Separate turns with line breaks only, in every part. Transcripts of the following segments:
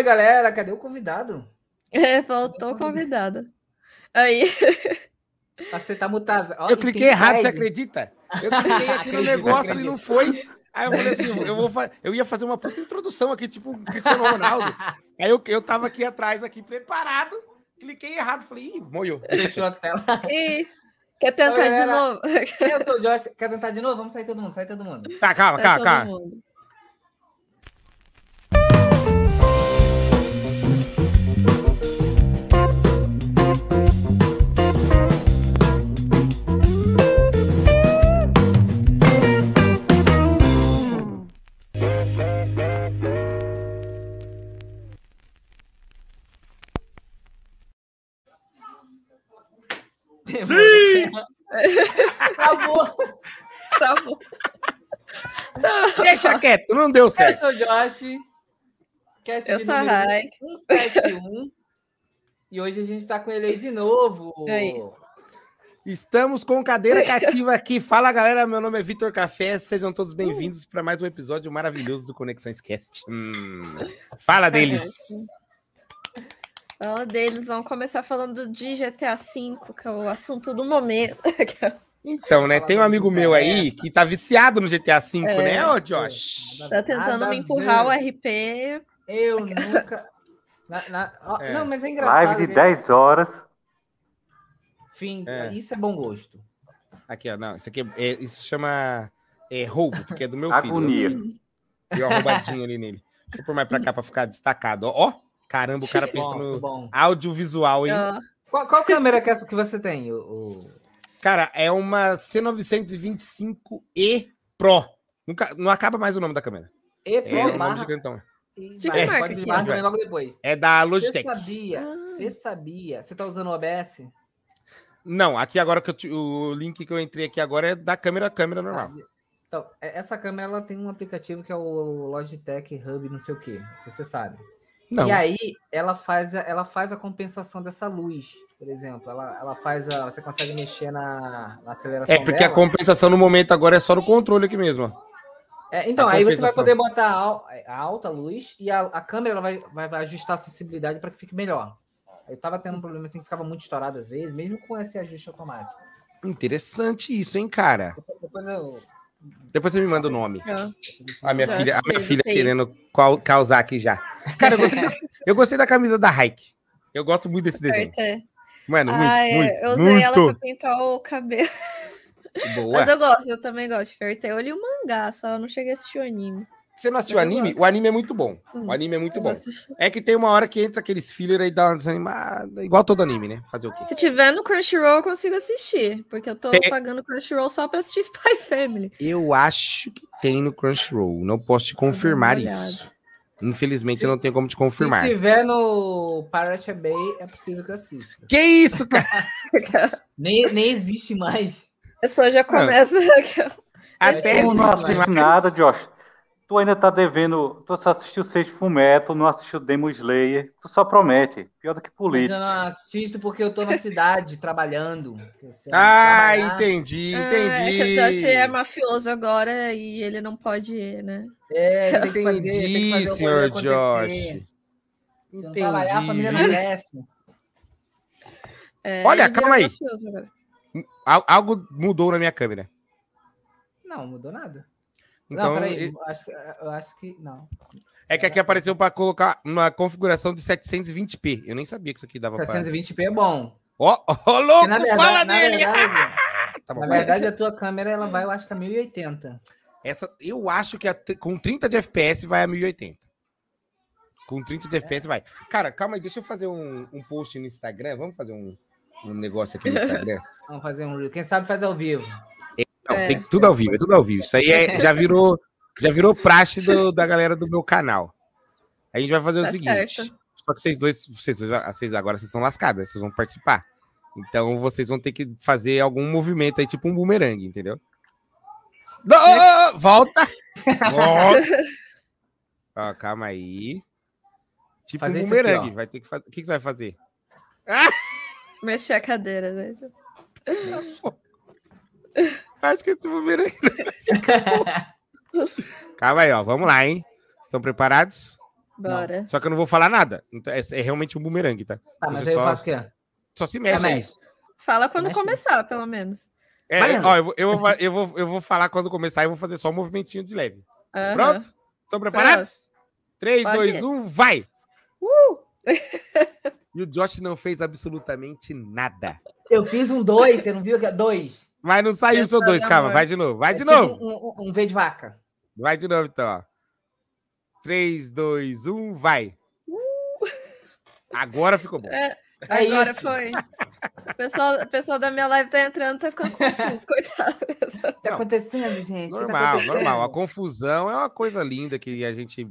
Salve, galera! Cadê o convidado?
É, voltou o convidado. Aí.
Você tá mutado. Ó,
Eu
e
cliquei errado, você acredita? Eu cliquei aqui no
Acredito,
negócio e não foi. Aí eu falei assim, eu, vou fa- eu ia fazer uma puta introdução aqui, tipo Cristiano Ronaldo. Aí eu, eu tava aqui atrás, aqui preparado, cliquei errado, falei, ih, moiou.
Fechou a tela.
Ih, quer tentar de
galera.
novo?
Eu sou o Josh. Quer tentar de novo? Vamos sair todo mundo, sai todo mundo.
Tá, calma,
Sai
calma, calma.
mundo.
Acabou.
Tá bom.
Deixa quieto, não deu
Eu
certo.
sou o Josh. Cast
Eu
de
sou a Raik.
171. E hoje a gente tá com ele aí de novo.
Aí.
Estamos com cadeira cativa aqui. Fala, galera, meu nome é Vitor Café, sejam todos bem-vindos para mais um episódio maravilhoso do Conexões Cast. Hum, Fala deles.
Fala deles, vamos começar falando de GTA V, que é o assunto do momento.
Então, né, tem um amigo meu aí que tá viciado no GTA V,
É.
né, ô Josh?
tá tentando me
a
empurrar o. RP.
Eu nunca. Na- na-
É.
Não, mas é engraçado.
Live de
que-
10 horas.
Fim,
É.
isso é bom gosto.
Aqui, ó, não, isso aqui é, é- isso chama é, roubo, porque é do meu filho.
Agonia.
Deu uma roubadinha ali nele. Deixa eu pôr mais pra cá pra ficar destacado. Ó, ó, caramba, o cara pensa no
bom.
audiovisual, hein?
Ó,
Qual, qual câmera que, é essa que você tem? O, o-
Cara, é uma C925E Pro. Nunca, não acaba mais o nome da câmera.
E
É
Pro
o nome.
De marca que
barra
é?
também logo depois.
É da
Você
Logitech.
sabia?
Ah.
Você sabia? Você tá usando o OBS?
Não, aqui agora que eu, o link que eu entrei aqui agora é da câmera câmera normal.
Então, é- essa câmera ela tem um aplicativo que é o Logitech Hub, não sei o que, se você sabe.
Não.
E aí ela faz, a, ela faz a compensação dessa luz, por exemplo. Ela, ela faz a. Você consegue mexer na, na aceleração.
É porque a
dela.
compensação no momento agora é só no controle aqui mesmo.
É, então,
a
aí você vai poder botar a, a alta luz e a, a câmera ela vai, vai, vai ajustar a sensibilidade para que fique melhor. Eu tava tendo um problema assim que ficava muito estourado às vezes, mesmo com esse ajuste automático.
Interessante isso, hein, cara.
Depois eu.
Depois você me manda o nome.
ó.
A minha
Já
filha, a minha filha
sei.
querendo qual- causar aqui já. Cara, eu gostei, eu gostei da camisa da Hike. Eu gosto muito desse desenho.
RT.
Mano, muito,
é,
muito,
eu usei ela
muito
pra pintar o cabelo.
boa.
Mas eu gosto, eu também gosto de Fairy. Eu li o mangá, só não cheguei a assistir o anime.
Você não assistiu o anime? O anime é muito bom.
Hum,
O anime é muito bom. É que tem uma hora que entra aqueles filler aí dá uma desanimada, igual todo anime, né? Fazer o quê?
Se tiver no Crunchyroll, eu consigo assistir. Porque eu tô
Tem-
pagando Crunchyroll só pra assistir Spy Family.
Eu acho que tem no Crunchyroll. Não posso te confirmar isso. Infelizmente,
Se-
eu não tenho como te confirmar.
Se tiver no Pirate Bay, é possível que eu assista.
Que isso, cara?
Nem, nem existe mais.
A pessoa já começa.
Até
Tu não
existe
assiste nada, Josh. Tu ainda tá devendo. Tu só assistiu Sage Fullmetal, não assistiu Demon Slayer. Tu só promete. Pior do que
Mas
político.
eu não assisto porque eu tô na cidade trabalhando. Eu
Ah,
trabalhar-
entendi,
Ah, é que
entendi.
o Josh é mafioso agora e ele não pode, né?
É, tem que fazer, tem que
Entendi,
fazer
senhor. Josh.
Se não trabalhar, a família não
Entendi.
cresce.
É,
Olha, calma aí.
agora.
Al- Algo mudou na minha câmera.
Não, mudou nada.
Então,
não, peraí,
e-
eu acho, que- eu acho que. Não.
é que aqui apareceu para colocar uma configuração de 720p. Eu nem sabia que isso aqui dava para.
720p é bom.
Ó, ó,
Porque,
louco,
verdade,
fala dele!
verdade,
Tá bom.
na verdade, a tua câmera ela vai, eu acho que a 1080.
Essa, eu acho que a com 30 de FPS vai a 1080. Com 30 de FPS vai. Cara, calma aí, deixa eu fazer um, um post no Instagram. Vamos fazer um, um negócio aqui no Instagram?
Vamos fazer um. Quem sabe faz ao vivo.
Não,
É.
tem tudo ao vivo, é tudo ao vivo. Isso aí é- já virou já virou praxe do- da galera do meu canal. A gente vai fazer o
Tá
seguinte.
certo.
Só que vocês dois, vocês, dois- vocês agora vocês estão lascadas, vocês vão participar. Então vocês vão ter que fazer algum movimento aí, tipo um bumerangue, entendeu? Ô, volta! Volta! Ó, calma aí. Tipo
Fazer
um
aqui,
bumerangue.
ó.
vai ter que fazer. O que, que você vai fazer?
Mexer a cadeira, né?
Acho que esse não bom. calma aí, ó. Vamos lá, hein? Estão preparados?
Bora.
Só que eu não vou falar nada. Então, é, é realmente um bumerangue, tá?
Tá, mas
Você
aí eu
só-
faço o quê?
Só se
É,
mexe. aí.
mexe.
Fala quando
Mexe.
começar, pelo menos.
É,
Vai,
ó, eu, vou- eu, vou, eu, vou, eu vou falar quando começar e vou fazer só um movimentinho de leve. Pronto? Estão preparados? 3,
Pode
2,
ir.
1, vai!
Uh!
E o Josh não fez absolutamente nada.
Eu fiz um dois, você não viu? que Dois.
Mas não saiu o seu dois, calma, vai de novo, vai
É
de novo.
Um, um- um V de vaca.
Vai de novo, então, ó. 3, 2, 1, vai. Agora ficou bom.
É,
É
Agora
isso.
foi. O pessoal, o pessoal da minha live tá entrando, tá ficando confuso, coitado.
O que tá acontecendo, gente? Tá
Normal,
acontecendo?
normal. A confusão é uma coisa linda que a gente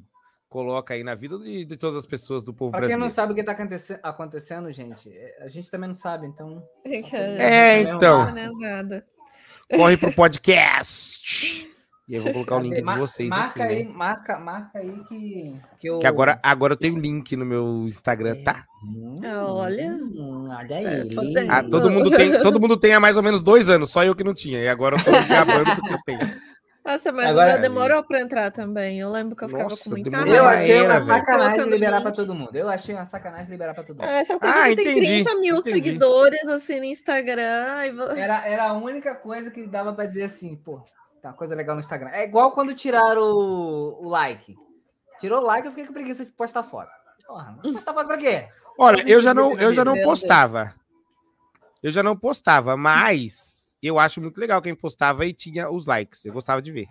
coloca aí na vida de, de todas as pessoas do povo
Pra quem
brasileiro.
não sabe o que tá acontece- acontecendo, gente, é, a gente também não sabe, então.
É, então.
É nada.
Corre pro podcast. E eu vou colocar o link de vocês
marca
aqui,
aí,
né?
marca, marca aí que, que eu.
Que agora, agora eu tenho link no meu Instagram, tá?
Hum,
Olha.
hum, olha
Tá podendo.
Ah, todo mundo tem, todo mundo tem há mais ou menos dois anos, só eu que não tinha. E agora eu tô me gabando porque eu tenho.
Nossa, mas
Agora-
o meu demorou pra entrar também. Eu lembro que eu ficava
Nossa,
com muita
demorou
Eu achei uma sacanagem liberar pra todo mundo. Eu achei uma sacanagem liberar pra todo mundo.
É, só porque
Ah,
você tem
entendi,
30 mil
entendi.
seguidores assim no Instagram. E...
Era, era a única coisa que dava pra dizer assim, pô, tá uma coisa legal no Instagram. É igual quando tiraram o, o like. Tirou o like, eu fiquei com preguiça de postar foto. Porra, postar foto pra quê?
Olha, eu já não, eu já não postava. Eu já não postava, mas eu acho muito legal quem postava e tinha os likes. Eu gostava de ver.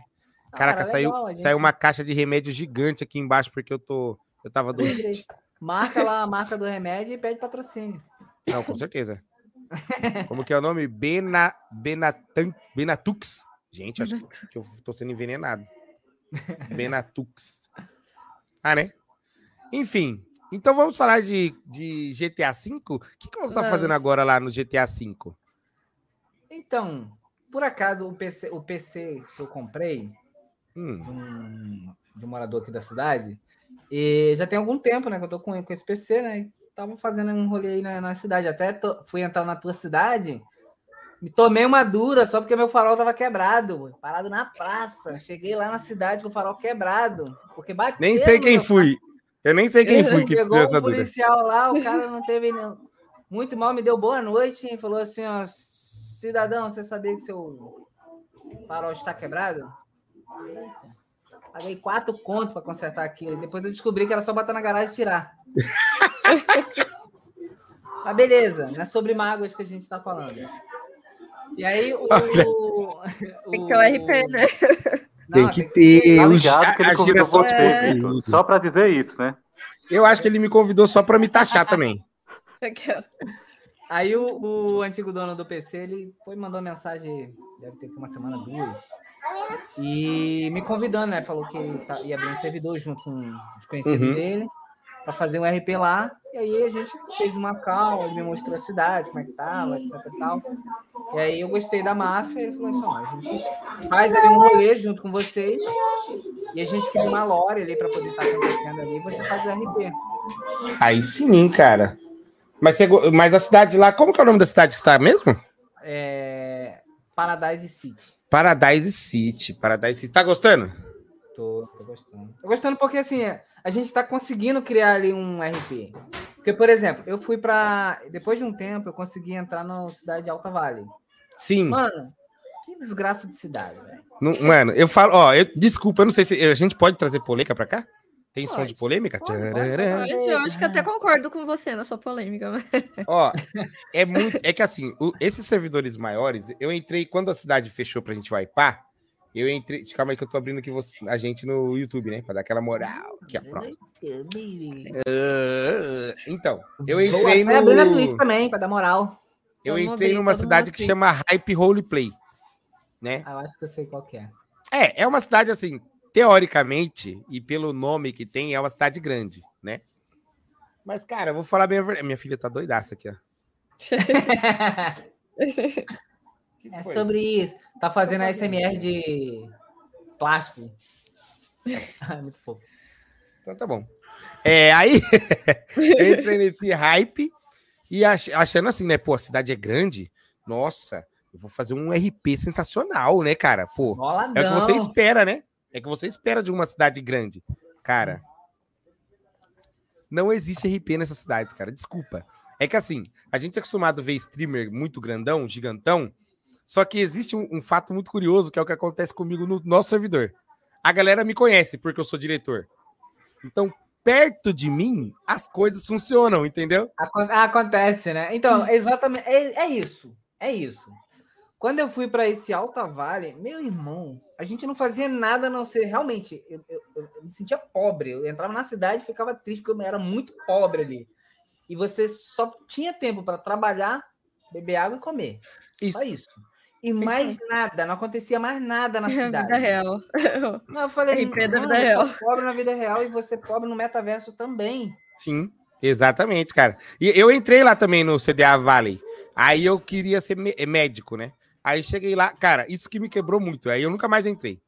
Caraca,
Cara,
saiu,
legal, a gente-
saiu uma caixa de remédio gigante aqui embaixo porque eu tô, eu tava doente.
Marca lá a marca do remédio e pede patrocínio.
Não, com certeza. Como que é o nome? Bena, Benatan, Benatux. Gente, acho que eu tô sendo envenenado. Benatux. Ah, né? Enfim, então vamos falar de, de GTA V? O que, que você tá fazendo agora lá no GTA V?
Então, por acaso, o PC, o PC que eu comprei
Hum,
de um, de um morador aqui da cidade, e já tem algum tempo, né, que eu tô com, com esse PC, né, e tava fazendo um rolê aí na, na cidade. Até fui entrar na tua cidade, me tomei uma dura só porque meu farol tava quebrado, parado na praça. Cheguei lá na cidade com o farol quebrado, porque bateu
nem sei quem fui. Eu nem sei quem fui que
Pegou
deu essa dúvida.
policial lá, o cara não teve não- muito mal, me deu boa noite e falou assim, ó, cidadão, você sabia que seu farol está quebrado? Eita. Paguei quatro contos para consertar aquilo. E depois eu descobri que era só botar na garagem e tirar. Mas beleza, não é sobre mágoas que a gente está falando. E aí o.
Tem que ter o RP, né?
Tem que ter
Tá
o
ligado que ele convidou você,
É.
Só pra dizer isso, né?
Eu acho que ele me convidou só pra me taxar também.
Aqui, ó.
Aí o, o antigo dono do PC, ele foi mandou mensagem, deve ter que uma semana, duas, e me convidando, né? Falou que ele tá- ia abrir um servidor junto com os conhecidos
Uhum.
dele, para fazer um RP lá. E aí a gente fez uma call, ele me mostrou a cidade, como é que tava, etc e tal. E aí eu gostei da máfia, ele falou, então, a gente faz ali um rolê junto com vocês, e a gente cria uma lore ali para poder estar acontecendo ali, e você faz o RP.
Aí sim, cara. Mas, você mas a cidade lá, como que é o nome da cidade que está mesmo?
É... Paradise City.
Paradise City. Paradise City. Tá gostando?
Tô, tô gostando. Tô gostando porque, assim, a gente tá conseguindo criar ali um RP. Porque, por exemplo, eu fui pra. Depois de um tempo, eu consegui entrar na cidade de Alta Vale.
Sim.
Mano, que desgraça de cidade, velho.
Mano, eu falo, ó, eu, desculpa, eu não sei se a gente pode trazer polêmica pra cá? Tem som
Pode.
de polêmica?
Pode, pode,
eu acho que até concordo com você na sua polêmica. mas-
Ó, é muito. É que assim, o- esses servidores maiores, eu entrei quando a cidade fechou pra gente wipear. Eu entrei. Calma aí que eu tô abrindo aqui você, a gente no YouTube, né? Pra dar aquela moral. Aqui, ó, pronto. Ah, Então, eu entrei
até abrir na
no.
Twitch também, pra dar moral.
Eu
Vamos
entrei numa cidade que chama Hype Roleplay. Né?
Ah, eu acho que eu sei qual que é.
É, é uma cidade assim, teoricamente, e pelo nome que tem, é uma cidade grande, né? Mas, cara, eu vou falar bem a verdade. Minha filha tá doidaça aqui, ó.
É
foi?
sobre isso. Tá fazendo a SMR de plástico. Ah, muito fofo.
Então tá bom. É, aí eu entrei nesse hype e ach- achando assim, né? Pô, a cidade é grande. Nossa, eu vou fazer um RP sensacional, né, cara? Pô,
Boladão.
é o que você espera, né? É que você espera de uma cidade grande. Cara, Não existe RP nessas cidades, cara. Desculpa. É que assim, a gente é acostumado a ver streamer muito grandão, gigantão, só que existe um, um fato muito curioso, que é o que acontece comigo no nosso servidor. A galera me conhece porque eu sou diretor. Então, perto de mim, as coisas funcionam, entendeu?
Acon- Acontece, né? Então, exatamente. É, é isso. É isso. Quando eu fui para esse Alta Vale, meu irmão, a gente não fazia nada a não ser. Realmente, eu, eu- eu- me sentia pobre. Eu entrava na cidade e ficava triste, porque eu era muito pobre ali. E você só tinha tempo para trabalhar, beber água e comer.
Isso.
Só isso. E mais nada, não acontecia mais nada na
É
cidade.
vida real.
Não, eu falei,
RP da
mano,
vida real."
pobre na vida real e você pobre no metaverso também.
Sim, exatamente, cara. E eu entrei lá também no CDA Valley. Aí eu queria ser mé- médico, né? Aí cheguei lá, cara, isso que me quebrou muito. Aí eu nunca mais entrei.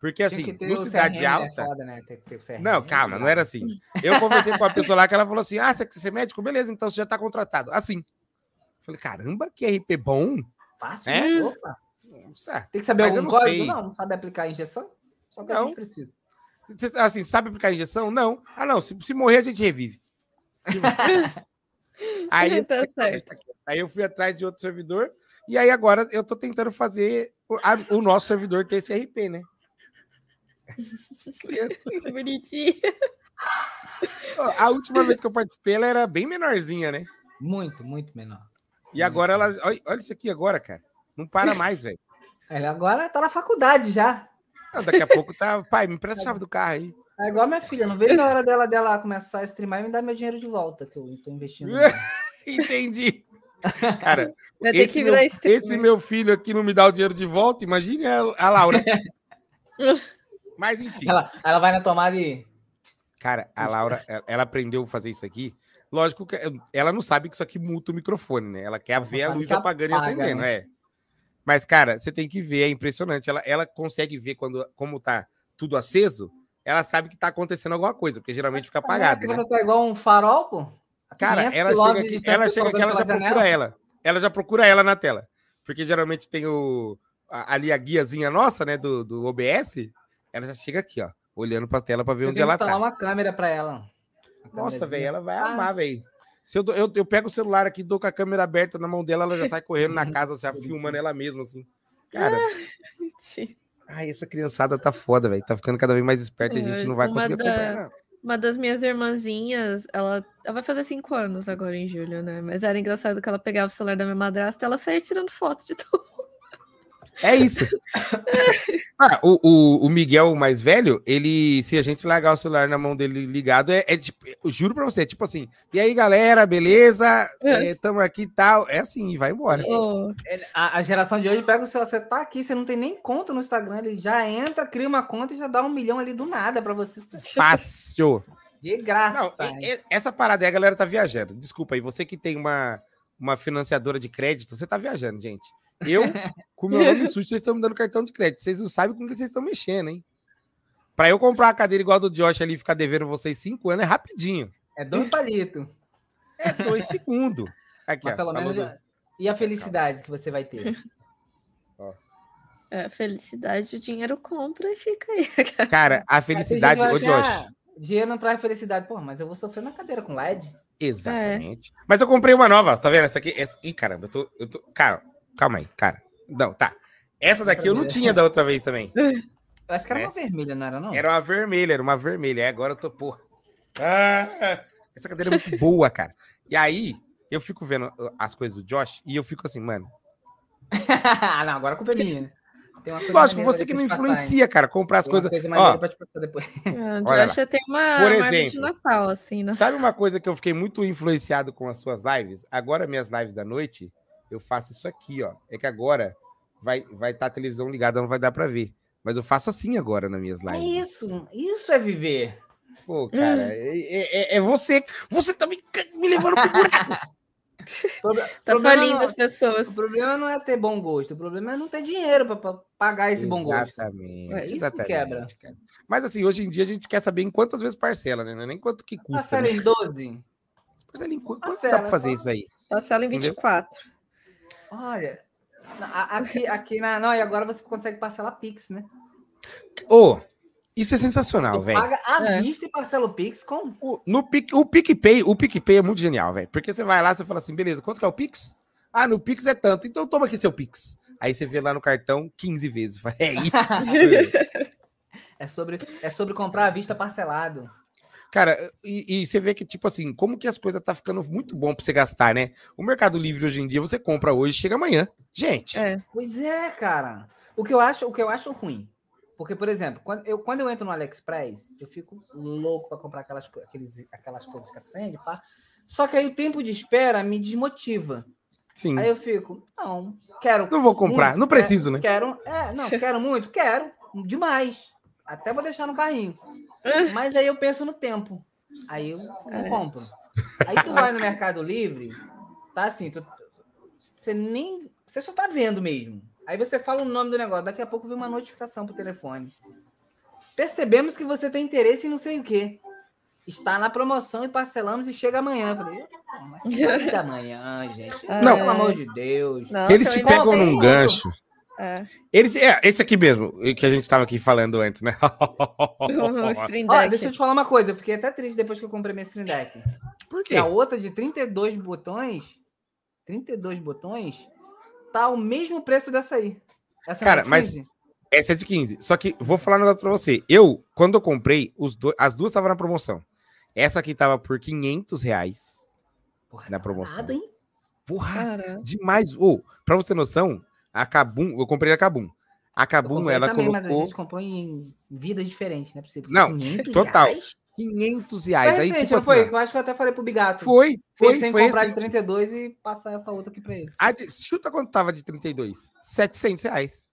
Porque assim, no Cidade
CRM, é
Alta.
foda, né? CRM,
Não, calma, não era assim. Eu conversei com uma pessoa lá que ela falou assim: ah, você quer ser médico? Beleza, então você já tá contratado. Assim. Falei, caramba, que RP bom.
Fácil,
É?
né? Opa.
Nossa.
Tem que saber algum
não
código?
sei.
Não, não sabe aplicar a injeção? Só que a
Não.
gente precisa.
Você, assim, sabe aplicar injeção? Não. Ah, não. Se, se morrer, a gente revive. aí,
tá certo.
aí eu fui atrás de outro servidor. E aí agora eu tô tentando fazer o, a- o nosso servidor ter esse RP, né? Criança.
Que bonitinho.
A última vez que eu participei, ela era bem menorzinha, né?
Muito, muito menor.
E agora ela. Olha, olha isso aqui agora, cara. Não para mais, velho.
Ele agora tá na faculdade já.
Não, Daqui a pouco tá. Pai, me empresta a chave do carro aí.
É igual minha filha. Não vejo a hora dela, dela começar a streamar e me dar meu dinheiro de volta, que eu tô investindo. nela.
Entendi. Cara, esse
que
meu, esse meu filho aqui não me dá o dinheiro de volta, imagine a, a Laura. Mas enfim.
Ela, ela vai na tomada e.
Cara, a Laura, ela- aprendeu a fazer isso aqui. Lógico que ela não sabe que isso aqui muta o microfone, né? Ela quer ver a luz apagando e
apaga,
acendendo,
né?
é. Mas, cara, você tem que ver, é impressionante. Ela, ela consegue ver quando, como tá tudo aceso, ela sabe que tá acontecendo alguma coisa, porque geralmente fica apagado,
A
né?
tá igual um farol, pô.
Cara,
500
ela chega aqui, ela chega aqui, ela já procura
janela.
ela. Ela já procura ela na tela. Porque geralmente tem o a- ali a guiazinha nossa, né, do, do OBS. Ela já chega aqui, ó, olhando pra tela pra ver
Eu
onde ela
instalar
tá.
uma câmera pra ela.
Nossa, velho, ela vai
Ah.
amar, velho. Se eu, eu, eu pego o celular aqui, dou com a câmera aberta na mão dela, ela já sai correndo na casa, já filmando ela mesma, assim. Cara, ai, essa criançada tá foda, velho. Tá ficando cada vez mais esperta e a gente
É,
não vai
uma
conseguir
da-
acompanhar, não.
Uma das minhas irmãzinhas, ela, ela vai fazer cinco anos agora em julho, né? Mas era engraçado que ela pegava o celular da minha madrasta e ela saía tirando foto de tudo.
É isso. Ah, o, o, o Miguel, o mais velho, ele, se a gente largar o celular na mão dele ligado, é, é tipo, eu juro pra você, tipo assim, e aí galera, beleza? É, tamo aqui e tal. É assim, e vai embora.
Oh,
A, a geração de hoje pega o celular, você tá aqui, você não tem nem conta no Instagram, ele já entra, cria uma conta e já dá um milhão ali do nada pra você.
Fácil.
De graça.
Não, e- e- essa parada aí a galera tá viajando. Desculpa aí, você que tem uma, uma financiadora de crédito, você tá viajando, gente. Eu, com meu nome sujo, vocês estão me dando cartão de crédito. Vocês não sabem com que vocês estão mexendo, hein? Pra eu comprar uma cadeira igual a do Josh ali e ficar devendo vocês cinco anos é rapidinho.
É dois palitos.
É dois segundos. Aqui,
Mas
ó,
pelo
falou
menos.
do-
E a felicidade que você vai ter?
é, felicidade, o dinheiro compra e fica aí.
Cara, a felicidade, ô
assim,
Josh.
"Ah, dinheiro não traz felicidade. Pô, mas eu vou sofrer na cadeira com LED.
Exatamente. Mas eu comprei uma nova, tá vendo? Essa aqui. Essa... Ih, caramba, eu tô, eu tô. Cara, calma aí, cara. Não, tá. Essa daqui eu não tinha da outra vez também.
Eu acho que era
É.
uma vermelha, não era não?
Era uma vermelha, era uma vermelha. Aí agora eu tô, porra. Ah, essa cadeira é muito boa, cara. E aí, eu fico vendo uh, as coisas do Josh e eu fico assim, mano.
ah, não, agora a culpa é minha. né? Tem uma coisa
Lógico, você que não
te passar,
influencia, cara, comprar as coisas.
coisa
Ó,
pra te passar depois.
O
Olha
Josh tem uma,
Por
uma árvore de
exemplo,
Natal, assim. Na...
Sabe uma coisa que eu fiquei muito influenciado com as suas lives? Agora, minhas lives da noite, eu faço isso aqui, ó. É que agora vai estar vai tá a televisão ligada, não vai dar pra ver. Mas eu faço assim agora nas minhas
É
lives.
isso, isso é viver.
Pô, cara, é, é- é você. Você tá me, me levando pro buraco.
Tá falindo
não-
as pessoas.
O problema não é ter bom gosto, o problema é não ter dinheiro pra- pra pagar esse bom gosto.
Exatamente.
É isso que
exatamente,
quebra.
cara. Mas assim, hoje em dia a gente quer saber em quantas vezes parcela, né? Não é nem quanto que custa.
Parcela
Né?
em 12.
Parcela em qu- quanto
Parcela,
dá pra fazer
só-
isso aí?
Parcela em
Entendeu?
24.
Olha, aqui, aqui na. Não, e agora você consegue parcelar Pix, né?
Ô, Isso é sensacional, velho.
paga à
É.
vista e parcela o Pix com.
O, no Pic, o PicPay, o PicPay é muito genial, velho. Porque você vai lá, você fala assim, beleza, quanto que é o Pix? Ah, no Pix é tanto. Então toma aqui seu Pix. Aí você vê lá no cartão 15 vezes. Fala, É isso.
É sobre, é sobre comprar à vista parcelado.
Cara, e, e você vê que, tipo assim, como que as coisas tá ficando muito bom pra você gastar, né? O Mercado Livre hoje em dia, você compra hoje, chega amanhã. Gente,
É.
Pois é, cara. O que eu acho, o que eu acho ruim. Porque, por exemplo, quando eu, quando eu entro no AliExpress, eu fico louco para comprar aquelas, aqueles, aquelas coisas que acende, pá. Só que aí o tempo de espera me desmotiva.
sim.
Aí eu fico, não, quero.
Não vou comprar,
muito,
não preciso, né?
Quero, é, não, quero muito, quero, demais. Até vou deixar no carrinho. Mas aí eu penso no tempo. Aí eu não
É.
compro. Aí tu vai no Mercado Livre, tá assim, tu, você nem. Você só tá vendo mesmo. Aí você fala o nome do negócio, daqui a pouco vem uma notificação pro telefone. Percebemos que você tem interesse em não sei o quê. Está na promoção e parcelamos e chega amanhã. Eu falei, "Pô, mas chega amanhã, gente.
Não.
Pelo amor de Deus.
Nossa,
Eles
eu
te pegam num gancho.
É.
Eles, é, esse aqui mesmo, que a gente tava aqui falando antes, né?
O Stream
Ó,
Deck.
deixa eu te falar uma coisa, eu fiquei até triste depois que eu comprei minha Stream Deck.
Por quê?
a outra de 32 botões, 32 botões, tá o mesmo preço dessa aí. Essa
Cara,
não é de
mas-
15?
Essa é de 15. Só que vou falar um negócio pra você. Eu, quando eu comprei, os do- as duas estavam na promoção. Essa aqui tava por 500 reais.
Porra,
na
tá
promoção.
barato, hein?
Porra,
Cara,
demais. Ô, pra você ter noção, a Kabum, eu comprei a Kabum. A Kabum, ela
também, mas a
colocou
gente comprou em vidas diferentes, não é possível.
Não,
500
total.
reais?
500
Foi
reais. Aí,
recente,
tipo
não
assim,
foi? Eu acho que eu até falei pro Bigato.
foi, foi,
Pensei em
foi
comprar de
recente.
32 e passar essa outra aqui pra ele.
A de- chuta quanto tava de 32? 700 reais.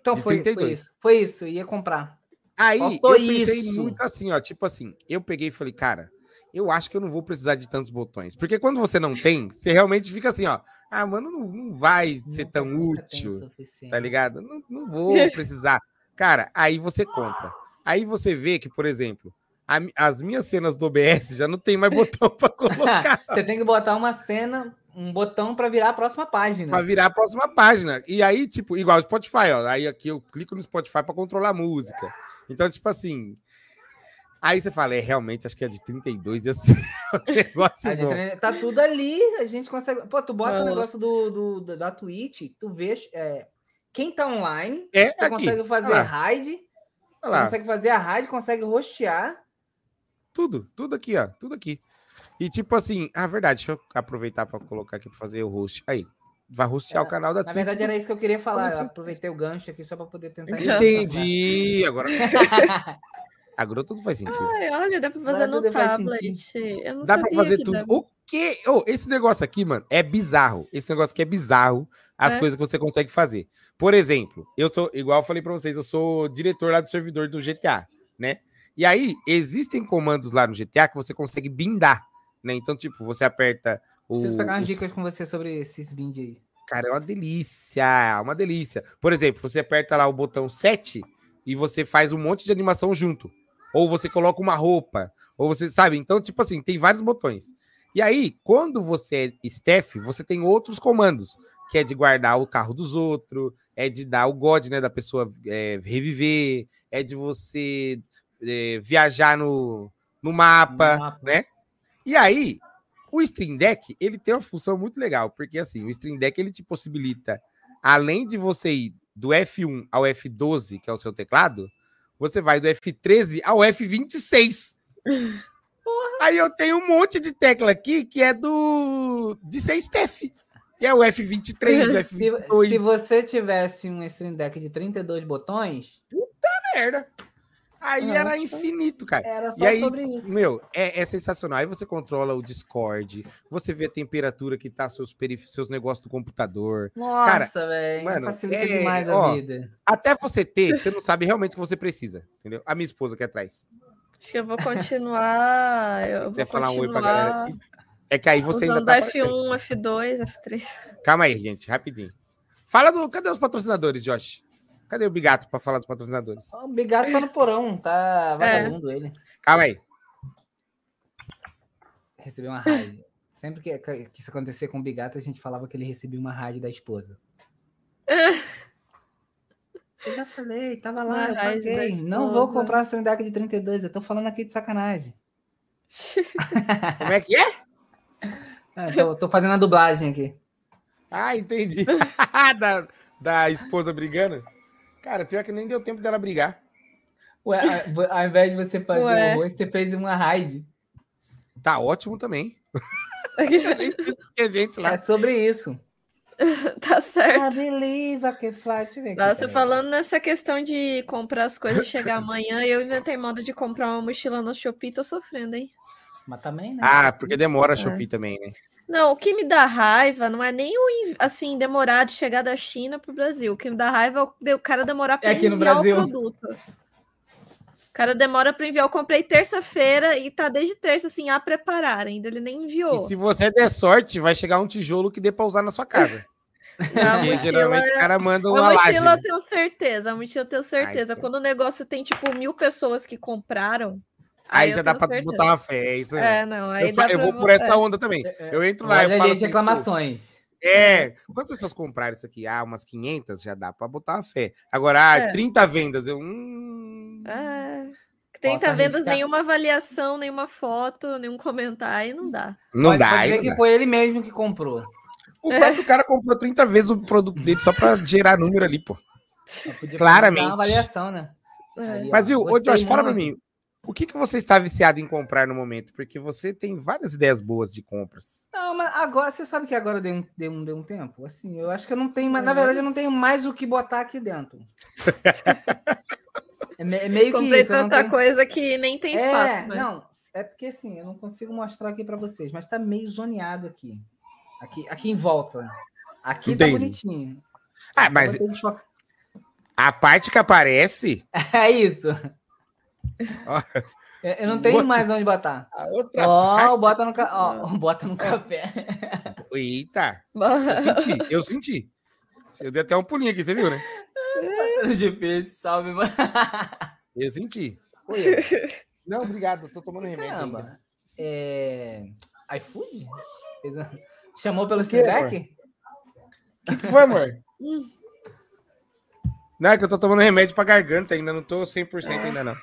Então
De
foi, foi
32.
isso. Foi isso, ia comprar.
Aí
Faltou
eu pensei
isso.
muito assim, ó, tipo assim, eu peguei e falei, cara, eu acho que eu não vou precisar de tantos botões. Porque quando você não tem, você realmente fica assim, ó, ah, mano, não, não vai ser
Nunca-
tão útil, tá ligado? Não, não vou precisar. Cara, aí você compra. Aí você vê que, por exemplo, a as minhas cenas do OBS já não tem mais botão pra colocar.
Você tem que botar uma cena, um botão pra virar a próxima página.
Pra virar a próxima página. E aí, tipo, igual o Spotify, ó. Aí aqui eu clico no Spotify pra controlar a música. Então, tipo assim. Aí você fala, é realmente, acho que é de 32 e assim. um negócio bom.
treino- Tá tudo ali, a gente consegue. Pô, tu bota o
Nossa.
negócio do, do- da- da Twitch, tu vê é, quem tá online,
É
você
aqui.
consegue fazer
Olha
raid,
Olha
você consegue fazer a raid, consegue rostear.
tudo, tudo aqui, ó. Tudo aqui. E tipo assim, ah, verdade, deixa eu aproveitar pra colocar aqui pra fazer o host. Aí, vai hostear
É,
o canal da
Na verdade,
Twitch.
era isso que eu queria falar. Eu aproveitei o gancho aqui só pra poder tentar
Entendi. Agora, agora tudo faz sentido.
ai, olha, dá pra fazer
Agora
no tablet. Eu não
Dá pra
sabia
fazer
que
tudo.
dava.
O quê? Ô, esse negócio aqui, mano, é bizarro. Esse negócio aqui é bizarro. As
É?
coisas que você consegue fazer. Por exemplo, eu sou, igual eu falei pra vocês, eu sou diretor lá do servidor do GTA, né? E aí, existem comandos lá no GTA que você consegue bindar, né? Então, tipo, você aperta o.
Preciso pegar umas
o-
dicas com você sobre esses bind aí.
Cara, é uma delícia, uma delícia. Por exemplo, você aperta lá o botão 7 e você faz um monte de animação junto. Ou você coloca uma roupa, ou você sabe. Então, tipo assim, tem vários botões. E aí, quando você é staff, você tem outros comandos, que é de guardar o carro dos outros, é de dar o God, né, da pessoa é, reviver, é de você é, viajar no, no mapa,
No mapa.
né? E aí, o Stream Deck, ele tem uma função muito legal, porque assim, o Stream Deck ele te possibilita, além de você ir do F1 ao F12, que é o seu teclado, você vai do F13 ao F26. Aí eu tenho um monte de tecla aqui que é do de ser staff. Que é o F23, o
Se,
F22.
se você tivesse um Stream Deck de 32 botões,
merda. Aí era
Nossa.
infinito, cara.
era só
E aí,
sobre isso.
Meu, é, é sensacional. Aí você controla o Discord, você vê a temperatura que tá seus, perif- seus negócios do computador.
Nossa, velho. Facilita
é,
demais
ó,
a vida.
Até você ter, você não sabe realmente o que você precisa, entendeu? A minha esposa aqui atrás.
Acho que eu vou continuar. Eu vou
Quer falar um oi pra galera
continuar
aqui? É que aí você
usando
ainda tá aparecendo.
F1, F2, F3.
Calma aí, gente, rapidinho. Fala do. Cadê os patrocinadores, Josh? Cadê o Bigato pra falar dos patrocinadores?
O Bigato tá no porão, tá vagabundo ele.
Calma aí.
Recebeu uma raid. Sempre que, que isso acontecer com o Bigato, a gente falava que ele recebia uma raid da esposa. Eu já falei, tava lá, eu paguei. Não vou comprar essa Deck de 32, eu tô falando aqui de sacanagem.
Como é que é?
Ah, tô, tô fazendo a dublagem aqui.
Ah, entendi. da, da esposa brigando. Cara, pior que nem deu tempo dela brigar.
Ué, a- ao invés de você fazer
Ué.
o arroz, você fez uma raid.
Tá ótimo também. Gente lá.
É sobre isso.
tá certo.
I believe I can fly. Deixa eu ver aqui.
Nossa, falando nessa questão de comprar as coisas e chegar amanhã, eu inventei moda de comprar uma mochila no Shopee, tô sofrendo, hein?
Mas também, né?
Ah, porque demora a
É.
Shopee também, né?
Não, o que me dá raiva não é nem o, assim, demorar de chegar da China pro Brasil. O que me dá raiva é o, o cara demorar para
É
enviar o produto. O cara demora para enviar. Eu comprei terça-feira e tá desde terça, assim, a preparar. Ainda ele nem
E
enviou.
se você der sorte, vai chegar um tijolo que dê pra usar na sua casa.
A
Porque
mochila,
geralmente o cara manda
a
uma laje.
mochila eu tenho certeza. A mochila eu tenho certeza.
tá.
Quando o negócio tem, tipo, mil pessoas que compraram.
Aí
eu
já dá pra
certeza.
botar uma fé. É isso aí.
É, não. Aí
eu,
dá
fa- eu vou
vo-
por essa
é.
onda também. Eu entro lá
Olha
e falo assim,
reclamações.
é, quantas pessoas compraram isso aqui? Ah, umas 500 já dá pra botar uma fé. Agora, ah,
É.
30 vendas, eu... Hum...
É. 30
Posso
vendas,
arriscar?
nenhuma avaliação, nenhuma foto, nenhum comentário, não dá.
Não
pode,
dá,
pode
aí
ver
não
que
dá.
foi ele mesmo que comprou.
O próprio cara comprou 30 vezes o produto dele só pra gerar número ali, pô. Claramente.
uma avaliação, né?
É.
Aí,
Mas viu, Josh, fala pra mim, o que, que você está viciado em comprar no momento? Porque você tem várias ideias boas de compras.
Não, mas agora, você sabe que agora deu um, deu um, deu um tempo? Assim, eu acho que eu não tenho mais. Na
É.
verdade, eu não tenho mais o que botar aqui dentro. é, me- é meio que
Comprei
isso. eu não
tanta
tenho-
coisa que nem tem espaço.
É,
né?
não, é porque assim, eu não consigo mostrar aqui pra vocês, mas tá meio zoneado aqui. Aqui, aqui em volta. Aqui
Entendi.
tá bonitinho.
Ah,
Eu
mas
que
a parte que aparece,
É isso. Eu não tenho
Outra-
mais onde botar.
a outra
Ó,
parte...
bota no, ca... ó, bota no café.
Eita, eu senti, eu senti. Eu dei até um pulinho aqui, você viu, né?
Difícil, salve, mano.
Eu senti. Eu. Não, obrigado, tô tomando remédio.
Caramba. É... iFood? Fez Chamou pelo
que?
Deck?
O que foi, amor? Não, é que eu tô tomando remédio pra garganta ainda, não tô 100% ainda não.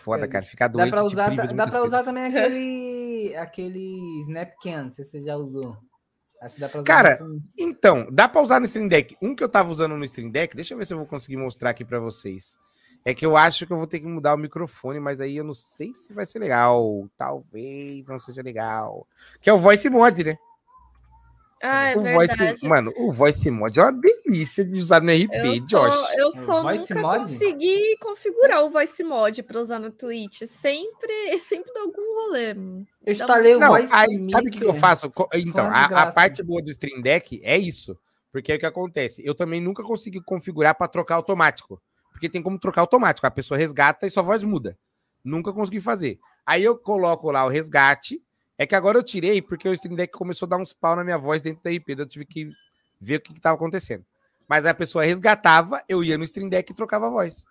Foda, cara, ficar
Dá
doente
pra
te
usar, dá pra usar também aquele, aquele Snapcan, não sei se você já usou. Acho que dá pra usar.
Cara,
no-
Então, dá pra usar no Stream Deck. Um que eu tava usando no Stream Deck, deixa eu ver se eu vou conseguir mostrar aqui pra vocês. É que eu acho que eu vou ter que mudar o microfone, mas aí eu não sei se vai ser legal. Talvez não seja legal. Que é o Voice Mod, né?
Ah, é
o
verdade.
Voice, mano, o Voice Mod é uma delícia de usar no RP,
Eu
Josh.
só, eu só
Voice
nunca
mod?
consegui configurar o voice mod pra usar no Twitch. Sempre, sempre dá algum rolê.
Eu instalei o
Não,
Voice
aí, sabe o que, eu faço? Então, a, a parte boa do Stream Deck é isso. Porque é o que acontece. Eu também nunca consegui configurar para trocar automático. Porque tem como trocar automático. A pessoa resgata e sua voz muda. Nunca consegui fazer. Aí eu coloco lá o resgate. É que agora eu tirei porque o Stream Deck começou a dar uns pau na minha voz dentro da IP. Eu tive que ver o que estava acontecendo. Mas a pessoa resgatava, eu ia no Stream Deck e trocava a voz.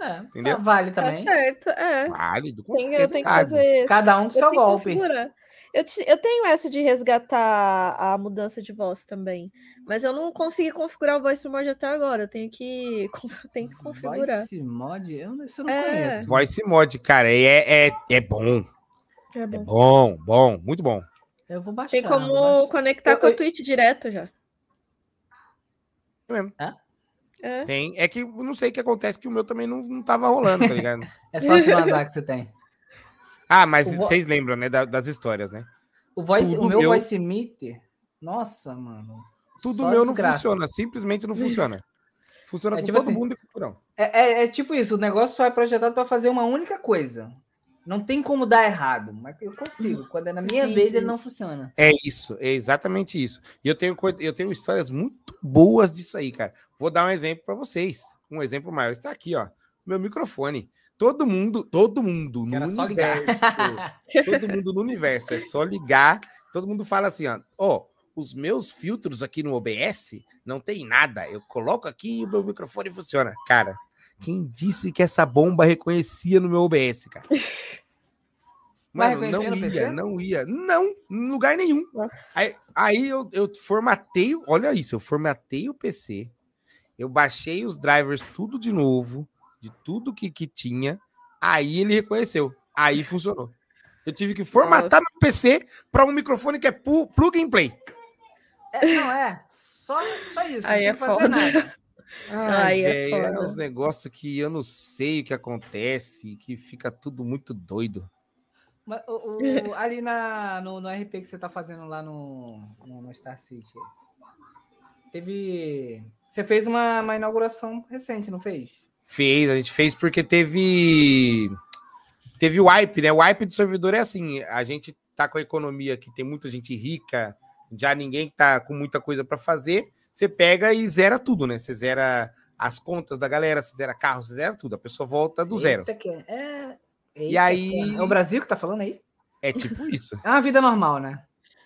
É,
Entendeu?
tá, vale
Tá
também.
certo, é.
Válido. com
Tem, eu tenho que fazer.
Cada um com
eu
seu golpe.
configurar. Eu, te- eu tenho essa de resgatar a mudança de voz também. Mas eu não consegui configurar o voice mod até agora. Eu tenho que, tenho que configurar.
Voice Mod? Eu, não- isso eu não
É.
conheço.
Voice Mod, cara, é, é, é bom.
É
É
bom.
bom, bom, muito bom.
Eu vou baixar.
Tem como
baixar.
conectar
Eu-
com a
eu-
Twitch direto já.
É mesmo.
É.
Tem. É que não sei o que acontece, que o meu também não, não tava rolando, tá ligado?
É só o Shinazar que você tem.
Ah, mas
O vo-
vocês lembram, né, da- das histórias, né?
O, voice,
Tudo
o meu
meu-
Voice Meter, nossa, mano.
Tudo
só
meu não
desgraça.
funciona, simplesmente não funciona. Funciona
É
com
tipo
todo
assim,
mundo e com não.
É, é- é tipo isso, o negócio só é projetado para fazer uma única coisa. Não tem como dar errado, mas eu consigo. Quando é na minha
Entendi
vez, ele não funciona.
É isso, é exatamente isso. E eu tenho, eu tenho histórias muito boas disso aí, cara. Vou dar um exemplo para vocês. Um exemplo maior está aqui, ó. Meu microfone. Todo mundo, todo mundo
Que
no
era só ligar.
universo. todo mundo no universo. É só ligar. Todo mundo fala assim, ó. Ó, os meus filtros aqui no OBS não tem nada. Eu coloco aqui e o meu microfone funciona. Cara, quem disse que essa bomba reconhecia no meu OBS, cara? Mano, não ia,
PC?
não ia. Não, em lugar nenhum.
Nossa.
Aí, aí eu, eu formatei, olha isso, eu formatei o PC, Eu baixei os drivers tudo de novo, de tudo que, que tinha. Aí ele reconheceu. Aí funcionou. Eu tive que formatar meu PC para um microfone que é plug and play.
É, não, é. Só, só isso.
Aí
não tinha
é
que fazer
foda.
nada.
Ai, é
véi,
foda.
uns negócios que eu não sei o que acontece, que fica tudo muito doido.
Mas, o- o- ali na, no, no RP que você tá fazendo lá no, no, no Star City, teve. Você fez uma, uma inauguração recente, não fez?
Fez, a gente fez porque teve. Teve o wipe, né? O wipe do servidor é assim: a gente tá com a economia que tem muita gente rica, já ninguém tá com muita coisa para fazer. Você pega e zera tudo, né? Você zera as contas da galera, você zera carro, você zera tudo. A pessoa volta do zero.
Eita, que é. é
E
eita,
aí-
é. É o Brasil que tá falando aí?
É tipo isso.
É uma vida normal, né?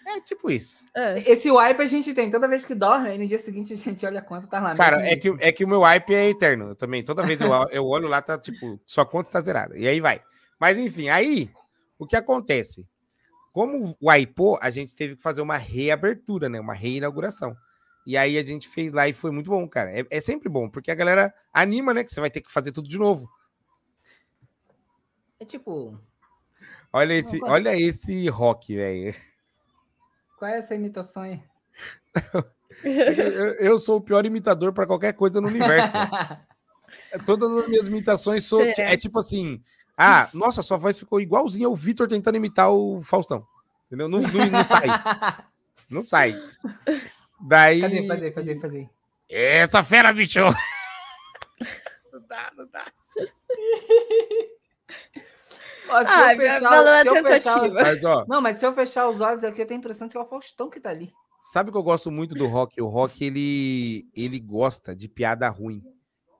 É tipo isso.
É.
Esse wipe a gente tem toda vez que dorme, aí no dia seguinte a gente olha a conta, tá lá.
Cara, é que, é que o meu wipe é eterno eu também. Toda vez eu, eu olho lá, tá tipo, sua conta tá zerada. E aí vai. Mas enfim, aí o que acontece? Como o wipeou, a gente teve que fazer uma reabertura, né? Uma reinauguração. E aí a gente fez lá e foi muito bom, cara. É, é sempre bom, porque a galera anima, né? Que você vai ter que fazer tudo de novo.
É tipo,
Olha esse,
Não,
olha esse rock, velho.
qual é essa imitação aí?
Eu, eu- sou o pior imitador para qualquer coisa no universo. Todas as minhas imitações sou,
É.
é tipo assim: ah, nossa, sua voz ficou igualzinha o Vitor tentando imitar o Faustão. Entendeu? Não, não, não sai. Não sai. Daí.
Cadê? Fazer, fazer, fazer.
Essa fera, bicho! Não dá, não dá.
Ó, se
Ai,
eu fechar-
valeu a
eu fechar-
tentativa.
Mas, ó,
Não, mas se eu fechar os olhos aqui, eu tenho a impressão que é o Faustão que tá ali.
sabe que eu gosto muito do rock? O rock, ele, ele gosta de piada ruim.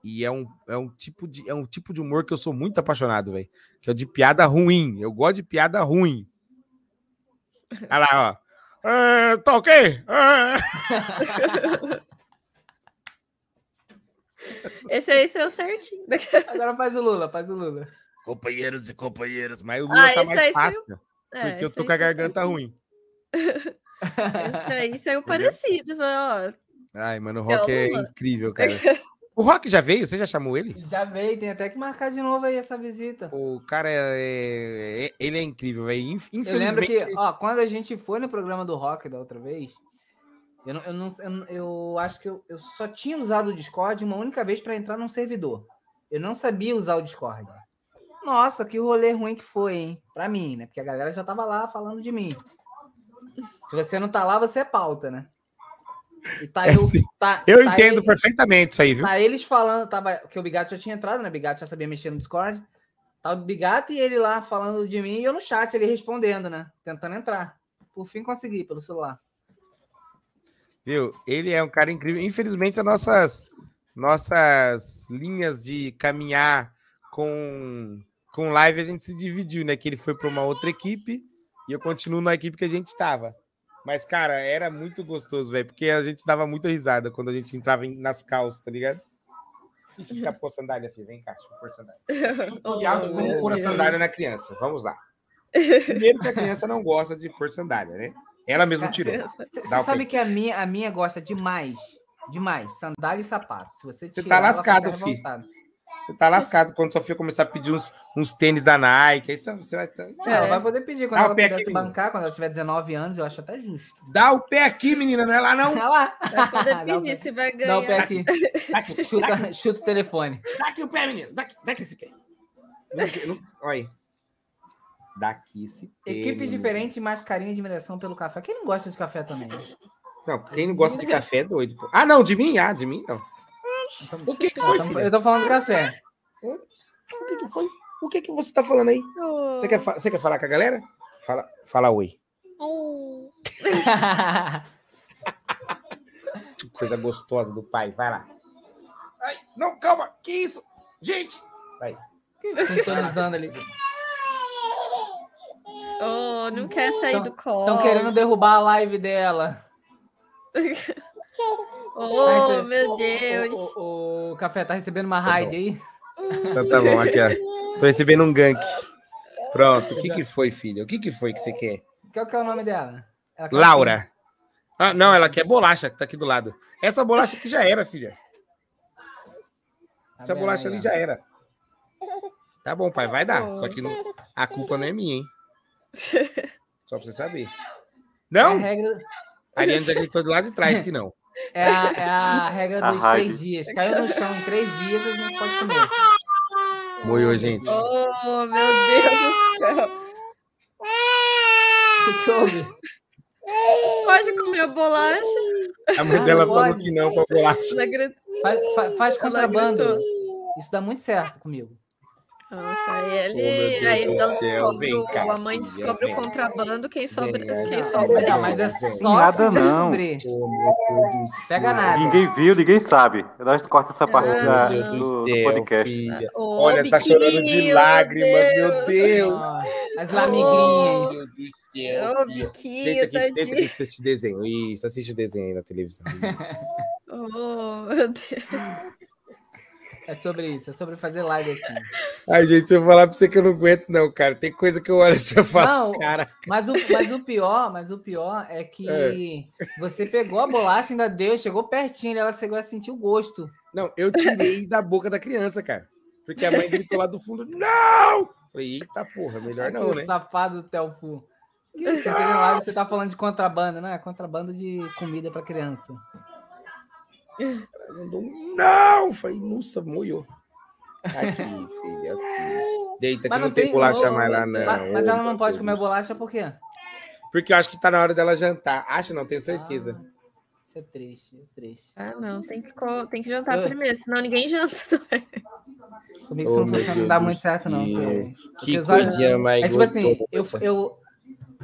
E é um, é, um tipo de, é um tipo de humor que eu sou muito apaixonado, velho. Que é o de piada ruim. Eu gosto de piada ruim. Olha lá, ó. É, tá ok? É.
Esse aí saiu certinho.
Agora faz o Lula, faz o Lula.
Companheiros e companheiros. Mas o Lula
Ah,
tá mais
aí saiu-
fácil.
É,
porque eu tô com a
saiu-
garganta ruim.
Esse aí saiu parecido. Ó,
Ai, mano, o
É o
Rock é
Lula.
incrível, cara. O Rock já veio? Você já chamou ele?
Já veio, tem até que marcar de novo aí essa visita.
O cara é, é- ele é incrível, velho. Inf-
Eu lembro
Infelizmente,
que, ó, quando a gente foi no programa do Rock da outra vez, eu, não, eu, não, eu, eu acho que eu, eu só tinha usado o Discord uma única vez para entrar num servidor. Eu não sabia usar o Discord. Nossa, que rolê ruim que foi, hein? Pra mim, né? Porque a galera já tava lá falando de mim. Se você não tá lá, você é pauta, né? E tá
É,
eu,
sim.
tá,
eu
tá
entendo
ele-
perfeitamente isso aí, viu?
Tá eles falando, tava, que o Bigato já tinha entrado, né? O Bigato já sabia mexer no Discord. Tá o Bigato e ele lá falando de mim e eu no chat, ele respondendo, né? Tentando entrar. Por fim consegui pelo celular.
Viu? Ele é um cara incrível. Infelizmente, as nossas, nossas linhas de caminhar com, com live a gente se dividiu, né? Que ele foi para uma outra equipe e eu continuo na equipe que a gente estava. Mas, cara, era muito gostoso, velho, porque a gente dava muita risada quando a gente entrava em- nas calças, tá ligado? Deixa eu ficar pôr sandália, filho. Vem cá, deixa eu pôr sandália.
Oh,
E alto, vamos pôr a sandália na criança. Vamos lá. Primeiro que a criança não gosta de pôr sandália, né? Ela mesma tirou.
Você sabe que a minha, a minha gosta demais. Demais. Sandália e sapato. Se você
Você tá lascado,
fica
fi.
revoltada.
Você tá lascado quando sua filha começar a pedir uns, uns tênis da Nike. Aí você vai.
Não, Ela vai poder pedir quando
Dá o
ela
pé
puder
aqui,
se bancar, quando ela tiver 19 anos, eu acho até justo.
Dá o pé aqui, menina, não é lá não.
Olha lá.
Vai poder
Dá o
pedir
pé.
se vai
Dá o pé
ganhar.
aqui.
Dá aqui, dá aqui,
Chuta, chuta o telefone.
dá aqui o pé, menino. Dá aqui, dá aqui esse pé. Não, não, olha aí. Dá aqui esse pé.
Equipes
menino.
diferentes, mais carinho e admiração pelo café. Quem não gosta de café também?
Não, quem não gosta de café é doido. pô. Ah, não, de mim? Ah, de mim não. O que, que foi,
Eu tô-
filha?
Eu tô falando do café.
O que, que foi? O que, que você tá falando aí?
Oh.
Você quer, você quer falar com a galera? Fala, fala oi. Coisa gostosa do pai. Vai lá. Ai, não, calma. Que isso? Gente. Vai.
Sintonizando ali.
Oh, não quer sair
Tão-
do colo.
Estão querendo derrubar a live dela.
Oh, meu Deus.
O, o- o café tá recebendo uma raid aí?
Então tá bom, aqui, ó. Tô recebendo um gank. Pronto. O que que foi, filha? O que que foi que você quer?
Qual que é o nome dela? Ela quer
Laura. Ah, não, ela quer bolacha, que tá aqui do lado. Essa bolacha aqui já era, filha. Essa bolacha
aí,
ali
ó?
já era. Tá bom, pai, vai dar. Só que não- a culpa não é minha, hein? Só pra você saber.
É a
Não?
regra,
A Ariane já gritou do lado de trás que não.
É a, é a regra
A
dos
Heidi.
três dias. Caiu no chão em três dias, a gente pode comer.
Moiou, gente.
Oh, meu Deus do céu.
O que que houve?
Pode comer a bolacha?
A mãe
Ah,
dela falou que não pra bolacha.
Ela gritou.
Faz, fa- faz
Ela
contrabando. Isso dá muito certo comigo.
Nossa, aí ele.
Oh, Deus
aí então descobre o-
cá,
a mãe descobre
vem.
o contrabando, quem sobra.
Vem,
Quem
não,
sobra
Não,
é
mas é só
Nada
se
não.
Oh, Deus
Pega nada.
Ninguém viu, ninguém sabe. Nós corta essa parte
Ah,
da-
Deus
do,
do
podcast.
Ô,
Olha, tá chorando de
biquinho, meu
lágrimas, meu Deus.
As lamiguinhas.
Meu Deus do
Ô,
céu, filha.
biquinho,
Deita aqui, deita aqui
tadinho.
pra assistir desenho. Isso, assiste o desenho aí na televisão.
Oh, meu Deus.
É sobre isso, é sobre fazer live assim.
Ai, gente, se eu falar pra você que eu não aguento, não, cara. Tem coisa que eu olho e eu falo,
Não,
cara.
Mas o, mas o pior, mas o pior é que você pegou a bolacha, ainda deu, chegou pertinho, ela chegou a sentir o gosto.
Não, eu tirei da boca da criança, cara. Porque a mãe gritou lá do fundo, não! Falei, eita porra, melhor não, né?
safado do Telfu. Você você tá falando de contrabando, não é? Contrabando de comida pra criança.
Ela mandou um não! Falei, nossa, moiou. Aqui, filha, aqui. Deita que não, tem bolacha mais lá, não.
Mas, mas ela não pode
Deus
comer bolacha por quê?
Porque eu acho que tá na hora dela jantar. Acho não, tenho certeza.
Ah, isso é triste, é triste.
Ah, não, tem que, tem que jantar
Eu-
primeiro, senão ninguém janta.
Comigo
Oh,
isso não,
meu
funciona, não dá muito certo, não. porque-
Que coisinha mais
É tipo assim, eu, eu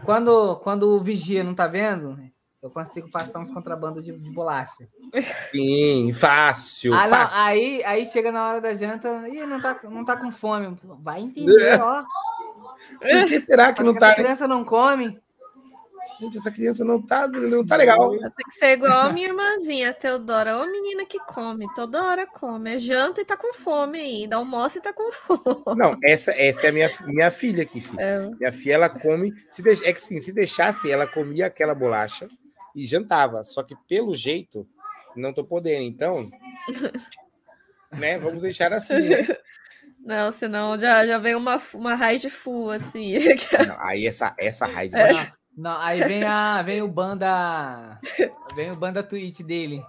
quando, quando o vigia não tá vendo, eu consigo passar uns contrabandos de, de bolacha.
Sim, fácil,
Ah, não,
fácil.
aí, aí chega na hora da janta, e não tá, não tá com fome. Vai entender, ó.
Por que será que não
Porque essa
tá?
criança não come.
Gente, essa criança não tá, não tá legal.
Tem que ser igual a minha irmãzinha, a Teodora. Ô menina que come, toda hora come. É janta e tá com fome ainda. Almoça e tá com fome.
Não, essa, essa é a minha, minha filha aqui, filho.
É,
Minha filha, ela come. Se deix- é que sim, se deixasse, ela comia aquela bolacha e jantava. Só que pelo jeito, não tô podendo. Então, né? Vamos deixar assim. né?
Não, senão já, já vem uma, uma raiz de full, assim.
Não, aí essa, essa raiva.
Não, não, aí vem, a, vem o banda. Vem o banda tweet dele.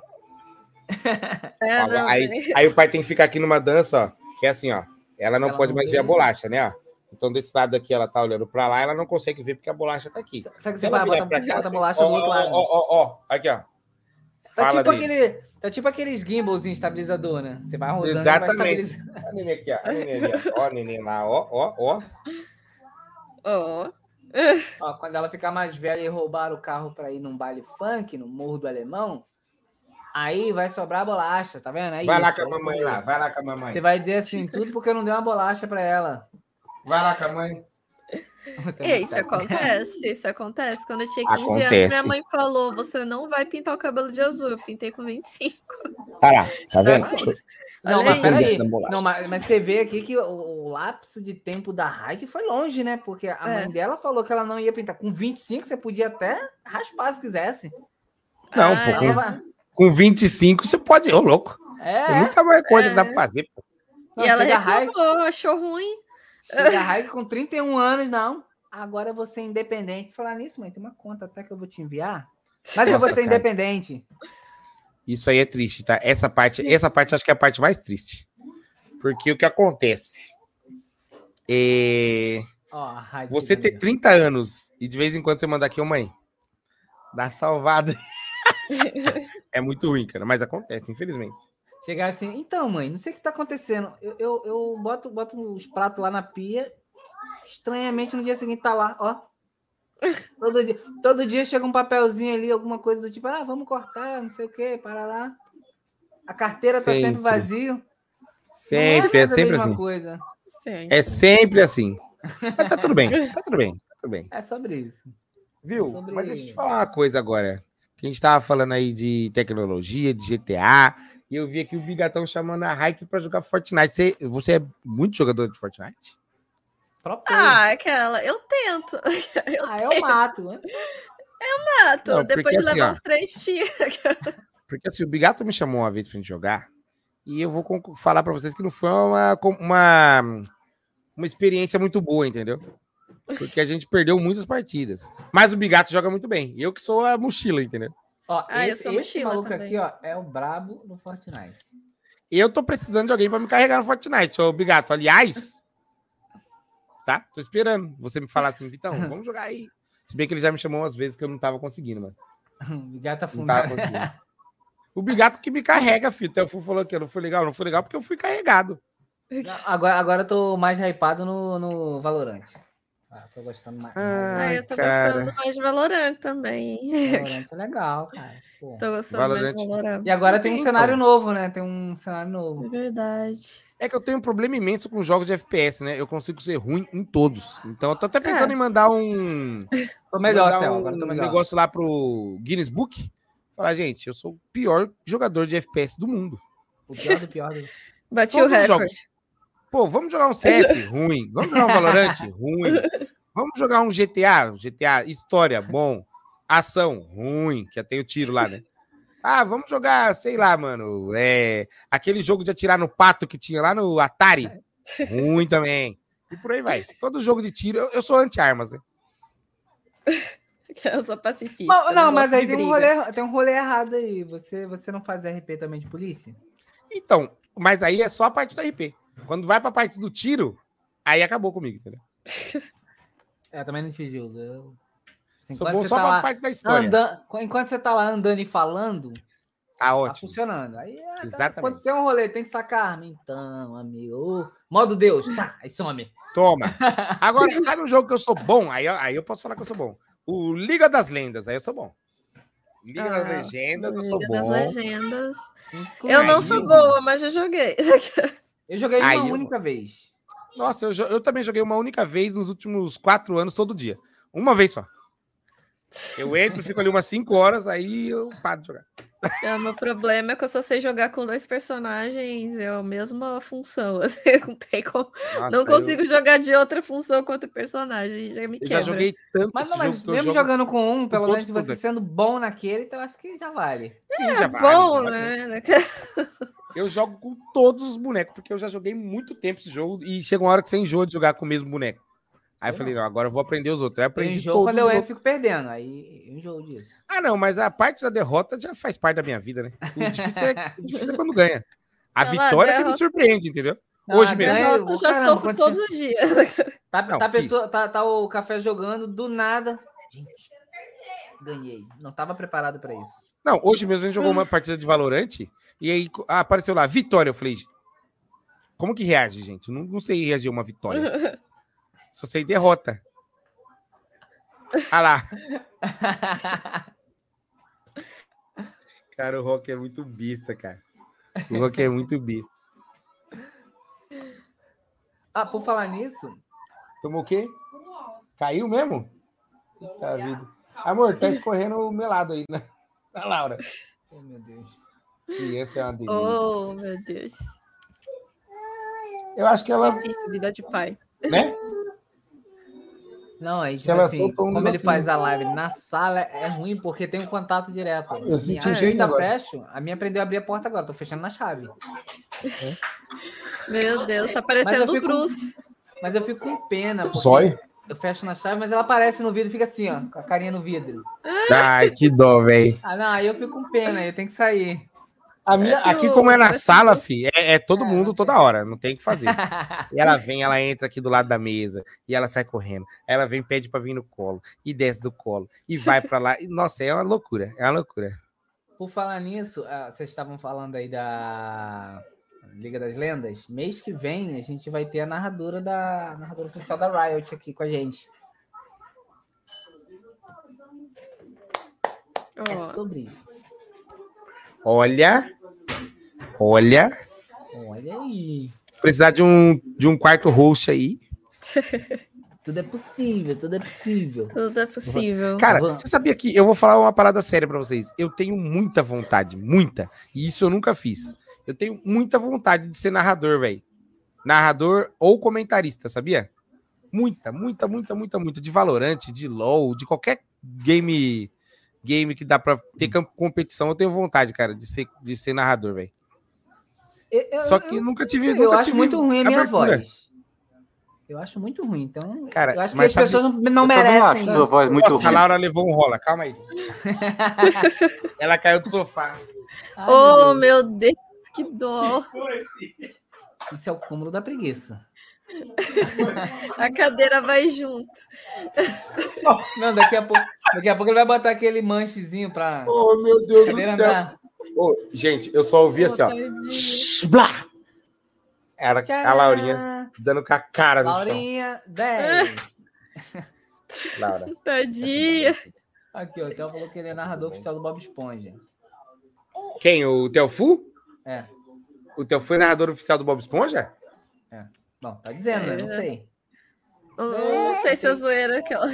É,
Ó,
não,
aí, aí o pai tem que ficar aqui numa dança, ó. Que é assim, ó. Ela não
Ela
pode
não
mais ver a bolacha, né? Ó. Então, desse lado aqui, ela tá olhando pra lá, ela não consegue ver porque a bolacha tá aqui.
Sabe o que você
ela
faz?
virar
Bota,
pra cá,
bota a bolacha
ó,
do outro lado.
Ó, ó, ó, aqui, ó.
Tá
Fala
tipo,
dele.
aquele, tá tipo aqueles gimbals em estabilizador, né? Você vai rodando e vai
Exatamente.
estabilizando.
Olha a neném aqui, ó. Olha a neném ali, ó. Ó, a neném lá, ó, ó, ó.
Ó,
Ó, quando ela ficar mais velha e roubar o carro pra ir num baile funk, no Morro do Alemão, aí vai sobrar bolacha, tá vendo? É
Vai lá
isso,
com a
é
mamãe lá,
isso.
vai lá com a mamãe.
Você vai dizer assim, tudo porque eu não dei uma bolacha pra ela.
Vai lá com a mãe.
Você
E
não
isso
tá-
acontece, isso acontece. Quando eu tinha 15 anos,
Acontece.
minha mãe falou: você não vai pintar o cabelo de azul. Eu pintei com 25.
Olha lá, tá vendo?
Não, mas peraí. Não, mas, mas você vê aqui que o, o lapso de tempo da Raik foi longe, né? Porque a
É.
mãe dela falou que ela não ia pintar. Com 25, você podia até raspar se quisesse.
Não,
Ah,
pô,
Ela
com,
vai-
com 25 você pode. Ô, louco.
É,
Tem muita mais coisa que dá pra fazer, pô.
Não,
e ela reclamou, achou ruim.
Chega a Raik com 31 anos, não. Agora você é independente. Falar nisso, mãe, tem uma conta até que eu vou te enviar. Mas eu vou
Nossa,
ser
cara.
independente.
Isso aí é triste, tá? Essa parte, essa parte acho que é a parte mais triste. Porque o que acontece? É...
Raik
Você ter
ligado.
30 anos e de vez em quando você manda aqui, ô mãe, dá salvada. é muito ruim, cara, mas acontece, infelizmente.
Chegar assim, então, mãe, não sei o que tá acontecendo. Eu, eu, eu boto, boto os pratos lá na pia. Estranhamente, no dia seguinte tá lá, ó. Todo dia, todo dia chega um papelzinho ali, alguma coisa do tipo, ah, vamos cortar, não sei o que, para lá. A carteira tá sempre
Sempre.
vazio.
Sempre, é sempre
mesma
assim.
coisa.
Sim.
É sempre assim. Mas tá tudo bem, tá tudo bem, tá tudo bem.
É sobre isso.
Viu?
Sobre-
Mas deixa eu te falar uma coisa agora. Que a gente tava falando aí de tecnologia, de GTA, e eu vi aqui o Bigatão chamando a Raik pra jogar Fortnite. Você, você é muito jogador de Fortnite?
Ah, aquela. Eu tento. Eu
ah, eu mato. né?
mato.
Não, porque
Depois de
assim,
levar
ó.
uns três tiros.
Porque assim, o Bigato me chamou uma vez pra gente jogar, E eu vou falar pra vocês que não foi uma, uma, uma experiência muito boa, entendeu? Porque a gente perdeu muitas partidas. Mas o Bigato joga muito bem. Eu que sou a mochila, entendeu?
Ó,
Ah, eu
esse,
sou
esse maluco
também.
aqui, ó, é o brabo do Fortnite.
Eu tô precisando de alguém pra me carregar no Fortnite, ô Bigato. Aliás, tá? Tô esperando você me falar assim, Vitão, vamos jogar aí. Se bem que ele já me chamou umas vezes que eu não tava conseguindo, mano.
O gato
Não tava
afundado.
O Bigato que me carrega, filho. Até o Fu falou que não foi legal, não foi legal porque eu fui carregado.
Agora, agora eu tô mais hypado no, no Valorant. Ah, tô gostando mais.
Ah,
Ah, eu tô
cara.
gostando mais de Valorant também.
Valorant é legal, cara. Pô.
Tô gostando
Valorant.
mais de Valorant.
E agora tem um
Tem,
cenário
pô.
novo, né? Tem um cenário
É
novo.
verdade.
É que eu tenho um problema imenso com jogos de FPS, né? Eu consigo ser ruim em todos. Então eu tô até pensando
É.
em mandar um,
Tô melhor,
um
Agora tô melhor.
negócio lá pro Guinness Book. Falar, gente, eu sou o pior jogador de FPS do mundo.
O pior do pior do...
Bati
Todos
o recorde.
Pô, vamos jogar um CS? ruim. Vamos jogar um Valorant? ruim. Vamos jogar um GTA? GTA, história, bom. Ação, ruim, que tem o tiro lá, né? Ah, vamos jogar, sei lá, mano. É, aquele jogo de atirar no pato que tinha lá no Atari. Ruim também. E por aí vai. Todo jogo de tiro. Eu, eu sou anti-armas, né?
Eu sou pacifista.
Mas- não, mas aí tem um, rolê, tem um rolê errado aí. Você, você não faz RP também de polícia?
Então, mas aí é só a parte do RP. Quando vai pra parte do tiro, aí acabou comigo, entendeu?
É, também não te. Eu... Assim,
Sou bom
você
só
tá
pra
lá
parte da história.
andando, enquanto você tá lá andando e falando,
Tá
tá
ótimo.
funcionando. Aí é, tá,
Exatamente.
acontecer um rolê, tem que sacar arma. Então, amigo. Modo Deus, tá, aí some.
Toma. Agora, sabe um jogo que eu sou bom? Aí, eu- aí eu posso falar que eu sou bom. O Liga das Lendas, aí eu sou bom. Liga das
Ah,
Legendas, eu sou
Liga das
bom.
Legendas.
Inclusive,
Eu não sou boa, mas já joguei.
Eu joguei
Aí
uma
eu-
única vez.
Nossa, eu, eu também joguei uma única vez nos últimos quatro anos, todo dia. Uma vez só. Eu entro, fico ali umas cinco horas, aí eu paro de jogar.
É, meu problema é que eu só sei jogar com dois personagens, é a mesma função. assim, Não, tem como-
Nossa,
não
eu-
consigo jogar de outra função com outro personagem. Já me
Eu,
quebra.
já joguei tanto
Mas, não, mas
eu
mesmo
jogo-
jogando com um, pelo menos você
os
sendo bom naquele, então eu acho que já vale.
Sim, já
É
vale,
bom,
já vale.
né?
Eu jogo com todos os bonecos, porque eu já joguei muito tempo esse jogo e chega uma hora que você enjoa de jogar com o mesmo boneco. Aí eu
Eu
falei, não, agora eu vou aprender os outros. Aí eu
Eu
aprendi
enjoo
todos
quando
os
eu entro fico perdendo. Aí eu enjoo disso.
Ah, não, mas a parte da derrota já faz parte da minha vida, né? O difícil é, o difícil é quando ganha. A
Não,
vitória que me
derrota-
surpreende, entendeu?
Não,
Hoje mesmo.
ganha,
Derrota, eu já
caramba,
sofro
quando
todos
você-
os dias.
Tá,
Não,
tá, pessoa, tá, tá o café jogando, do nada. Gente, ganhei. Não tava preparado pra isso.
Não, hoje mesmo a gente jogou uma partida de Valorante e aí ah, apareceu lá, vitória. Eu falei, como que reage, gente? Não, não sei reagir a uma vitória. Só sei derrota. Ah lá. Cara, o Rock é muito bista, cara. O Rock é muito bista.
ah, por falar nisso,
Tomou o quê? Caiu mesmo? Tá vida. Amor, tá escorrendo o melado aí, né? Da Laura.
oh meu Deus.
Criança é uma delícia.
Oh, meu Deus.
Eu acho que ela,
Difícil, vida de pai.
né?
Não, aí,
Acho que
tipo assim, como ele
negocinho.
faz a live na sala, é ruim porque tem um contato direto.
Eu senti
a
um cheiro
ainda
agora.
fecho, a minha aprendeu a abrir a porta agora, tô fechando na chave.
Meu Deus, tá parecendo o Bruce.
Mas eu fico com pena,
Zói?
eu fecho na chave, mas ela aparece no vidro e fica assim, ó, com a carinha no vidro.
Ai, que dó, velho.
Ah, não, aí eu fico com pena, aí eu tenho que sair.
A minha,
Parece
aqui,
o-
como é na
parece
sala, fi, é, é todo
É,
mundo toda hora, não tem o que fazer. E ela vem, ela entra aqui do lado da mesa e ela sai correndo. Ela vem, pede pra vir no colo e desce do colo e vai pra lá. E, nossa, é uma loucura, é uma loucura.
Por falar nisso, ah, vocês estavam falando aí da Liga das Lendas. Mês que vem a gente vai ter a narradora da a narradora oficial da Riot aqui com a gente. É sobre isso.
Olha, olha,
Olha aí.
precisar de um, de um quarto host aí.
Tudo é possível, tudo é possível.
tudo é possível.
Cara, você sabia que eu vou falar uma parada séria pra vocês? Eu tenho muita vontade, muita, e isso eu nunca fiz. Eu tenho muita vontade de ser narrador, velho. Narrador ou comentarista, sabia? Muita, muita, muita, muita, muita. De Valorante, de LoL, de qualquer game game que dá pra ter competição, eu tenho vontade, cara, de ser, de ser narrador, velho.
Eu- eu-
Só
eu-
que nunca tive.
eu
nunca
acho
tive
muito ruim a minha
abertura.
voz. Eu acho muito ruim. Então,
Cara,
eu acho que as
sabe-
pessoas não, não
Eu
merecem. isso.
voz muito
Nossa, a
ruim.
Laura levou um rola, calma aí. Ela caiu do sofá.
Ai,
oh,
meu Deus.
que dó.
Isso é o cúmulo da preguiça.
A cadeira vai junto.
Não, daqui a pouco, daqui a pouco ele vai botar aquele manchezinho pra
Oh, meu Deus
cadeira andar.
Ô, gente, eu só ouvi assim, ó.
Tadinho.
Blá! Era a
Tcharam!
Laurinha dando com a cara no chão.
Laurinha, 10.
Laura.
Tadinha.
Aqui, ó. O Theo falou que ele é narrador oficial do Bob Esponja.
Quem? O Teofu?
É.
O Teofu é narrador oficial do Bob Esponja?
Bom, tá dizendo, né? Não sei.
Eu não sei se é zoeira aquela.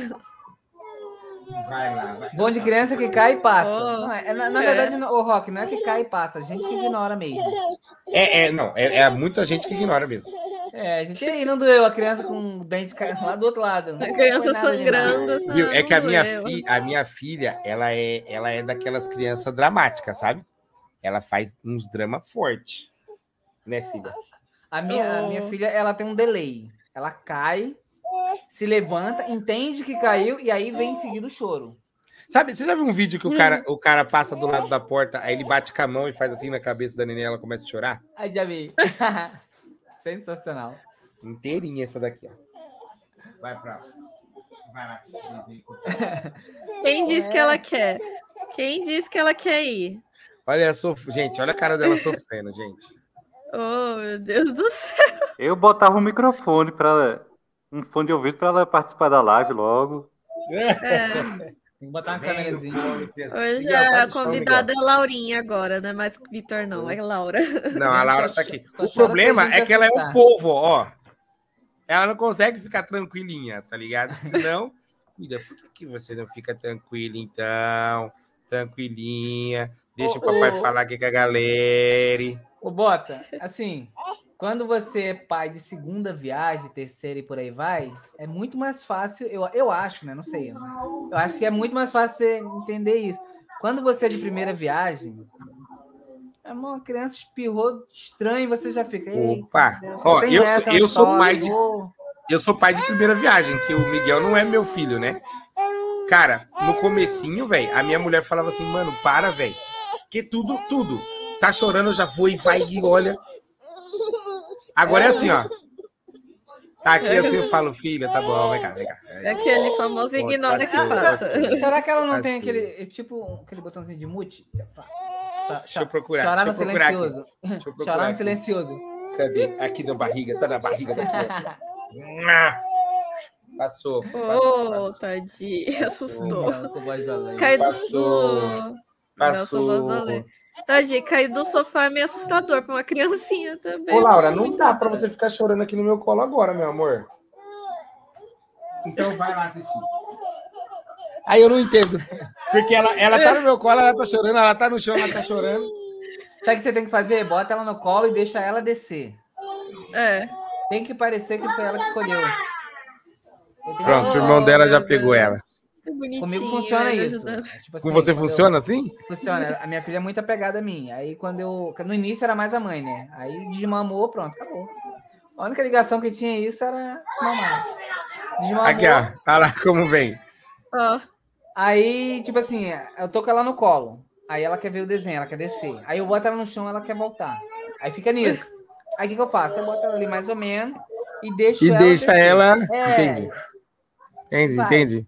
Vai lá, vai.
Bom de criança que cai e passa.
Oh.
Não, é- na, na
É.
verdade, o Rock, não é que cai e passa, a gente que ignora mesmo.
É, é, não, é, é muita gente que ignora mesmo.
É, a gente aí não doeu a criança com o dente lá do outro lado.
A criança sangrando.
Viu? É que a minha, fi, a minha filha, ela é, ela é daquelas crianças dramáticas, sabe? Ela faz uns drama forte. Né, filha?
A minha, a minha
Oh.
filha, ela tem um delay. Ela cai, se levanta, entende que caiu e aí vem em seguida o choro.
Sabe, você já viu um vídeo que o cara, o cara passa do lado da porta, aí ele bate com a mão e faz assim na cabeça da neném e ela começa a chorar?
Aí já vi. Sensacional.
Inteirinha essa daqui, ó. Vai pra. Vai lá.
Quem disse que ela quer? Quem disse que ela quer ir?
Olha, sof... gente, olha a cara dela sofrendo, gente.
Oh, meu Deus do céu.
Eu botava um microfone para um fone de ouvido para ela participar da live logo.
É,
Tem que botar uma câmerazinha.
hoje a convidada é Laurinha agora, não é mais Vitor, não. É Laura.
Não, a Laura tá aqui. O problema é que ela é um povo, ó. Ela não consegue ficar tranquilinha, tá ligado? Senão, filha, por que, que você não fica tranquila então? Tranquilinha. Deixa
Ô,
o papai
ô.
falar aqui com a galera.
Ô, Bota, assim, quando você é pai de segunda viagem, terceira e por aí vai, é muito mais fácil, eu, eu acho, né? Não sei. Eu acho que é muito mais fácil você entender isso. Quando você é de primeira viagem, é uma criança espirrou estranho e você já fica. "Ei,
Opa! Ó, eu, sou- eu sou pai de,
vou."
eu sou pai de primeira viagem, que o Miguel não é meu filho, né? Cara, no comecinho, velho, a minha mulher falava assim, mano, para, velho. Que tudo, tudo. Tá chorando, eu já vou e vai e olha. Agora é assim, ó. Tá aqui assim, eu falo, filha, tá bom, vem cá, vem cá.
É aquele famoso ignora que passa.
Será que ela não tem
Assim.
aquele esse tipo, aquele botãozinho de mute?
Deixa eu procurar,
Chorar no silencioso.
Deixa eu procurar
Chorar no silencioso.
Cadê? Aqui na barriga, tá na barriga daqui. ó. Passou, passou,
Oh, tadinho. Assustou.
Voz do
Passou. Passou.
Vazalê. Tadinho, cair do sofá é meio assustador pra uma criancinha também.
Ô, Laura, não dá pra você ficar chorando aqui no meu colo agora, meu amor. Então vai lá assistir. Aí eu não entendo. Porque ela, ela tá no meu colo, ela tá chorando, ela tá no chão, ela tá chorando.
Sabe o que você tem que fazer? Bota ela no colo e deixa ela descer.
É.
Tem que parecer que foi ela que escolheu.
Pronto, o irmão dela já pegou ela.
Que bonitinho.
Comigo funciona
ele
isso.
ajudando.
Tipo
Com
assim,
você
quando eu-
funciona assim?
Funciona. A minha filha é muito apegada a mim. Aí quando eu. No início era mais a mãe, né? Aí desmamou, pronto, acabou. A única ligação que tinha isso era mamar. Desmamou.
Aqui, ó. Olha lá como vem.
Aí, tipo assim, eu tô com ela no colo. Aí ela quer ver o desenho, ela quer descer. Aí eu boto ela no chão, ela quer voltar. Aí fica nisso. Aí o que, que eu faço? Eu boto ela ali mais ou menos e deixo
E
ela.
deixa
descer.
ela.
É.
Entendi. Entendi,
Vai.
entendi.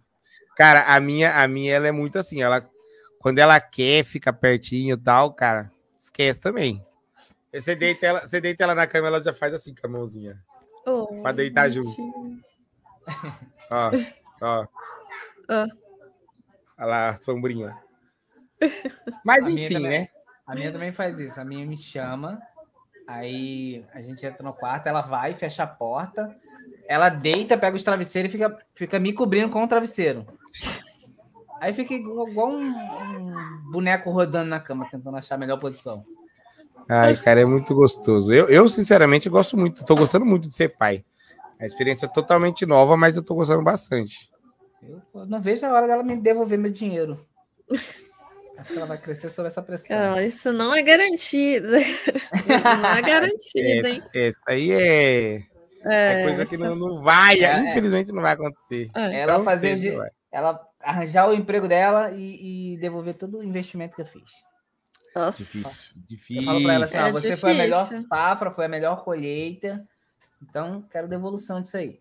Cara, a minha, a minha, ela é muito assim. Ela, quando ela quer ficar pertinho e tal, cara, esquece também. Você deita, ela, você deita ela na cama, ela já faz assim com a mãozinha.
oh,
Pra deitar junto.
bonitinho.
Ó, ó.
Ah.
Olha lá, a sombrinha. Mas
A
enfim,
também.
né?
A minha também faz isso. A minha me chama, aí a gente entra no quarto, ela vai, fecha a porta, ela deita, pega os travesseiros e fica, fica me cobrindo com o travesseiro. Aí fica igual, igual um, um boneco rodando na cama, tentando achar a melhor posição.
Ai, cara, é muito gostoso. Eu, eu, sinceramente, gosto muito. Tô gostando muito de ser pai. A experiência é totalmente nova, mas eu tô gostando bastante.
Eu não vejo a hora dela me devolver meu dinheiro. Acho que ela vai crescer sob essa pressão.
Ah, isso não é garantido. Isso não é garantido, hein?
Essa aí é, é
É,
coisa que
isso-
não, não vai,
É, é.
infelizmente não vai acontecer.
é.
Ela
Tão
fazer
vai.
Ela arranjar o emprego dela e, e devolver todo o investimento que eu fiz.
Nossa.
Difícil,
Eu
difícil.
falo pra ela assim,
É
você foi a melhor
difícil.
safra, foi a melhor colheita. Então, quero devolução disso aí.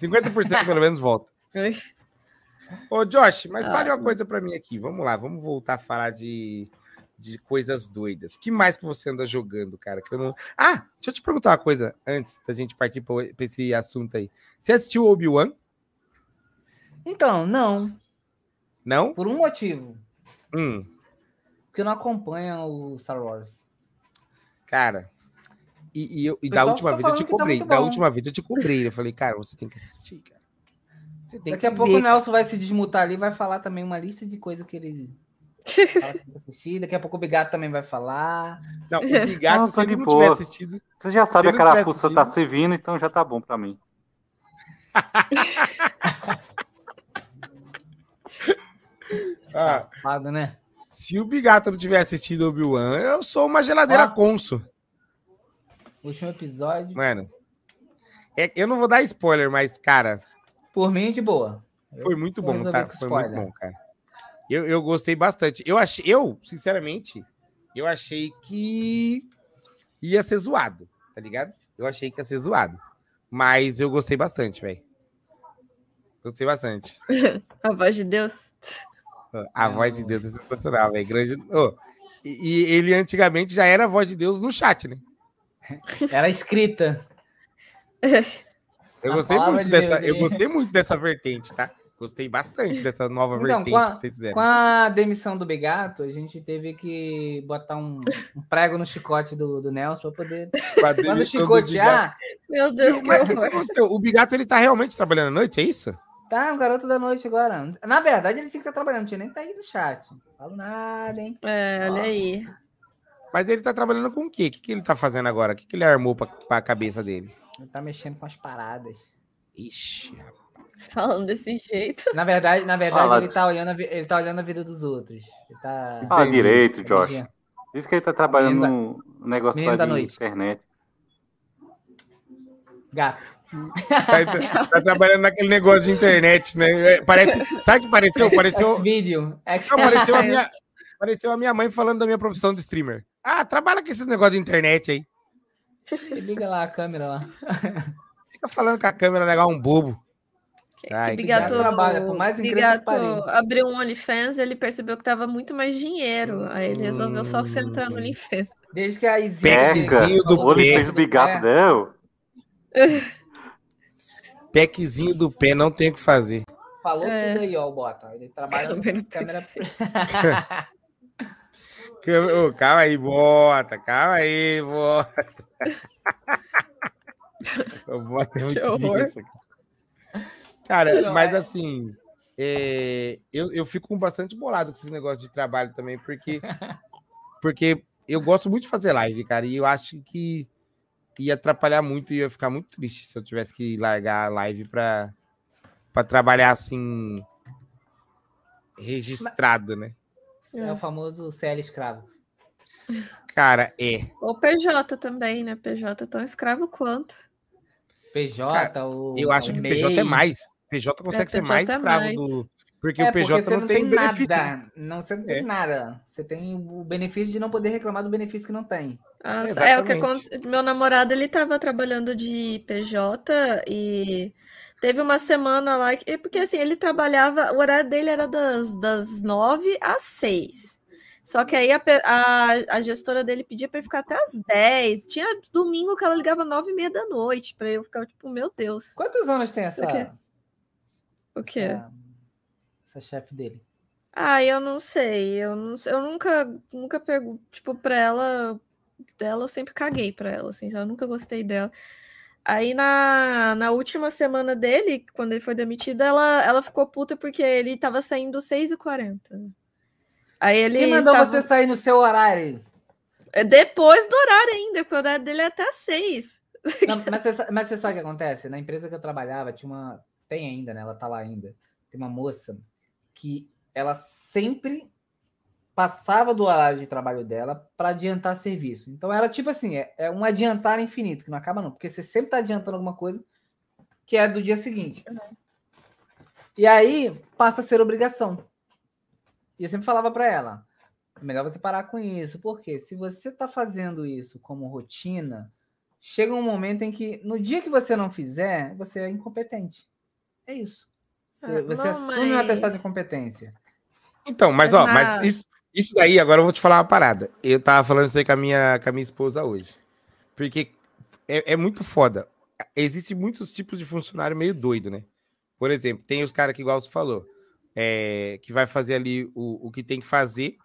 50% pelo menos volta. Ô, Josh, mas fale uma coisa pra mim aqui. Vamos lá, vamos voltar a falar de, de coisas doidas. que mais que você anda jogando, cara? Que eu não... Ah, deixa eu te perguntar uma coisa antes da gente partir pra pra esse assunto aí. Você assistiu o Obi-Wan?
Então, não.
Não?
Por um motivo.
Hum,
Porque não acompanho o Star Wars.
cara. E, e eu- e da última
tá
vez eu te
tá
cobrei.
muito
da última vez eu te cobrei. Eu falei, cara, você tem que assistir, cara. Você tem
Daqui
que
a pouco
ver,
o Nelson vai se desmutar ali e vai falar também uma lista de coisas que ele assistir. Daqui a pouco o Bigato também vai falar.
Não, o Bigato,
Não,
se ele não
boa.
tiver assistido.
Você já sabe
Se
a carapuça tá servindo, então já tá bom pra mim.
Ah,
Fado, né?
se o Bigato não tiver assistido o Obi-Wan, eu sou uma geladeira
Ó.
conso.
Último episódio.
Mano. É, eu não vou dar spoiler, mas, cara,
Por mim, de boa.
foi muito bom, tá? Foi muito bom, cara. Eu, eu gostei bastante. Eu achei, eu, sinceramente, eu achei que ia ser zoado, tá ligado? Eu achei que ia ser zoado. Mas eu gostei bastante, velho. Gostei bastante.
A voz de Deus.
A
Não.
voz de Deus é sensacional, velho. Grande. Ô, e, e ele antigamente já era a voz de Deus no chat, né?
Era escrita.
Eu gostei muito
de
dessa,
Deus,
eu gostei muito dessa vertente, tá? Gostei bastante dessa nova
Então,
vertente
com a-
que vocês fizeram.
Com a demissão do Bigato, a gente teve que botar um, um prego no chicote do, do Nelson para poder. Quando chicotear,
Meu Deus,
Bigato.
que
Mas o que que
horror.
O Bigato ele tá realmente trabalhando à noite, é isso?
Tá um garoto da noite agora. Na verdade, ele tinha que estar trabalhando, não tinha nem tá aí no chat. Não falo nada, hein?
É, olha aí.
Mas ele tá trabalhando com o quê? O que, que ele tá fazendo agora? O que, que ele armou pra, pra cabeça dele?
Ele tá mexendo com as paradas.
Ixi, rapaz.
Falando desse jeito.
Na verdade, na verdade
Fala.
ele, tá olhando a, vi- ele tá olhando a vida dos outros. Ele tá.
Fala
Entendi.
direito, Josh.
Entendi.
Diz que ele tá trabalhando
Menino
no negócio
menino
lá
da
de
noite.
internet.
Gato.
Tá, tá trabalhando naquele negócio de internet, né? É, Parece, sabe o que pareceu? Pareceu,
Vídeo. É
não, pareceu, a minha, pareceu a minha mãe falando da minha profissão de streamer. Ah, trabalha com esses negócios de internet aí.
Liga lá a câmera lá.
Fica falando com a câmera legal, um bobo. Ai,
que
que
Bigato,
trabalha, por mais incrível que
Bigato abriu um OnlyFans ele percebeu que tava muito mais dinheiro. Aí ele resolveu só se entrar no OnlyFans.
Desde que a Izinha.
Do
o fez do bigato dela.
Packzinho do pé, não tem o que fazer.
Falou
É.
tudo aí, ó, o Bota. Ele trabalha com
Câmera
câmera.
Ô, calma aí, bota, calma aí, bota. O bota é muito
Que horror.
besta, cara. Cara,
Não,
mas
é-
assim, é, eu, eu fico bastante bolado com esse negócio de trabalho também, porque, porque eu gosto muito de fazer live, cara, e eu acho que ia atrapalhar muito e ia ficar muito triste se eu tivesse que largar a live pra, pra trabalhar assim, registrado, né?
É o famoso CL escravo.
Cara, é.
Ou PJ também, né? PJ tão escravo quanto.
PJ, o.
Eu acho que
o
PJ é mais. PJ consegue ser
PJ
mais
é
escravo
mais.
do. Porque
É,
o PJ
você
não, tem, benefício.
nada. Não, você não tem
É.
nada. Você tem o benefício de não poder reclamar do benefício que não tem.
Nossa, é o que
Exatamente.
acon- meu namorado ele tava trabalhando de PJ e teve uma semana lá que porque assim ele trabalhava o horário dele era das, das 9 às 6 só que aí a, a, a gestora dele pedia para ele ficar até às 10 tinha domingo que ela ligava nove e meia da noite para eu ficar tipo meu Deus
Quantos anos tem essa.
O quê? o quê
Essa, essa chefe dele?
Ah, eu não sei. Eu, não, eu nunca, nunca pergunto, tipo, pra ela, dela eu sempre caguei pra ela, assim, eu nunca gostei dela. Aí na, na última semana dele, quando ele foi demitido, ela, ela ficou puta porque ele tava saindo 6h40. Aí ele
Quem mandou
estava-
você sair no seu horário?
É Depois do horário ainda, porque o horário dele é até 6.
Não, mas, você, mas você sabe o que acontece? Na empresa que eu trabalhava, tinha uma. Tem ainda, né? Ela tá lá ainda. Tem uma moça que ela sempre passava do horário de trabalho dela para adiantar serviço. Então era tipo assim, é, é, um adiantar infinito, que não acaba não, porque você sempre está adiantando alguma coisa que é do dia seguinte. Uhum. E aí passa a ser obrigação. E eu sempre falava para ela, é melhor você parar com isso, porque se você está fazendo isso como rotina, chega um momento em que no dia que você não fizer, você é incompetente. É isso. Você, ah, você não, assume mas... um atestado de competência.
Então, mas, ó, mas isso, isso daí, agora eu vou te falar uma parada. Eu tava falando isso aí com a minha, com a minha esposa hoje. Porque é, é muito foda. Existem muitos tipos de funcionário meio doido, né? Por exemplo, tem os caras que, igual você falou, é, que vai fazer ali o, o que tem que fazer,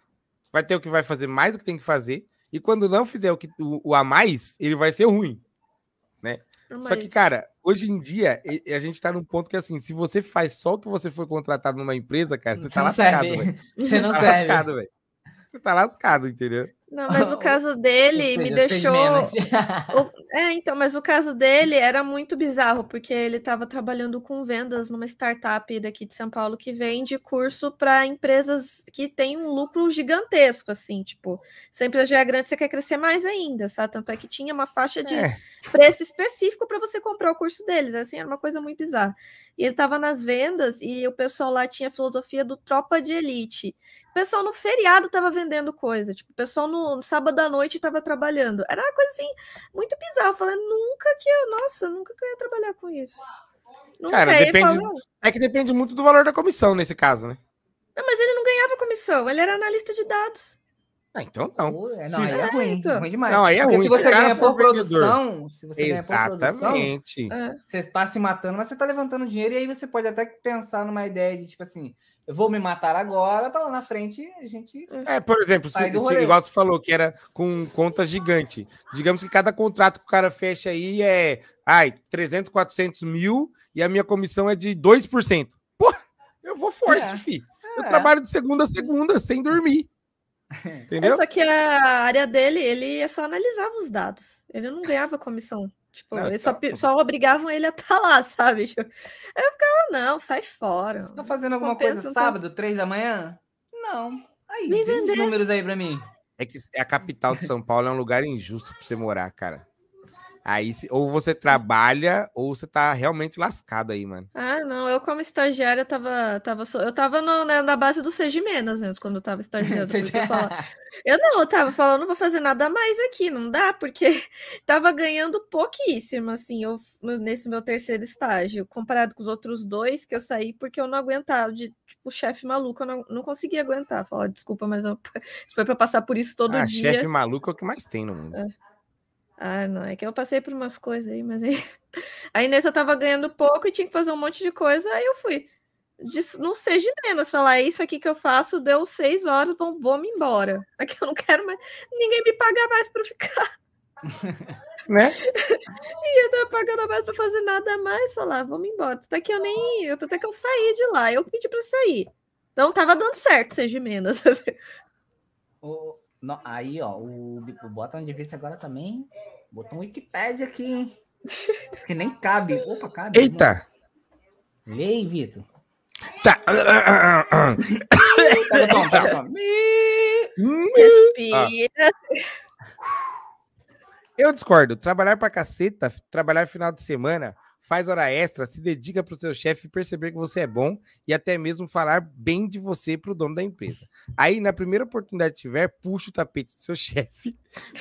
vai ter o que vai fazer mais do que tem que fazer, e quando não fizer o, que, o, o a mais, ele vai ser ruim, né? Mas... Só que, cara, hoje em dia, a gente tá num ponto que, assim, se você faz só o que você foi contratado numa empresa, cara, você, você tá lascado, velho.
Você não tá serve. lascado, velho.
Você tá lascado, entendeu?
Não, mas o caso dele me deixou. o... É, então, mas o caso dele era muito bizarro, porque ele estava trabalhando com vendas numa startup daqui de São Paulo que vende curso para empresas que têm um lucro gigantesco, assim, tipo, se a empresa já é grande, você quer crescer mais ainda, sabe? Tanto é que tinha uma faixa de é. preço específico para você comprar o curso deles, assim, era uma coisa muito bizarra. E ele estava nas vendas e o pessoal lá tinha a filosofia do tropa de elite. O pessoal no feriado estava vendendo coisa, tipo, o pessoal no, no sábado à noite estava trabalhando. Era uma coisa assim, muito bizarra. Eu falei, nunca que eu, nossa, nunca que eu ia trabalhar com isso.
Nunca. Cara, depende, é que depende muito do valor da comissão nesse caso, né?
Não, mas ele não ganhava comissão, ele era analista de dados.
Ah, então não.
É, não, aí é, é ruim, então. ruim demais.
Não, aí é
Porque
ruim.
Se você ganha por produção, se você ganha por produção,
Exatamente.
você está se matando, mas você está levantando dinheiro e aí você pode até pensar numa ideia de tipo assim, eu vou me matar agora, para lá na frente a gente.
É, por exemplo, se, se, igual você falou que era com conta gigante. Digamos que cada contrato que o cara fecha aí é ai, 300, 400 mil e a minha comissão é de 2%. Pô, eu vou forte, é. fi. Eu é. trabalho de segunda a segunda, sem dormir. Entendeu?
É só que a área dele, ele só analisava os dados. Ele não ganhava comissão. Tipo, não, eles só, tá... só obrigavam ele a estar tá lá, sabe? Tipo, eu ficava, não, sai fora.
Você tá fazendo alguma coisa sábado, três da manhã? Não. Aí, Nem vender. números aí pra mim.
É que a capital de São Paulo é um lugar injusto pra você morar, cara. Aí, ou você trabalha, ou você tá realmente lascado aí, mano.
Ah, não. Eu, como estagiária, tava. tava eu tava no, né, na base do Seja Menos, né, quando eu tava estagiando. eu, eu não, eu tava falando, não vou fazer nada mais aqui, não dá, porque tava ganhando pouquíssimo, assim, eu, nesse meu terceiro estágio, comparado com os outros dois que eu saí, porque eu não aguentava, de tipo, chefe maluco, eu não, não conseguia aguentar. Falar, desculpa, mas eu, foi para passar por isso todo ah, dia.
Chefe maluco é o que mais tem no mundo.
É. Ah, não, é que eu passei por umas coisas aí, mas aí. Aí nesse eu tava ganhando pouco e tinha que fazer um monte de coisa, aí eu fui. não seja menos, falar é isso aqui que eu faço, deu seis horas, vão, vou me embora. Aqui eu não quero mais. Ninguém me paga mais para ficar.
né?
e eu tava pagando mais para fazer nada mais, falar, vamos embora. Até que eu nem. Até que eu saí de lá, eu pedi para sair. Então tava dando certo, seja menos.
o, no, aí, ó, o, o botão de vista agora também. Botou um Wikipedia aqui, hein? Acho que nem cabe. Opa, cabe.
Eita!
Lê aí, Vitor.
Tá.
Respira.
Eu discordo. Trabalhar pra caceta, trabalhar final de semana, faz hora extra, se dedica para o seu chefe perceber que você é bom e até mesmo falar bem de você para o dono da empresa. Aí, na primeira oportunidade que tiver, puxa o tapete do seu chefe,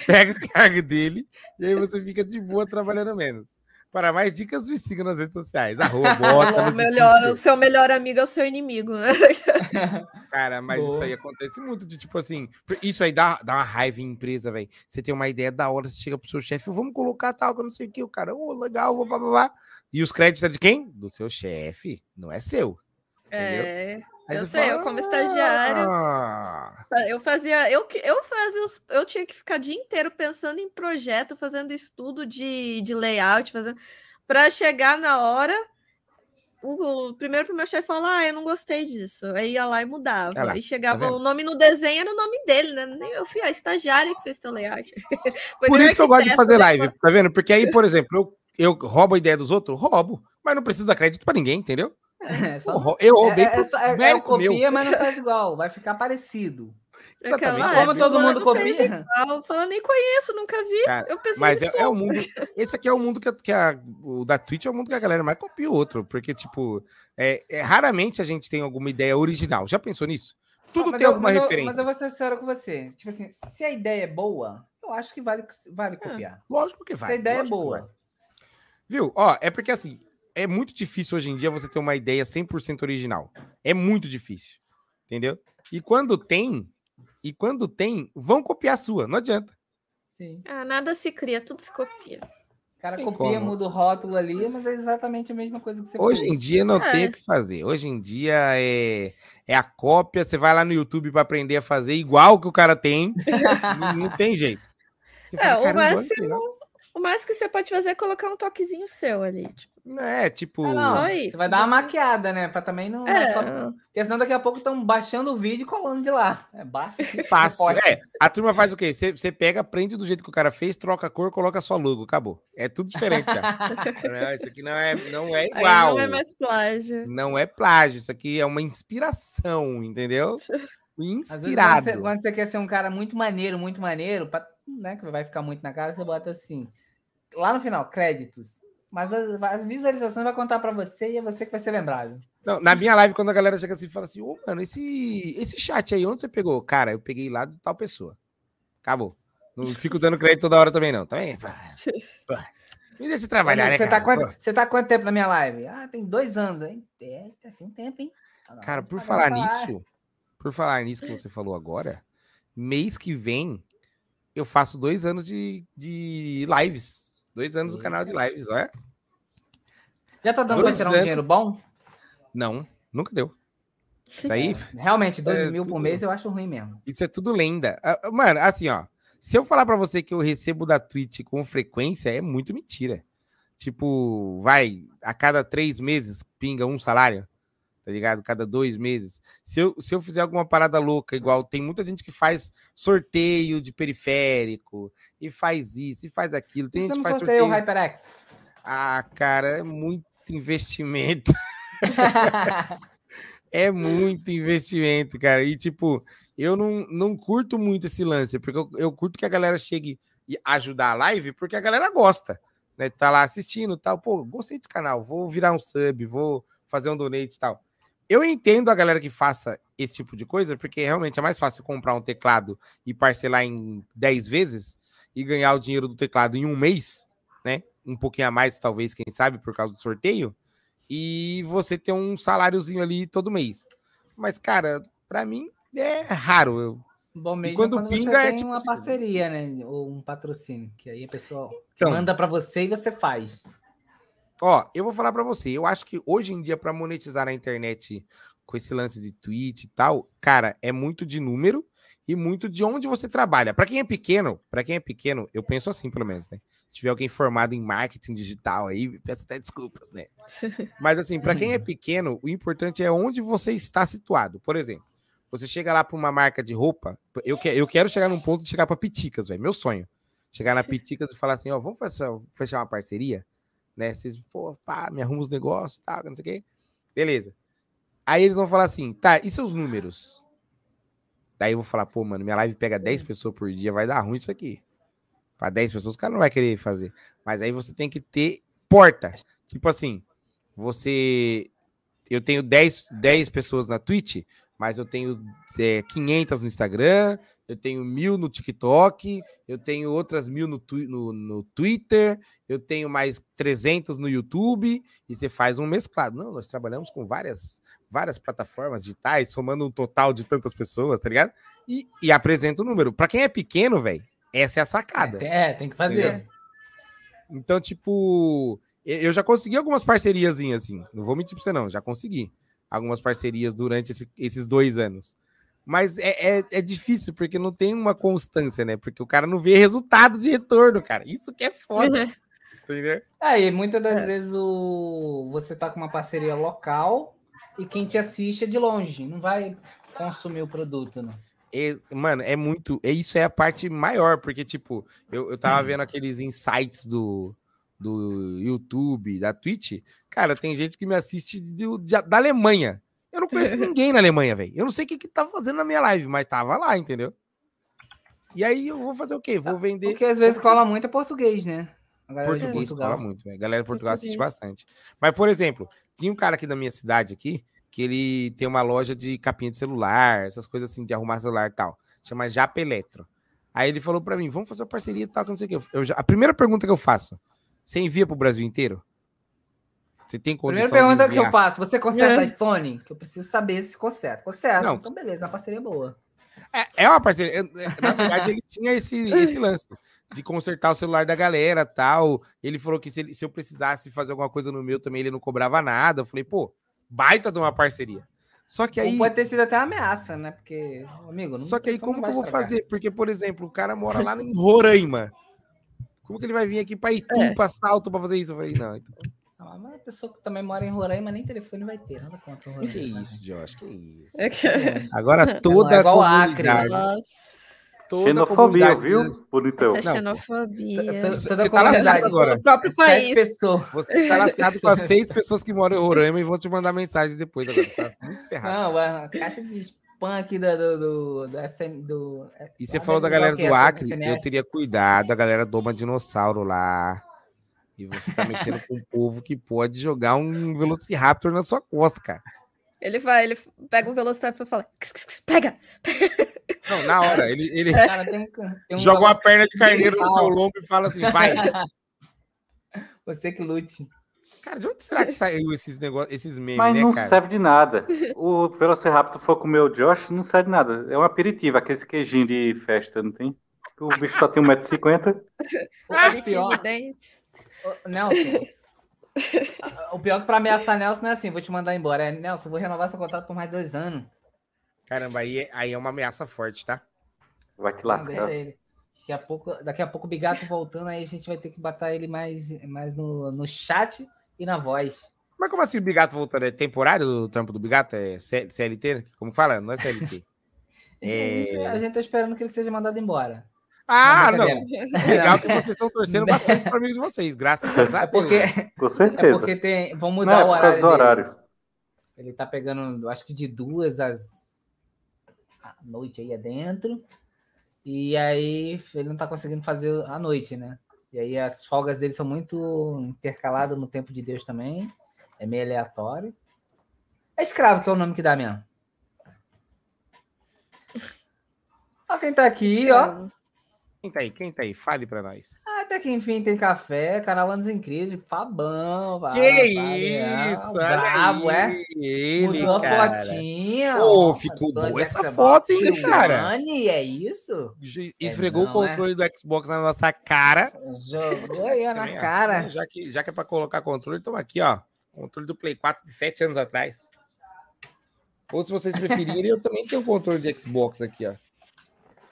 pega a carga dele e aí você fica de boa trabalhando menos. Para mais dicas, me siga nas redes sociais. Arroba, bota,
o, melhor, o seu melhor amigo é o seu inimigo. Né?
Cara, mas Boa. isso aí acontece muito de tipo assim. Isso aí dá, dá uma raiva em empresa, velho. Você tem uma ideia da hora, você chega pro seu chefe, vamos colocar tal, que eu não sei o que. O cara, ô, oh, legal, blá, blá, blá. E os créditos é de quem? Do seu chefe, não é seu.
É. Aí eu sei, fala, eu como estagiária, ah. eu fazia, eu, eu fazia, os, eu tinha que ficar o dia inteiro pensando em projeto, fazendo estudo de, de layout, fazendo para chegar na hora. O, o primeiro pro meu chefe falar, ah, eu não gostei disso. Aí ia lá e mudava. Aí chegava tá o nome no desenho, era o nome dele, né? Eu fui a estagiária que fez teu layout.
Por isso que eu gosto de fazer live, tá vendo? Porque aí, por exemplo, eu, eu roubo a ideia dos outros? Roubo, mas não preciso dar crédito para ninguém, entendeu?
É, só... eu roubei é, é, é, é, copia, meu. mas não faz igual. Vai ficar parecido.
Aquela
Exatamente.
Como todo mundo copia.
Falando, nem conheço, nunca vi.
Cara,
eu pensei
Mas é, é o mundo. Esse aqui é o mundo que, que a, o da Twitch é o mundo que a galera mais copia o outro. Porque, tipo, é, é- raramente a gente tem alguma ideia original. Já pensou nisso? Tudo
Ah,
tem
eu-
alguma
mas eu-
referência.
mas eu vou ser sincero com você. Tipo assim, se a ideia é boa, eu acho que vale, vale copiar.
Lógico que
se
vai.
a ideia é boa.
Viu? Ó, é porque assim, é muito difícil hoje em dia você ter uma ideia 100% original. É muito difícil. Entendeu? E quando tem, e quando tem, vão copiar a sua. Não adianta.
Sim.
Ah, nada se cria, tudo se copia.
O cara
Tem
copia,
como.
muda o rótulo ali, mas é exatamente a mesma coisa que você
Hoje
fez.
em dia não
É.
tem o que fazer. Hoje em dia é, é a cópia. Você vai lá no YouTube para aprender a fazer igual que o cara tem. não, não tem jeito. Você
É, o
"Caramba, olha que
máximo-
legal."
O mais que você pode fazer é colocar um toquezinho seu ali. Tipo,
É, tipo.
Ah, não, você
isso,
vai dar uma maquiada, né? Pra também não. é
é,
só... Porque senão daqui a pouco estão baixando o vídeo e colando de lá. É baixo.
Fácil.
posta.
É, a turma faz o quê? Você você pega, prende do jeito que o cara fez, troca a cor, coloca só logo, acabou. É tudo diferente já. Não, isso aqui não é, não é
aí
igual.
não é mais plágio.
Não é plágio, isso aqui é uma inspiração, entendeu?
Às vezes, quando
Inspirado.
você, quando você quer ser um cara muito maneiro, muito maneiro, pra, né, que vai ficar muito na cara, você bota assim. Lá no final, créditos. Mas as, as visualizações vai contar pra você e é você que vai ser lembrado.
Não, na minha live, quando a galera chega assim e fala assim, ô, mano, esse, esse chat aí, onde você pegou? Cara, eu peguei lá de tal pessoa. Acabou. Não fico dando crédito toda hora também, não. Também. pá. Me deixa trabalhar, né,
você, tá quanto, você tá quanto tempo na minha live? Ah, tem dois anos. Hein? É, tá tem tempo, hein? Não,
Cara, por falar
salário.
nisso, por falar nisso que você falou agora, mês que vem eu faço dois anos de, de lives. Dois anos do canal de lives, olha.
Já tá dando pra
Dois
tirar um
anos.
dinheiro bom?
Não, nunca deu. Isso aí,
Realmente, dois
É,
mil por
tudo-
mês eu acho ruim mesmo.
isso é tudo lenda. Ah, ah, Mano, assim, ó. Se eu falar pra você que eu recebo da Twitch com frequência, é muito mentira. Tipo, vai, a cada três meses pinga um salário, tá ligado? Cada dois meses. Se eu, se eu fizer alguma parada louca, igual tem muita gente que faz sorteio de periférico, e faz isso, e faz aquilo. Tem
que
gente que faz
sorteia o
sorteio.
HyperX?
Ah, cara, é muito investimento. É muito investimento, cara. E, tipo, eu não, não curto muito esse lance, porque eu, eu curto que a galera chegue e ajudar a live, porque a galera gosta, né? Tá lá assistindo e tal. Pô, gostei desse canal, vou virar um sub, vou fazer um donate e tal. Eu entendo a galera que faça esse tipo de coisa, porque realmente é mais fácil comprar um teclado e parcelar em 10 vezes e ganhar o dinheiro do teclado em um mês, né? Um pouquinho a mais, talvez, quem sabe, por causa do sorteio e você ter um saláriozinho ali todo mês. Mas, cara, pra mim é raro. Eu,
Bom mesmo
quando
quando,
pinga,
você
é
tem
tipo
uma
assim-
parceria, né? Ou um patrocínio, que aí a pessoa
Então.
manda pra você e você faz.
Ó, eu vou falar pra você. Eu acho que hoje em dia, pra monetizar na internet com esse lance de tweet e tal, cara, é muito de número e muito de onde você trabalha. Pra quem é pequeno, para quem é pequeno, eu penso assim, pelo menos, né? Se tiver alguém formado em marketing digital aí, peço até desculpas, né? Mas assim, pra quem é pequeno, o importante é onde você está situado. Por exemplo, você chega lá pra uma marca de roupa, eu, que, eu quero chegar num ponto de chegar pra Piticas, velho, meu sonho. Chegar na Piticas e falar assim, ó, vamos fechar, fechar uma parceria? Né? Vocês, pô, pá, me arruma os negócios, tá, não sei o quê. Beleza. Aí eles vão falar assim, tá, e seus números? Daí eu vou falar, pô, mano, minha live pega 10 pessoas por dia, vai dar ruim isso aqui. Pra 10 pessoas, o cara não vai querer fazer. Mas aí você tem que ter porta. Tipo assim, você. Eu tenho 10, 10 pessoas na Twitch, mas eu tenho é, 500 no Instagram, eu tenho mil no TikTok, eu tenho outras mil no, no, no Twitter, eu tenho mais 300 no YouTube, e você faz um mesclado. Não, nós trabalhamos com várias, várias plataformas digitais, somando um total de tantas pessoas, tá ligado? E, e apresenta o número. Pra quem é pequeno, velho, essa é a sacada.
É, tem que fazer.
Entendeu? Então, tipo, eu já consegui algumas parcerias, assim. Não vou mentir pra você, não. Já consegui algumas parcerias durante esse- esses dois anos. Mas é, é, é difícil, porque não tem uma constância, né? Porque o cara não vê resultado de retorno, cara. Isso que é foda, entendeu?
É, e muitas das vezes o... você tá com uma parceria local e quem te assiste é de longe, não vai consumir o produto, né?
É, mano, é muito. É, isso é a parte maior, porque, tipo, eu, eu tava vendo aqueles insights do, do YouTube, da Twitch. Cara, tem gente que me assiste de- de- da Alemanha. Eu não conheço ninguém na Alemanha, velho. Eu não sei o que que tá fazendo na minha live, mas tava lá, entendeu? E aí eu vou fazer o quê? Vou vender.
Porque às vezes cola muito é português, né? A galera de
Português fala muito, velho. A galera de Portugal assiste
Português.
bastante. Mas, por exemplo, tinha um cara aqui da minha cidade aqui, que ele tem uma loja de capinha de celular, essas coisas assim, de arrumar celular e tal. Chama Japa Eletro. Aí ele falou pra mim, vamos fazer uma parceria e tal, que não sei o quê. Eu já- a primeira pergunta que eu faço, você envia pro Brasil inteiro? Você tem condição
Primeira pergunta
de
que eu faço: você conserta
É.
iPhone? Que eu preciso saber se conserta. Conserta.
Não.
Então, beleza, uma parceria boa.
É, é uma parceria. é, é, Na verdade, ele tinha esse, esse lance de consertar o celular da galera tal. Ele falou que se, ele- se eu precisasse fazer alguma coisa no meu também, ele não cobrava nada. Eu falei, pô, baita de uma parceria. Só que
Ou
aí.
pode ter sido até uma ameaça, né? Porque, amigo, não
Só que aí, como que eu vou fazer? Porque, por exemplo, o cara mora lá em Roraima. Como que ele vai vir aqui pra Itu,
É.
pra Salto, pra fazer isso? Eu falei, não. Então,
Ah, Mas a pessoa que também mora em Roraima nem telefone vai ter. Nada contra o
que
Roraima.
isso, Josh, que isso.
É que-
Agora toda
É
a
igual Acre.
comunidade.
Nossa,
Toda a
Xenofobia, viu, bonitão?
essa é
Não,
xenofobia.
Você
Toda a
tá lascado
comunidade.
agora.
O próprio
Sete
país.
pessoas.
Você tá lascado com as seis pessoas que moram em Roraima e vão te mandar mensagem depois agora. Tá muito ferrado.
Não, a caixa de aqui do. do, do, do, SM, do
E você falou da
deve
galera do? Acre,
SMS?
eu teria cuidado, a galera doma dinossauro lá. E você tá mexendo com um povo que pode jogar um Velociraptor na sua costa, cara.
Ele vai, ele pega o Velociraptor e fala: "Ks, ks, ks, pega!
Não, na hora, ele, ele
Cara, tem um, tem um
joga uma perna de carneiro no seu lombo e fala assim, vai.
Você que lute.
Cara, de onde será que saiu esses negócios, esses memes,
Mas
né,
não
cara?
serve de nada. O Velociraptor for comer o Josh, não serve de nada. É um aperitivo, aquele queijinho de festa, não tem? O bicho só tem 1,50m.
O
Palitinho
pior,
de dente.
Ô, Nelson. o pior que pra ameaçar Nelson não é assim, vou te mandar embora. É, Nelson, vou renovar seu contrato por mais dois anos.
Caramba, aí, é- aí é uma ameaça forte, tá?
Vai te
Não, deixa
lascar.
ele. Daqui a pouco, daqui a pouco o Bigato voltando, aí a gente vai ter que botar ele mais, mais no, no chat e na voz.
Mas como assim o Bigato voltando? É temporário o trampo do Bigato? É CLT? Como que fala? Não é CLT.
A gente, a gente tá esperando que ele seja mandado embora.
Ah,
Não.
Legal que vocês estão torcendo bastante para amigos de vocês, graças a Deus.
É porque,
Com
é
certeza.
porque tem, vão
Não,
mudar
é
o
por
horário.
do
dele.
horário.
Ele tá pegando, acho que de duas às à noite aí adentro. E aí ele não tá conseguindo fazer à noite, né? E aí as folgas dele são muito intercaladas no tempo de Deus também. É meio aleatório. É escravo que é o nome que dá mesmo. Ó quem tá aqui, ó.
Quem tá aí? Quem tá aí? Fale pra nós.
Até que enfim tem café, canal Anos Incríveis, Fabão.
Que
Fabiano,
isso? Olha
Bravo,
aí,
é?
Ele,
Mudou a
cara.
fotinha.
Ô,
ó,
ficou boa essa
Xbox
foto, hein, cara?
One, é isso?
Ju- Esfregou
não,
o controle do Xbox na nossa cara.
Jogou aí ó, na
Também, ó.
cara.
Já que, já que é pra colocar controle, toma aqui, ó. Controle do Play 4 de 7 anos atrás. Ou se vocês preferirem, eu também tenho um controle de Xbox aqui, ó.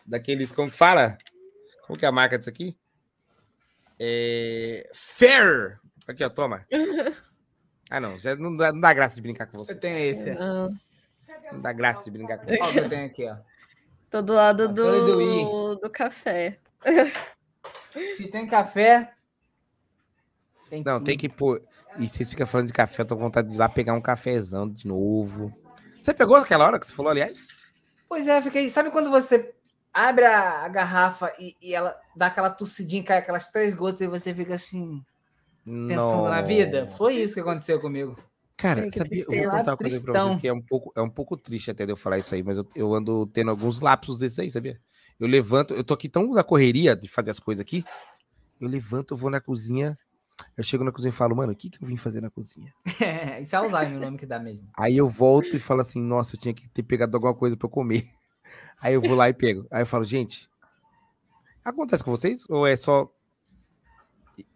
Daqueles, como que fala? Como que é a marca disso aqui? É... Fair! Aqui, ó, toma. Ah, não, já não dá, não dá graça de brincar com você.
Eu tenho esse.
Ah,
Não dá graça de brincar com
Olha o
você.
que eu tenho aqui, ó.
tô do lado
do
do, café.
Se tem café. Tem
Não, tem que pôr. E vocês ficam falando de café, eu tô com vontade de ir lá pegar um cafezão de novo. Você pegou aquela hora que você falou, aliás?
Pois é, fiquei. Sabe quando você abre a, a garrafa e, e ela dá aquela tossidinha, cai aquelas três gotas e você fica assim, pensando na vida? Foi isso que aconteceu comigo.
Cara, sabia, eu vou contar uma coisa pra vocês que é um pouco, é um pouco triste até de eu falar isso aí, mas eu, eu ando tendo alguns lapsos desses aí, sabia? Eu levanto, eu tô aqui tão na correria de fazer as coisas aqui, eu levanto, eu vou na cozinha, eu chego na cozinha e falo, mano, o que que eu vim fazer na cozinha?
isso é Alzheimer o nome que dá mesmo.
Aí eu volto e falo assim, nossa, eu tinha que ter pegado alguma coisa pra eu comer. Aí eu vou lá e pego. Aí eu falo, gente, acontece com vocês? Ou é só.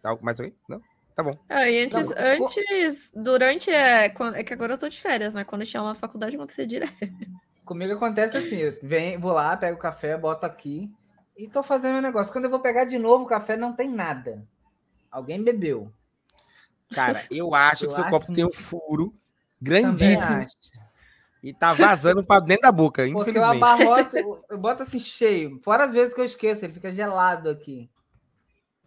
Algo mais alguém? Não? Tá bom.
Ah, e antes,
Não,
antes, durante, é, quando- é que agora eu tô de férias, né? Quando eu tinha aula na faculdade, acontecia direto.
Comigo acontece assim, eu venho, vou lá, pego o café, boto aqui e tô fazendo meu negócio. Quando eu vou pegar de novo o café, não tem nada. Alguém bebeu.
Cara, eu acho
Eu
que seu
acho
copo tem um furo
Também
grandíssimo
acho.
E tá vazando pra dentro da boca,
Porque eu
infelizmente.
abarroto, eu- boto assim cheio. Fora as vezes que eu esqueço, ele fica gelado aqui.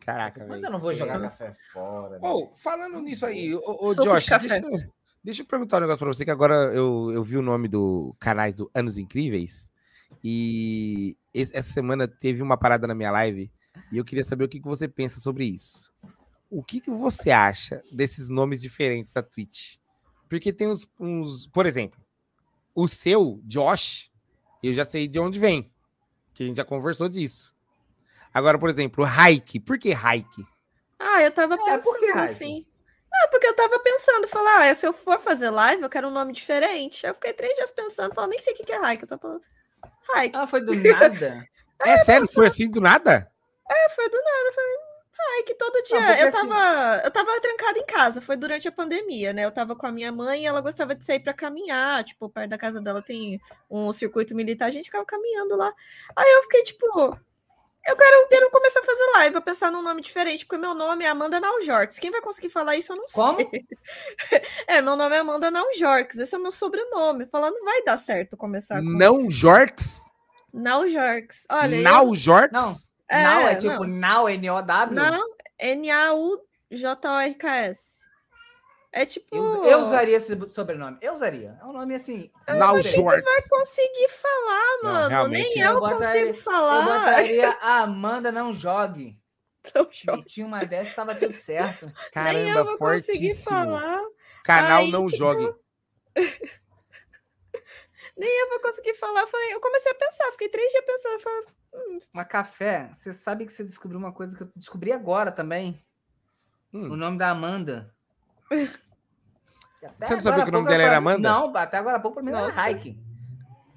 Caraca,
Mas eu não vou jogar café fora. né?
Ô, falando nisso aí, ô, ô,
Suco de
Josh, deixa, Deixa eu perguntar um negócio pra você, que agora eu, eu vi o nome do canais do Anos Incríveis. E essa semana teve uma parada na minha live. E eu queria saber o que, que você pensa sobre isso. O que, que você acha desses nomes diferentes da Twitch? Porque tem uns, uns. Por exemplo, o seu, Josh, eu já sei de onde vem. Que a gente já conversou disso. Agora, por exemplo, Hike. Por que Hike?
Ah, eu tava
É,
pensando
Raik?
assim. Não, porque eu tava pensando, falar, ah, se eu for fazer live, eu quero um nome diferente. Aí Eu fiquei três dias pensando, falando, nem sei o que é Raik. Eu tô falando, Raik.
Ah, foi do nada?
É sério? Foi assim do nada?
É, foi do nada. Eu falei, Raik, todo dia. eu,
assim-
tava, eu tava trancada em casa, foi durante a pandemia, né? Eu tava com a minha mãe e ela gostava de sair pra caminhar. Tipo, perto da casa dela tem um circuito militar, a gente ficava caminhando lá. Aí eu fiquei, tipo, eu quero, quero começar a fazer live, vou pensar num nome diferente, porque meu nome é Amanda Naujorques. Quem vai conseguir falar isso, eu não
Como?
sei. É, meu nome é Amanda Naujorques, esse é o meu sobrenome. Falar, não vai dar certo começar com
Não Jorks?
Naujorques. Olha, eu-
Now Jorks?
Não.
É,
Now é tipo
não.
Now, N-O-W?
Não, N-A-U-J-O-R-K-S. É tipo.
Eu, eu usaria esse sobrenome. Eu usaria. É um nome assim.
Now
diferente.
Jorks.
conseguir falar,
Não,
mano.
realmente
Nem
não.
eu
Eu botaria-
consigo
Eu
falar.
botaria a Amanda não jogue.
Não
E
joga.
tinha uma dessas, tava tudo certo.
Nem eu
Caramba,
vou conseguir
fortíssimo.
falar.
Canal
Aí,
não
tipo,
jogue.
Nem eu vou conseguir falar. Eu, falei, eu comecei a pensar, fiquei três dias pensando. eu Falei, hum,
Uma café, você sabe que você descobriu uma coisa que eu descobri agora também.
Hum.
O nome da Amanda. Até
Você não sabia que o nome dela
eu
era Amanda?
Não, até agora há pouco pra mim era
Nossa.
Raik.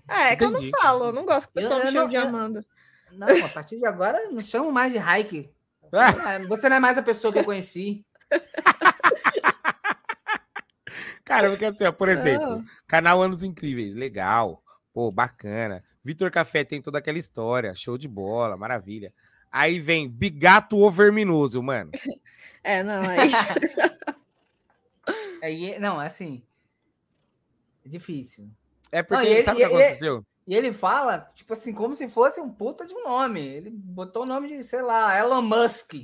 é, que eu
Entendi.
não falo. Eu não gosto que o pessoal
Eu-
me
eu
chame
não-
de
eu-
Amanda.
Não, a partir de agora não chamo mais de.
Ah,
Você não é mais a pessoa que eu conheci.
cara, porque assim, ó, por exemplo,
Não.
canal Anos Incríveis, legal. Pô, bacana. Vitor Café tem toda aquela história, show de bola, maravilha. Aí vem Bigato Overminoso, mano.
É, não, aí.
Aí, não, assim. É difícil.
É porque,
Não, ele-
sabe o que
ele-
aconteceu?
E ele fala, tipo assim, como se fosse um puta de um nome. Ele botou o nome de, sei lá, Elon Musk.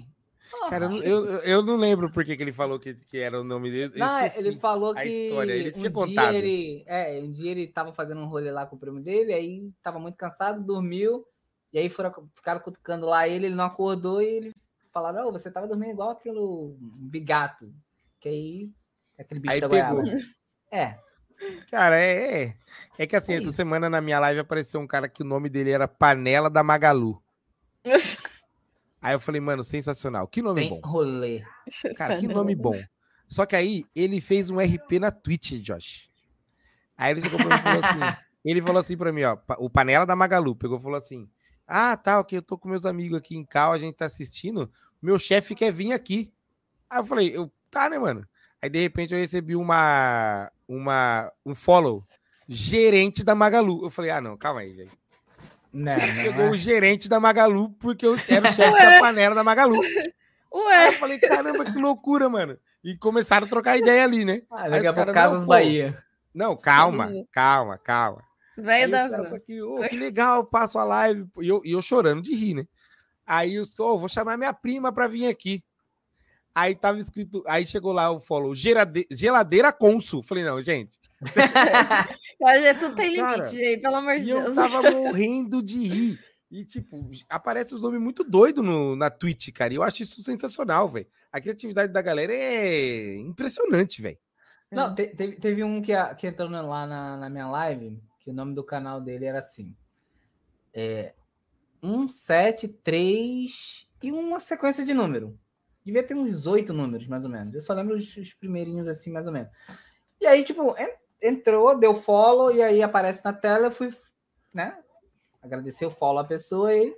Cara, eu, não- eu, eu não lembro por que, ele falou que, que era o nome dele.
Não, ele falou que
história, ele
um
tinha
dia
contado.
ele, é, um dia ele tava fazendo um rolê lá com o primo dele, aí tava muito cansado, dormiu, e aí foram, ficaram cutucando lá ele, ele não acordou e ele falaram, "Ô, você tava dormindo igual aquele bigato, que aí, aquele bicho
Aí
da
pegou.
goiaba. É,
Cara, é, é. É que assim,
É
essa
isso.
semana na minha live apareceu um cara que o nome dele era Panela da Magalu. Aí eu falei, mano, sensacional. Que nome
tem
bom.
rolê.
Cara, que nome bom. Só que aí ele fez um RP na Twitch, Josh. Aí ele chegou pra mim e falou assim: ele falou assim pra mim, ó, o panela da Magalu pegou e falou assim: Ah, tá, ok, eu tô com meus amigos aqui em Cal, a gente tá assistindo. Meu chefe quer vir aqui. Aí eu falei, eu, tá, né, mano? Aí de repente eu recebi uma, uma, um follow. Gerente da Magalu. Eu falei, ah, não, calma aí, gente.
Não, não,
Chegou
é.
o gerente da Magalu, porque eu era o chefe da panela da Magalu. Aí
Ué,
eu falei, caramba, que loucura, mano. E começaram a trocar ideia ali, né?
Ah,
Aí
daqui a pouco Casas. Bahia.
Não, calma,
Uhum.
calma, calma. Aí
velho da
caras aqui, ô, que legal, passo a live. E eu, e eu chorando de rir, né? Aí eu ô, vou chamar minha prima pra vir aqui. Aí tava escrito, aí chegou lá o follow, gerade- geladeira Consul. Falei, não, gente.
Olha, tudo tem
Cara,
limite, gente, pelo amor de
E eu
Deus.
tava morrendo de rir. E, tipo, aparece os nomes muito doidos no, na Twitch, cara. E eu acho isso sensacional, velho. A criatividade da galera é impressionante, velho.
Não, te- teve, teve um que, que entrou lá na, na minha live, que o nome do canal dele era assim. É, 173 e uma sequência de número. Devia ter uns oito números, mais ou menos. Eu só lembro os, os primeirinhos assim, mais ou menos. E aí, tipo, en- entrou, deu follow, e aí aparece na tela, eu fui, né? Agradecer o follow à pessoa e.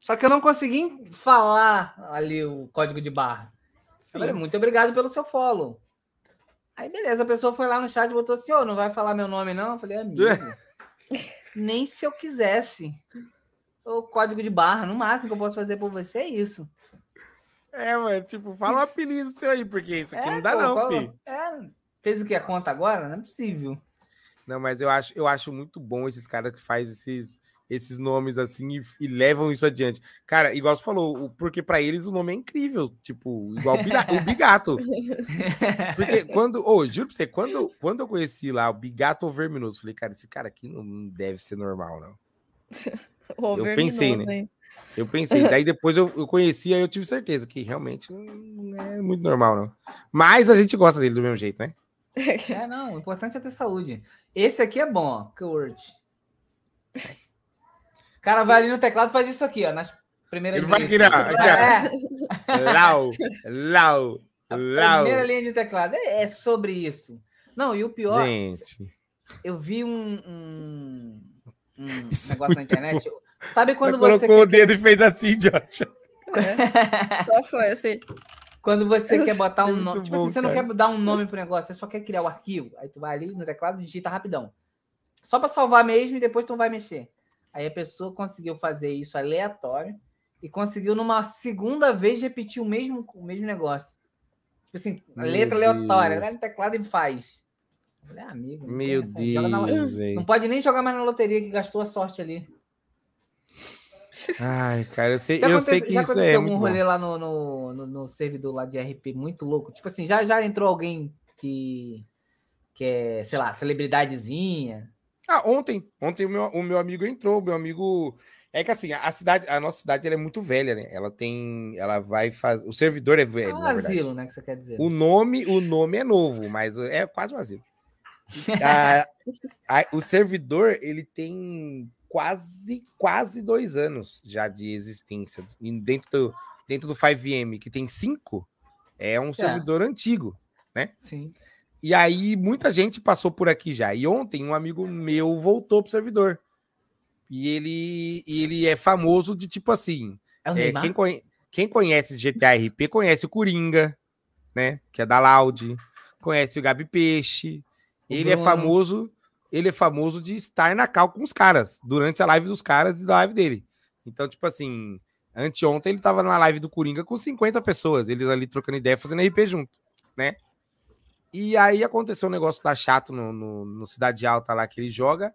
Só que eu não consegui falar ali o código de barra. Eu falei, muito obrigado pelo seu follow. Aí, beleza, a pessoa foi lá no chat e botou assim: Ô, não vai falar meu nome, não? Eu falei, amigo, nem se eu quisesse. O código de barra, no máximo que eu posso fazer por você é isso.
É, mano, tipo, fala um apelido seu aí, porque isso aqui
É,
não dá,
pô,
não,
qual-
filho.
é, fez o que? A conta agora? Não é possível.
Não, mas eu acho, eu acho muito bom esses caras que fazem esses, esses nomes assim e, e levam isso adiante. Cara, igual você falou, porque pra eles o nome é incrível, tipo, igual o Bigato. Porque quando, ô, juro pra você, quando, quando eu conheci lá o Bigato Verminoso, falei, cara, esse cara aqui não- deve ser normal, não. Eu pensei, né?
hein?
Eu pensei, daí depois eu, eu conheci, aí eu tive certeza que realmente não é muito normal, não. Mas a gente gosta dele do mesmo jeito, né?
É, não, o importante é ter saúde. Esse aqui é bom, ó, Kurt. O cara vai ali no teclado e faz isso aqui, ó, nas primeiras
Ele vai ó.
É,
Lau, lau, lau.
primeira linha de teclado. É, é sobre isso. Não, e o pior,
Gente,
eu vi um, um, um
Isso é
negócio na
muito
internet. Sabe quando você
colocou o
quer,
dedo e fez assim, Josh.
É. Qual foi assim?
Quando você quer botar um nome, tipo
bom,
assim, você não
cara.
quer dar um nome pro negócio, você só quer criar o arquivo. Aí tu vai ali no teclado e digita rapidão. Só para salvar mesmo e depois tu vai mexer. Aí a pessoa conseguiu fazer isso aleatório e conseguiu numa segunda vez repetir o mesmo, o mesmo negócio. Tipo assim,
Meu
letra aleatória,
Deus.
vai no teclado e faz. Falei, ah, amigo, não
Meu
joga na-
Deus,
Não pode nem jogar mais na loteria que gastou a sorte ali.
Ai, cara, eu sei,
Já,
eu sei que
já
isso
aconteceu
é
algum
muito bom.
rolê lá no, no, no, no servidor lá de RP muito louco? Tipo assim, já, já entrou alguém que, que é, sei lá, celebridadezinha?
Ah, ontem, ontem o meu, o meu amigo entrou, o meu amigo. É que assim, a cidade, a nossa cidade ela é muito velha, né? Ela tem, ela vai fazer, o servidor é
É
velho,
um
na verdade.
asilo, né, que você quer dizer.
O nome, o nome é novo, mas é quase um asilo. Ah, a- o servidor, ele tem quase, quase dois anos já de existência. E dentro do, dentro do 5M, que tem cinco, é um servidor antigo.
Sim.
E aí, muita gente passou por aqui já. E ontem, um amigo meu voltou pro servidor. E ele, e ele é famoso de tipo assim.
É
É, quem, conhe- quem conhece GTA RP conhece o Coringa, né? Que é da Loud. Conhece o Gabi Peixe. Ele é
Bruno.
famoso. Ele é famoso de estar na cal com os caras, durante a live dos caras e da live dele. Então, tipo assim, anteontem ele tava na live do Coringa com 50 pessoas, eles ali trocando ideia, fazendo RP junto, né? E aí aconteceu um negócio lá chato no, no, no Cidade Alta lá que ele joga,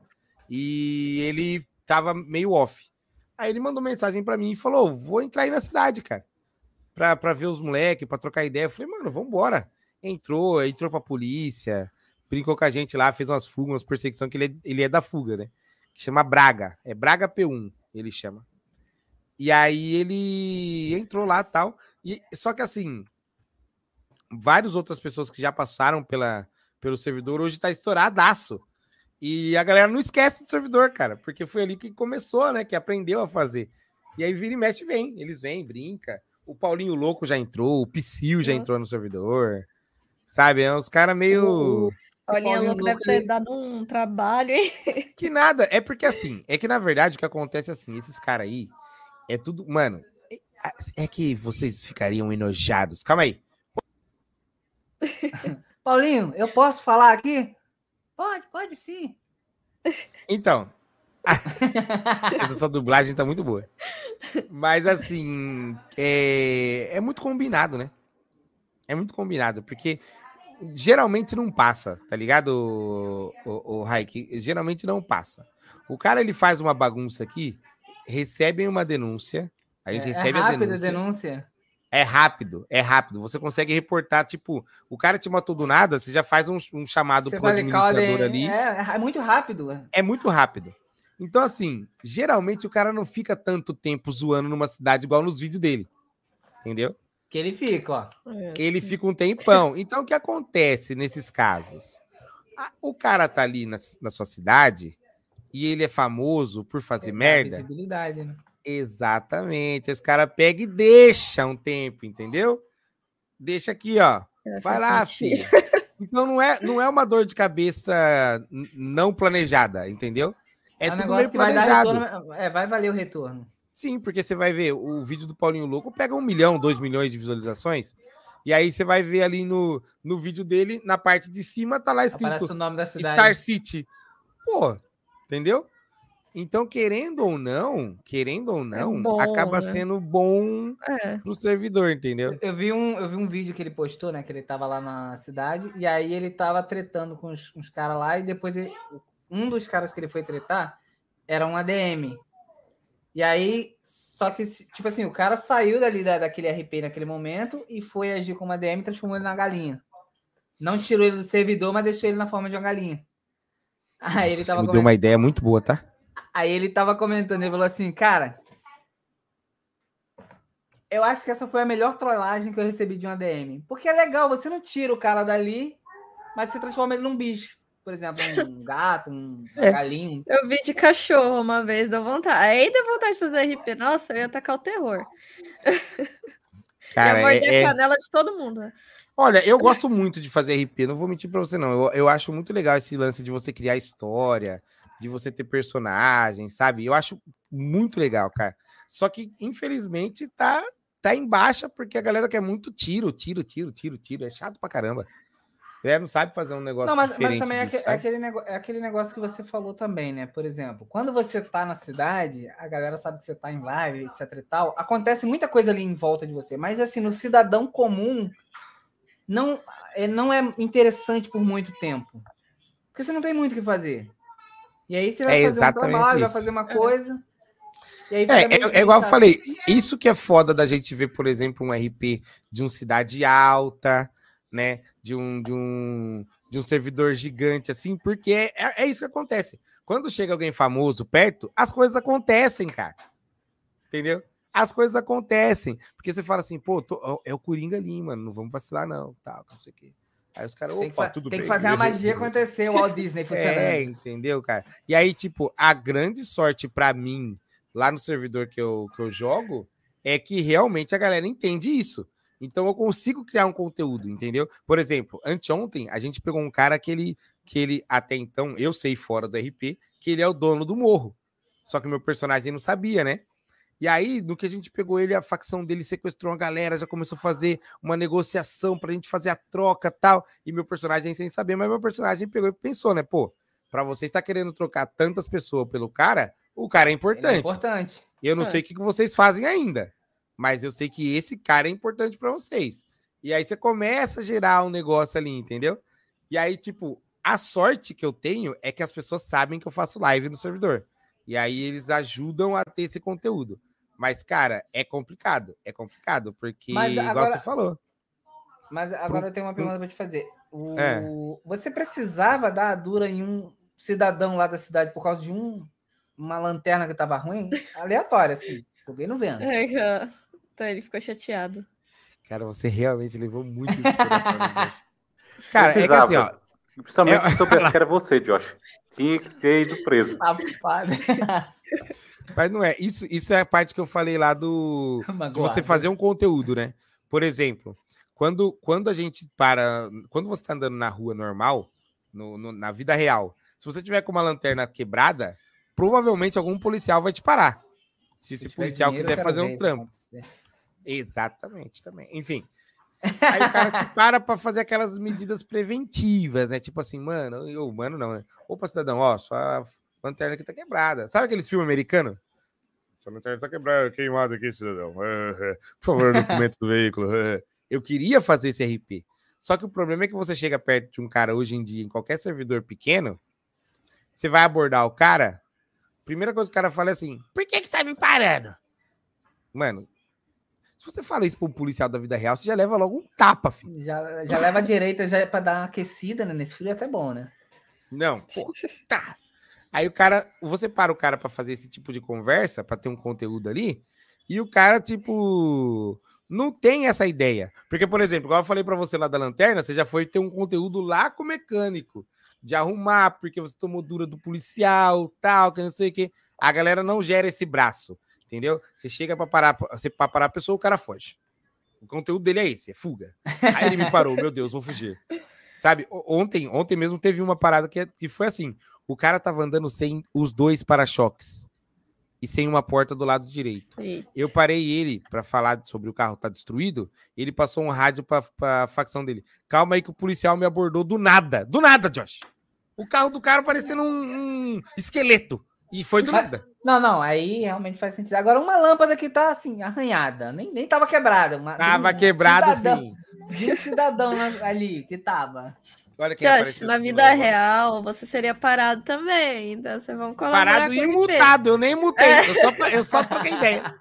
e ele tava meio off. Aí ele mandou mensagem pra mim e falou: vou entrar aí na cidade, cara. Pra, pra ver os moleques, pra trocar ideia. Eu falei, mano, vambora. Entrou, entrou pra polícia, brincou com a gente lá, fez umas fugas, umas perseguições, que ele é, ele é da fuga, né? Que chama Braga. É Braga P1, ele chama. E aí ele entrou lá e tal. E, só que assim, várias outras pessoas que já passaram pela, pelo servidor hoje tá estouradaço. E a galera não esquece do servidor, cara, porque foi ali que começou, né? Que aprendeu a fazer. E aí vira e mexe vem. Eles vêm, brinca. O Paulinho Louco já entrou, o Psyu já
Nossa.
entrou no servidor. Sabe? É uns caras meio.
Paulinho
Louco deve ter dado um trabalho, hein?
Que nada. É porque assim, é que na verdade o que acontece é assim, esses caras aí, é tudo. Mano, é- é que vocês ficariam enojados. Calma aí.
Paulinho, eu posso falar aqui? Pode, pode sim.
Então. Essa sua dublagem tá muito boa. Mas assim, é, é muito combinado, né? É muito combinado, porque geralmente não passa, tá ligado, o, o, Raik? Geralmente não passa. O cara ele faz uma bagunça aqui, recebem uma denúncia, a gente
é,
recebe
é
a denúncia.
a denúncia.
É rápido, é rápido. Você consegue reportar, tipo, o cara te matou do nada, você já faz um, um chamado
Você
pro administrador ali
É, é muito rápido. é.
é muito rápido. Então, assim, geralmente o cara não fica tanto tempo zoando numa cidade igual nos vídeos dele. Entendeu?
Que ele fica, ó.
Ele fica um tempão. Então, o que acontece nesses casos? O cara tá ali na, na sua cidade e ele é famoso por fazer
É,
merda.
Visibilidade, né?
Exatamente. Os caras pegam e deixam um tempo, entendeu? Deixa aqui, ó.
É,
Vai lá, filho. Então não é, não é uma dor de cabeça não planejada, entendeu? É,
um
tudo meio
que vai dar
planejado.
retorno. É, vai valer o retorno.
Sim, porque você vai ver o vídeo do Paulinho Louco pega um milhão, dois milhões de visualizações. E aí você vai ver ali no, no vídeo dele, na parte de cima, tá lá escrito
o nome da cidade.
Star City. Pô, entendeu? Então, querendo ou não, querendo ou não,
bom,
acaba
né?
sendo bom
É.
pro servidor, entendeu?
Eu vi, um, eu vi um vídeo que ele postou, né? Que ele tava lá na cidade, e aí ele tava tretando com os, uns caras lá, e depois ele- um dos caras que ele foi tretar era um ADM. E aí, só que, tipo assim, o cara saiu dali da, daquele RP naquele momento e foi agir como ADM e transformou ele na galinha. Não tirou ele do servidor, mas deixou ele na forma de uma galinha. Aí ele
Nossa,
tava
me deu uma ideia muito boa, tá?
Aí ele tava comentando, ele falou assim, cara, eu acho que essa foi a melhor trollagem que eu recebi de um ADM. Porque é legal, você não tira o cara dali, mas você transforma ele num bicho. Por exemplo, um gato, um
É.
galinho.
Eu vi de cachorro uma vez, deu vontade. Aí deu vontade de fazer RP. Nossa, eu ia atacar o terror.
Cara,
ia morder
é- é-
a canela de todo mundo. né?
Olha, eu gosto muito de fazer RP, não vou mentir pra você, não. Eu, eu acho muito legal esse lance de você criar história, de você ter personagens, sabe? Eu acho muito legal, cara. Só que, infelizmente, tá, tá em baixa porque a galera quer muito tiro, tiro, tiro, tiro, tiro. É chato pra caramba. A galera não sabe fazer um negócio
Não, mas, mas
diferente
também é,
disso,
é aquele é aquele negócio que você falou também, né? Por exemplo, quando você tá na cidade, a galera sabe que você tá em live, etc e tal, acontece muita coisa ali em volta de você, mas assim, no cidadão comum, não é, não é interessante por muito tempo. Porque você não tem muito o que fazer. E aí você vai
É
fazer um
exatamente
trabalho, vai
isso.
fazer uma
É.
coisa. E aí
É, é, é igual eu falei, isso que é foda da gente ver, por exemplo, um RP de um cidade alta, né? De um, de um, de um servidor gigante, assim, porque é, é isso que acontece. Quando chega alguém famoso perto, as coisas acontecem, cara. Entendeu? As coisas acontecem. Porque você fala assim, pô, tô- é o Coringa ali, mano, não vamos vacilar, não, tal, não sei o quê. Aí os caras,
Tem que,
opa,
fa-
tudo
tem que
bem.
fazer a magia acontecer, o Walt Disney funcionando.
É, entendeu, cara? E aí, tipo, a grande sorte pra mim, lá no servidor que eu, que eu jogo, é que realmente a galera entende isso. Então eu consigo criar um conteúdo, entendeu? Por exemplo, anteontem a gente pegou um cara que ele, que ele até então, eu sei fora do RP, que ele é o dono do morro. Só que meu personagem não sabia, né? E aí, no que a gente pegou ele, a facção dele sequestrou uma galera, já começou a fazer uma negociação pra gente fazer a troca tal. E meu personagem sem saber, mas meu personagem pegou e pensou, né? Pô, pra você estar querendo trocar tantas pessoas pelo cara, o cara é
Ele é
importante.
importante.
Eu não
É.
sei o que vocês fazem ainda, mas eu sei que esse cara é importante pra vocês. E aí você começa a gerar um negócio ali, entendeu? E aí, tipo, a sorte que eu tenho é que as pessoas sabem que eu faço live no servidor. E aí eles ajudam a ter esse conteúdo. Mas, cara, é complicado. É complicado, porque,
Mas
igual
agora-
você falou.
Mas agora eu tenho uma pergunta para te fazer. O-
É.
Você precisava dar a dura em um cidadão lá da cidade por causa de um, uma lanterna que estava ruim? Aleatória, assim. Joguei no vento.
É, que- Então ele ficou chateado.
Cara, você realmente levou muito isso? Cara, é que assim, ó.
Principalmente
É-
se soubesse que era você, Josh. Tinha que ter ido preso.
Mas não é. Isso, isso é a parte que eu falei lá do. de você fazer um conteúdo, né? Por exemplo, quando, quando a gente para. Quando você tá andando na rua normal, no, no- na vida real, se você tiver com uma lanterna quebrada, provavelmente algum policial vai te parar. Se, esse
tiver
policial
dinheiro, eu
quiser fazer um trampo.
acontecer.
Exatamente, também. Enfim. Aí o cara te para pra fazer aquelas medidas preventivas, né? Tipo assim, mano, eu, mano, não, né? Opa, cidadão, ó, sua lanterna aqui tá quebrada. Sabe aqueles filmes americanos? Sua lanterna tá quebrada, queimada aqui, cidadão. É, é. Por favor, documento do veículo. é. Eu queria fazer esse RP. Só que o problema é que você chega perto de um cara hoje em dia, em qualquer servidor pequeno, você vai abordar o cara, primeira coisa que o cara fala é assim: por que, que você tá me parando? Mano, se você fala isso pra um policial da vida real, você já leva logo um tapa, filho.
Já, já leva a direita já para dar uma aquecida, né? Nesse frio é até bom, né?
Não, pô, tá. Aí o cara, você para o cara pra fazer esse tipo de conversa, pra ter um conteúdo ali, e o cara, tipo, não tem essa ideia. Porque, por exemplo, igual eu falei pra você lá da lanterna, você já foi ter um conteúdo lá com o mecânico, de arrumar, porque você tomou dura do policial, tal, que não sei o quê. A galera não gera esse braço, entendeu? Você chega pra parar, você, pra parar a pessoa, o cara foge. O conteúdo dele é esse, é fuga. Aí ele me parou, meu Deus, vou fugir. Sabe, ontem, ontem mesmo teve uma parada que, que foi assim: o cara tava andando sem os dois para-choques e sem uma porta do lado direito. Eu parei ele pra falar sobre o carro tá destruído. Ele passou um rádio pra, pra facção dele. Calma aí que o policial me abordou do nada. Do nada, Josh. O carro do cara parecendo um, um esqueleto. E foi do nada.
Não, não, aí realmente faz sentido. Agora, uma lâmpada que tá assim, arranhada, nem, nem tava quebrada. Uma,
Tava
um
quebrado
cidadão-
assim.
De um cidadão ali que tava.
Olha quem
Josh, na vida real, você seria parado também. Então vocês vão colaborar
Parado
com
e
o
mutado, eu nem mutei. Eu, só, eu só troquei ideia.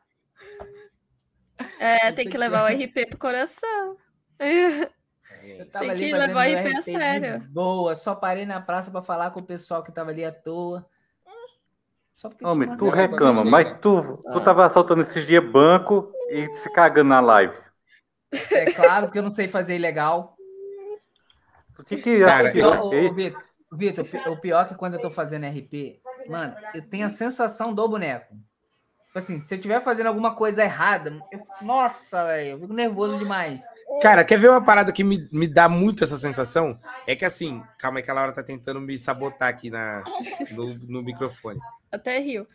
É, tem que levar o RP pro coração.
Eu tava
Tem
ali
que levar
meu
RP a sério.
Boa, só parei na praça pra falar com o pessoal que tava ali à toa. Só porque
Homem, tu reclama, mas tu, tu tava assaltando esses dias banco e se cagando na live.
É claro que eu não sei fazer ilegal.
Tu tinha que
Cara,
Então,
ok?
ô, Vitor, Vitor, o o pior é que quando eu tô fazendo RP, mano, eu tenho a sensação do boneco. Tipo assim, se eu estiver fazendo alguma coisa errada, eu- nossa, velho, eu fico nervoso demais.
Cara, quer ver uma parada que me, me dá muito essa sensação? É que assim, calma aí que a Laura tá tentando me sabotar aqui na, no, no microfone.
Até rio.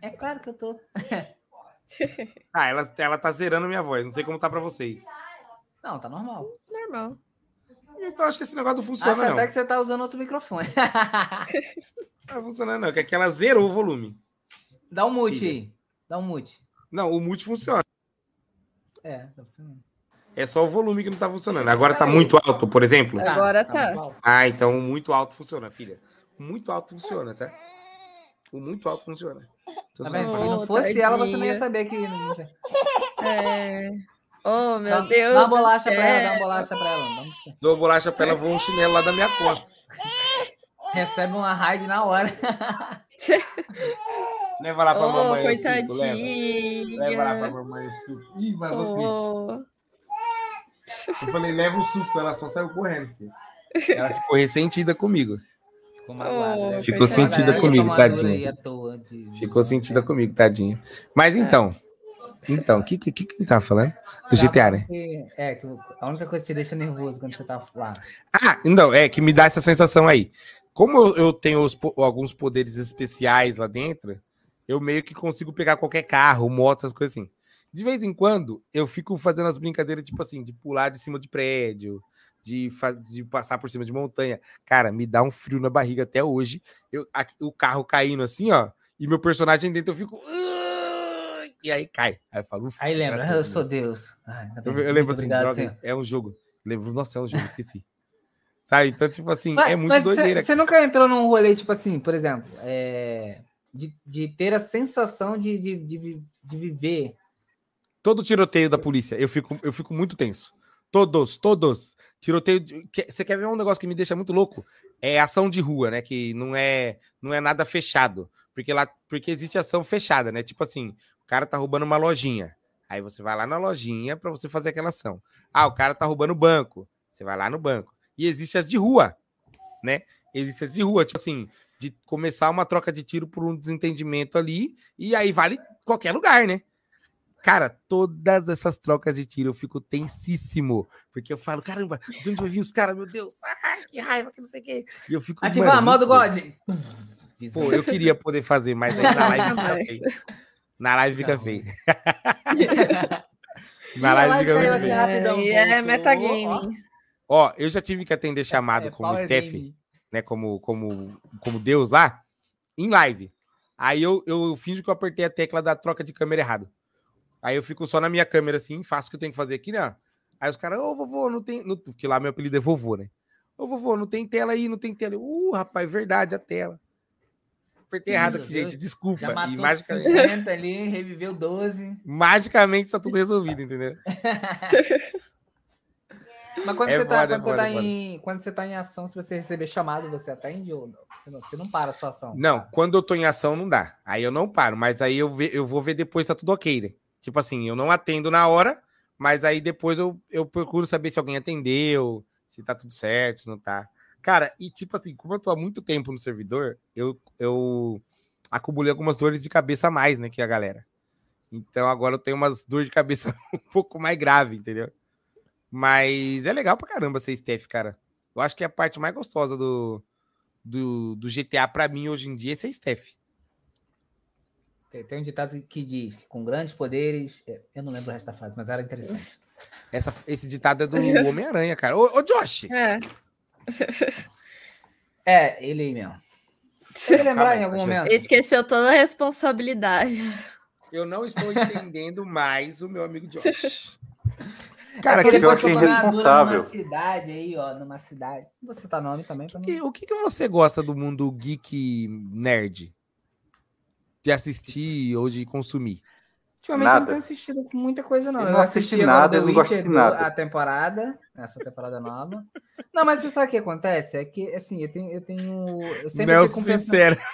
É claro que eu tô.
Ah, ela, ela tá zerando minha voz, não sei como tá pra vocês.
Não, tá normal.
Normal.
Então acho que esse negócio não
Acho
funciona, não.
até que você tá usando outro microfone.
Não tá funcionando, não, que aqui ela zerou o volume.
Dá um mute
Filha.
aí. Dá um mute.
Não, o mute funciona.
É, tá funcionando.
É só o volume que não tá funcionando. Agora tá muito alto, por exemplo.
Agora tá.
alto.
Ah, então o muito alto funciona, filha. O muito alto funciona, tá? O muito alto funciona. Então,
Tá
se
vendo?
você-
Se não fosse ela, você não ia saber que.
É. Oh, meu
Dá-
Deus.
Dá uma bolacha pra ela, dá uma bolacha pra ela. Dá
Dou bolacha pra ela, vou um chinelo lá da minha conta.
Recebe uma raid na hora.
Leva lá pra
Oh,
mamãe. o suco, leva.
coitadinha.
Leva lá pra mamãe o suco. Ih, vazou triste.
Oh.
Eu falei, leva o suco. Ela só saiu correndo, filho. Ela ficou ressentida comigo.
Ficou magoada,
Oh,
né?
Ficou
Ela
sentida comigo, tadinha.
toa de-
Ficou sentida comigo, tadinho. Mas então. Então, o que, que, que que ele tava falando? Do GTA, né?
porque- É, que a única coisa que te deixa nervoso quando você tá lá.
Ah, não, é que me dá essa sensação aí. Como eu, tenho os alguns poderes especiais lá dentro, eu meio que consigo pegar qualquer carro, moto, essas coisas assim. De vez em quando, eu fico fazendo as brincadeiras, tipo assim, de pular de cima de prédio, de, de passar por cima de montanha. Cara, me dá um frio na barriga até hoje. Eu, a- o carro caindo assim, ó, e meu personagem dentro, eu fico. "Ah", E aí cai. Aí eu falo, "Ufa,
Aí lembra,
graças a
eu
Deus."
sou Deus. Ai, ainda bem.
Eu, eu lembro assim,
obrigado,
droga, é um jogo. Lembro, nossa, é um jogo, esqueci. Sabe? Então, tipo assim,
Mas-
é muito
mas
doideira.
Você nunca entrou num rolê, tipo assim, por exemplo, é, de, de ter a sensação de, de, de, de viver.
Todo tiroteio da polícia, eu fico, eu fico muito tenso. Todos, todos. Tiroteio. de- Você quer ver um negócio que me deixa muito louco? É ação de rua, né? Que não é, não é nada fechado. Porque lá, porque existe ação fechada, né? Tipo assim, o cara tá roubando uma lojinha. Aí você vai lá na lojinha para você fazer aquela ação. Ah, o cara tá roubando o banco. Você vai lá no banco. E existe as de rua, né? Existe as de rua, tipo assim, de começar uma troca de tiro por um desentendimento ali, e aí vale qualquer lugar, né? Cara, todas essas trocas de tiro eu fico tensíssimo. Porque eu falo, caramba, de onde vai vir os caras? Meu Deus, ai, que raiva, que não sei o quê. E eu fico.
Ativar
mano,
modo God.
Pô, eu queria poder fazer, mas aí na live fica feio. Na live fica feio. Na
a
live fica feio.
aqui rapidão,
E é metagame.
Ó, eu já tive que atender chamado
É
como Steph,
game.
né? Como, como, como Deus lá, em live. Aí eu, eu finjo que eu apertei a tecla da troca de câmera errado. Aí eu fico só na minha câmera assim, faço o que eu tenho que fazer aqui, né? Aí os caras, ô vovô, não tem. Não, porque lá meu apelido é vovô, né? Ô vovô, não tem tela aí, não tem tela. Uh, rapaz, verdade, a tela. Apertei errado aqui, gente, desculpa.
Já
E
matou
magicamente,
50 ali, reviveu 12.
magicamente tá tudo resolvido, entendeu?
Mas quando,
É
você, tá,
é
quando, você tá
é
em, quando você tá em ação, se você receber chamado, você atende ou não? Você não, você não para a sua ação.
Não, quando eu tô em ação não dá. Aí eu não paro, mas aí eu, ve- eu vou ver depois se tá tudo ok, né? Tipo assim, eu não atendo na hora, mas aí depois eu, eu procuro saber se alguém atendeu, se tá tudo certo, se não tá. Cara, e tipo assim, como eu tô há muito tempo no servidor, eu, eu acumulei algumas dores de cabeça a mais, né, que a galera. Então agora eu tenho umas dores de cabeça um pouco mais grave, entendeu? Mas é legal pra caramba ser Steph, cara. Eu acho que a parte mais gostosa do, do, do GTA pra mim hoje em dia é ser Steph.
Tem, tem um ditado que diz que com grandes poderes. é, Eu não lembro o resto da frase, mas era interessante.
Essa, esse ditado é do Homem-Aranha, cara. Ô, ô Josh!
É.
É, ele aí mesmo. Você vai lembrar em algum momento?
Esqueceu toda a responsabilidade.
Eu não estou entendendo mais o meu amigo Josh. Cara,
é que eu dura
irresponsável.
numa cidade aí, ó, numa cidade. Você tá nome também
que- o que, que você gosta do mundo geek nerd? De assistir ou de consumir?
Ultimamente eu
Nada.
não tenho assistido muita coisa, não.
Eu
Eu,
não
assisti
assisti nada, eu não gosto de nada.
a temporada, essa temporada nova. Não, mas você sabe o que acontece? É que, assim, eu tenho... Eu, tenho, eu sempre
Nelson
fico
sincero.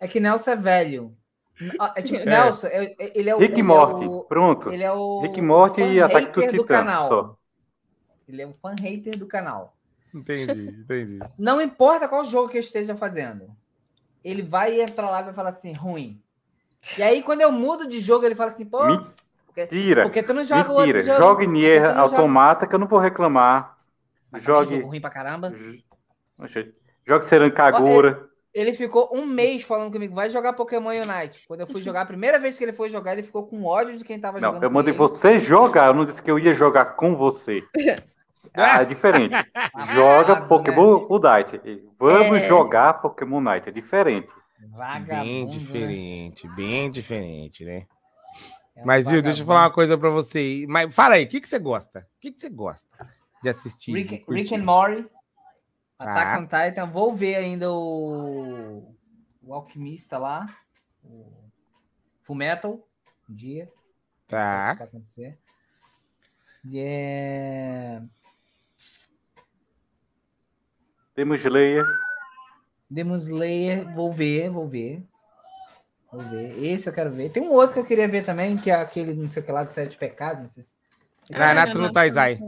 É que Nelson é velho. É tipo,
É.
Nelson, é- é- ele é o...
Rick
é
Morty,
o-
pronto.
Ele é o...
Rick e Morty e Ataque do Titã,
canal.
só.
Ele é um fã hater do canal.
Entendi, entendi.
Não importa qual jogo que eu esteja fazendo. Ele vai entrar lá e vai falar assim, ruim. E aí, quando eu mudo de jogo, ele fala assim, pô,
Mentira.
porque tu não joga o
Mentira.
outro jogo?
Jogue Nier
não joga-
Automata que eu não vou reclamar.
Mas também
Jogue.
jogo ruim pra caramba.
Jogue Seran Kagura.
Ele ficou um mês falando comigo, vai jogar Pokémon Unite. Quando eu fui jogar, a primeira vez que ele foi jogar, ele ficou com ódio de quem tava
Não,
jogando
eu mandei
ele.
você jogar, eu não disse que eu ia jogar com você. Ah, é diferente. Joga
Vagabundo,
Pokémon Unite. Vamos
É.
jogar Pokémon Unite, é diferente.
né? Vagabundo,
Bem
né?
diferente, bem diferente, né?
É um
Mas, viu, deixa eu falar uma coisa pra você. Mas fala aí, o que, que você gosta? O que, que você gosta de assistir? de
Rick,
curtir?
Rick and Morty, Attack
Tá.
on Titan. Vou ver ainda o, o Alquimista lá, o Full Metal, um dia.
Tá.
Isso vai acontecer. É...
Temos Slayer.
Demon Slayer, vou ver, vou ver. Vou ver. Esse eu quero ver. Tem um outro que eu queria ver também, que é aquele, não sei o que lá, de Sete Pecados. Não sei se...
No Taizai.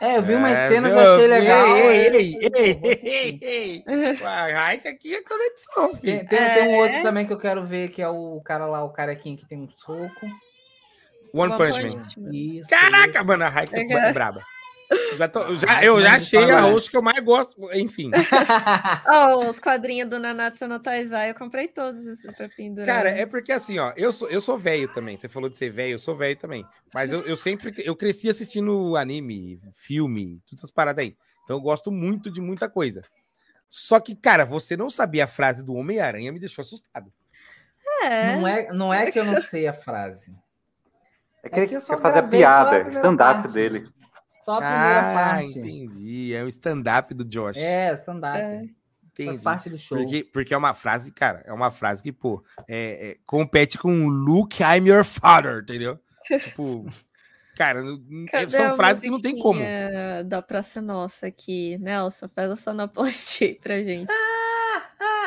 É, eu vi umas
É,
cenas,
viu?
achei legal.
Ei, ei, ei, ei, ei, ei. Raika aqui é conexão,
Tem,
filho.
tem, tem um
É.
outro também que eu quero ver, que é o cara lá, o carequinho que tem um soco.
One
One
Punch
Punch
Man.
Man.
Isso.
Caraca, mano, a Raika
É.
é braba. Já tô, já, eu já achei a host que eu mais gosto. Enfim.
Ó, os quadrinhos do Nanatsu no Taizai, eu comprei todos esses pra pendurar.
Cara, é porque assim, ó, eu sou, eu sou velho também. Você falou de ser velho, eu sou velho também. Mas eu, eu sempre, eu cresci assistindo anime, filme, todas essas paradas aí. Então eu gosto muito de muita coisa. Só que, cara, você não sabia a frase do Homem-Aranha me deixou assustado.
É.
Não, é, não é que eu não sei a frase.
É que ele
que eu só
quer fazer a piada, stand-up dele.
Só a primeira
Ah,
parte.
entendi. É o stand-up do Josh.
É, stand-up.
É.
Faz
entendi.
parte do show.
Porque, porque é uma frase, cara, é uma frase que, pô, é, é, compete com Luke, I'm your father, entendeu? tipo, cara, não-
Cadê
são frases que não tem como.
Da Praça Nossa aqui. Nelson, faz a sonoplastia aí pra gente.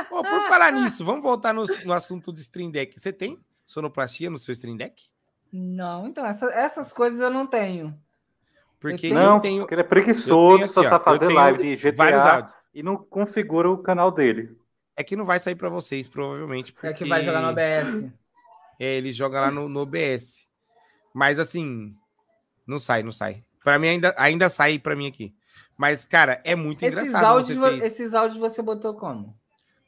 Pô, por falar nisso, vamos voltar no, no assunto do Stream Deck. Você tem sonoplastia no seu Stream Deck?
Não, então, essa- essas coisas eu não tenho.
Porque
Eu
eu,
tenho-
Não,
tenho
porque ele é preguiçoso,
aqui,
só tá fazendo live de
vários
GTA
áudios.
e não configura o canal dele.
É que não vai sair pra vocês, provavelmente. Porque
É que vai jogar no OBS.
É, ele joga lá no, no OBS. Mas assim, não sai, não sai. Pra mim ainda, ainda sai pra mim aqui. Mas, cara, é muito
Esses
engraçado
áudios, esses áudios você botou como?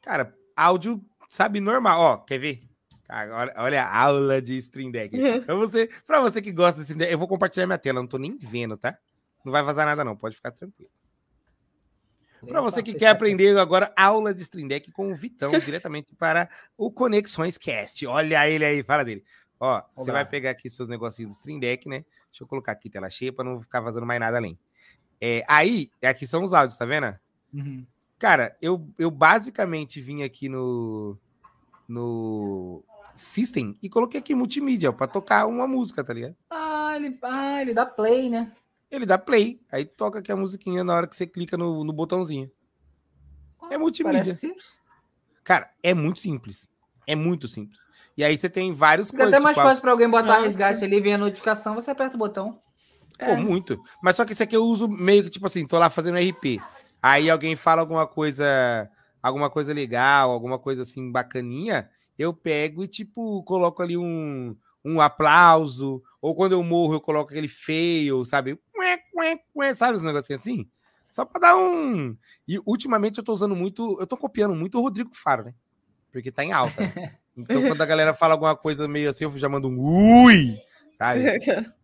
Cara, áudio, sabe, normal. Ó, quer ver? Agora, olha a aula de Stream Deck. Pra você, pra você que gosta de Stream Deck, eu vou compartilhar minha tela, não tô nem vendo, tá? Não vai vazar nada não, pode ficar tranquilo. Para você que quer aprender agora aula de Stream Deck com o Vitão, diretamente para o Conexões Cast. Olha ele aí, fala dele. Ó, você vai pegar aqui seus negocinhos do Stream Deck, né? Deixa eu colocar aqui tela cheia para não ficar vazando mais nada além. É, aí, aqui são os áudios, tá vendo?
Uhum.
Cara, eu, eu basicamente vim aqui no, no System e coloquei aqui multimídia para tocar uma música, tá ligado?
Ah, ele, ah, ele dá play, né?
Ele dá play, aí toca aqui a musiquinha na hora que você clica no, no botãozinho. É multimídia.
Parece simples.
Cara, é muito simples. É muito simples. E aí você tem vários
Fica
coisas.
até mais
tipo, a-
fácil para alguém botar
Nossa.
resgate ali, vem a notificação, você aperta o botão.
Pô, muito. Mas só que esse aqui eu uso meio que, tipo assim, tô lá fazendo RP. Aí alguém fala alguma coisa, alguma coisa legal, alguma coisa assim bacaninha, eu pego e, tipo, coloco ali um, um aplauso. Ou quando eu morro, eu coloco aquele fail, sabe? Ué, ué, ué, sabe os negocinhos assim? Só pra dar um. E ultimamente eu tô usando muito. Eu tô copiando muito o Rodrigo Faro, né? Porque tá em alta. né? Então, quando a galera fala alguma coisa meio assim, eu já mando um ui, sabe?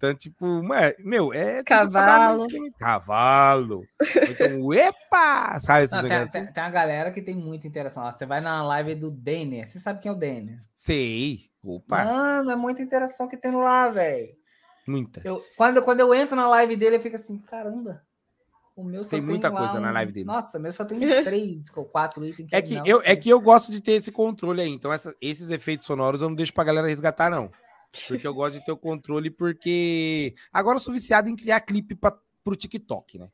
Então, tipo, meu, é.
Cavalo.
Cavalo. Então, epa! Sabe esses
Não, tem,
negócios?
tem, tem uma galera que tem muita interação. Você vai na live do Denner. Você sabe quem é o Denner?
Sei. Opa.
Mano, é muita interação que tem lá, velho.
Muita.
Eu, quando, quando eu entro na live dele, eu fico assim, caramba. O meu só
Tem muita
lá
coisa na
um-
live dele.
Nossa, o meu só tem três ou quatro itens.
É que,
não,
eu, é que eu gosto de ter esse controle aí. Então, essa- esses efeitos sonoros eu não deixo pra galera resgatar, não. Porque eu gosto de ter o controle, porque agora eu sou viciado em criar clipe pra, pro TikTok, né?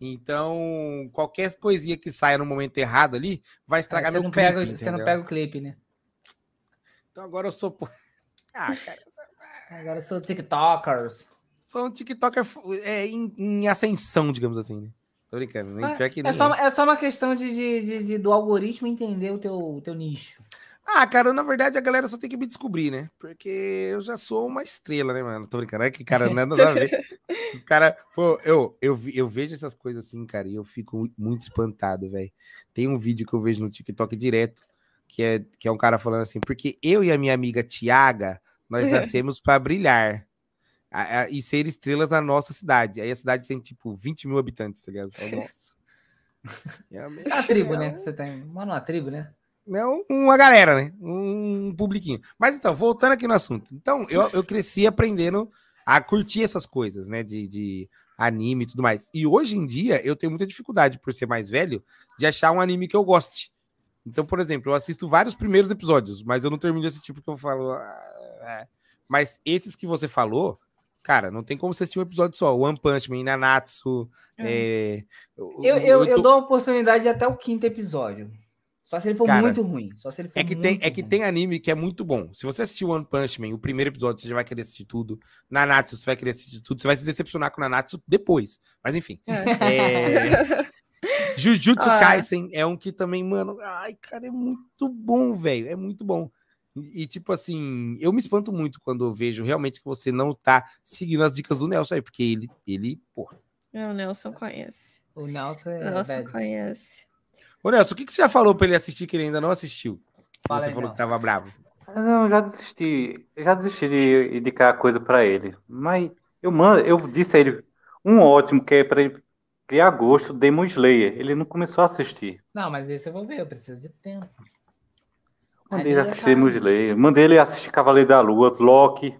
Então, qualquer coisinha que saia no momento errado ali vai estragar
você,
meu
não
clipe.
pega, você não pega o clipe, né?
Então agora eu sou. Ah, cara,
Agora eu sou TikTokers.
sou um TikToker é, em, em ascensão, digamos assim, né? Tô brincando.
Só- É só,
é.
é só uma questão de, de- de- do algoritmo entender o teu, teu nicho.
Ah, cara, na verdade a galera só tem que me descobrir, né? Porque eu já sou uma estrela, né, mano? Tô brincando, é que, cara, nada a ver. Os caras, pô, eu, eu, eu vejo essas coisas assim, cara, e eu fico mu- muito espantado, velho. Tem um vídeo que eu vejo no TikTok direto, que é, que é um cara falando assim, porque eu e a minha amiga Tiaga, nós nascemos pra brilhar a- a- e ser estrelas na nossa cidade. Aí a cidade tem, tipo, 20 mil habitantes, tá ligado? Falo, Nossa. Realmente
É a tribo,
é
né? você tem. Mano, uma tribo, né?
Não uma galera, né? Um publiquinho. Mas então, voltando aqui no assunto. Então, eu, eu cresci aprendendo a curtir essas coisas, né? De, de anime e tudo mais. E hoje em dia, eu tenho muita dificuldade, por ser mais velho, de achar um anime que eu goste. Então, por exemplo, eu assisto vários primeiros episódios, mas eu não termino de assistir porque eu falo. "Ah, é." Mas esses que você falou, cara, não tem como você assistir um episódio só. One Punch Man, Nanatsu. É,
Eu, eu, eu
tô-
dou a oportunidade até o quinto episódio. Só se ele for
Cara,
muito ruim. Só se ele for
É que, tem,
muito
é que
ruim.
tem anime que é muito bom. Se você assistir One Punch Man, o primeiro episódio, você já vai querer assistir tudo. Nanatsu, você vai querer assistir tudo. Você vai se decepcionar com Nanatsu depois. Mas enfim. É... Jujutsu
Ah.
Kaisen é um que também, mano. Ai, cara, é muito bom, velho. É muito bom. E, e, tipo assim, eu me espanto muito quando eu vejo realmente que você não tá seguindo as dicas do Nelson aí, porque ele, ele, porra.
É, o Nelson conhece.
O Nelson
O
é
Nelson
velho.
conhece.
Ô, Nelson, o que, que você já falou pra ele assistir que ele ainda não assistiu?
Fala
você
aí,
falou que
Nelson.
tava bravo.
Não, eu já desisti. Eu já desisti de indicar coisa pra ele. Mas eu mando, eu disse a ele um ótimo que é pra ele criar gosto, Demon Slayer. Ele não começou a assistir.
Não, mas esse eu vou ver, eu preciso de tempo.
Mandei ele assistir Demon Slayer. Mandei ele assistir Cavaleiro da Lua, Loki.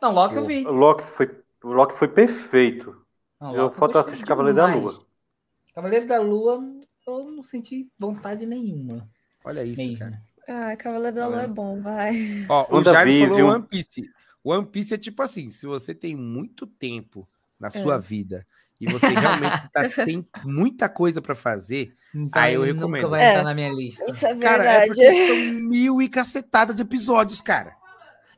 Não, logo eu vi.
O Loki foi, o Loki foi perfeito.
Não,
Eu
Loki
falta
gostei
assistir Cavaleiro da
demais.
Lua.
Cavaleiro da Lua, eu não senti vontade nenhuma.
Olha isso,
mesmo.
cara.
Ah, Cavaleiro da Lua é bom, vai.
Ó, o. Jaime falou One Piece. One Piece é tipo assim, se você tem muito tempo na sua vida e você realmente tá sem muita coisa pra fazer,
Então
Ah, eu recomendo.
nunca vai
É.
entrar na minha lista.
Isso é
cara, é
verdade.
porque são mil e cacetada de episódios, cara.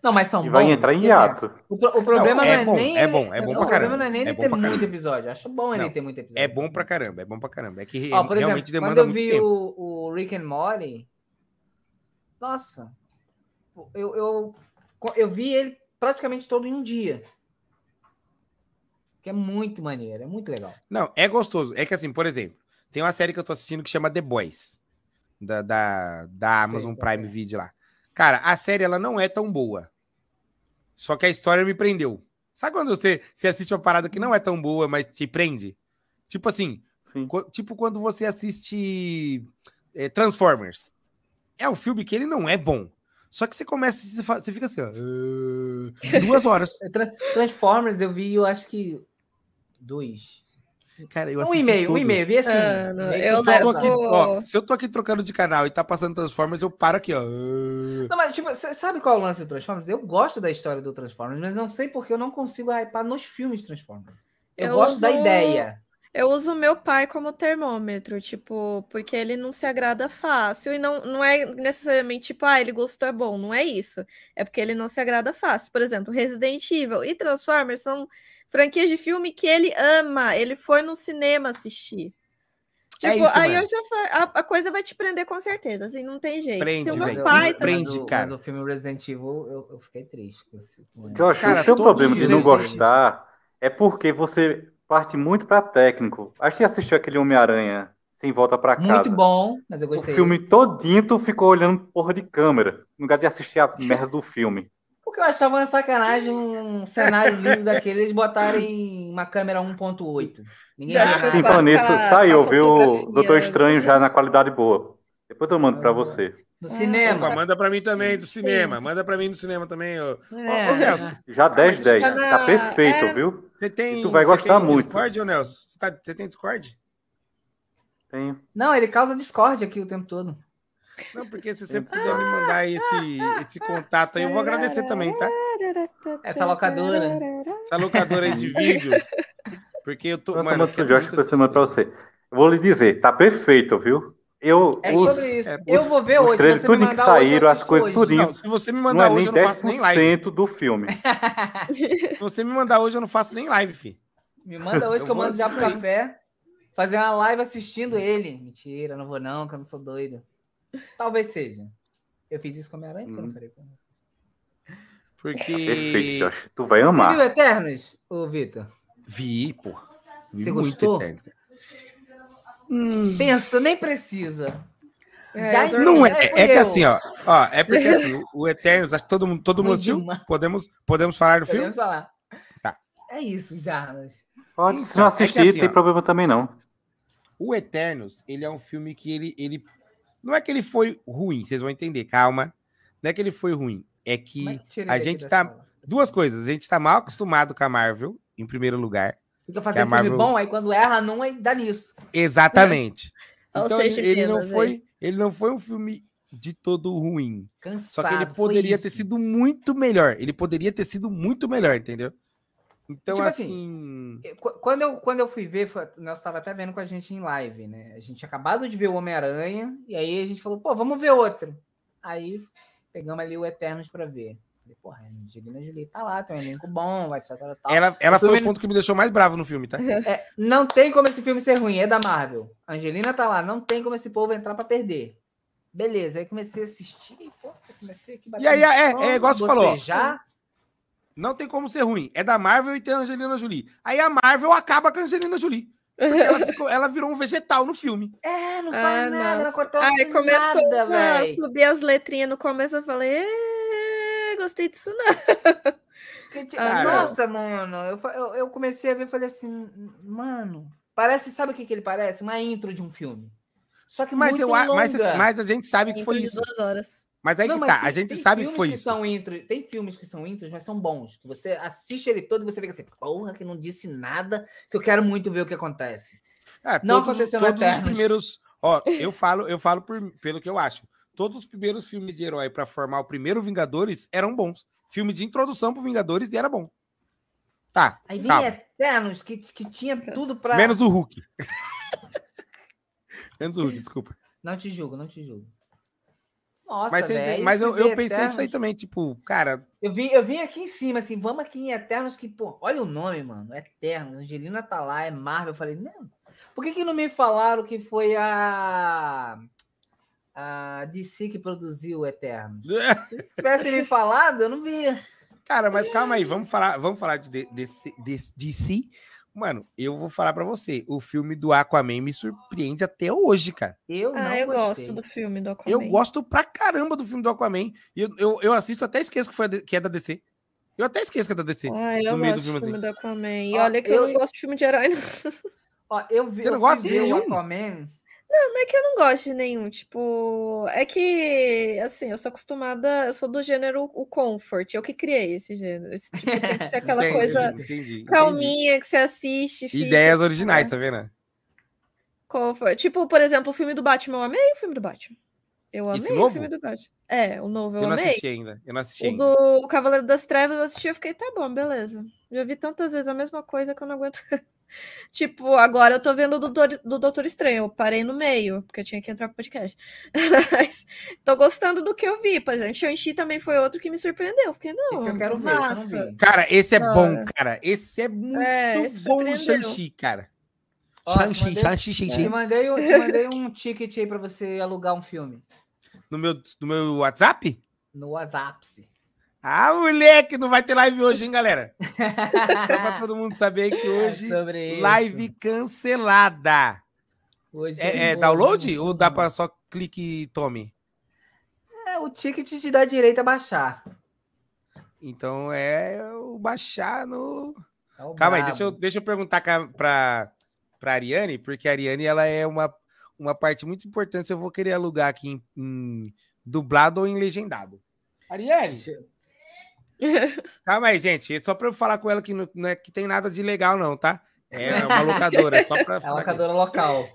Não, mas são
E vai
bons,
entrar em
assim,
hiato.
O, pro- o problema
Não, é
não é,
bom,
nem.
é
ele-
bom, é bom
o
pra
problema
caramba.
não é nem
É
ele ter muito
caramba.
episódio. Eu acho bom ele
Não,
ter muito episódio.
É bom pra caramba, é bom pra caramba. É que
Ó, por
realmente
exemplo, quando
demanda
eu
muito
vi
tempo.
o, o Rick and Morty, nossa, eu, eu, eu vi ele praticamente todo em um dia. Que é muito maneiro, é muito legal.
Não, é gostoso. É que assim, por exemplo, tem uma série que eu tô assistindo que chama The Boys, da, da, da Amazon
qual
Prime
é.
Video lá. Cara, a série ela não é tão boa. Só que a história me prendeu. Sabe quando você, você assiste uma parada que não é tão boa, mas te prende? Tipo assim,
Sim.
co- tipo quando você assiste é, Transformers. É um filme que ele não é bom. Só que você começa, você, fa- você fica assim, ó, "Ah", duas horas.
Tra- Transformers eu vi, eu acho que dois.
Cara, eu
Um e-mail, um e-mail, vi assim.
Ah, não, eu
Se eu, tô aqui, ó, se eu tô aqui trocando de canal e tá passando Transformers, eu paro aqui, ó.
Não, mas tipo, sabe qual é o lance do Transformers? Eu gosto da história do Transformers, mas não sei porque eu não consigo hypar nos filmes Transformers. Eu,
Eu
gosto da
uso-
ideia.
Eu uso meu pai como termômetro, tipo, porque ele não se agrada fácil e não, não é necessariamente tipo, ah, ele gostou, é bom, não é isso. É porque ele não se agrada fácil. Por exemplo, Resident Evil e Transformers são franquias de filme que ele ama, ele foi no cinema assistir.
É
Tipo,
isso
aí
mesmo.
eu já fa- a, a coisa vai te prender com certeza, assim, não tem jeito.
Prende,
Se o meu
velho.
pai
mas,
Prende,
o,
cara.
mas o filme Resident Evil, eu, eu fiquei triste com esse filme.
Josh,
Cara,
o seu problema de não gostar é porque você parte muito pra técnico. Acho que assistiu aquele Homem-Aranha sem volta pra casa.
Muito bom, mas eu
O
gostei.
filme todinho tu ficou olhando porra de câmera, no lugar de assistir a merda do filme.
Porque eu achava uma sacanagem um cenário lindo daquele, eles botarem uma câmera 1.8. Ninguém
Já.
Sim, falando nisso, saiu, viu. Doutor Estranho já na qualidade boa. Depois eu mando pra
Ah.
você.
No
Ah,
cinema.
Opa, manda pra mim também do
Sim.
cinema. Manda pra mim do cinema também. Ô.
É,
Ô, Nelson,
Já 10, 10.
tá na-
Tá perfeito,
é.
viu?
Você tem.
E tu vai
você
gostar
tem
muito.
Discord, ô Nelson? Você, tá- você tem Discord?
Tenho.
Não, ele causa Discord aqui o tempo todo.
Não, porque se você puder me mandar esse, esse contato aí, eu vou agradecer também, tá?
Essa locadora.
Essa locadora aí de vídeos. Porque eu tô.
Eu
Mano, eu
Josh
muito
pra você. Eu vou lhe dizer, tá perfeito, viu? Eu,
É
os,
sobre isso.
é,
eu vou ver
os
hoje. Se
trailers
você me
tudo que
mandar hoje, eu
saíram, as coisas
hoje.
tudinho.
Não, se você me
não
mandar
é
hoje,
nem
eu não faço nem live.
10% do filme.
Se você me mandar hoje, eu não faço nem live, fi.
Me manda hoje
Eu
que eu mando já pro café. Fazer uma live assistindo ele. Mentira, não vou não, que eu não sou doido. Talvez seja. Eu fiz isso com a minha aranha, porque eu não
Hum.
falei com ela.
Porque.
Perfeito, Josh. Tu vai
Você viu
amar.
Eternos, ô Vitor?
Vi, pô. Vi
Você
muito
gostou?
Eterno.
Pensa, nem precisa.
É,
Já.
Não
É,
é, é que assim, ó, ó, é porque assim, o- o Eternos, acho que todo mundo, todo mundo assistiu? Podemos, podemos falar do filme?
Podemos falar.
Tá.
É isso, Jarnas.
Pode, se não
é
assistir,
assim,
tem
ó.
problema também não.
O Eternos, ele é um filme que ele, ele. Não é que ele foi ruim, vocês vão entender, calma. Não é que ele foi ruim, é que
é
a gente tá-
sala?
duas coisas. A gente tá mal acostumado com a Marvel, em primeiro lugar.
Fica fazendo filme
Marvel-
bom, aí quando erra num, aí dá nisso.
Exatamente. Então ele, ele não
aí.
foi, ele não foi um filme de todo ruim.
Cansado.
Só que ele poderia ter sido muito melhor. Ele poderia ter sido muito melhor, entendeu? Então,
Tipo
assim.
assim, qu- Quando eu, quando eu fui ver, foi, nós estava até vendo com a gente em live, né? A gente tinha acabado de ver o Homem-Aranha, e aí a gente falou, pô, vamos ver outro. Aí pegamos ali o Eternos pra ver. Falei, porra, a Angelina Jolie tá lá, tem um elenco bom, etc. Tal.
ela ela
O
foi o ponto que me deixou mais bravo no filme, tá?
É, não tem como esse filme ser ruim, é da Marvel. A Angelina tá lá, não tem como esse povo entrar pra perder. Beleza, aí comecei a assistir, pô, comecei aqui
E aí, é- é igual você falou.
Já?
Não tem como ser ruim. É da Marvel e tem a Angelina Jolie. Aí a Marvel acaba com a Angelina Jolie. Porque ela, ficou- ela virou um vegetal no filme.
É, não
Ah,
faz nada, não
nossa.
acontece
Ai, começou
nada, velho.
subir as letrinhas no começo, eu falei, "Ê, gostei disso não.
Que
Ah,
Nossa, mano, eu, eu, eu comecei a ver e falei assim, mano, parece, sabe o que, que ele parece? Uma intro de um filme. Só que
Mas,
muito
eu, a- mas,
longa.
mas a gente sabe que foi isso.
duas horas.
Mas aí
Não,
que
mas
tá. A gente sabe que foi
que
isso.
São intro, tem filmes que são intros, mas são bons. Que você assiste ele todo e você fica assim, porra, que não disse nada, que eu quero muito ver o que acontece.
Ah,
Não
todos,
aconteceu
todos os primeiros. Ó, eu falo, eu falo por- pelo que eu acho. Todos os primeiros filmes de herói pra formar o primeiro Vingadores eram bons. Filme de introdução pro Vingadores e era bom. Tá.
Aí vem
calma.
Eternos, que, que tinha tudo pra.
Menos o Hulk. Menos o Hulk, desculpa.
Não te julgo, não te julgo. Nossa,
mas
velho,
mas eu, eu pensei isso aí também, tipo, cara,
Eu vim, eu vim aqui em cima, assim, vamos aqui em Eternos, que, pô, olha o nome, mano, Eternos, Angelina tá lá, é Marvel, eu falei, não, por que que não me falaram que foi a, a DC que produziu o Eternos? Se tivessem me falado, eu não via.
Cara, mas calma aí, vamos falar, vamos falar de, DC. Mano, eu vou falar pra você, o filme do Aquaman me surpreende até hoje, cara.
Eu não
Ah, eu
gostei.
gosto do filme do Aquaman.
Eu gosto pra caramba do filme do Aquaman. Eu, eu, eu assisto, até esqueço que, foi de- que é da DC. Eu até esqueço que é da DC.
Ah, eu
do
gosto do
filme,
filme
assim.
do Aquaman. E olha que eu,
eu-
não gosto de filme de herói, não.
Ó, eu vi,
Você não
eu
gosta de nenhum?
Aquaman,
Não é que eu não gosto de nenhum, tipo, é que, assim, eu sou acostumada, eu sou do gênero o comfort, eu que criei esse gênero. Esse tipo, tem que ser aquela
Entendi,
coisa
entendi, entendi.
calminha que você assiste, fica,
Ideias originais,
né?
tá vendo?
comfort. Tipo, por exemplo, o filme do Batman, eu amei o filme do Batman. Eu
Esse
amei o
novo?
filme do Batman. É, o novo eu,
Eu não
amei.
assisti ainda. Eu não assisti
O
ainda.
do Cavaleiro das Trevas eu assisti, eu fiquei, tá bom, beleza. Já vi tantas vezes a mesma coisa que eu não aguento. tipo, agora eu tô vendo o do, do Doutor Estranho. Eu parei no meio, porque eu tinha que entrar pro podcast. Mas tô gostando do que eu vi. Por exemplo, Shang-Chi também foi outro que me surpreendeu. Eu Fiquei, não,
esse eu quero ver,
massa.
vi.
Cara, esse é
Cara.
bom, cara. Esse é muito
É, esse
bom. Shang-Chi, cara. Shang-Chi,
mandei-
Shang-Chi,
Te
Shang-Chi.
mandei, um- te mandei um ticket aí pra você alugar um filme
No meu, no meu WhatsApp?
no WhatsApp.
Ah, moleque, não vai ter live hoje, hein, galera? Só pra todo mundo saber que hoje,
Sobre isso.
live cancelada.
Hoje
É, é
vou-
download ou dá pra só clique e tome?
É, o ticket te dá direito a baixar.
Então é o baixar no.
É o
Calma aí, deixa eu, deixa eu perguntar pra, pra Ariane, porque a Ariane ela é uma, uma parte muito importante. Eu vou querer alugar aqui em, em dublado ou em legendado. Arielle, calma aí, gente. É só pra eu falar com ela que não, não é que tem nada de legal, não, tá? É uma locadora, é só pra
É a
falar. aqui.
locadora local.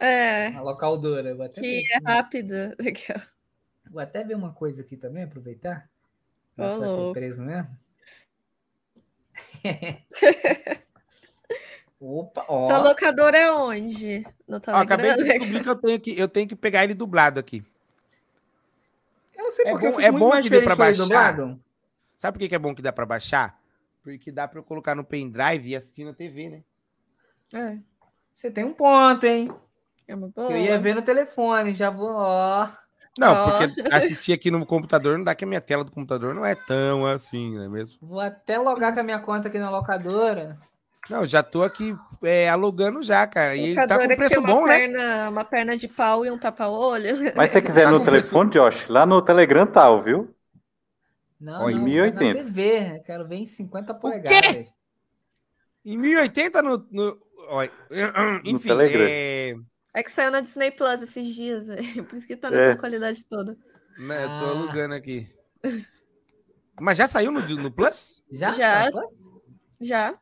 É,
A local dura. Vou até,
que
ver,
é rápida.
vou até ver uma coisa aqui também, aproveitar. Nossa, vai ser preso mesmo. Opa, ó.
Essa locadora é onde? No
Ó,
Telegram?
acabei de descobrir que eu tenho que eu tenho que pegar ele dublado aqui.
Eu não sei
É
porque eu
bom-
fico
é
muito
bom pra baixar.
dublado.
Sabe por que, que é bom que dá pra baixar? Porque dá pra eu colocar no pendrive e assistir na TV, né?
É,
Você tem um ponto, hein?
é uma boa.
eu ia ver no telefone, já vou, ó.
Não,
Ó.
porque assistir aqui no computador não dá que a minha tela do computador não é tão assim, não é mesmo?
Vou até logar com a minha conta aqui na locadora.
Não, já tô aqui é, alugando já, cara. E tá
Locadora
com
que
preço
uma
bom, né?
perna, Uma perna de pau e um tapa-olho.
Mas se você quiser
Tá
no
com preço-
telefone, Josh, lá no Telegram tá, viu?
Não,
Ó, em
não,
1080.
na TV. Eu quero ver em 50 polegadas.
Em 1080 no. no ó, enfim,
Telegram.
é,
É que saiu na Disney Plus esses dias, velho. por isso que tá
É.
nessa qualidade toda.
né, eu tô
Ah.
alugando aqui. Mas já saiu no, no Plus?
Já?
Já.
Tá Plus?
Já.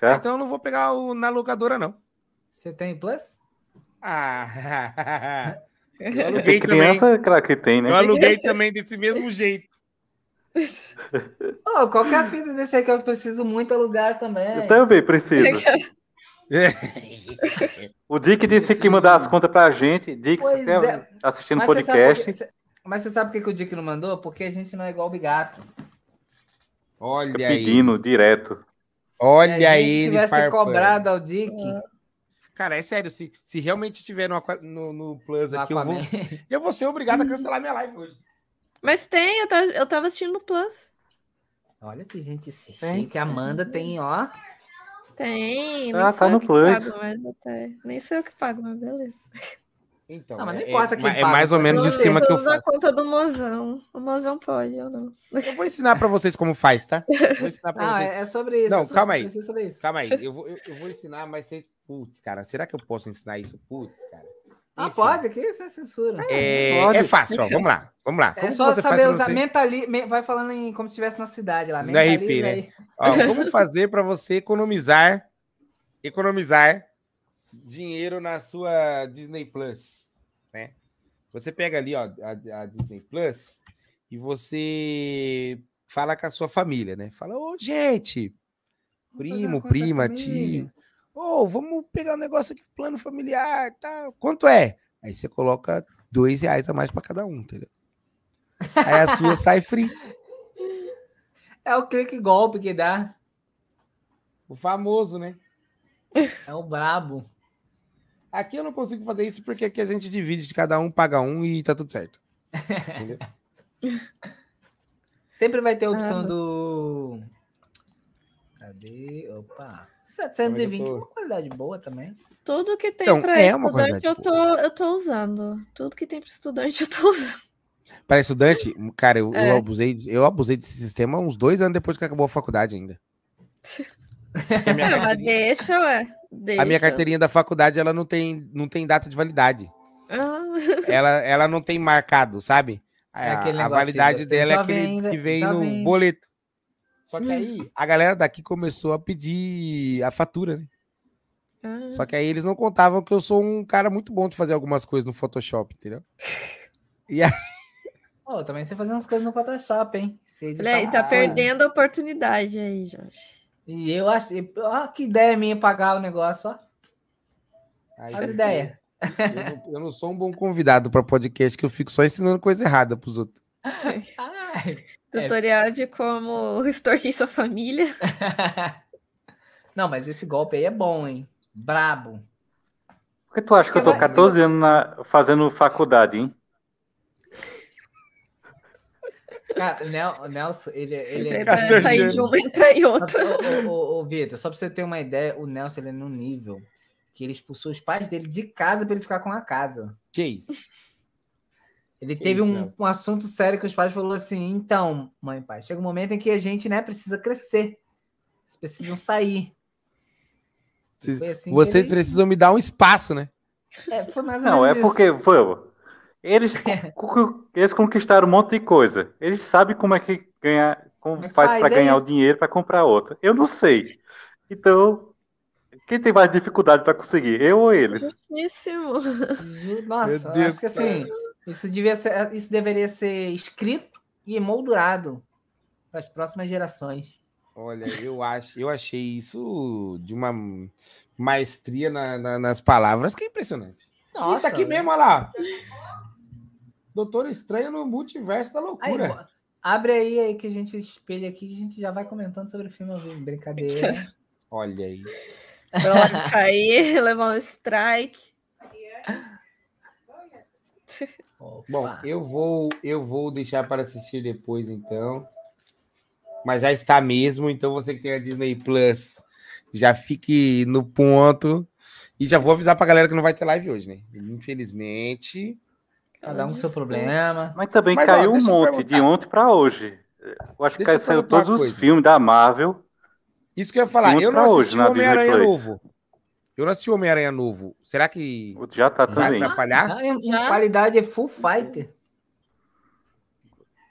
Já?
Então eu não vou pegar o, na locadora, não.
Você tem Plus?
Ah, eu aluguei também.
criança, claro que tem, né?
Eu aluguei também desse mesmo jeito.
Ô, qual que é a fita desse aí que eu preciso muito alugar também?
Eu também preciso. O Dick disse que ia mandar as contas pra gente. Dick,
Pois
você tá
é.
assistindo
Mas você
podcast.
que- cê- Mas você sabe por que, o Dick não mandou? Porque a gente não é igual o Bigato.
Olha
Fica
aí.
pedindo direto.
Olha
Se a
aí.
gente
ele
tivesse cobrado ao Dick,
Cara, é sério. Se, se realmente tiver no, no, no Plus aqui, eu vou, eu vou ser obrigado a cancelar minha live hoje.
Mas tem, eu tava, eu tava assistindo no Plus.
Olha que gente
Tem.
chique. A Amanda tem, ó.
Tem, nem
Ah,
sei
tá
eu
no
que
Plus.
pago, mas até. Nem sei o que pago, mas beleza.
Então,
Não, mas não
é,
importa
é,
quem
é
paga,
mais ou menos o esquema que eu faço.
conta do mozão. O mozão pode, eu não.
Eu vou ensinar pra vocês como faz, tá? Vou ensinar pra
Não,
vocês.
é, é sobre isso.
Não,
só
calma aí.
isso.
Calma aí, eu vou, eu, eu vou ensinar, mas vocês. Putz, cara, será que eu posso ensinar isso? Putz, cara.
Ah,
Enfim,
pode, aqui sem censura.
É,
Pode.
é fácil, ó. Vamos lá. Vamos lá.
É
Como
só
você
saber usar
você-
mentali... me- Vai falando em como se estivesse na cidade lá.
No
Mentaliza
RP, né?
aí.
Ó, como fazer para você economizar economizar dinheiro na sua Disney Plus, né? Você pega ali, ó, a, a Disney Plus e você fala com a sua família, né? Fala, ô, gente, primo, prima, tio, ô, vamos pegar um negócio aqui, plano familiar, tá? Quanto é? Aí você coloca dois reais a mais para cada um, entendeu? Aí a sua sai free.
É o clique golpe que dá.
O famoso, né?
É o brabo.
Aqui eu não consigo fazer isso porque aqui a gente divide de cada um, paga um e tá tudo certo. Entendeu?
Sempre vai ter a opção
Ah,
do. Cadê? Opa. 720,
Mas eu tô-
uma qualidade boa também.
Tudo que tem
Então,
pra
é
estudante eu tô, eu tô usando. Tudo que tem pra estudante eu tô usando.
Para estudante, cara, eu, eu
É.
abusei, eu abusei desse sistema uns dois anos depois que acabou a faculdade ainda. A, minha
É, mas deixa, ué. Deixa.
a minha carteirinha da faculdade ela não tem, não tem data de validade.
Ah,
Ela, ela não tem marcado, sabe? A,
É
a
negocinho,
validade dela é aquele
ainda-
que vem no
jovem.
boleto. Só que aí a galera daqui começou a pedir a fatura, né?
ah.
Só que aí eles não contavam que eu sou um cara muito bom de fazer algumas coisas no Photoshop, entendeu?
Pô, também você fazer umas coisas no Photoshop, hein?
Aí,
umas
tá perdendo a oportunidade aí, Josh.
E eu acho. Ó, que ideia minha pagar o negócio, ó.
Aí,
As ideias.
Eu não, eu não sou um bom convidado para podcast, que eu fico só ensinando coisa errada pros outros.
Ai. É.
Tutorial de como extorquir sua família.
Não, mas esse golpe aí é bom, hein? Brabo.
Por que tu acha que eu tô
Porque vai-
14 anos na- fazendo faculdade, hein?
Cara, o Nel- o Nelson, ele, ele
Você
é.
tá sair de uma e entrar em outra.
Ô, ô, ô, Vitor, só pra você ter uma ideia, o Nelson ele é num nível que ele expulsou os pais dele de casa pra ele ficar com a casa.
Que isso?
Ele teve
isso,
um, um assunto sério que os pais falaram assim: então, mãe e pai, chega um momento em que a gente né, precisa crescer. Vocês precisam sair. Assim
Vocês
ele-
precisam me dar um espaço, né?
É, foi mais ou
Não, é
menos isso.
porque, foi, Eles, eles conquistaram um monte de coisa. Eles sabem como é que ganha, como
Como é
faz
faz?
para
É
ganhar o
isso.
dinheiro para comprar outra. Eu não sei. Então, quem tem mais dificuldade para conseguir? Eu ou eles?
Justíssimo.
Ju- Nossa, acho que assim, isso, devia ser, isso deveria ser escrito e emoldurado para as próximas gerações.
Olha, eu acho, eu achei isso de uma maestria na- na- nas palavras que é impressionante.
Nossa,
Ih, tá aqui mesmo, olha lá. Doutor Estranho no Multiverso da
Aí,
Loucura.
bo- abre aí, aí que a gente espelha aqui e a gente já vai comentando sobre o filme ao vivo. Brincadeira.
Olha aí.
Pra cair, levar um strike.
Opa.
Bom, eu vou, eu vou deixar para assistir depois, então. Mas já está mesmo, então você que tem a Disney Plus, já fique no ponto. E já vou avisar pra galera que não vai ter live hoje, né? Infelizmente.
Cada um com seu problema.
Mas também
Mas, ó,
caiu um
deixa eu
monte de ontem para hoje. Eu acho que
Deixa eu
saiu
perguntar uma
todos os filmes da Marvel.
Isso que eu ia falar. Eu não
hoje
assisti
Disney
Homem-Aranha novo. Eu não assisti Homem-Aranha novo. Será que
Já tá
vai
também.
atrapalhar?
Já
Já?
qualidade full fighter.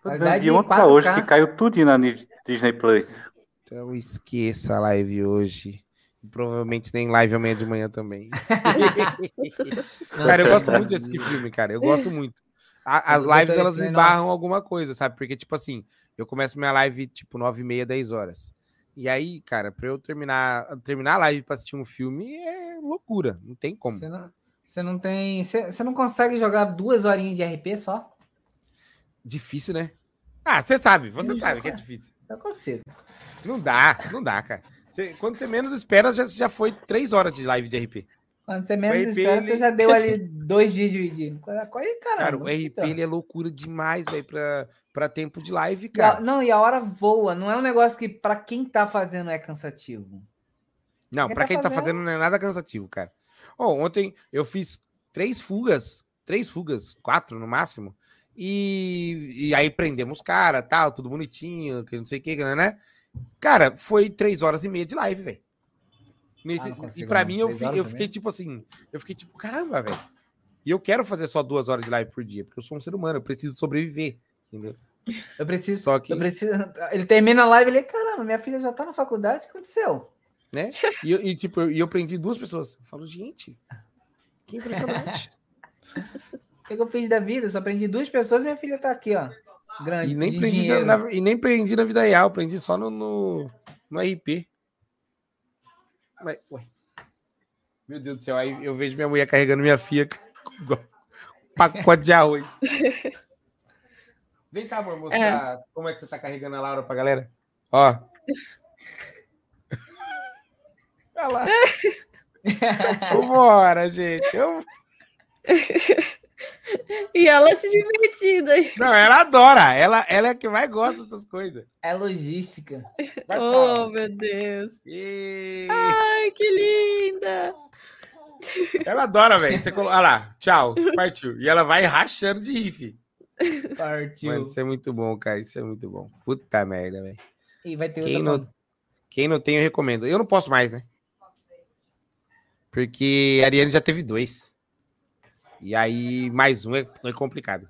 Tô dizendo
Qualidade
de ontem para
4K.
hoje que caiu tudo na Disney Plus.
Então esqueça a live hoje. Provavelmente nem live amanhã de manhã também. cara, eu gosto muito de assistir filme, cara. Eu gosto muito. A- as lives, elas me barram alguma coisa, sabe? Porque, tipo assim, eu começo minha live, tipo, 9 e meia, 10 horas. E aí, cara, pra eu terminar, terminar a live pra assistir um filme é loucura. Não tem como.
Você não, você não tem. Você, você não consegue jogar duas horinhas de RP só?
Difícil, né? Ah, você sabe, você sabe que é difícil.
Eu consigo.
Não dá, não dá, cara. Você- quando você menos espera, já, já foi 3 horas de live de RP.
Quando você menos
RP,
espera,
ele-
você já deu ali dois dias de. de... Aí, caramba,
Cara, o RP
então.
ele é loucura demais, velho, pra, pra tempo de live,
E a-
cara.
não, e a hora voa. Não é um negócio que, pra quem tá fazendo, é cansativo.
Não,
Quem
pra
tá
quem tá
fazendo-
fazendo não é nada cansativo, cara. Ó, ontem eu fiz três fugas, três fugas, quatro no máximo, e, e aí prendemos cara, tal, tudo bonitinho, que não sei o que, né? Cara, foi três horas e meia de live, velho. Nesse-
Ah,
e
não.
mim, eu, eu fiquei tipo assim, eu fiquei tipo, caramba, velho. E eu quero fazer só duas horas de live por dia, porque eu sou um ser humano, eu preciso sobreviver, entendeu?
Eu preciso.
Só que,
Eu preciso. Ele termina a live e ele, caramba, minha filha já tá na faculdade, o que aconteceu?
né? E, eu- e, tipo, eu, e eu prendi duas pessoas. Eu falo, gente, que impressionante.
O que, eu fiz da vida? Eu só aprendi duas pessoas e minha filha tá aqui, ó. Grande.
E nem, prendi na, na- e nem prendi na vida real, prendi só no, no, no RP. Mas. Meu Deus do céu, aí eu vejo minha mulher carregando minha filha com pacote de arroz. Vem cá, amor, mostrar como é que você tá carregando a Laura pra galera. Ó. Olha lá. Vambora, gente. Eu...
E ela se divertindo aí.
Não, ela adora. Ela, ela é a que mais gosta dessas coisas.
É logística.
Vai,
Oh,
fala.
meu Deus.
E...
Ai, que linda.
Ela adora, velho. Você colo... Olha lá, tchau, partiu. E ela vai rachando de riff.
Partiu.
Mano, isso é muito bom, cara. Isso é muito bom. Puta merda, velho.
E vai ter
Quem
outra.
não, quem não tem, eu recomendo. Eu não posso mais, né? Porque a Ariane já teve dois. E aí, mais um é, é complicado.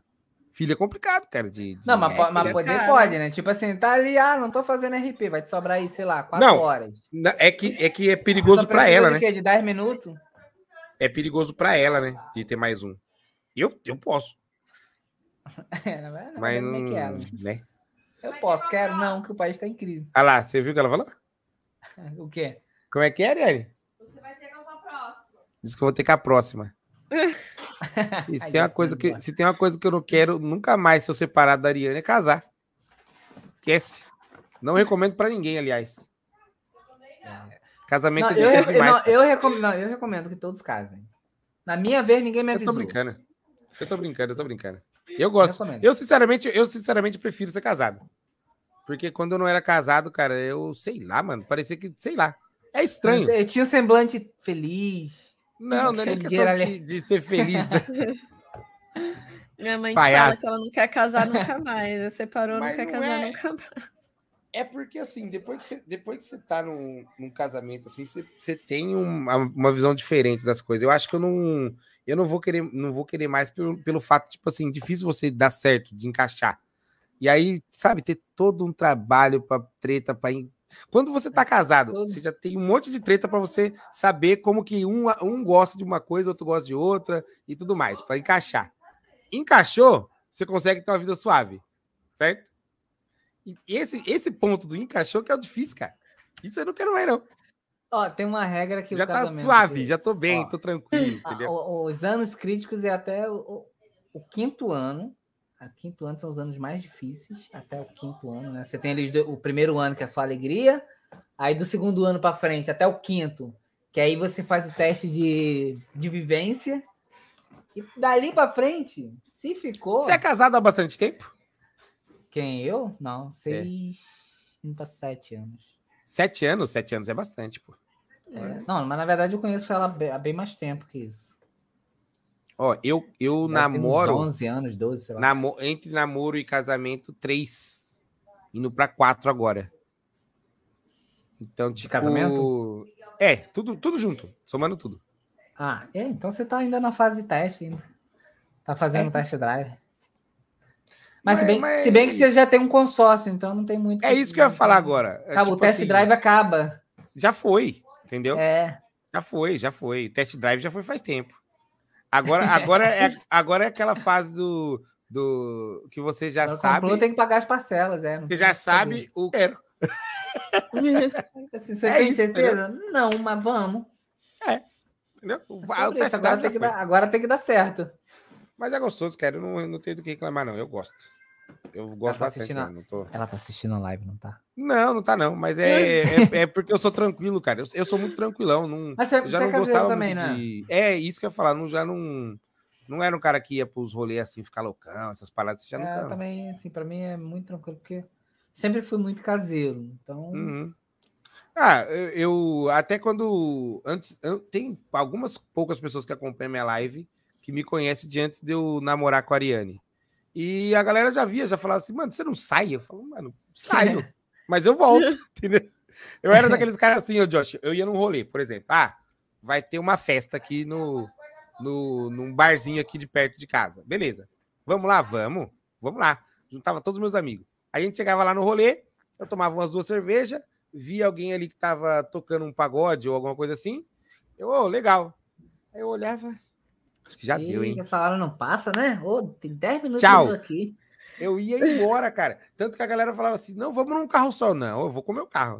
Filho é complicado, cara. De, de-
Não, mas,
É,
mas
filha,
poder
cara.
pode, né? Tipo assim, tá ali, ah, não tô fazendo RP, vai te sobrar aí, sei lá, quatro
Não,
horas.
É que é, que é perigoso
precisa
ela,
de
né?
quê? De 10 minutos?
É perigoso pra ela, né? De ter mais um. Eu, eu posso.
É, na verdade,
Mas
como é
não.
que é,
Né?
Eu posso, quero, não, que o país tá em crise.
Olha lá, você viu o que ela falou?
O quê?
Como é que é, Ariane?
Você vai ter com a sua próxima.
Diz que eu vou ter que ir a próxima. E se tem, uma coisa que, se tem uma coisa que eu não quero nunca mais se eu separar da Ariane é casar. Esquece. Não recomendo pra ninguém, aliás. Casamento
Não,
é
eu,
difícil
eu,
demais.
não, eu recomendo, não, eu recomendo que todos casem. Na minha vez, ninguém me
Eu tô
avisou.
brincando. Eu tô brincando, eu tô brincando. Eu gosto.
recomendo.
Eu, sinceramente, eu sinceramente prefiro ser casado. Porque quando eu não era casado, cara, eu sei lá, mano. Parecia que, sei lá. É estranho.
Eu tinha um semblante feliz.
Não, não é nem questão de, de ser feliz. né?
Minha mãe
Palhaço.
fala que ela não quer casar nunca mais. Ela separou,
Mas
não quer casar
é.
nunca mais.
É porque, assim, depois que você, depois que você tá num, num casamento, assim, você, você tem uma, uma visão diferente das coisas. Eu acho que eu não, eu não vou querer, não vou querer mais pelo, pelo fato, tipo assim, difícil você dar certo, de encaixar. E aí, sabe, ter todo um trabalho para treta, para quando você tá casado, você já tem um monte de treta para você saber como que um, um gosta de uma coisa, outro gosta de outra e tudo mais, para encaixar. Encaixou, você consegue ter uma vida suave, certo? E esse, esse ponto do encaixou que é o difícil, cara. Isso eu não quero mais, não.
Ó, tem uma regra que
já
o
tá
casamento...
suave, já tô bem,
Ó,
tô tranquilo,
Ah,
entendeu?
Os anos críticos é até o- o quinto ano. O quinto ano são os anos mais difíceis, até o quinto ano, né? Você tem ali o primeiro ano, que é só alegria, aí do segundo ano para frente, até o quinto, que aí você faz o teste de, de vivência. E dali para frente, se ficou.
Você é casado há bastante tempo?
Quem eu? Não, seis. Indo para sete anos.
Sete anos? Sete anos é bastante, pô.
É, Não, mas na verdade eu conheço ela há bem mais tempo que isso.
Ó, eu, eu namoro.
11 anos, 12, sei lá.
Namo- entre namoro e casamento, três. Indo pra quatro agora. Então, tipo.
casamento?
É, tudo, tudo junto, somando tudo.
Ah, é, então você tá ainda na fase de teste ainda. Tá fazendo
É.
test drive. Mas, se,
Mas-
bem,
mas-
se bem que você já tem um consórcio, então não tem muito.
É isso que eu ia falar agora. É,
Acaba, o
tipo
test
assim,
drive acaba.
Já foi, entendeu?
É.
Já foi, já foi. O test drive já foi faz tempo. Agora, agora, é, agora é aquela fase do, do que você já
Agora
sabe.
comprou, tem que pagar as parcelas, é.
Você já sabe o que quero.
Assim, você
É
tem
isso,
certeza? Não, mas vamos.
Entendeu?
É sobre
test
isso, agora, tem
já
que dar, agora tem que dar certo.
Mas é gostoso, cara. Eu não, não tenho do que reclamar, não. Eu gosto. Eu gosto
tá
bastante.
assistindo a-
não, tô...
Ela tá assistindo a live, não tá?
não, não tá, não. Mas é, é, é porque eu sou tranquilo, cara. Eu, eu sou muito tranquilão. Não,
Mas você,
eu já
você é
não
caseiro
gostava
também, né?
de. É, isso que eu ia falar. Não, já não. Não era um cara que ia pros rolês assim, ficar loucão, essas paradas. Já não
É,
tá.
também, assim, pra mim é muito tranquilo, porque sempre fui muito caseiro. Então,
Uhum. Ah, eu, eu- até quando antes eu, tem algumas poucas pessoas que acompanham minha live que me conhecem de antes de eu namorar com a Ariane. E a galera já via, já falava assim, mano, você não sai? Eu falo, mano, saio, mas eu volto, entendeu? Eu era daqueles caras assim, ô Josh, eu ia num rolê, por exemplo, ah, vai ter uma festa aqui no, no num barzinho aqui de perto de casa. Beleza. Vamos lá, vamos. Vamos lá. Juntava todos os meus amigos. Aí a gente chegava lá no rolê, eu tomava umas duas cervejas, via alguém ali que tava tocando um pagode ou alguma coisa assim. Eu, ô, legal. Aí eu olhava, acho que já deu, hein?
Essa hora não passa, né? Ô, tem 10 minutos
Tchau.
aqui.
Eu ia embora, cara. Tanto que a galera falava assim: não, vamos num carro só. Não, eu vou com o meu carro.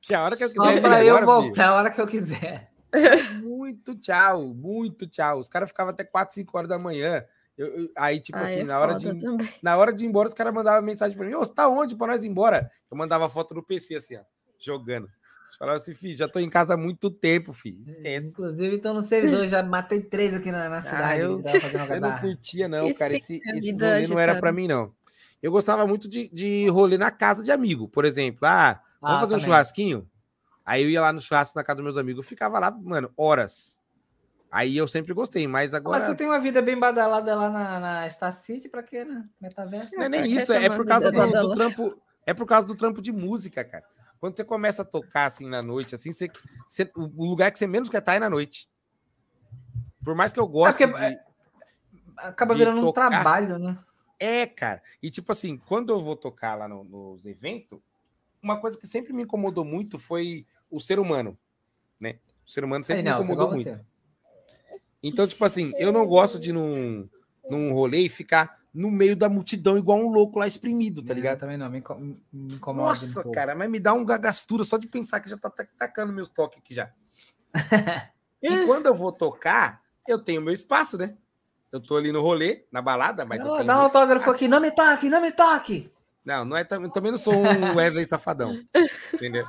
Que a hora que eu
Só
quiser ir
pra eu
embora, filho,
voltar a hora que eu quiser.
Muito tchau, muito tchau. Os caras ficavam até 4, 5 horas da manhã. Eu- eu- aí, tipo
Ai,
assim,
é
na hora, de,
também.
na hora de ir embora, os caras mandavam mensagem pra mim: Ô, você tá onde pra nós ir embora? Eu mandava foto no PC, assim, ó, jogando. Eu Falava assim, filho, já tô em casa há muito tempo, filho. Esquece.
Inclusive, estou no servidor, já matei três aqui na, na cidade.
Ah, eu-
fazendo
Eu não curtia, não, cara.
sim,
Esse, esse rolê não era pra mim, não. Eu gostava muito de, de rolê na casa de amigo, por exemplo. Ah, vamos
Ah,
fazer um
também.
churrasquinho? Aí eu ia lá no churrasco na casa dos meus amigos. Eu ficava lá, mano, horas. Aí eu sempre gostei, mas agora.
Mas você tem uma vida bem badalada lá na, na Star City, pra quê, né? Metaverso.
Não é nem isso, é
uma
por causa do, do trampo. É por causa do trampo de música, cara. Quando você começa a tocar assim na noite, assim, você, você- o lugar que você menos quer estar é na noite. Por mais que eu goste.
porque-
de-
Acaba
de
virando um
tocar.
trabalho, né?
É, cara. E tipo assim, quando eu vou tocar lá no- nos eventos, uma coisa que sempre me incomodou muito foi o ser humano, né? O ser humano sempre
Aí,
me
Nelson,
incomodou muito.
você.
Então, tipo assim, eu não gosto de num, num rolê e ficar no meio da multidão igual um louco lá exprimido, tá ligado?
Também não, me, inco- me incomoda um
Nossa,
pouco.
cara, mas me dá um gagastura só de pensar que já tá ta- tacando meus toques aqui já. e quando eu vou tocar, eu tenho meu espaço, né? Eu tô ali no rolê, na balada, mas eu
Não,
tenho
dá um autógrafo
espaço.
aqui, não me toque, não me toque!
Não, não é, eu também não sou um Wesley safadão, entendeu?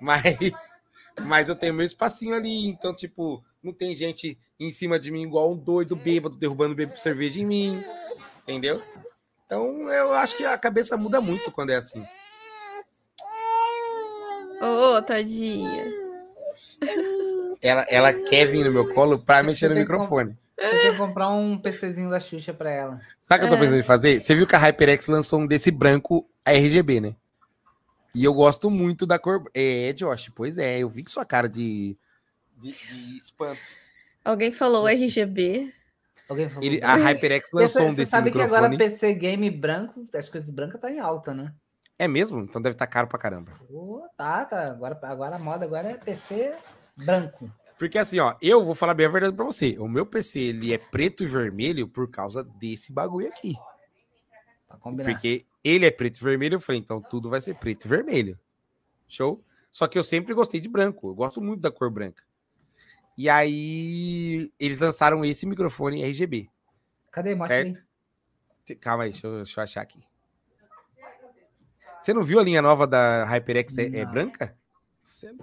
Mas, mas eu tenho meu espacinho ali, então, tipo, não tem gente em cima de mim igual um doido bêbado, derrubando bebê cerveja em mim, entendeu? Então, eu acho que a cabeça muda muito quando é assim.
Ô, tadinha.
Ela, ela quer vir no meu colo pra mexer no microfone.
Eu tenho que comprar um PCzinho da Xuxa pra ela.
Sabe o que eu tô
É.
pensando em fazer? Você viu que a HyperX lançou um desse branco RGB, né? E eu gosto muito da cor. É, Josh, pois é, eu vi que sua cara de, de, de espanto.
Alguém falou RGB.
Alguém falou.
Ele, a HyperX lançou
Você,
um
você
desse
sabe que
microfone.
agora PC game branco, as coisas brancas tá em alta, né?
É mesmo? Então deve estar caro pra caramba.
Pô, tá, tá. Agora, agora a moda agora é PC branco.
Porque assim, ó, eu vou falar bem a verdade pra você. O meu PC, ele é preto e vermelho por causa desse bagulho aqui.
Pra combinar.
Porque ele é preto e vermelho, eu falei, então tudo vai ser preto e vermelho. Show? Só que eu sempre gostei de branco. Eu gosto muito da cor branca. E aí, eles lançaram esse microfone RGB.
Cadê? Mostra aí.
Certo. Calma aí, deixa eu, deixa eu achar aqui. Você não viu a linha nova da HyperX é, é branca? Você-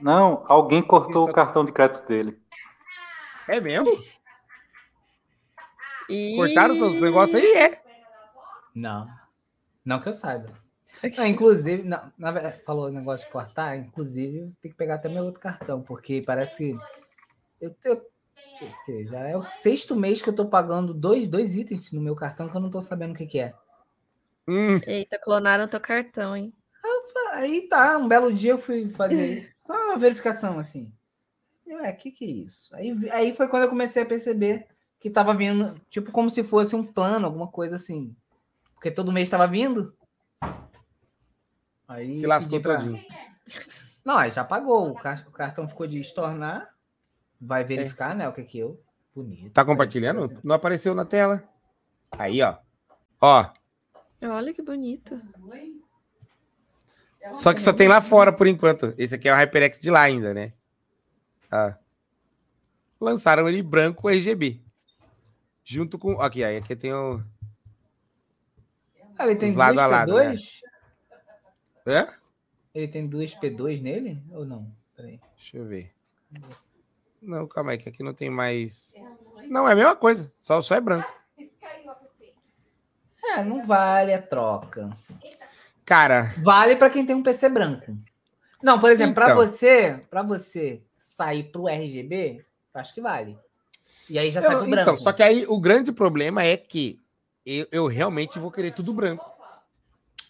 Não, alguém cortou
Isso.
o cartão de crédito dele.
É mesmo?
E...
Cortaram os negócios aí? É.
Não. Não que eu saiba. Não, inclusive, não, na verdade, falou o negócio de cortar, inclusive, tem que pegar até meu outro cartão, porque parece que eu, eu- já é o sexto mês que eu tô pagando dois, dois itens no meu cartão que eu não tô sabendo o que, que é.
Hum,
Eita, clonaram teu cartão, hein?
Aí tá, um belo dia eu fui fazer só uma verificação assim. Eu, é, que que é isso? Aí, aí foi quando eu comecei a perceber que tava vindo, tipo, como se fosse um plano, alguma coisa assim. Porque todo mês tava vindo. Aí
se lascou
pra-
todinho.
Não, aí já pagou. O, car- o cartão ficou de estornar. Vai verificar, né? O que que eu. Bonito.
Tá compartilhando? Não apareceu na tela. Aí, ó. Ó,
Olha que bonito.
só que só tem lá fora por enquanto. Esse aqui é o HyperX de lá ainda, né? Ah. Lançaram ele branco RGB. Junto com. Aqui, aí aqui tem o.
Ah, ele tem
Os
duas
lado a lado, né?
P2?
Hã?
Ele tem duas P2 nele? Ou não? Peraí.
Deixa eu ver. Não, calma aí, que aqui não tem mais. Não, é a mesma coisa. Só, só é branco.
É, não vale a troca.
Cara,
Vale para quem tem um PC branco. Não, por exemplo, para
Então.
você, para você sair pro RGB, acho que vale. E aí já sai
eu-
pro branco.
então, só que aí o grande problema é que eu, eu realmente vou querer tudo branco.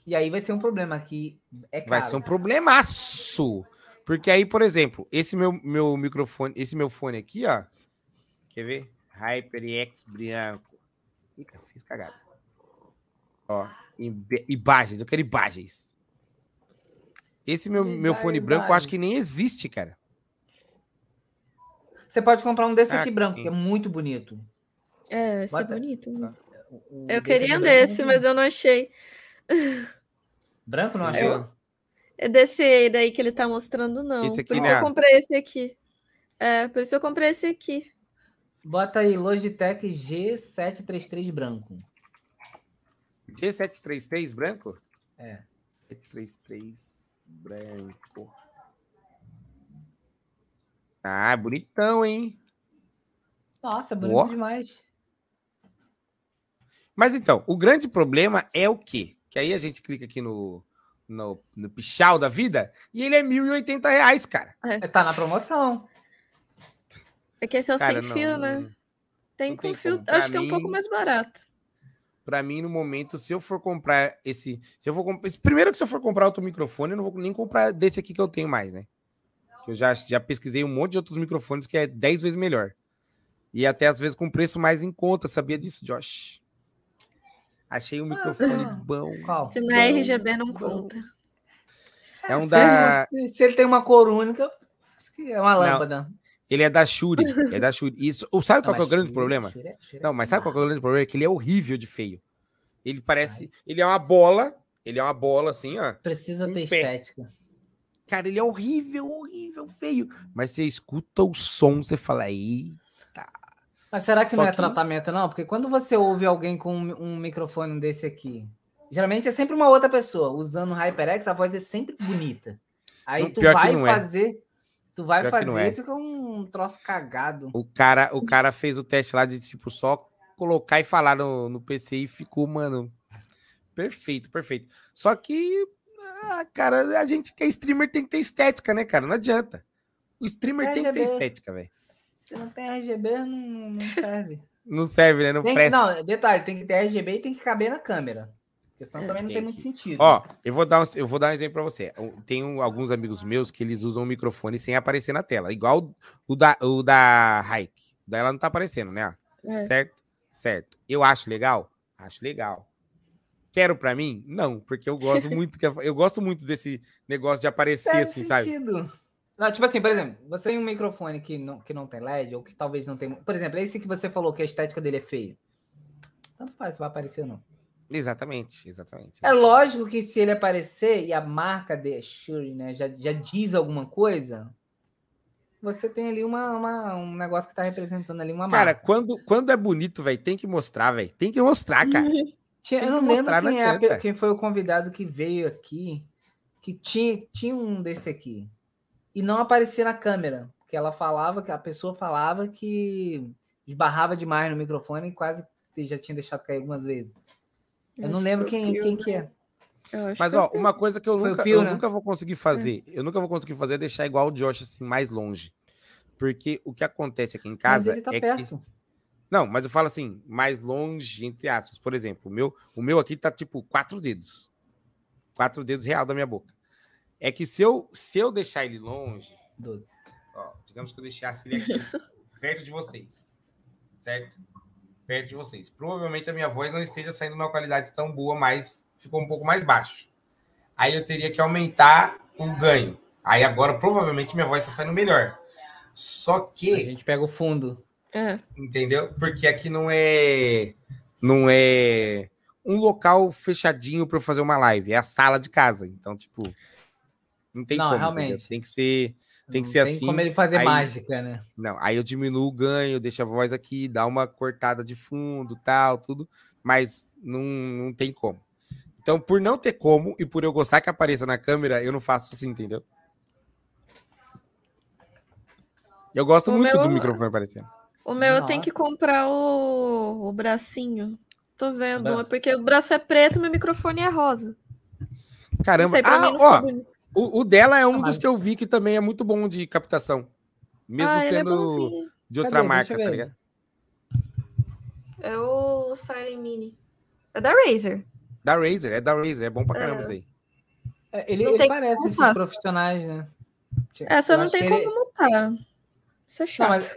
E aí vai ser um problema que é caro.
Vai ser um problemaço. Porque aí, por exemplo, esse meu, meu microfone, esse meu fone aqui, ó. Quer ver? HyperX branco. Eita, fiz cagada. Ó, imagens, eu quero imagens. Esse meu, meu fone branco, eu acho que nem existe, cara.
Você pode comprar um desse
Ah,
aqui branco,
sim.
que é muito bonito.
É, esse é
Bota-
bonito.
O- o
Eu queria
aqui
um
branco é
desse, mas
bonito.
eu não achei.
Branco não
Eu-
achou?
É desse aí daí que ele tá mostrando, não.
Aqui,
por isso
né?
eu comprei esse aqui. É, por isso eu comprei esse aqui.
Bota aí Logitech G733 branco.
G733 branco?
É.
733 branco. Ah, bonitão, hein?
Nossa, bonito demais.
Mas então, o grande problema é o quê? Que aí a gente clica aqui no, no, no pichal da vida e ele é 1.080 reais, cara.
É, Tá na promoção.
É que esse é o
Cara,
sem
não,
fio, né?
não-
Tem
não
com
tem
fio,
como. Pra
acho que é um pouco mais barato.
Pra mim, no momento, se eu for comprar esse. Se eu for comp- Primeiro que se eu for comprar outro microfone, eu não vou nem comprar desse aqui que eu tenho mais, né? Eu já, já pesquisei um monte de outros microfones que é 10 vezes melhor. E até às vezes com preço mais em conta. Sabia disso, Josh? Achei um microfone
Ah.
bom.
Qual?
Se não é
Bom,
RGB, não
bom.
conta.
É um
se,
da.
ele- se ele tem uma cor única, acho que é uma lâmpada.
Ele é da Shure. É da Shure. Isso, sabe qual que é o grande problema?
é
Não, mas sabe qual é o grande problema? É que ele é horrível de feio. Ele parece. Ele é uma bola. Ele é uma bola assim, ó.
Precisa
Um
ter
pé.
estética.
Cara, ele é horrível, horrível, feio. Mas você escuta o som, você fala, aí.
Mas será que
Só
não é
que-
tratamento, não? Porque quando você ouve alguém com um, microfone desse aqui, geralmente é sempre uma outra pessoa. Usando o HyperX, a voz é sempre bonita. Aí
Não,
tu vai
é.
fazer. Tu vai
Pior que não
fazer
é.
e fica um troço cagado.
O cara, o cara fez o teste lá de tipo só colocar e falar no, no PC e ficou, mano. Perfeito, perfeito. Só que, ah, cara, a gente que é streamer tem que ter estética, né, cara? Não adianta. O streamer tem que ter estética, velho.
Se não tem RGB, não, não serve.
Não serve, né? Não
Tem que-
presta.
não, detalhe, tem que ter RGB e tem que caber na câmera. Porque senão também não
Tem
tem muito
que-
sentido.
Ó, eu vou dar um, eu vou dar um exemplo pra você. Tem um- alguns amigos meus que eles usam o microfone sem aparecer na tela, igual o da o da Hike. O dela não tá aparecendo, né?
É.
Certo? Certo. Eu acho legal? Acho legal. Quero pra mim? Não, porque eu gosto muito que eu gosto muito desse negócio de aparecer
Faz
assim, sabe?
Não, tipo assim, por exemplo, você tem um microfone que não, que não tem LED, ou que talvez não tenha. Por exemplo, esse que você falou que a estética dele é feio. Tanto faz se vai aparecer ou não.
Exatamente, exatamente.
É lógico que se ele aparecer e a marca de Shure, né, já, já diz alguma coisa, você tem ali uma, uma- um negócio que tá representando ali uma
Cara,
marca.
quando, quando é bonito, velho, tem que mostrar, velho. Tem que mostrar, cara.
Tinha- eu não lembro
mostrar, não
quem, é pe-
adianta.
quem foi o convidado que veio aqui, que tinha, tinha um desse aqui. E não aparecia na câmera. Porque ela falava, que a pessoa falava que esbarrava demais no microfone e quase já tinha deixado cair algumas vezes. Eu não lembro
que
quem,
Pio,
quem
né?
que é.
Eu acho
Mas,
que
ó, uma coisa que eu
Foi
nunca,
Pio,
eu
né?
nunca vou conseguir fazer, eu nunca vou conseguir fazer é deixar igual o Josh, assim, mais longe. Porque o que acontece aqui em
Mas
casa
ele tá
é que...
perto.
Não, mas eu falo assim, mais longe, entre aspas. Por exemplo, o meu, o meu aqui tá tipo quatro dedos. Quatro dedos real da minha boca. É que se eu, se eu deixar ele longe,
12.
ó, digamos que eu deixasse ele aqui, perto de vocês, certo? Perto de vocês. Provavelmente a minha voz não esteja saindo numa qualidade tão boa, mas ficou um pouco mais baixo. Aí eu teria que aumentar o ganho. Aí agora provavelmente minha voz está saindo melhor. Só
A
que
gente pega o fundo.
É.
entendeu? Porque aqui não é não é um local fechadinho para eu fazer uma live, é a sala de casa. Então, tipo, não tem
Não,
como,
realmente.
entendeu? Tem que ser, tem que
Não
ser
tem
assim.
como ele fazer
aí-
mágica, né?
Não, aí eu diminuo o ganho, deixo a voz aqui, dá uma cortada de fundo, tal, tudo, mas não, não tem como. Então, por não ter como e por eu gostar que apareça na câmera, eu não faço assim, entendeu? Eu gosto
O
muito
meu-
do microfone aparecendo.
O meu eu tenho que
Nossa.
comprar o, o bracinho. Tô vendo,
braço.
é porque o braço é preto e meu microfone é rosa.
Caramba,
sei,
ah, ó,
bonito.
O, o dela é um
Ah,
dos que eu vi que também é muito bom de captação. Mesmo
ah, é
sendo
bonzinho.
de outra
Cadê?
marca, tá ligado?
É o Silent Mini. É da Razer.
Da Razer, é da Razer, é bom pra caramba
É.
isso aí.
É, Ele, ele
tem
parece esses
faço.
profissionais, né?
É, só
Eu
não tem como
ele-
montar. Isso é chato.
Não, mas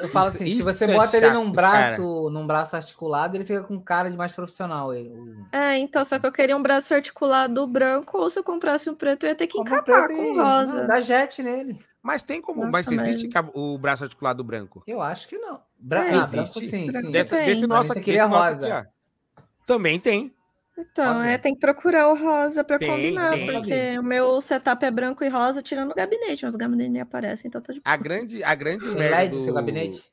eu falo assim, se
Isso
você
é
bota ele
chato,
num braço, num braço articulado, ele fica com cara de mais profissional. Ele,
É, então, só que eu queria um braço articulado branco, ou se eu comprasse um preto, eu ia ter que
Compra
encapar com
e-
rosa.
Dá jet nele.
Mas tem como,
Nossa,
mas existe o braço articulado branco.
Eu acho que não. Bra
É,
ah,
existe.
branco sim, sim.
Desse
Mas
nosso
esse
aqui,
aqui é
esse nosso
rosa.
aqui. Também tem.
Então,
Rosa.
é, tem que procurar o rosa pra
Tem,
combinar,
tem.
porque o meu setup é branco e rosa, tirando o gabinete, mas o gabinete nem aparece, então tá de
A grande, a grande
Tem
merda
LED
do...
seu gabinete?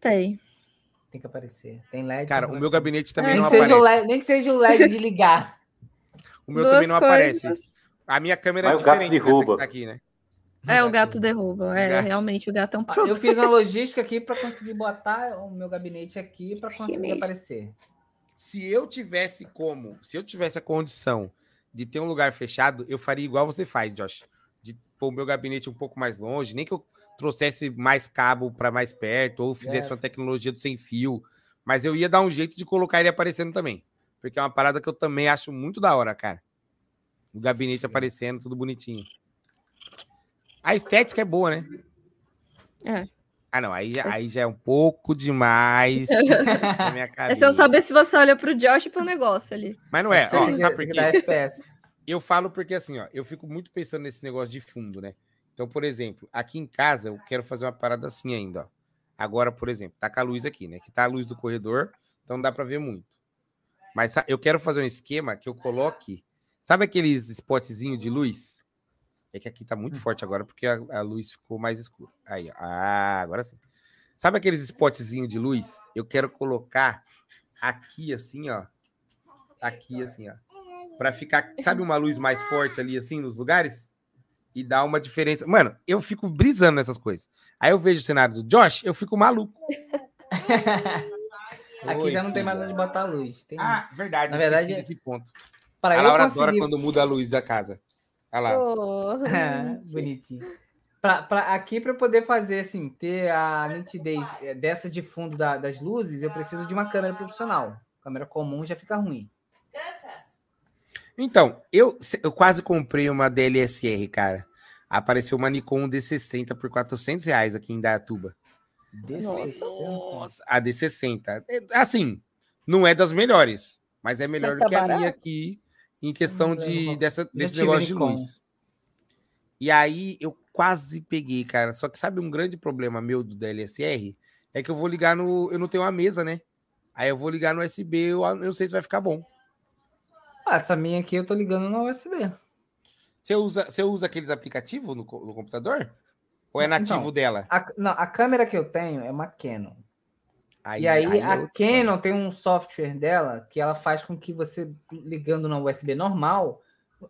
Tem.
Tem que aparecer. Tem LED.
Cara, o meu gabinete também
É,
nem
não
que, seja o
aparece.
LED, nem que seja o LED de ligar.
O meu
Duas
também não aparece.
coisas.
A minha câmera
Mas
é
o gato
diferente dessa
derruba.
que tá aqui, né?
É, o gato derruba. É,
gato.
realmente, o gato é um problema.
Eu fiz uma logística aqui para conseguir botar o meu gabinete aqui para conseguir
mesmo.
aparecer.
Se eu tivesse como, se eu tivesse a condição de ter um lugar fechado, eu faria igual você faz, Josh. De pôr o meu gabinete um pouco mais longe, nem que eu trouxesse mais cabo para mais perto, ou fizesse
É.
uma tecnologia do sem fio. Mas eu ia dar um jeito de colocar ele aparecendo também. Porque é uma parada que eu também acho muito da hora, cara. O gabinete aparecendo, tudo bonitinho. A estética é boa, né?
É.
Ah, não. Aí, já- aí já é um pouco demais na minha
É
cabeça.
você não saber se você olha pro Josh e pro negócio ali.
Mas não é, ó, sabe por quê? Eu falo porque assim, ó, eu fico muito pensando nesse negócio de fundo, né? Então, por exemplo, aqui em casa eu quero fazer uma parada assim ainda, ó. Agora, por exemplo, tá com a luz aqui, né? Que tá a luz do corredor, então não dá para ver muito. Mas eu quero fazer um esquema que eu coloque, sabe aqueles spotzinhos de luz? É que aqui tá muito forte agora porque a, a luz ficou mais escura. Aí, ó. Ah, agora sim. Sabe aqueles spotzinhos de luz? Eu quero colocar aqui assim, ó. Aqui assim, ó para ficar, sabe, uma luz mais forte ali, assim, nos lugares? E dar uma diferença. Mano, eu fico brisando nessas coisas. Aí eu vejo o cenário do Josh, eu fico maluco.
Aqui
Oi,
já não tem
filha.
mais onde botar a luz. Tem...
Ah, verdade.
Na verdade,
desse ponto.
para
A Laura adora
conseguir
quando muda a luz da casa. Olha lá.
Oh,
É, bonitinho. Pra, pra- aqui para poder fazer assim, ter a nitidez eh, dessa de fundo da- das luzes, eu preciso de uma câmera profissional. Câmera comum já fica ruim.
Então, eu, eu quase comprei uma DLSR, cara. Apareceu uma Nikon D60 por 400 reais aqui em Dayatuba. Nossa, a D60. É, Assim, não é das melhores, mas é melhor
Mas
do
tá
que a
barato?
minha aqui em questão de, dessa, desse negócio de luz. E aí eu quase peguei, cara. Só que sabe um grande problema meu do DLSR? É que eu vou ligar no. Eu não tenho uma mesa, né? Aí eu vou ligar no USB, eu eu não sei se vai ficar bom.
Ah, essa minha aqui eu tô ligando no USB.
Você usa, você usa aqueles aplicativos no, no computador? Ou é nativo
Não.
dela?
A, não, a câmera que eu tenho é uma Canon.
Aí,
e aí,
aí é
a. Canon tem um software dela que ela faz com que você, ligando no USB normal,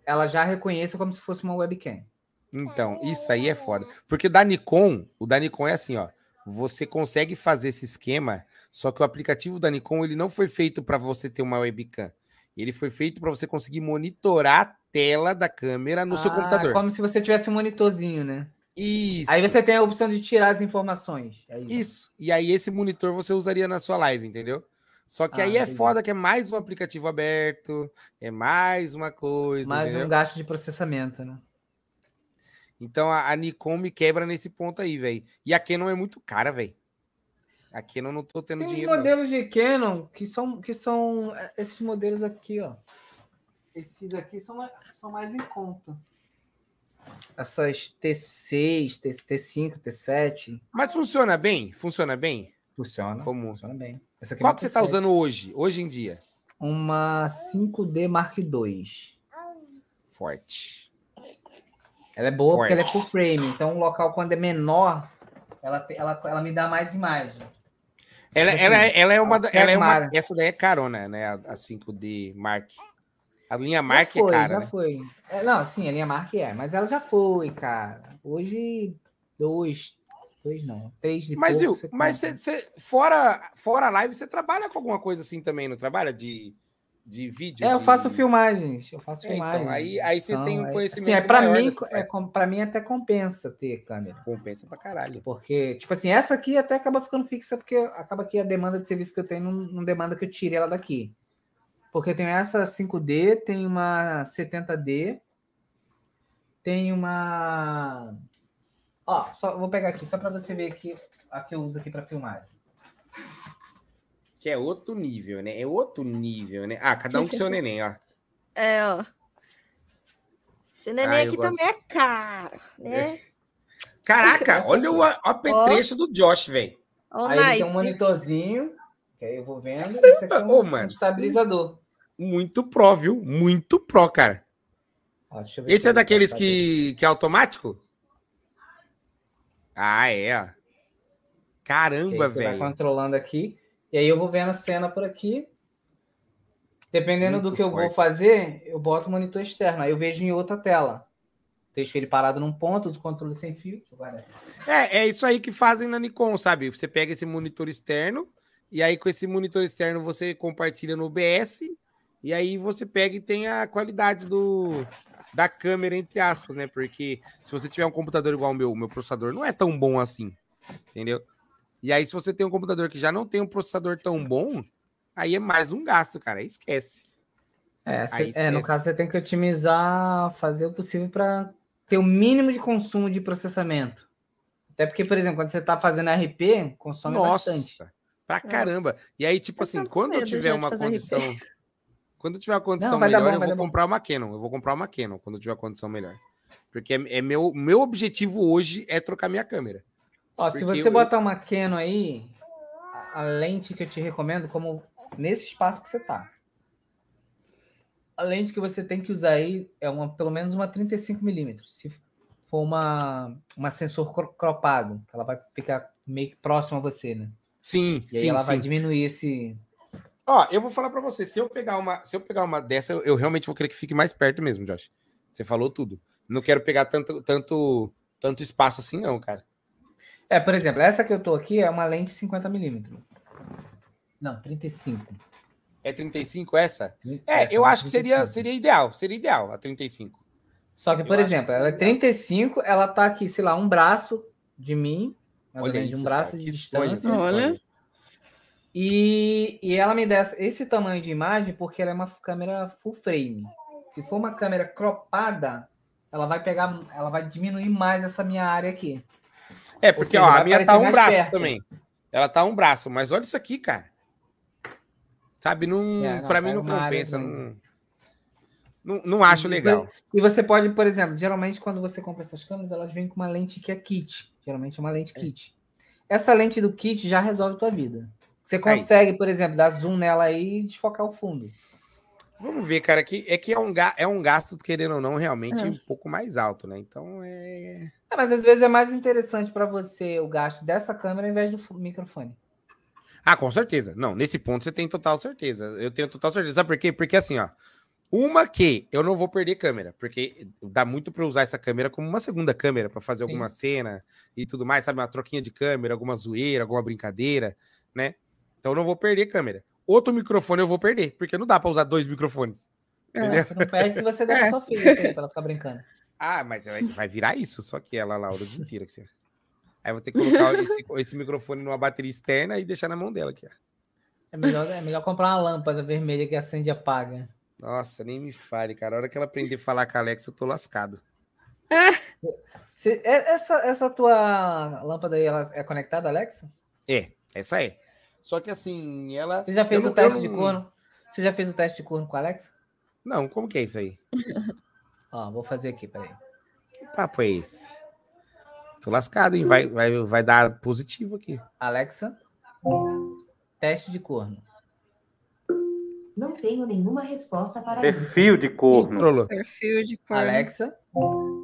ela já reconheça como se fosse uma webcam.
Então, isso aí é foda. Porque o da Nikon, o da Nikon é assim, ó. Você consegue fazer esse esquema, só que o aplicativo da Nikon ele não foi feito para você ter uma webcam. Ele foi feito para você conseguir monitorar a tela da câmera no seu
Ah,
computador.
Como se você tivesse um monitorzinho, né?
Isso.
Aí você tem a opção de tirar as informações. É isso.
Isso. E aí esse monitor você usaria na sua live, entendeu? Só que
Ah,
aí é
entendi.
foda que é mais um aplicativo aberto, é mais uma coisa,
Mais
entendeu?
um gasto de processamento, né?
Então a, a Nikon me quebra nesse ponto aí, velho. E a Canon é muito cara, velho. A Canon não tô tendo
Tem
dinheiro. não.
modelos de Canon que são, que são é, esses modelos aqui, ó. Esses aqui são, mais- são mais em conta. Essas T6, T, T5, T7.
Mas funciona bem? Funciona bem?
Funciona.
Como?
Funciona bem. É
Qual
uma
que você tá
T7.
usando hoje? Hoje em dia?
Uma 5D Mark II.
Forte.
Ela é boa porque ela é
Forte.
full frame. Então, o local, quando é menor, ela, ela, ela me dá mais imagem.
Ela,
Assim,
ela, é- ela é uma. Ela é uma- essa daí é carona, né? A, a 5D Mark. A linha Mark
já foi,
é cara,
já
né?
foi. É, não, sim, a linha Mark é, mas ela já foi, cara. Hoje, dois, dois não, três de
Mas,
pouco,
mas você, você- fora, fora a live, você trabalha com alguma coisa assim também, não trabalha? De, de vídeo?
É, eu
de-
faço filmagens, eu faço
É, então,
filmagens.
aí- aí você tem um
edição,
conhecimento
Assim, é, pra mim, é, pra mim até compensa ter câmera.
Compensa pra caralho.
Porque, tipo assim, essa aqui até acaba ficando fixa, porque acaba que a demanda de serviço que eu tenho não, não demanda que eu tire ela daqui. Porque tenho essa 5D, tem uma 70D, tem uma. Ó, só, vou pegar aqui, só para você ver aqui a que eu uso aqui para filmagem.
Que é outro nível, né? É outro nível, né? Ah, cada um com seu neném, ó.
É, ó. Esse neném
Ah,
aqui
gosto.
também é caro, né?
Caraca,
Essa
olha o apetrecho do Josh, velho.
Aí tem um monitorzinho, que aí eu vou vendo. Esse aqui é um,
Ô,
um
mano.
estabilizador.
Muito pró, viu? Muito pró, cara.
Ó,
Esse
se
é
ele
daqueles
tá-
que, que é automático? Ah, é. Caramba,
você vai
velho.
controlando aqui. E aí eu vou vendo a cena por aqui. Dependendo do
Muito
que eu vou
forte.
fazer, eu boto o monitor externo. Aí eu vejo em outra tela. Deixo ele parado num ponto, uso o controle sem fio. Aqui.
É, é isso aí que fazem na Nikon, sabe? Você pega esse monitor externo e aí com esse monitor externo você compartilha no OBS e aí você pega e tem a qualidade do da câmera entre aspas, né? Porque se você tiver um computador igual o meu, o meu processador não é tão bom assim, entendeu? E aí se você tem um computador que já não tem um processador tão bom, aí é mais um gasto, cara. Aí esquece.
É, cê-
Aí
é, no
esquece.
caso você tem que otimizar, fazer o possível para ter o mínimo de consumo de processamento. Até porque, por exemplo, quando você está fazendo RP, consome
Nossa,
bastante.
pra caramba.
Nossa.
E aí, tipo
Eu
assim, quando eu tiver uma condição. Quando tiver uma condição
Não, vai
melhor,
bom,
eu
vai
vou
dar bom.
comprar uma Canon. Eu vou comprar uma Canon quando tiver uma condição melhor. Porque é, é meu, meu objetivo hoje é trocar minha câmera.
Ó, se você
eu-
botar uma Canon aí, a- lente que eu te recomendo, como nesse espaço que você tá. A lente que você tem que usar aí é uma, pelo menos uma 35mm. Se for uma, uma sensor cro- cropado, que ela vai ficar meio que próxima a você, né?
Sim,
E aí
sim,
ela vai
sim.
diminuir esse.
Ó, eu vou falar pra você, se eu pegar uma, se eu pegar uma dessa, eu, eu realmente vou querer que fique mais perto mesmo, Josh. Você falou tudo. Não quero pegar tanto, tanto, tanto espaço assim, não, cara.
É, por exemplo, essa que eu tô aqui é uma lente 50mm. Não, 35.
É 35 essa?
Essa
É, eu
uma
acho que seria,
35.
seria ideal, seria ideal a 35.
Só que,
Eu
por
acho
exemplo,
que
ela é
legal.
35, ela tá aqui, sei lá, um braço de mim, mais ou
Olha
menos de um
isso,
braço
cara,
de distância.
Olha.
E, e ela me dá esse tamanho de imagem porque ela é uma câmera full frame. se for uma câmera cropada, ela vai pegar, ela vai diminuir mais essa minha área aqui.
É, porque
seja,
ó, a minha tá um braço
perto.
também. Ela tá um braço, mas olha isso aqui, cara. Sabe, não,
É, não,
pra mim
pega
não compensa. Não, não, não acho legal.
E você pode, por exemplo, geralmente quando você compra essas câmeras, elas vêm com uma lente que é kit. Geralmente é uma lente kit. Essa lente do kit já resolve tua vida. Você consegue, por exemplo, dar zoom nela aí e desfocar o fundo.
Vamos ver, cara, que é que é um, é um gasto, querendo ou não, realmente
É.
um pouco mais alto, né? Então é.
É, mas às vezes é mais interessante para você o gasto dessa câmera ao invés do microfone.
Ah, com certeza. Não, nesse ponto você tem total certeza. Eu tenho total certeza. Sabe por quê? Porque assim, ó. Uma que eu não vou perder câmera, porque dá muito para usar essa câmera como uma segunda câmera para fazer alguma cena e tudo mais, sabe? Uma troquinha de câmera, alguma zoeira, alguma brincadeira, né? Então eu não vou perder câmera. Outro microfone eu vou perder, porque não dá para usar dois microfones. Entendeu?
Você não perde se você der
É.
pra sua filha assim, pra ela ficar brincando.
Ah, mas vai, virar isso, só que ela lá o dia inteiro. Assim. Aí eu vou ter que colocar esse, esse microfone numa bateria externa e deixar na mão dela aqui. ó.
É melhor, é melhor comprar uma lâmpada vermelha que acende e apaga.
Nossa, nem me fale, cara. A hora que ela aprender a falar com a Alexa, eu tô lascado.
Você- é- essa, essa tua lâmpada aí, ela é conectada, Alexa?
É, essa é. Só que assim, ela.
Você já fez
eu
o
não-
teste de
não-
corno? Você já fez o teste de corno com a Alexa?
Não, como que é isso aí?
Ó, vou fazer aqui, peraí.
Que papo é esse? Tô lascado, hein? Vai, vai, vai dar positivo aqui.
Alexa, teste de corno.
Não tenho nenhuma resposta para isso.
Perfil de
Ih,
corno.
trollou.
Perfil de corno.
Alexa,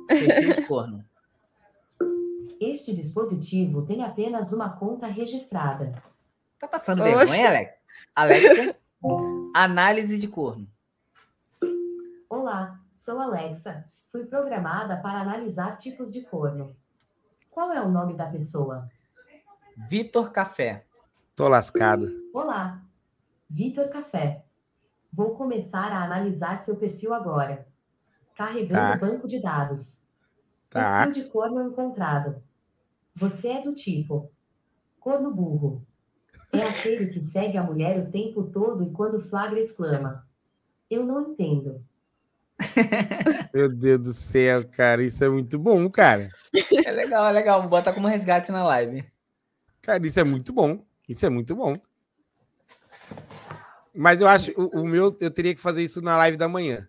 perfil de corno.
Este dispositivo tem apenas uma conta registrada.
Tá passando
Oxe.
vergonha, Alexa? Alexa, análise de corno.
Olá, sou Alexa. Fui programada para analisar tipos de corno. Qual é o nome da pessoa?
Vitor Café.
Tô lascado.
Olá, Vitor Café. Vou começar a analisar seu perfil agora. Carregando
Tá.
banco de dados.
Tá.
Perfil de corno encontrado. Você é do tipo corno burro. É aquele que segue a mulher o tempo todo e quando flagra exclama. Eu não entendo.
Meu Deus do céu, cara. Isso é muito bom, cara.
É legal, é legal. Bota como resgate na live.
Cara, isso é muito bom. Isso é muito bom. Mas eu acho, o, o meu, eu teria que fazer isso na live da manhã.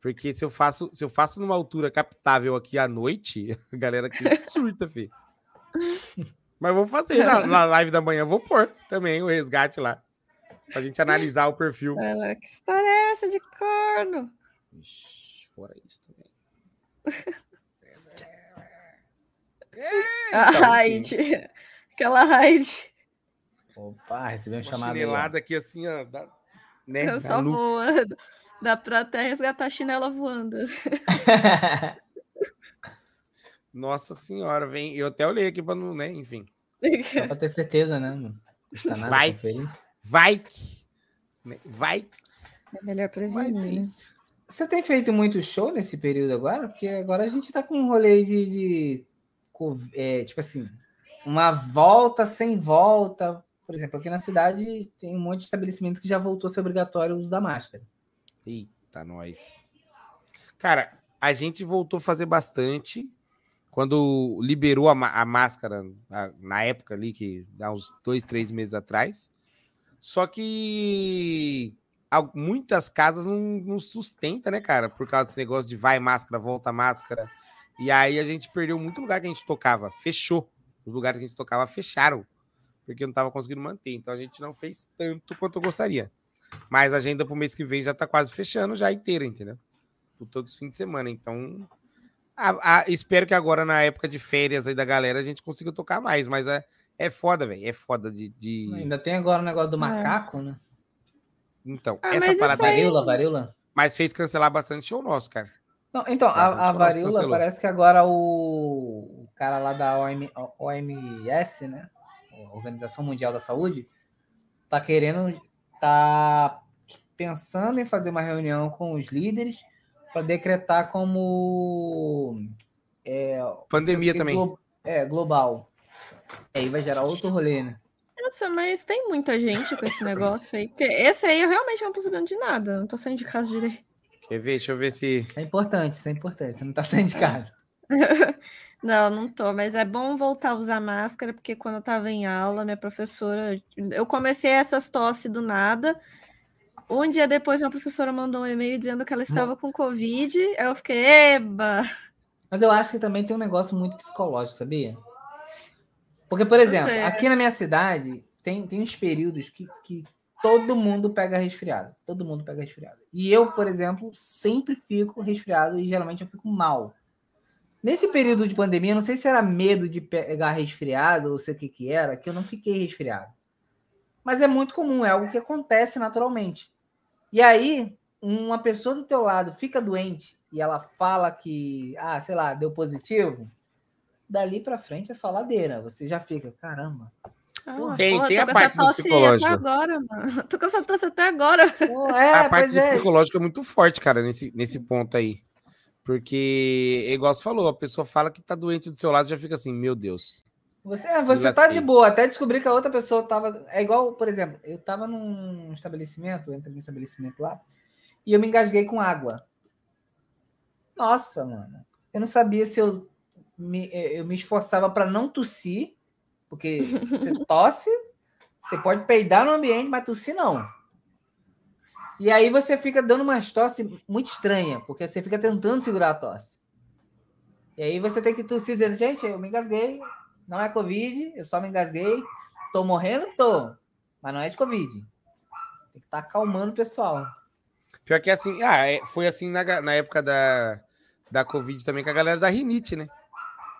Porque se eu faço, se eu faço numa altura captável aqui à noite, a galera aqui surta, filho. Mas vou fazer na, na live da manhã, vou pôr também o resgate lá. Pra gente analisar o perfil.
Ela, que história é essa de corno?
Ixi, fora isso também.
A
então,
Raid. Aquela Raid.
Opa, recebi um
Uma
chamado.
chinelada aqui assim, ó. da- né,
Eu só voando. Dá pra até resgatar a chinela voando.
Nossa senhora, vem. Eu até olhei aqui pra não, né? Enfim.
Só pra ter certeza, né? Nada
Vai. Vai. né, Vai.
É melhor prevenir. né?
isso.
Você tem feito muito show nesse período agora? Porque agora a gente tá com um rolê de, de é, tipo assim, uma volta sem volta. Por exemplo, aqui na cidade tem um monte de estabelecimento que já voltou a ser obrigatório o uso da máscara.
Eita, nós. Cara, a gente voltou a fazer bastante quando liberou a, a máscara na, na época ali, que dá uns dois, três meses atrás. Só que muitas casas não, não sustenta, né, cara? Por causa desse negócio de vai máscara, volta máscara. E aí a gente perdeu muito lugar que a gente tocava. Fechou. Os lugares que a gente tocava fecharam. Porque não tava conseguindo manter. Então a gente não fez tanto quanto eu gostaria. Mas a agenda pro mês que vem já tá quase fechando, já inteira, entendeu? Por todos os fins de semana. Então, a- a- espero que agora, na época de férias aí da galera, a gente consiga tocar mais. Mas é, é foda, velho. É foda de. de-
Ainda tem agora o negócio do macaco, né?
Então,
Ah,
essa
mas
parada.
aí-
Varíola, varíola.
Mas fez cancelar bastante show nosso, cara.
Não, então,
Mas a
a, varíola
cancelou.
parece que agora o, o cara lá da OM, OMS, né? Organização Mundial da Saúde, tá querendo, tá pensando em fazer uma reunião com os líderes para decretar como é,
Pandemia também.
glo- é, global. Aí vai gerar outro rolê, né?
Nossa, mas tem muita gente com esse negócio aí. Porque esse aí eu realmente não tô sabendo de nada. Não tô saindo de casa direito.
Quer ver? Deixa eu ver se.
É importante, isso é importante. Você não tá saindo de casa.
Não, não tô, mas é bom voltar a usar máscara, porque quando eu tava em aula, minha professora. Eu comecei essas tosse do nada. Um dia depois, minha professora mandou um e-mail dizendo que ela estava com Covid. Aí eu fiquei, eba!
Mas eu acho que também tem um negócio muito psicológico, sabia? Porque, por exemplo, aqui na minha cidade, tem, tem uns períodos que, que todo mundo pega resfriado. Todo mundo pega resfriado. E eu, por exemplo, sempre fico resfriado e geralmente eu fico mal. Nesse período de pandemia, não sei se era medo de pegar resfriado ou sei o que que era, que eu não fiquei resfriado. Mas é muito comum, é algo que acontece naturalmente. E aí, uma pessoa do teu lado fica doente e ela fala que, ah, sei lá, deu positivo, dali pra frente é só ladeira. Você já fica, caramba.
Ah,
Tem-
pô,
tem a
com
parte.
Até agora, mano. Tô com essa tosse até agora.
Pô, é,
a parte
é.
psicológica é muito forte, cara, nesse, nesse ponto aí. Porque, igual você falou, a pessoa fala que tá doente do seu lado já fica assim, meu Deus.
Você, é, você tá de boa, até descobrir que a outra pessoa tava. É igual, por exemplo, eu tava num estabelecimento, eu entrei num estabelecimento lá, e eu me engasguei com água. Nossa, mano. Eu não sabia se eu me, eu me esforçava para não tossir, porque você tosse, você pode peidar no ambiente, mas tossir não. E aí você fica dando umas tosse muito estranha, porque você fica tentando segurar a tosse. E aí você tem que tossir dizendo, gente, eu me engasguei, não é Covid, eu só me engasguei. Tô morrendo? Tô. Mas não é de Covid. Tem que estar acalmando o pessoal.
Pior que é assim, ah, é- foi assim na, na época da, da Covid também com a galera da rinite, né?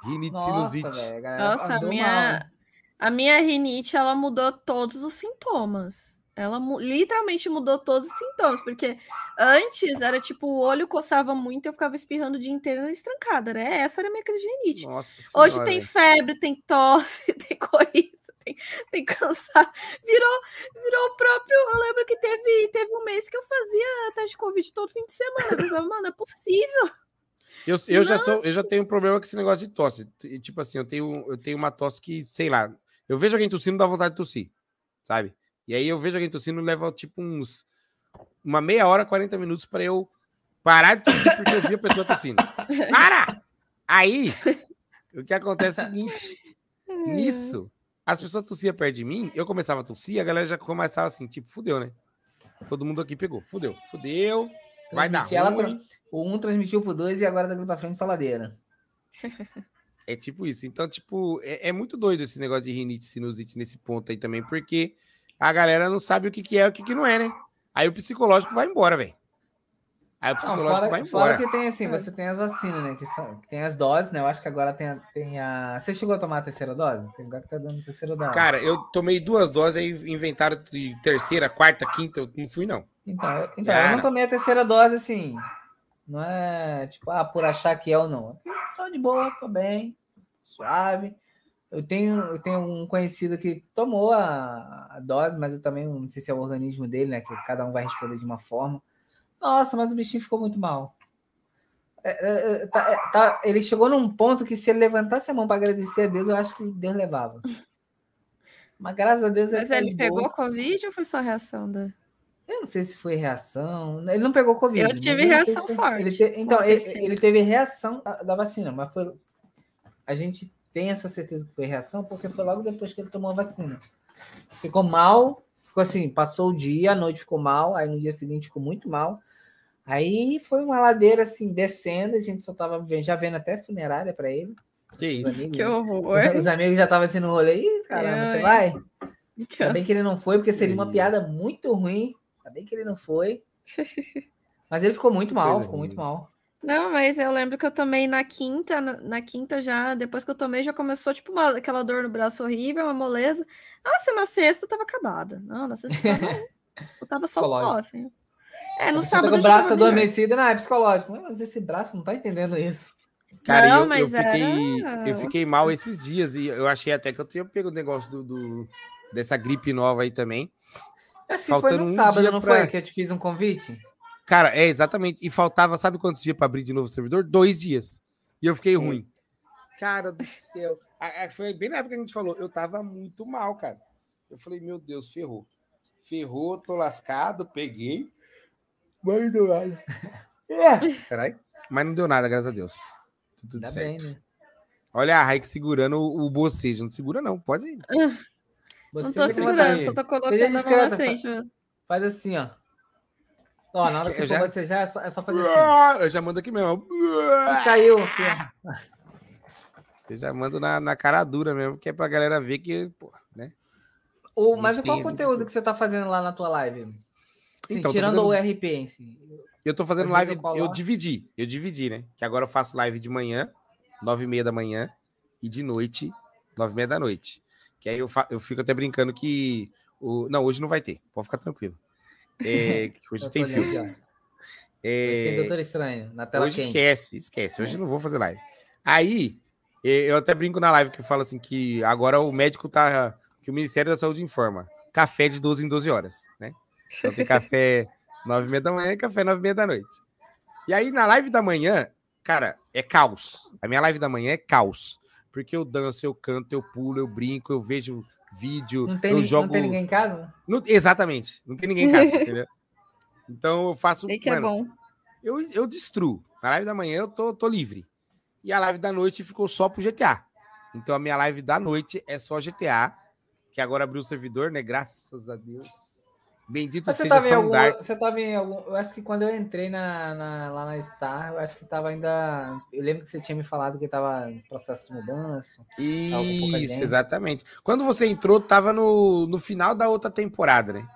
Rinite,
Nossa,
sinusite.
velho. a
Nossa, a minha,
mal.
a minha rinite, ela mudou todos os sintomas. Ela mu- literalmente mudou todos os sintomas, porque antes era tipo, o olho coçava muito e eu ficava espirrando o dia inteiro na estrancada, né? Essa era a minha.
Nossa
Hoje tem febre, tem tosse, tem coriza, tem, tem cansaço. Virou, virou o próprio. Eu lembro que teve, teve um mês que eu fazia teste de Covid todo fim de semana. Eu falava, mano, é possível.
Eu, eu, já sou, eu já tenho um problema com esse negócio de tosse. E, Tipo assim, eu tenho, eu tenho uma tosse que, sei lá, eu vejo alguém tossindo, dá vontade de tossir, sabe? E aí eu vejo alguém tossindo, leva tipo uns uma meia hora, 40 minutos para eu parar de tossir porque eu vi a pessoa tossindo. Para! Aí, o que acontece é o seguinte: nisso, as pessoas tossiam perto de mim, eu começava a tossir, a galera já começava assim, tipo, fudeu, né? Todo mundo aqui pegou, fudeu, fudeu, vai dar ruim.
O um transmitiu pro dois e agora daqui pra frente só ladeira.
É tipo isso. Então, tipo, é, é muito doido esse negócio de rinite, sinusite nesse ponto aí também, porque a galera não sabe o que, que é e o que, que não é, né? Aí o psicológico vai embora, velho. Aí o
Não,
psicológico
fora,
vai
fora
embora.
que tem assim, você tem as vacinas, né? Que, são, que tem as doses, né? Eu acho que agora tem a, tem a. Você chegou a tomar a terceira dose? Tem lugar que tá dando a terceira dose.
Cara, eu tomei duas doses, aí inventaram de terceira, quarta, quinta, eu não fui, não.
Então, eu, então eu não tomei a terceira dose assim. Não é tipo, ah, por achar que é ou não. Eu Tô de boa, tô bem, suave. Eu tenho, eu tenho um conhecido que tomou a, a dose, mas eu também não sei se é o organismo dele, né? Que cada um vai responder de uma forma. Nossa, mas o bichinho ficou muito mal. É, é, é, tá- é, tá- ele chegou num ponto que se ele levantasse a mão para agradecer a Deus, eu acho que Deus levava. Mas graças a Deus
Mas
tá
ele
de
pegou
boa.
Covid ou foi só reação da.
Eu não sei se foi reação. Ele não pegou Covid.
Eu
mas
tive reação
foi-
forte
Ele te- Então, ele, ele teve reação da, da vacina, mas foi. A gente tem essa certeza que foi reação porque foi logo depois que ele tomou a vacina. Ficou mal, ficou assim, passou o dia, a noite ficou mal, aí no dia seguinte ficou muito mal. Aí foi uma ladeira assim, descendo, a gente só tava já vendo até funerária para ele.
Que
Os
isso?
amigos,
Que
os,
horror.
os amigos já estavam assim no rolê. Ih, caramba, você
Ai.
vai?
Que
Ainda bem que ele não foi, porque seria uma piada muito ruim. Ainda bem que ele não foi. Mas ele ficou muito mal, ficou muito mal.
Não, mas eu lembro que eu tomei na quinta, na, na quinta já, depois que eu tomei, já começou, tipo, uma- aquela dor no braço horrível, uma moleza. Nossa, na sexta eu tava acabada. Não, na sexta eu tava, eu tava só pó, assim. É, no
Você
sábado
tá com
eu
o braço adormecido, não, é psicológico. Mas esse braço não tá entendendo isso.
Cara,
Não,
eu, eu
mas
fiquei,
era-
eu fiquei mal esses dias e eu achei até que eu tinha pego o negócio do, do- dessa gripe nova aí também.
Eu Acho que
Faltando
foi
um
no sábado,
dia
não
pra-
foi? Que eu te fiz um convite?
Cara, é exatamente. E faltava, sabe quantos dias para abrir de novo o servidor? Dois dias. E eu fiquei
Sim.
ruim. Cara do céu. A- a- Foi bem na época que a gente falou. Eu tava muito mal, cara. Eu falei, meu Deus, ferrou. Ferrou, tô lascado, peguei. Mas não nada.
É.
Caralho. Mas não deu nada, graças a Deus. Tudo
Ainda
certo.
bem, né?
Olha a Raik segurando o, o bocejo. Não segura, não. Pode ir.
Não
Você
tô segurando, só tô colocando a mão na frente. mano.
Faz assim, ó. Ó, na hora que você
já-
bocejar, é só, é só fazer assim.
Eu já mando aqui mesmo.
Caiu aqui, ó.
Eu já mando na, na cara dura mesmo, que é pra galera ver que, pô, né?
O, mas qual
esse
conteúdo
tipo-
que você tá fazendo lá na tua live? Assim,
Então,
tirando
fazendo-
o RP em si.
Eu tô fazendo
Às
live,
eu
eu, dividi, eu dividi, né? Que agora eu faço live de manhã, nove e meia da manhã, e de noite, nove e meia da noite. Que aí eu, fa- eu fico até brincando que. O... Não, hoje não vai ter, pode ficar tranquilo. É, hoje tem filme.
aqui, ó. Hoje tem
É,
Doutor Estranho, na tela
hoje
quente.
esquece, esquece. Hoje eu não vou fazer live. Aí, eu até brinco na live que eu falo assim que agora o médico tá. Que o Ministério da Saúde informa. Café de 12 em 12 horas, né? Então tem café 9 e meia da manhã e café 9 e meia da noite. E aí, na live da manhã, cara, é caos. A minha live da manhã é caos. Porque eu danço, eu canto, eu pulo, eu brinco, eu vejo vídeo,
Não tem,
eu jogo.
não tem ninguém em casa?
Não- exatamente. Não tem ninguém em casa, entendeu? Então eu faço.
Sei que é
mano,
bom.
eu, eu destruo. Na live da manhã eu tô, tô livre. E a live da noite ficou só pro GTA. Então a minha live da noite é só GTA, que agora abriu o servidor, né? Graças a Deus. Bendito
Mas você
seja
tava,
São
algum,
Dark.
você tava em algum. Eu acho que quando eu entrei na, na- lá na Star, eu acho que tava ainda. Eu lembro que você tinha me falado que tava em processo de mudança.
Isso, exatamente. Quando você entrou, tava no, no final da outra temporada, né?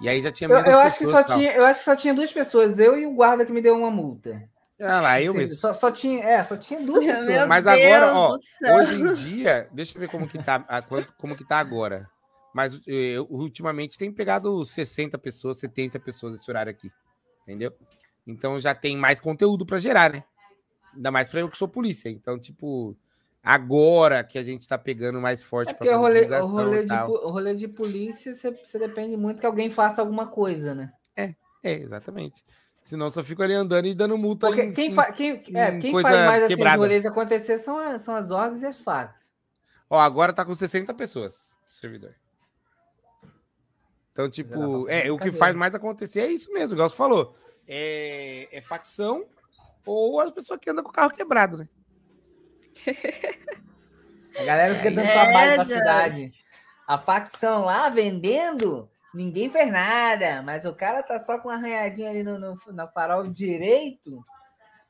E aí já tinha
Eu,
menos
eu acho que
pessoas
só
e tal.
tinha, eu acho que só tinha duas pessoas, eu e o guarda que me deu uma multa.
Ah lá, eu
Assim,
mesmo.
Só, só tinha, é, só tinha duas
Meu
pessoas.
Mas
Deus
agora, ó. Hoje em dia, deixa eu ver como que tá, como que tá agora. Mas eu, ultimamente tem pegado 60 pessoas, 70 pessoas esse horário aqui. Entendeu? Então já tem mais conteúdo para gerar, né? Ainda mais para eu que sou polícia. Então, tipo, agora que a gente tá pegando mais forte
É porque o rolê, o, rolê de, o rolê de polícia, você, você depende muito que alguém faça alguma coisa, né?
É, exatamente. Senão só fico ali andando e dando multa.
Porque
em-
quem,
em-
fa, quem, é,
em
quem faz mais assim, os
quebrada.
rolês acontecer são as, são as orgs e as facas.
Ó, agora tá com 60 pessoas servidor. Então, tipo, é, o que faz mais acontecer é isso mesmo, igual você falou. É, é facção ou as pessoas que andam com o carro quebrado, né?
A galera fica dando
É,
trabalho
Just.
cidade. A facção lá vendendo, ninguém fez nada, mas o cara tá só com uma arranhadinha ali no, no, no farol direito.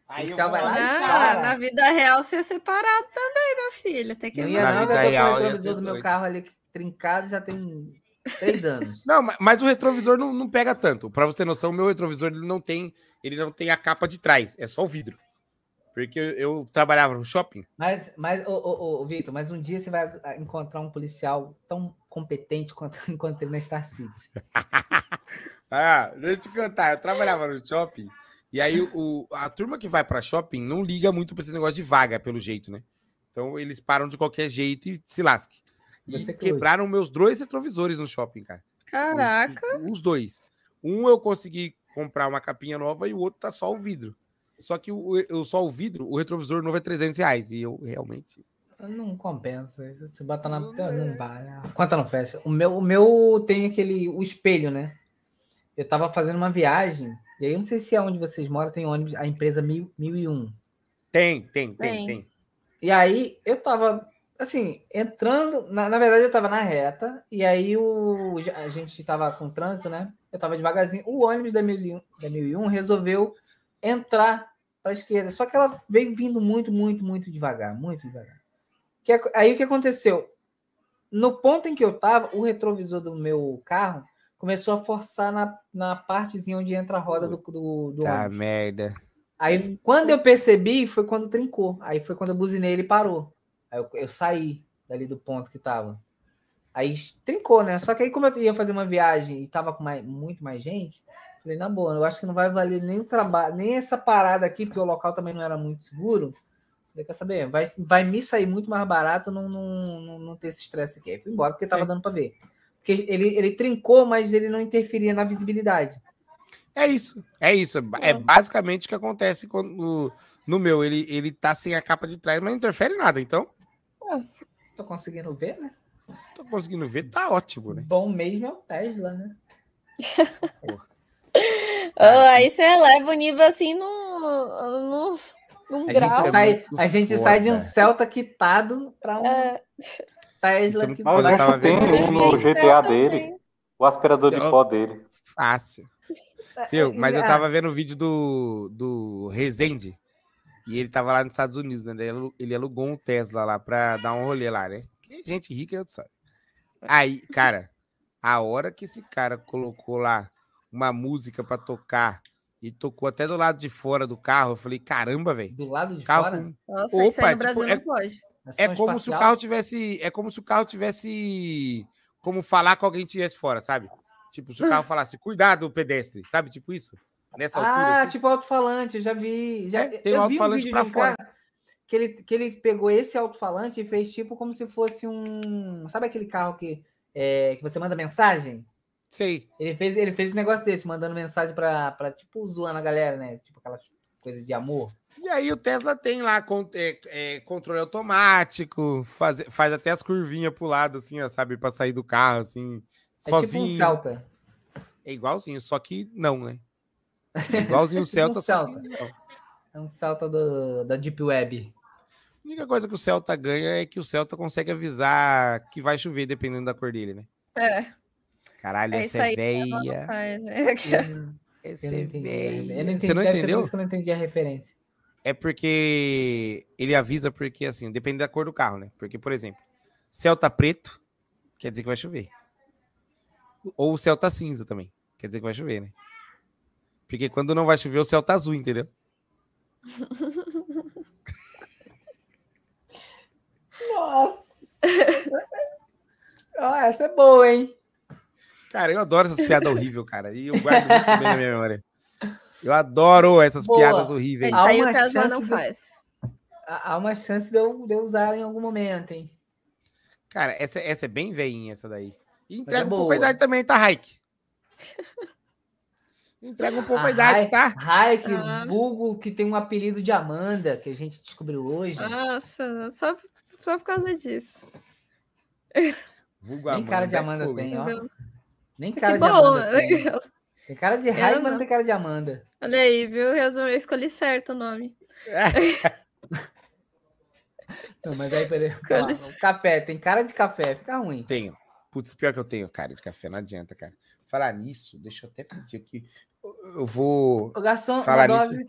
Aí o vai lá e
Ah,
para.
na vida real você é separado também, meu filho. Tem que
Não
Na
não,
vida
eu tô com
real,
o retrovisor do meu
doido.
carro ali trincado já tem três anos.
Não, ma- mas o retrovisor não, não pega tanto. Pra você ter noção, o meu retrovisor ele não tem, ele não tem a capa de trás, é só o vidro. Porque eu, eu trabalhava no shopping.
Mas, mas ô, ô, ô, Vitor, mas um dia você vai encontrar um policial tão competente quanto eu encontrei na Star City.
Ah, deixa eu te contar. Eu trabalhava no shopping. E aí o, a turma que vai pra shopping não liga muito pra esse negócio de vaga, pelo jeito, né? Então eles param de qualquer jeito e se lasquem. E quebraram meus dois retrovisores no shopping, cara.
Caraca.
Os, os dois. Um eu consegui comprar uma capinha nova e o outro tá só o vidro. Só que o, o- só o vidro, o retrovisor novo é 300 reais. E eu realmente.
Não compensa. Você bota na. Não, vai. A conta não fecha. O meu, o meu tem aquele. O espelho, né? Eu tava fazendo uma viagem. E aí, eu não sei se é onde vocês moram, tem ônibus, a empresa 1000, 1001.
Tem, tem, tem,
Tem.
tem.
E aí, eu tava, assim, entrando. Na, na verdade, eu tava na reta. E aí, o, a gente tava com trânsito, né? Eu tava devagarzinho. O ônibus da 1001, da 1001 resolveu entrar para a esquerda. Só que ela veio vindo muito, muito, muito devagar. Muito devagar. Que, ac- aí, o que aconteceu? No ponto em que eu tava, o retrovisor do meu carro começou a forçar na, na partezinha onde entra a roda do, do, do
Tá,
ônibus.
merda.
Aí, quando eu percebi, foi quando trincou. Aí foi quando eu buzinei, ele parou. Aí eu, eu saí dali do ponto que tava. Aí trincou, né? Só que aí, como eu ia fazer uma viagem e tava com mais- muito mais gente, falei, na boa, eu acho que não vai valer nem o trabalho, nem essa parada aqui, porque o local também não era muito seguro. Falei, quer saber? Vai, vai me sair muito mais barato não, não, não, não ter esse estresse aqui. Aí fui embora, porque tava
É.
dando pra ver. Porque ele, ele trincou, mas ele não interferia na visibilidade.
É isso, é isso. É basicamente o que acontece quando no meu ele, ele tá sem a capa de trás, mas não interfere nada. Então,
Tô conseguindo ver, né?
tô conseguindo ver, tá ótimo, né?
Bom mesmo é o Tesla, né?
Ah, aí você eleva o nível assim no, no, num
A
grau.
gente,
é
sai, a gente sai de um. Celta quitado para um
É,
Tesla
é
que
Mas
Quando eu
o
tava
Neto tem
vendo-
um no GTA dele,
também.
o aspirador de
Eu-
pó dele.
Fácil. Viu? Mas eu
Ah,
tava vendo o vídeo do, do Rezende. E ele tava lá nos Estados Unidos, né? Ele alu- ele alugou um Tesla lá pra dar um rolê lá, né? Que gente rica, eu sabe. Aí, cara, a hora que esse cara colocou lá uma música pra tocar e tocou até do lado de fora do carro, eu falei, caramba, velho.
Do lado de
Carro
fora.
com-
Nossa, isso aí
Opa,
no Brasil
tipo, é-
não pode.
É como se o
espacial.
carro tivesse. É como se o carro tivesse. Como falar com alguém que estivesse fora, sabe? Tipo, se o carro falasse, cuidado, pedestre, sabe? Tipo isso. Nessa altura.
Ah,
assim.
tipo alto-falante, já vi. Já,
É, tem um
vi um
alto-falante
vídeo
pra
de um
fora.
que ele, que ele pegou esse alto-falante e fez tipo como se fosse um. Sabe aquele carro que, é, que você manda mensagem?
Sei.
Ele fez, ele fez esse negócio desse, mandando mensagem pra, pra tipo, zoando a galera, né? Tipo aquela coisa de amor.
E aí o Tesla tem lá é, é, controle automático, faz, faz até as curvinhas pro lado, assim, ó, sabe? Pra sair do carro, assim,
É
sozinho.
tipo um Celta.
É igualzinho, só que não, né? É igualzinho o
Tipo um
Celta,
Celta. É um Celta do, da Deep Web.
A única coisa que o Celta ganha é que o Celta consegue avisar que vai chover, dependendo da cor dele, né?
É,
Caralho,
é
essa
isso
é
faz, né?
Eu,
Essa é
entendi. a
véia.
referência. Eu não entendi,
Você não
deve ser por
entendeu?
eu não entendi a referência.
É porque ele avisa porque, assim, depende da cor do carro, né? Porque, por exemplo, Celta preto quer dizer que vai chover. Ou o Celta cinza também quer dizer que vai chover, né? Porque quando não vai chover, o Celta azul, entendeu?
Nossa! Ó, essa é boa, hein?
Cara, eu adoro essas piadas horríveis, cara. E eu guardo muito bem na minha memória. Eu adoro essas
Boa.
piadas horríveis.
Isso aí
Há uma chance
não faz.
Há há uma chance de eu, de eu usar em algum momento, hein?
Cara, essa, essa é bem veinha, essa daí. E
é
entrega um pouco a idade também, tá, Raik? Entrega um pouco a idade, tá?
Raik,
Ah.
vulgo que tem um apelido de Amanda, que a gente descobriu hoje.
Nossa, só, só por causa disso.
Vulgo
Nem cara de
é
Amanda
hein?
tem, ó. Nem
Que
cara de
bom.
Amanda tem. Tem cara de
Eu
mas não tem cara de Amanda.
Olha aí, viu? Resumo, eu escolhi certo o nome.
Não, mas aí, peraí, café, tem cara de café, fica ruim.
Tenho. Putz, pior que eu tenho, cara, de café, não adianta, cara. Falar nisso, deixa eu até pedir aqui. Eu- vou.
O garçom,
Falar nisso.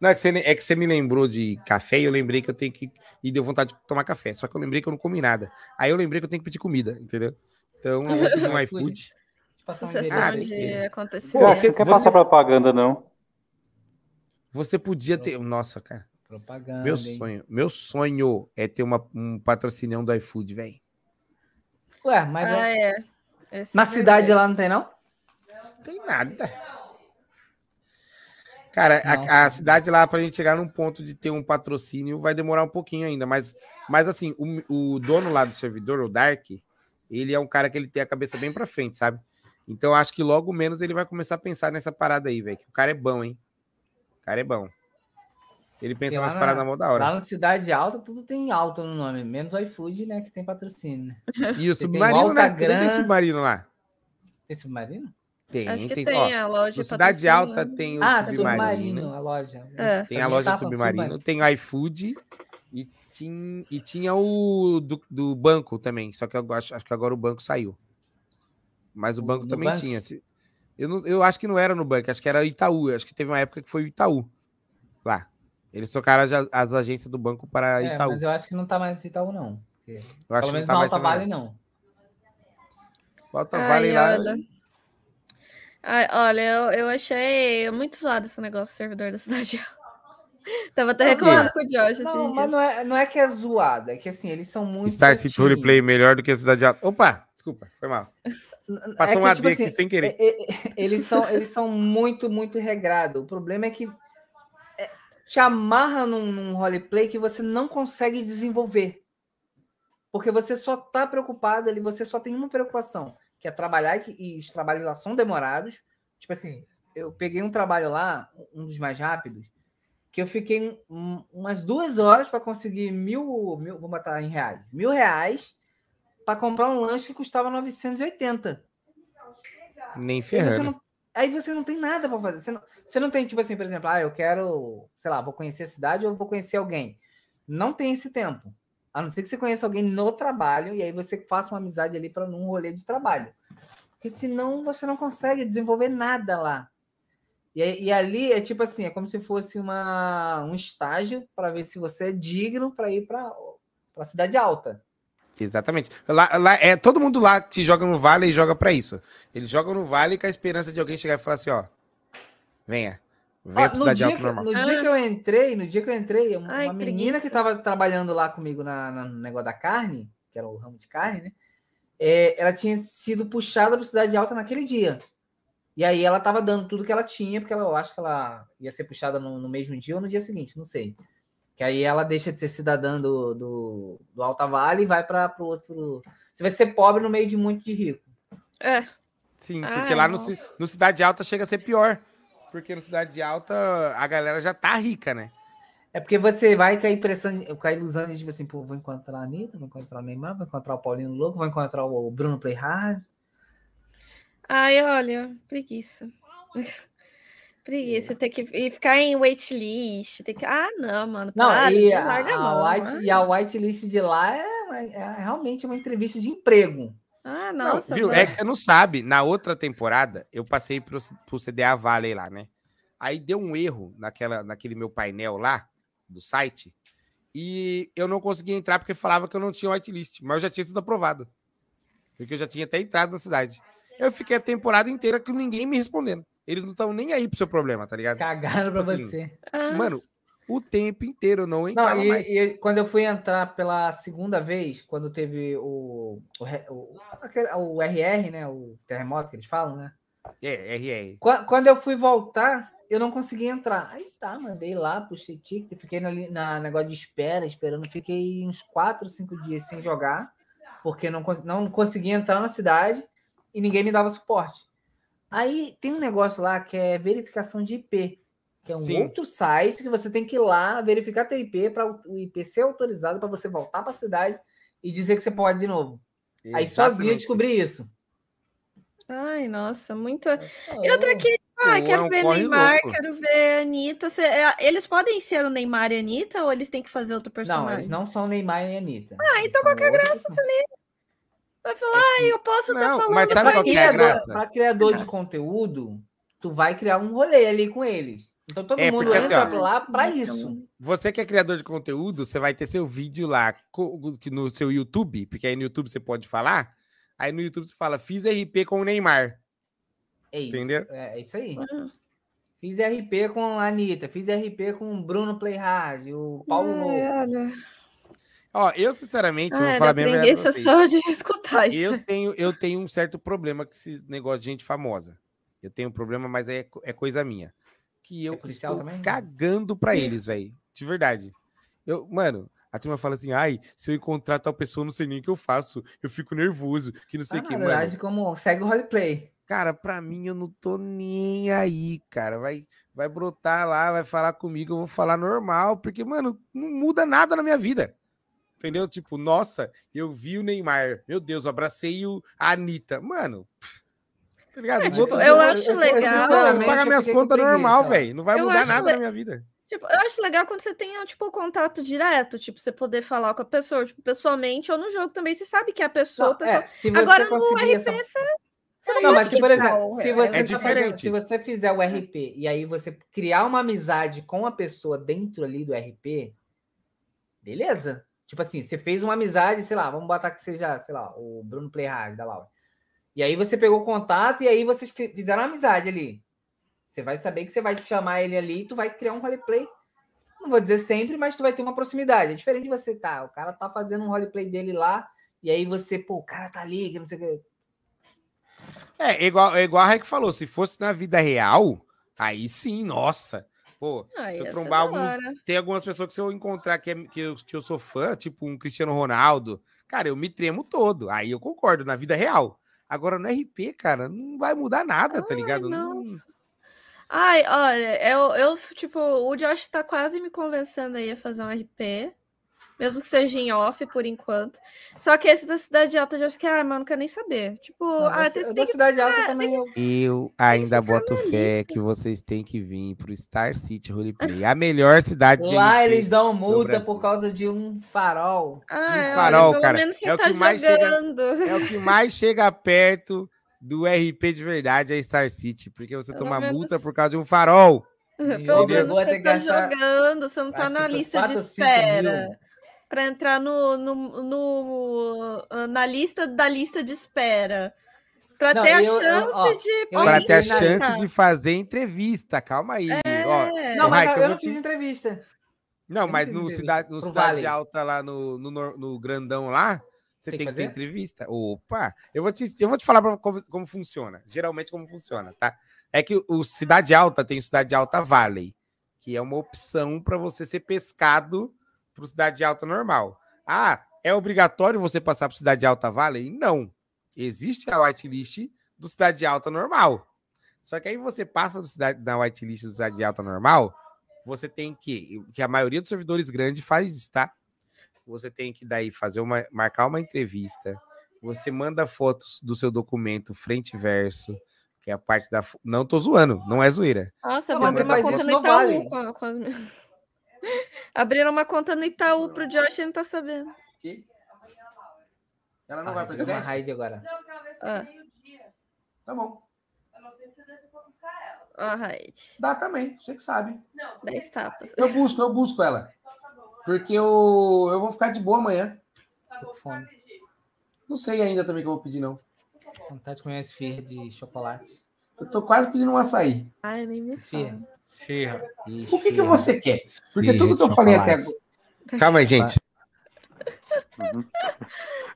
Não, é que, você, é que você me lembrou de café e eu lembrei que eu tenho que. E deu vontade de tomar café. Só que eu lembrei que eu não comi nada. Aí eu lembrei que eu tenho que pedir comida, entendeu? Então eu vou pedir um
iFood.
Sucessão
Ah,
de
que- você-
não quer
você-
passar propaganda, não.
Você podia ter. Nossa, cara.
Propaganda.
Meu
hein?
sonho. Meu sonho é ter uma, um patrocinão do iFood, velho.
Ué, mas
Ah,
é-
é.
Na
é
cidade lá não tem, não?
Não tem nada. Cara, a- a, cidade lá, pra gente chegar num ponto de ter um patrocínio, vai demorar um pouquinho ainda. Mas, mas assim, o, o dono lá do servidor, o Dark, ele é um cara que ele tem a cabeça bem pra frente, sabe? Então, acho que logo menos ele vai começar a pensar nessa parada aí, velho. Que o cara é bom, hein? O cara é bom. Ele pensa nas
na-
paradas mó da hora.
Lá na cidade alta, tudo tem alto no nome, menos o iFood, né, que tem patrocínio. né?
E o
tem
submarino, né? Cadê
Gran-
esse submarino lá?
Tem submarino?
Tem,
Acho que
tem.
tem,
ó,
a loja.
Cidade Alta
patrocina.
tem o
ah,
submarino.
submarino, a loja.
É.
Tem a loja
falando
submarino, tem o iFood e tinha, e tinha o do, do banco também. Só que eu acho, acho que agora o banco saiu. Mas o
O
banco também
Nubank?
tinha. Se- Eu, não, eu acho que não era no banco, acho que era Itaú. Acho que teve uma época que foi o Itaú. Lá. Eles trocaram as, as agências do banco para
É,
Itaú.
mas eu acho que não tá mais Itaú, não. Porque,
Eu acho
pelo menos
que
na
não tá
Alta
mais
Vale, não.
não. Alta Vale lá.
olha. Ai, olha, eu, eu achei muito zoado esse negócio do servidor da cidade. Tava até reclamando com o Josh
Não,
dias.
mas não é, não é que é zoado, é que assim, eles são muito.
Star City. Roleplay melhor do que a Cidade Alta. Opa, desculpa, foi mal. Passou
é
um
que,
AD
tipo
aqui
assim,
sem querer.
é- é- eles, são, eles são muito, muito regrados. O problema é que é, te amarra num, num roleplay que você não consegue desenvolver. Porque você só tá preocupado ali, você só tem uma preocupação, que é trabalhar, e, e os trabalhos lá são demorados. Tipo assim, eu peguei um trabalho lá, um dos mais rápidos, que eu fiquei um- umas duas horas para conseguir mil, mil, vou botar em reais, mil reais para comprar um lanche que custava 980.
Nem
E
ferrando.
Aí você não tem nada para fazer. Você não, você não tem, tipo assim, por exemplo, ah, eu quero, sei lá, vou conhecer a cidade ou vou conhecer alguém. Não tem esse tempo. A não ser que você conheça alguém no trabalho e aí você faça uma amizade ali para num rolê de trabalho. Porque senão você não consegue desenvolver nada lá. E, e ali é tipo assim, é como se fosse uma, um estágio para ver se você é digno para ir para a cidade alta.
Exatamente. Lá, lá, é, todo mundo lá que joga no Vale e joga para isso. Eles jogam no Vale com a esperança de alguém chegar e falar assim, ó, venha.
Ó,
pra
no dia, que, no dia que eu entrei, no dia que eu entrei, uma
Ai,
menina
preguiça.
que estava trabalhando lá comigo na, na- no negócio da carne, que era o ramo de carne, né? É, ela tinha sido puxada para cidade alta naquele dia. E aí ela estava dando tudo que ela tinha, porque ela, eu acho que ela ia ser puxada no, no mesmo dia ou no dia seguinte, não sei. Que aí ela deixa de ser cidadã do, do, do Alta Vale e vai para o outro. Você vai ser pobre no meio de muito de rico.
É.
Sim,
Ai,
porque lá no, no Cidade Alta chega a ser pior. Porque no Cidade Alta a galera já tá rica, né?
É porque você vai com a impressão, com a ilusão de tipo assim, pô, vou encontrar a Anitta, vou encontrar o Neymar, vou encontrar o Paulinho Louco, vou encontrar o Bruno Playhard.
Ai, olha, preguiça. Preguiça, ter que e ficar em waitlist, ter que. Ah, não, mano.
Não,
para,
e, a,
a mão,
white,
mano.
e a whitelist de lá é, é realmente uma entrevista de emprego.
Ah,
Não,
nossa,
viu?
mano.
É que você não sabe. Na outra temporada, eu passei pro, pro CDA Valley lá, né? Aí deu um erro naquela, naquele meu painel lá, do site, e eu não consegui entrar porque falava que eu não tinha whitelist, mas eu já tinha sido aprovado. Porque eu já tinha até entrado na cidade. Eu fiquei a temporada inteira com ninguém me respondendo. Eles não estão nem aí pro seu problema, tá ligado?
Cagaram pra
assim,
você.
Ah,
Mano, o tempo inteiro não entrava
Não,
mais.
e, e quando eu fui entrar pela segunda vez, quando teve o, o, o, aquele- o RR, né? O terremoto que eles falam, né?
É, RR.
Qua- Quando eu fui voltar, eu não consegui entrar. Aí tá, mandei lá, puxei ticket, fiquei na, na negócio de espera, esperando. Fiquei uns 4, 5 dias sem jogar, porque não, não consegui entrar na cidade e ninguém me dava suporte. Aí tem um negócio lá que é verificação de IP, que é um
Sim.
outro site que você tem que ir lá verificar teu IP para o IP ser autorizado para você voltar para a cidade e dizer que você pode de novo. Aí sozinho eu
Exatamente.
descobri isso.
Ai, nossa, muito. E outra que, ah,
é
quero
um
ver Neymar,
louco.
quero ver Anitta. É, eles podem ser o Neymar e a Anitta ou eles têm que fazer outro
Não,
personagem?
eles não são Neymar e Anitta. Ah,
então qual que é a graça, Vai falar, ai, eu posso estar
Não,
falando.
mas sabe qual que é a graça?
Para criador de conteúdo, tu vai criar um rolê ali com eles. Então todo
É,
mundo
porque assim,
entra
ó,
lá para
Então,
isso.
Você que é criador de conteúdo, você vai ter seu vídeo lá no seu YouTube, porque aí no YouTube você pode falar. Aí no YouTube você fala, fiz RP com o Neymar.
É isso.
Entendeu?
É, é isso aí.
Ah.
Fiz RP com a Anitta, fiz RP com o Bruno Playhard, o Paulo Louco.
Ai, olha.
Ó, eu sinceramente,
Ai,
vou falar bem verdade vocês.
só de escutar isso.
Eu tenho, eu tenho um certo problema com esse negócio de gente famosa. Eu tenho um problema, mas é, é coisa minha. Que eu
É
estou
também?
cagando pra eles, velho. De verdade. Eu, mano, a turma fala assim, ai, se eu encontrar tal pessoa, não sei nem o que eu faço. Eu fico nervoso, que não sei o
Ah,
que, mano.
age como segue o roleplay.
Cara, pra mim eu não tô nem aí, cara. Vai, vai brotar lá, vai falar comigo, eu vou falar normal, porque, mano, não muda nada na minha vida. Entendeu? Tipo, nossa, eu vi o Neymar. Meu Deus, eu abracei o, a Anitta. Mano, pff, tá ligado?
É, tipo, eu acho legal.
Eu vou pagar
eu
minhas contas normal, velho. Não vai
Eu
mudar nada
le-
na minha vida.
Tipo, eu acho legal quando você tem, tipo, o contato direto, tipo, você poder falar com a pessoa, tipo, pessoalmente ou no jogo também, você sabe que é a pessoa,
Não,
a pessoa...
é,
Agora no RP,
essa-
você, você não,
Não, mas se, por exemplo, se você,
É
tá se você fizer o RP e aí você criar uma amizade com a pessoa dentro ali do RP, beleza. Tipo assim, você fez uma amizade, sei lá, vamos botar que seja, sei lá, o Bruno Playhard da Laura. E aí você pegou o contato e aí vocês fi- fizeram uma amizade ali. Você vai saber que você vai chamar ele ali e tu vai criar um roleplay. Não vou dizer sempre, mas tu vai ter uma proximidade. É diferente de você, tá? O cara tá fazendo um roleplay dele lá, e aí você, pô, o cara tá ali, que não sei o que.
É, igual, é igual a Rec falou, se fosse na vida real, aí sim, nossa. Pô,
Ah,
se eu trombar alguns, tem algumas pessoas que se eu encontrar que, é- que, eu, que eu sou fã, tipo um Cristiano Ronaldo, cara, eu me tremo todo. Aí eu concordo, na vida real. Agora no RP, cara, não vai mudar nada, tá ligado? Não-
Nossa. Ai, olha, eu, eu, tipo, o Josh tá quase me convencendo aí a fazer um RP. Mesmo que seja em off por enquanto. Só que esse da Cidade Alta eu já fiquei, ah, mano, não quero nem saber. Tipo,
Não,
ah,
da-
tem,
da
que
cidade alta também eu
Eu ainda
ficar
boto fé
lista.
que vocês têm que vir pro Star City Roleplay. A melhor cidade de
Lá eles dão multa por causa de um farol.
Ah,
de
olha,
farol,
pelo
cara.
menos você
É o
tá
que mais chega-
jogando.
É o que mais chega perto do RP de verdade, é Star City. Porque você
Pelo
toma
menos-
multa por causa de um farol.
Pelo menos você tá
gastar-
jogando, você não tá
acho
na lista de
quatro ou cinco
espera. Pra entrar no, no, no- na lista da lista de espera. Pra
Não,
ter a
eu- eu-
chance
ó,
de
eu
alguém
ter a chance de fazer entrevista. Calma aí. Ó,
É.
Não, mas eu,
eu
não
te-
fiz entrevista.
Não,
Eu
mas no
entrevista
cidade, no
pro
cidade
Vale.
alta lá no, no, no grandão lá, você
Tem
tem,
que
que ter
fazer?
entrevista. Opa, eu vou te, eu vou te falar como, como funciona. Geralmente como funciona, tá? É que o cidade alta tem o cidade alta Valley, que é uma opção para você ser pescado para cidade alta normal. Ah, é obrigatório você passar para cidade alta Valley? Não. Existe a whitelist do cidade alta normal. Só que aí você passa do cidade, na whitelist do cidade alta normal, você tem que, que a maioria dos servidores grandes faz isso, tá? Você tem que daí fazer uma, marcar uma entrevista. Você manda fotos do seu documento frente e verso, que é a parte da. Não tô zoando, não é zoeira.
Nossa, vou
mas
abrir uma conta no
no
Itaú.
Vale.
com a- com a- Abriram uma conta no Itaú pro Josh e não tá sabendo.
Ela
Ah, recebi uma raid agora.
Não, porque ela vai ser
Ah.
meio-dia.
Tá bom.
Eu não sei se você for buscar ela.
Ó, Raid.
Dá também, você que sabe.
Não,
Dez tapas.
Eu busco, eu busco ela.
Então tá bom.
Porque eu, eu vou ficar de boa amanhã.
Tá bom,
fome.
vai.
Não sei ainda também que eu vou pedir, não.
Vontade de comer esfirra de chocolate.
Eu tô quase pedindo um açaí.
Ai, nem me fala.
Esfirra.
O que, que você quer? Porque tudo que eu falei até agora. Calma aí, gente.
Uhum.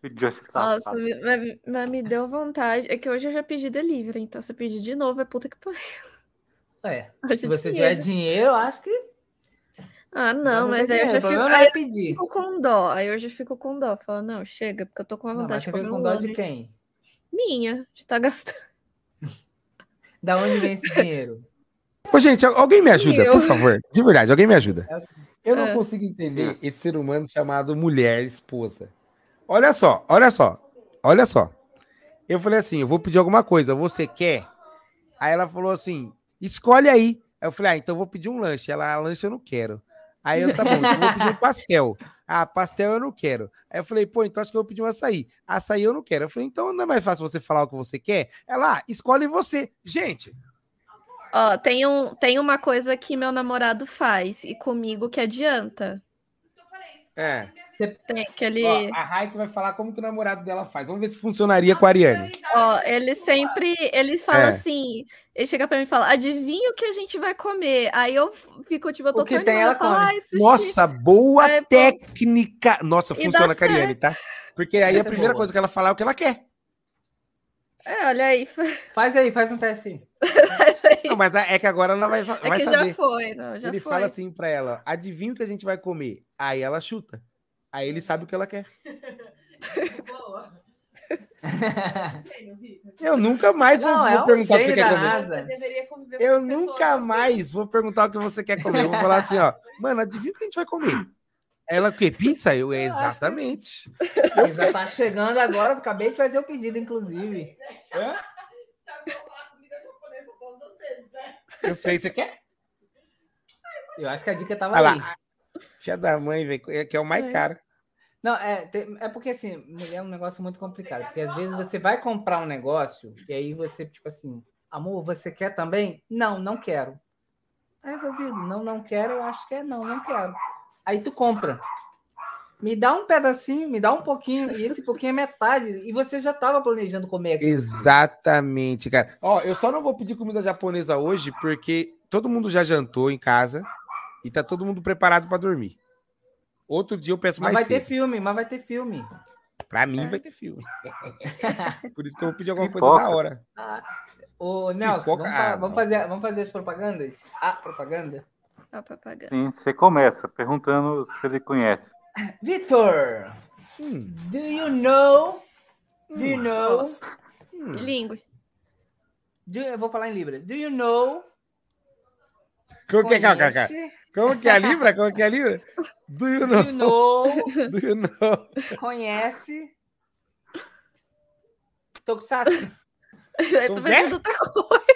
Nossa, me- mas, mas me deu vontade. É que hoje eu já pedi delivery, então se eu pedir de novo, é puta que pariu.
É, se você tiver
dinheiro.
dinheiro, eu acho que.
Ah, não, mas
tem
aí eu já
dinheiro.
Fico, aí
é
eu
pedir.
fico com dó. Aí eu já fico com dó. Falo, não, chega, porque eu tô com uma
Não, mas
vontade
você
de comer
fica com
um
dó de quem?
Minha, de estar gastando.
Da onde vem esse dinheiro?
Ô, gente, al- alguém me ajuda, por favor. De verdade, alguém me ajuda. Eu não
É.
consigo entender esse ser humano chamado mulher esposa. Olha só, olha só, olha só. Eu falei assim: eu vou pedir alguma coisa, você quer? Aí ela falou assim: escolhe aí. Aí eu falei: ah, então eu vou pedir um lanche. Ela, ah, lanche eu não quero. Aí eu, tá bom, então eu vou pedir um pastel. Ah, pastel eu não quero. Aí eu falei, pô, então acho que eu vou pedir um açaí. Açaí eu não quero. Eu falei, então não é mais fácil você falar o que você quer? Ela, ah, escolhe você. Gente,
Ó, tem, um, tem uma coisa que meu namorado faz e comigo que adianta.
É.
Tem aquele.
Ó, a Raik vai falar como que o namorado dela faz. Vamos ver se funcionaria com a Ariane.
Ó, ele sempre, ele fala
É.
assim, ele chega pra mim e fala, adivinha o que a gente vai comer? Aí eu fico, tipo, eu tô
O que
tão
tem,
animada,
ela
sushi.
Nossa, boa
É,
técnica. Nossa,
E
funciona com a Ariane, tá? Porque aí a
Essa é
primeira
boa.
coisa que ela falar é o que ela quer.
É, olha aí,
Faz aí, faz um teste aí.
faz aí.
Não, mas é que agora ela vai,
É
vai
que
saber.
já foi, não, já
ele
foi.
fala assim pra ela: adivinha o que a gente vai comer. Aí ela chuta. Aí ele sabe o que ela quer.
Boa.
Eu nunca mais vou,
Não,
vou
é um
perguntar o que você quer comer. Eu nunca
assim.
mais vou perguntar o que você quer comer. Eu vou falar assim, ó. Mano, adivinha o que a gente vai comer? Ela o quê? Pizza? Eu, exatamente.
Ele já tá chegando agora, acabei de fazer o pedido, inclusive.
Sabe que eu vou falar comida japonesa todas as vezes, né?
Eu sei, você quer?
Eu acho que a dica tava
Olha
ali.
lá. Filha da mãe, velho, que é o mais
É.
caro.
Não, é, é porque assim, mulher é um negócio muito complicado. Porque às vezes você vai comprar um negócio e aí você, tipo assim, amor, você quer também? Não, não quero. Tá resolvido. Não, não quero, eu acho que é não, não quero. Aí tu compra. Me dá um pedacinho, me dá um pouquinho, e esse pouquinho é metade. E você já estava planejando comer aqui.
Exatamente, cara. Ó, eu só não vou pedir comida japonesa hoje porque todo mundo já jantou em casa e tá todo mundo preparado pra dormir. Outro dia eu peço
Mas
mais
vai ter
cedo.
filme, mas vai ter filme.
Pra mim vai ter filme. Por isso que eu vou pedir alguma coisa
Pipoca.
da hora.
Ô, Nelson,
Pipoca?
vamos, fa-
Ah,
vamos
não.
fazer, vamos fazer as propagandas? A propaganda?
Ó, propaganda.
Sim, você começa perguntando se ele conhece.
Vitor,
Hum,
do you know? Do you know?
hum.
Bilíngue.
do- eu vou falar em Libras. Do you know?
O que, cara?
Conhece?
Como que é a Libra? Como que é a Libra? Do you know?
You know,
Do you know?
conhece. Tokusatsu.
Isso aí
Como
tá
é?
vendo outra coisa.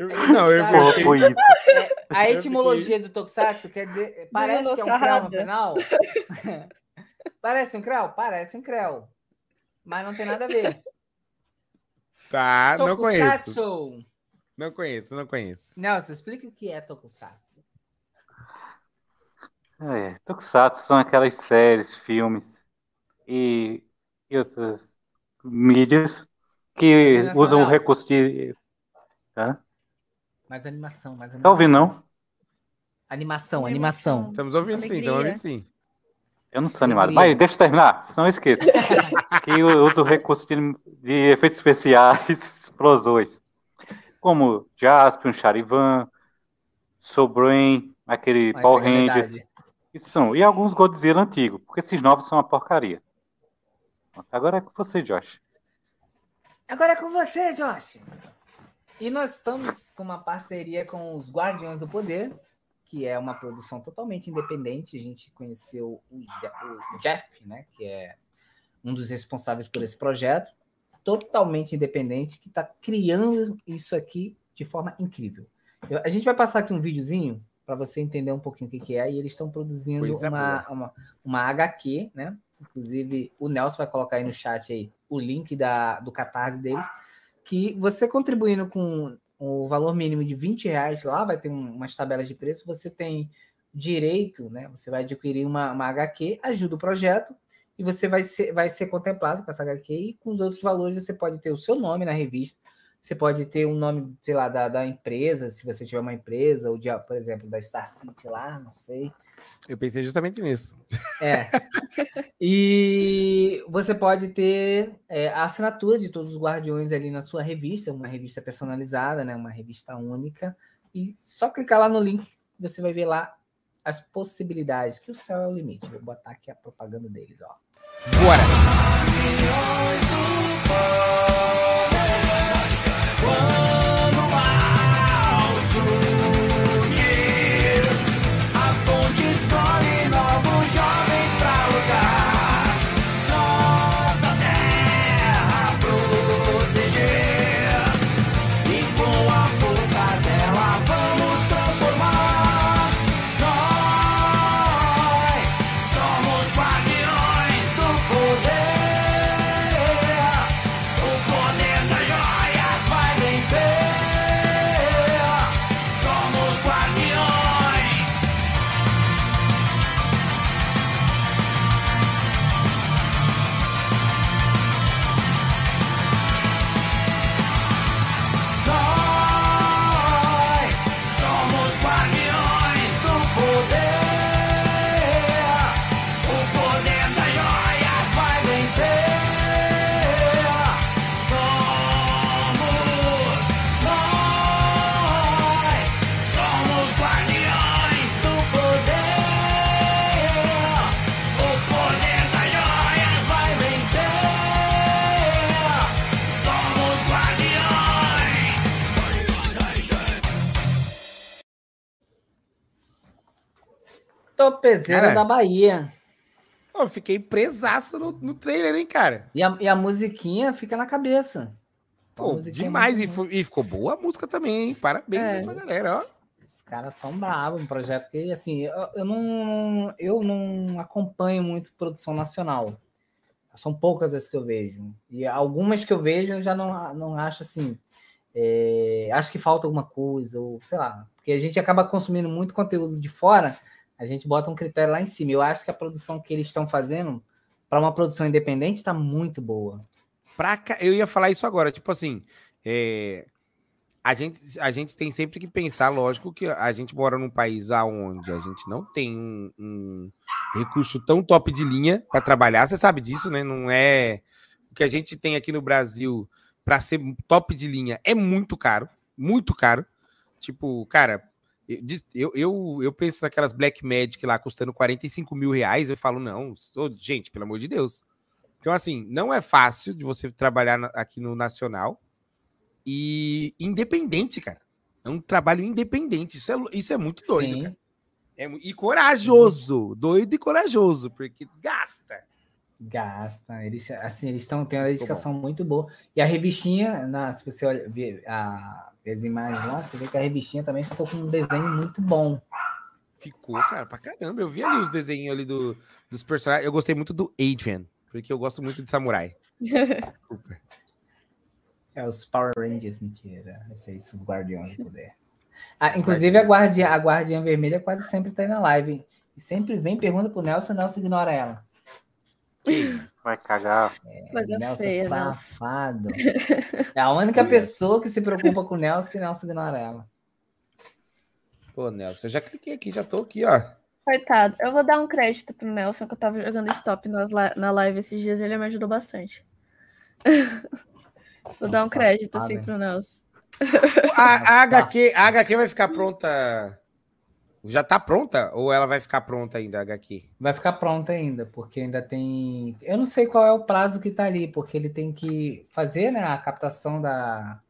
Eu- não, eu
foi isso.
A etimologia do Tokusatsu quer dizer. Parece que é um creu no
Dinossarada.
final. Parece um creu? Parece um creu. Mas não tem nada a ver.
Tá, não conheço.
Tokusatsu.
Não conheço, não conheço.
Nelson, explica o que é Tokusatsu.
É, Tokusatsu são aquelas séries, filmes e, e outras mídias que
é
usam o recurso de. Hã?
Mais animação, mais animação.
Tá ouvindo, não?
Animação, animação.
Estamos ouvindo sim, estamos ouvindo sim.
Eu não sou animado. Mas deixa eu terminar, senão eu esqueço. que usa o recurso de, de efeitos especiais, explosões. Como Jaspion, Charivan, Soul Brain, aquele
Olha,
Power
é
Rangers. Isso são. E alguns Godzilla antigos, porque esses novos são uma porcaria. Agora é com você, Josh.
Agora é com você, Josh. E nós estamos com uma parceria com os Guardiões do Poder, que é uma produção totalmente independente. A gente conheceu o Je- o Jeff, né, que é um dos responsáveis por esse projeto, totalmente independente, que está criando isso aqui de forma incrível. Eu- a gente vai passar aqui um videozinho para você entender um pouquinho o que, que é. E eles estão produzindo
Coisa
uma, uma, uma HQ, né? Inclusive, o Nelson vai colocar aí no chat aí o link da, do Catarse deles, que você contribuindo com o valor mínimo de 20 reais lá, vai ter um- umas tabelas de preço, você tem direito, né? Você vai adquirir uma, uma HQ, ajuda o projeto, e você vai ser, vai ser contemplado com essa HQ, e com os outros valores você pode ter o seu nome na revista, você pode ter o nome, sei lá, da, da empresa, se você tiver uma empresa, ou de, por exemplo, da Star City lá, não sei.
Eu pensei justamente nisso.
É. E você pode ter é, a assinatura de todos os guardiões ali na sua revista, uma revista personalizada, né? Uma revista única. E só clicar lá no link, você vai ver lá as possibilidades, que o céu é o limite. Vou botar aqui a propaganda deles, ó.
Bora!
A
Topezeira
Cara.
da Bahia.
Eu fiquei presaço no, no trailer, hein, cara?
E a, e a musiquinha fica na cabeça.
Pô,
é
demais. E,
muito
fu- e ficou boa a música também, hein? Parabéns
É.
pra galera, ó.
Os caras são bravos, um projeto que, assim, eu, eu não, eu não acompanho muito produção nacional. São poucas as que eu vejo. E algumas que eu vejo eu já não, não acho assim. é, acho que falta alguma coisa, ou sei lá. Porque a gente acaba consumindo muito conteúdo de fora, a gente bota um critério lá em cima. Eu acho que a produção que eles estão fazendo, para uma produção independente, está muito boa.
Pra Eu ia falar isso agora, tipo assim, é, a, gente, a gente tem sempre que pensar, lógico, que a gente mora num país onde a gente não tem um, um recurso tão top de linha para trabalhar, você sabe disso, né? Não é. O que a gente tem aqui no Brasil para ser top de linha é muito caro, muito caro. Tipo, cara, eu, eu, eu, penso naquelas Black Magic lá custando 45 mil reais, eu falo, não, ô, gente, pelo amor de Deus. Então, assim, não é fácil de você trabalhar aqui no Nacional e independente, cara. É um trabalho independente. Isso é, isso é muito doido,
Sim.
cara. É e corajoso. Doido e corajoso, porque gasta.
Gasta. Eles, assim, eles estão tendo uma dedicação muito boa. E a revistinha, na, se você olha, a, as imagens lá, você vê que a revistinha também ficou com um desenho muito bom.
Ficou, cara, pra caramba. Eu vi ali os desenhos ali do, dos personagens. Eu gostei muito do Adrian, porque eu gosto muito de samurai. Desculpa.
É os Power Rangers, mentira. Esses aí são os Guardiões do Poder. Ah, inclusive, a guardiã, a guardiã vermelha quase sempre tá aí na live. E sempre vem pergunta pro Nelson o Nelson ignora ela.
Vai cagar.
Coisa
Nelson
feia, Nelson.
safado. É a única pessoa que se preocupa com o Nelson e Nelson ignora ela.
Pô, Nelson, eu já cliquei aqui, já tô aqui, ó.
Coitado. Eu vou dar um crédito pro Nelson, que eu tava jogando stop nas na live esses dias, ele me ajudou bastante. vou dar um
Nossa,
crédito, assim,
hein?
pro Nelson.
A, a
Nossa.
HQ, a HQ vai ficar pronta. Já tá pronta? Ou ela vai ficar pronta ainda, a HQ?
Vai ficar pronta ainda, porque ainda tem. Eu não sei qual é o prazo que tá ali, porque ele tem que fazer né, a captação da,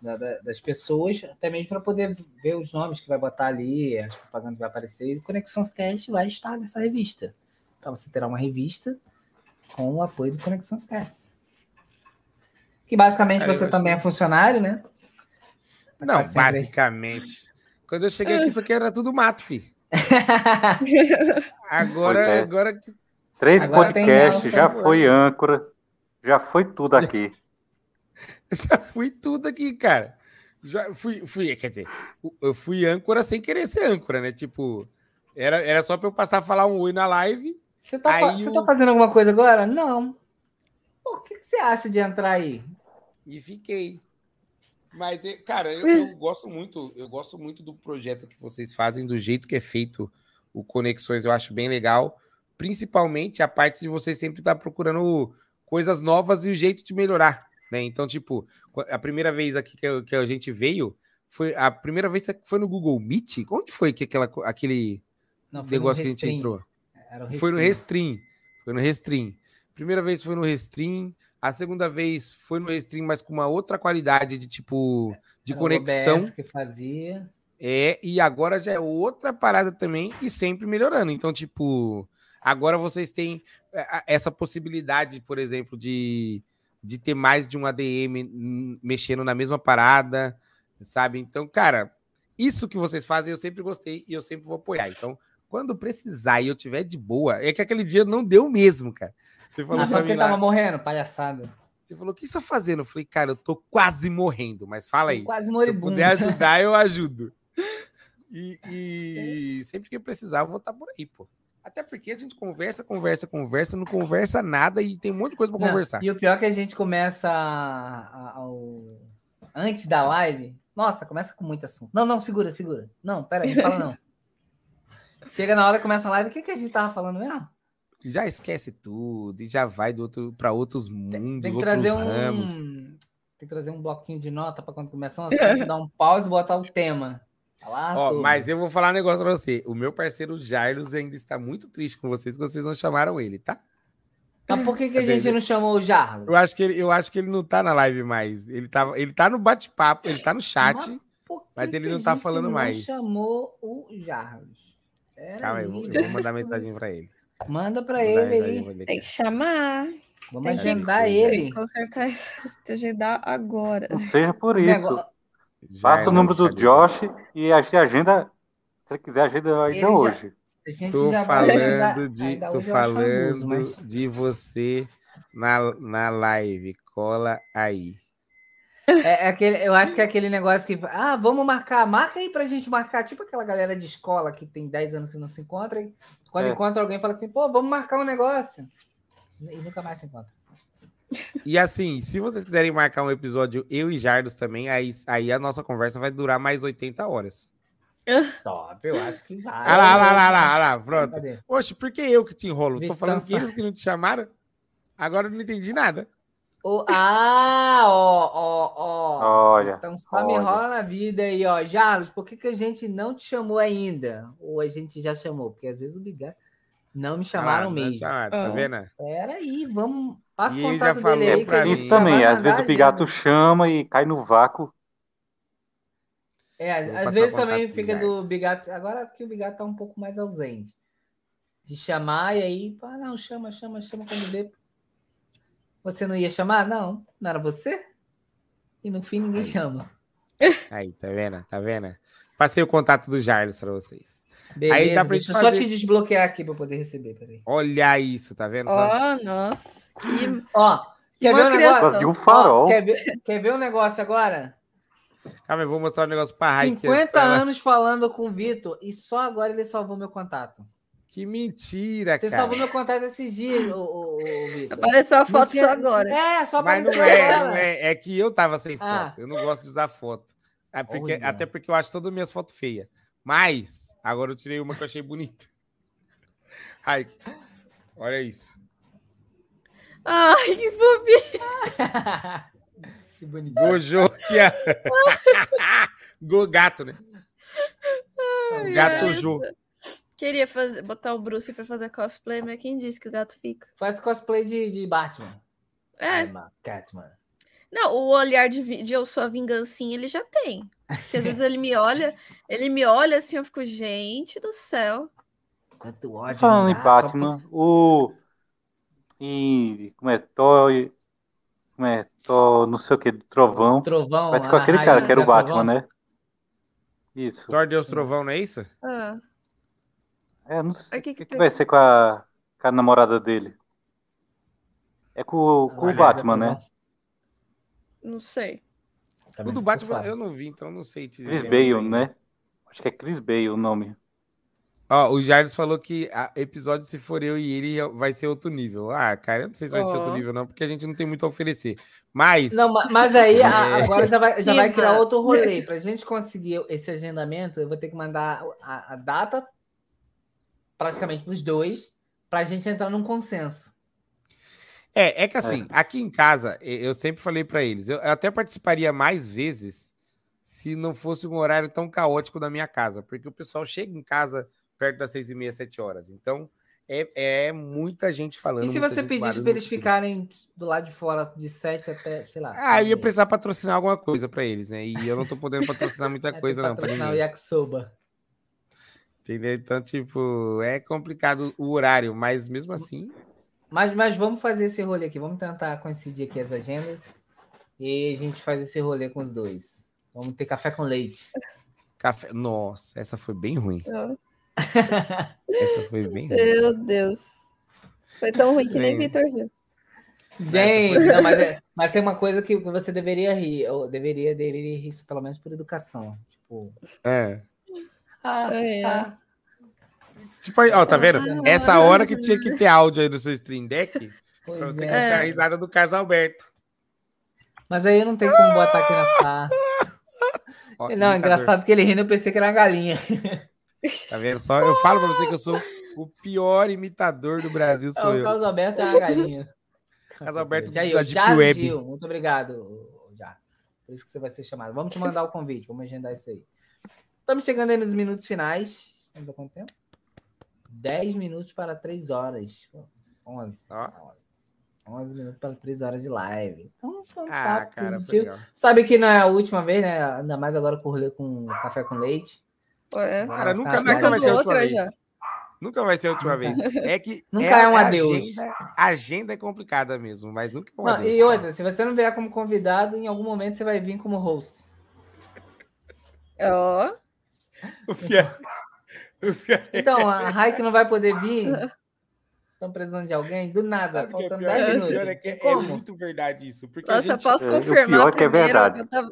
da- da- das pessoas, até mesmo para poder ver os nomes que vai botar ali, as propagandas que vai aparecer. E o Conexões Cast vai estar nessa revista. Então você terá uma revista com o apoio do Conexões Cast. Que basicamente você também é funcionário, né?
Não, basicamente. Quando eu cheguei aqui, isso aqui era tudo mato, fi. Agora,
é.
agora que
Três
Agora
podcasts, já foi âncora, já foi tudo aqui.
já fui tudo aqui, cara. Já fui, fui, quer dizer, eu fui âncora sem querer ser âncora, né? Tipo, era, era só pra eu passar a falar um oi na live.
Você tá, fa- você
o-
tá fazendo alguma coisa agora? Não. Pô, o que, que você acha de entrar aí?
E fiquei. Mas, cara, eu, eu gosto muito, eu gosto muito do projeto que vocês fazem, do jeito que é feito o Conexões, eu acho bem legal. Principalmente a parte de vocês sempre estar procurando coisas novas e o jeito de melhorar. Né? Então, tipo, a primeira vez aqui que, que a gente veio, foi a primeira vez que foi no Google Meet? Onde foi que aquela, aquele
Não,
negócio que a gente entrou? Foi no.
Restream.
Foi no Restream. Primeira vez foi no Restream. A segunda vez foi no Restream, mas com uma outra qualidade de tipo de
Era o
conexão.
OBS que fazia.
É, e agora já é outra parada também e sempre melhorando. Então, tipo, agora vocês têm é, essa possibilidade, por exemplo, de, de ter mais de um ADM mexendo na mesma parada, sabe? Então, cara, isso que vocês fazem eu sempre gostei e eu sempre vou apoiar. Então, quando precisar e eu tiver de boa, é que aquele dia não deu mesmo, cara. Você falou
Ah, só
lá,
tava morrendo, palhaçada.
você falou, o que você tá fazendo? Eu falei, cara, eu tô quase morrendo, mas fala aí.
Quase
Se eu
moribundo.
puder ajudar, eu ajudo. E, e sempre que precisar, eu vou estar por aí, pô. Até porque a gente conversa, conversa, conversa, não conversa nada e tem um monte de coisa pra
Não,
conversar.
E o pior é que a gente começa ao- antes da live. Nossa, começa com muito assunto. Não, não, segura, segura. Não, pera aí, não fala não. Chega na hora que começa a live, o que, que a gente tava falando mesmo?
Já esquece tudo e já vai outro para outros mundos,
Tem que
outros
trazer um.
ramos.
Tem que trazer um bloquinho de nota para quando começar um assunto, dar um pause e botar o tema. Falar
Ó,
sobre.
mas eu vou falar um negócio pra você. O meu parceiro Jairus ainda está muito triste com vocês, que vocês não chamaram ele, tá?
Mas por que, que a gente não chamou o Jarlo?
Eu acho que ele, eu acho que ele não tá na live mais. Ele tá, ele tá no bate-papo, ele tá no chat.
Mas
mas ele não tá falando
não
mais.
chamou o Jarlos. Pera
Calma aí, eu eu vou mandar mensagem pra ele.
Manda para ele aí.
Tem que chamar.
Vamos
Tem que-
agendar
tem
Tem
ele.
que consertar isso. Tem que agendar agora.
Não seja por
O
isso. Passa o
é,
número do Josh e a gente agenda. Se ele quiser, agenda ainda
já-
hoje.
A gente
Tô
já
falando de, tô falando
abuso, mas-
de você na, na live. Cola aí.
É, é aquele, eu acho que é aquele negócio que. Ah, vamos marcar. Marca aí pra gente marcar. Tipo aquela galera de escola que tem 10 anos que não se encontra. e Quando
É.
encontra alguém, fala assim: pô, vamos marcar um negócio. E nunca mais se encontra.
E assim, se vocês quiserem marcar um episódio, eu e Jardos também, aí, aí a nossa conversa vai durar mais 80 horas.
Top, eu acho que vai.
Ah lá, ah lá, ah lá, ah lá, ah lá, pronto.
Cadê?
Oxe, por que eu que te enrolo?
Me
Tô falando que eles que não te chamaram? Agora eu não entendi nada.
O- ah, ó, ó, ó.
Olha,
Então só me
olha.
enrola na vida aí, ó. Jarlos, por que, que a gente não te chamou ainda? Ou a gente já chamou? Porque às vezes o Bigar não me chamaram
Ah,
mesmo.
chamaram, tá
Ah.
vendo?
Pera aí, vamos. Passa
E
o contato
falou
dele aí que
Isso também, às vezes o
agenda.
chama e cai no vácuo.
É, às-
Vou
às vezes também fica do. Bigato. Agora que o Bigato tá um pouco mais ausente. De chamar e aí, ah, não, chama, chama, chama quando vê. Você não ia chamar? Não, não era você? E no fim ninguém chama.
Aí, tá vendo? Tá vendo? Passei o contato do Jardim pra vocês.
Beleza,
dá pra
deixa eu
gente
só
fazer-
te desbloquear aqui pra poder receber, peraí.
Olha isso, tá vendo? só?
Ó, nossa. Que...
Ó, quer ver um negócio?
Um
Ó,
farol.
quer, ver, quer ver um negócio agora?
Calma, eu vou mostrar um negócio pra Raik.
50 anos falando com o Vitor e só agora ele salvou meu contato.
Que mentira,
Você
cara.
salvou meu contato esses dias, ô, ô, ô, Vitor.
Apareceu a foto
tinha-
só agora.
É, só
Mas
apareceu
não é,
agora.
não é, é que eu tava sem foto.
Ah.
Eu não gosto de usar foto. É porque- até porque eu acho todas as minhas fotos feias. Mas, agora eu tirei uma que eu achei bonita. Ai, olha isso.
Ai, que fofinho.
que bonito.
Gojo que é. Go gato, né? Gato Jo.
Queria fazer, botar o Bruce pra fazer cosplay, mas quem disse que o gato fica?
Faz cosplay de, de Batman.
É.
I'm Catman.
Não, o olhar de, de eu sou a vingancinha ele já tem. Porque às vezes ele me olha, ele me olha assim, eu fico, gente do céu.
Quanto ódio.
Falando em Batman, o. E. Como é? Thor. Como é? Thor, não sei o que, do Trovão.
Trovão.
Parece com aquele cara que era o Batman,
Trovão.
né? Isso.
Thor Deus Trovão, não é isso?
Ah,
É, não sei. O
que
que,
que
que vai ser com a, com a namorada dele? É com, o- com o Batman, né?
Não sei.
Também
O do Batman eu não vi, então não sei te
Chris
dizer
Bale, né? Acho que é Chris Bale o nome.
Ó, o Jardim falou que a episódio, se for eu e ele, vai ser outro nível. Ah, cara, eu não sei se vai ser outro nível, não, porque a gente não tem muito a oferecer. Mas.
Não, ma- mas aí a-
É.
agora já vai, já vai criar outro rolê. Pra gente conseguir esse agendamento, eu vou ter que mandar a, a data praticamente pros dois, pra gente entrar num consenso.
É, é que assim, aqui em casa, eu sempre falei pra eles, eu até participaria mais vezes se não fosse um horário tão caótico da minha casa, porque o pessoal chega em casa perto das seis e meia, sete horas. Então, é, é muita gente falando.
E se você pedisse pra eles ficarem do lado de fora de sete até, sei lá.
Ah, eu ia precisar patrocinar alguma coisa pra eles, né? E eu não tô podendo patrocinar muita
É,
coisa,
que
não.
Patrocinar o. Yakisoba.
Entendeu? Então, tipo, é complicado o horário, mas mesmo assim.
Mas, mas vamos fazer esse rolê aqui. Vamos tentar coincidir aqui as agendas. E a gente faz esse rolê com os dois. Vamos ter café com leite.
Café. Nossa, essa foi bem ruim.
Ah,
Essa foi bem ruim.
Meu Deus. Foi tão ruim que nem. Vitor viu.
Gente, não, mas, é- mas tem uma coisa que você deveria rir. Eu deveria, deveria rir, isso pelo menos por educação. Tipo.
É.
Ah,
É.
ah,
Tipo, aí, ó, tá vendo? Essa hora que tinha que ter áudio aí no seu stream deck
pois
pra você
é.
cantar a risada do Carlos Alberto.
Mas aí não tem como botar aqui na sala.
Ó,
Não, é engraçado que ele rindo, eu pensei que era uma galinha.
Tá vendo? Só eu falo pra você que eu sou o pior imitador do Brasil,
Ah,
sou
o
eu.
Carlos Alberto é uma galinha.
Carlos Alberto da
o
Deep
Jair
Web.
Gil, muito obrigado, já. Por isso que você vai ser chamado. Vamos te mandar o convite, vamos agendar isso aí. Estamos chegando aí nos minutos finais. Estamos quanto tempo? 10 minutos para 3 horas. 11.
Ó.
11 minutos para 3 horas de live. Então, um
Ah,
papo
cara, foi legal.
Sabe que não é a última vez, né? Ainda mais agora com o rolê com café com leite.
É.
Cara, nunca,
Tá,
nunca vai ser a última
outra
vez.
já.
Nunca vai ser a última vez. É que
Nunca é um
a
adeus.
Agenda, agenda é complicada mesmo, mas nunca é um
Não,
adeus.
e outra, se você não vier como convidado, em algum momento você vai vir como host.
Ó,
O o é
Então, a Raik não vai poder vir. Estão precisando de alguém? Do nada,
Sabe o é
faltando
pior?
10
O
minutos.
é é
como?
muito verdade isso. Porque a
nossa,
gente,
posso
É, o
confirmar
pior é que é verdade.
Tava-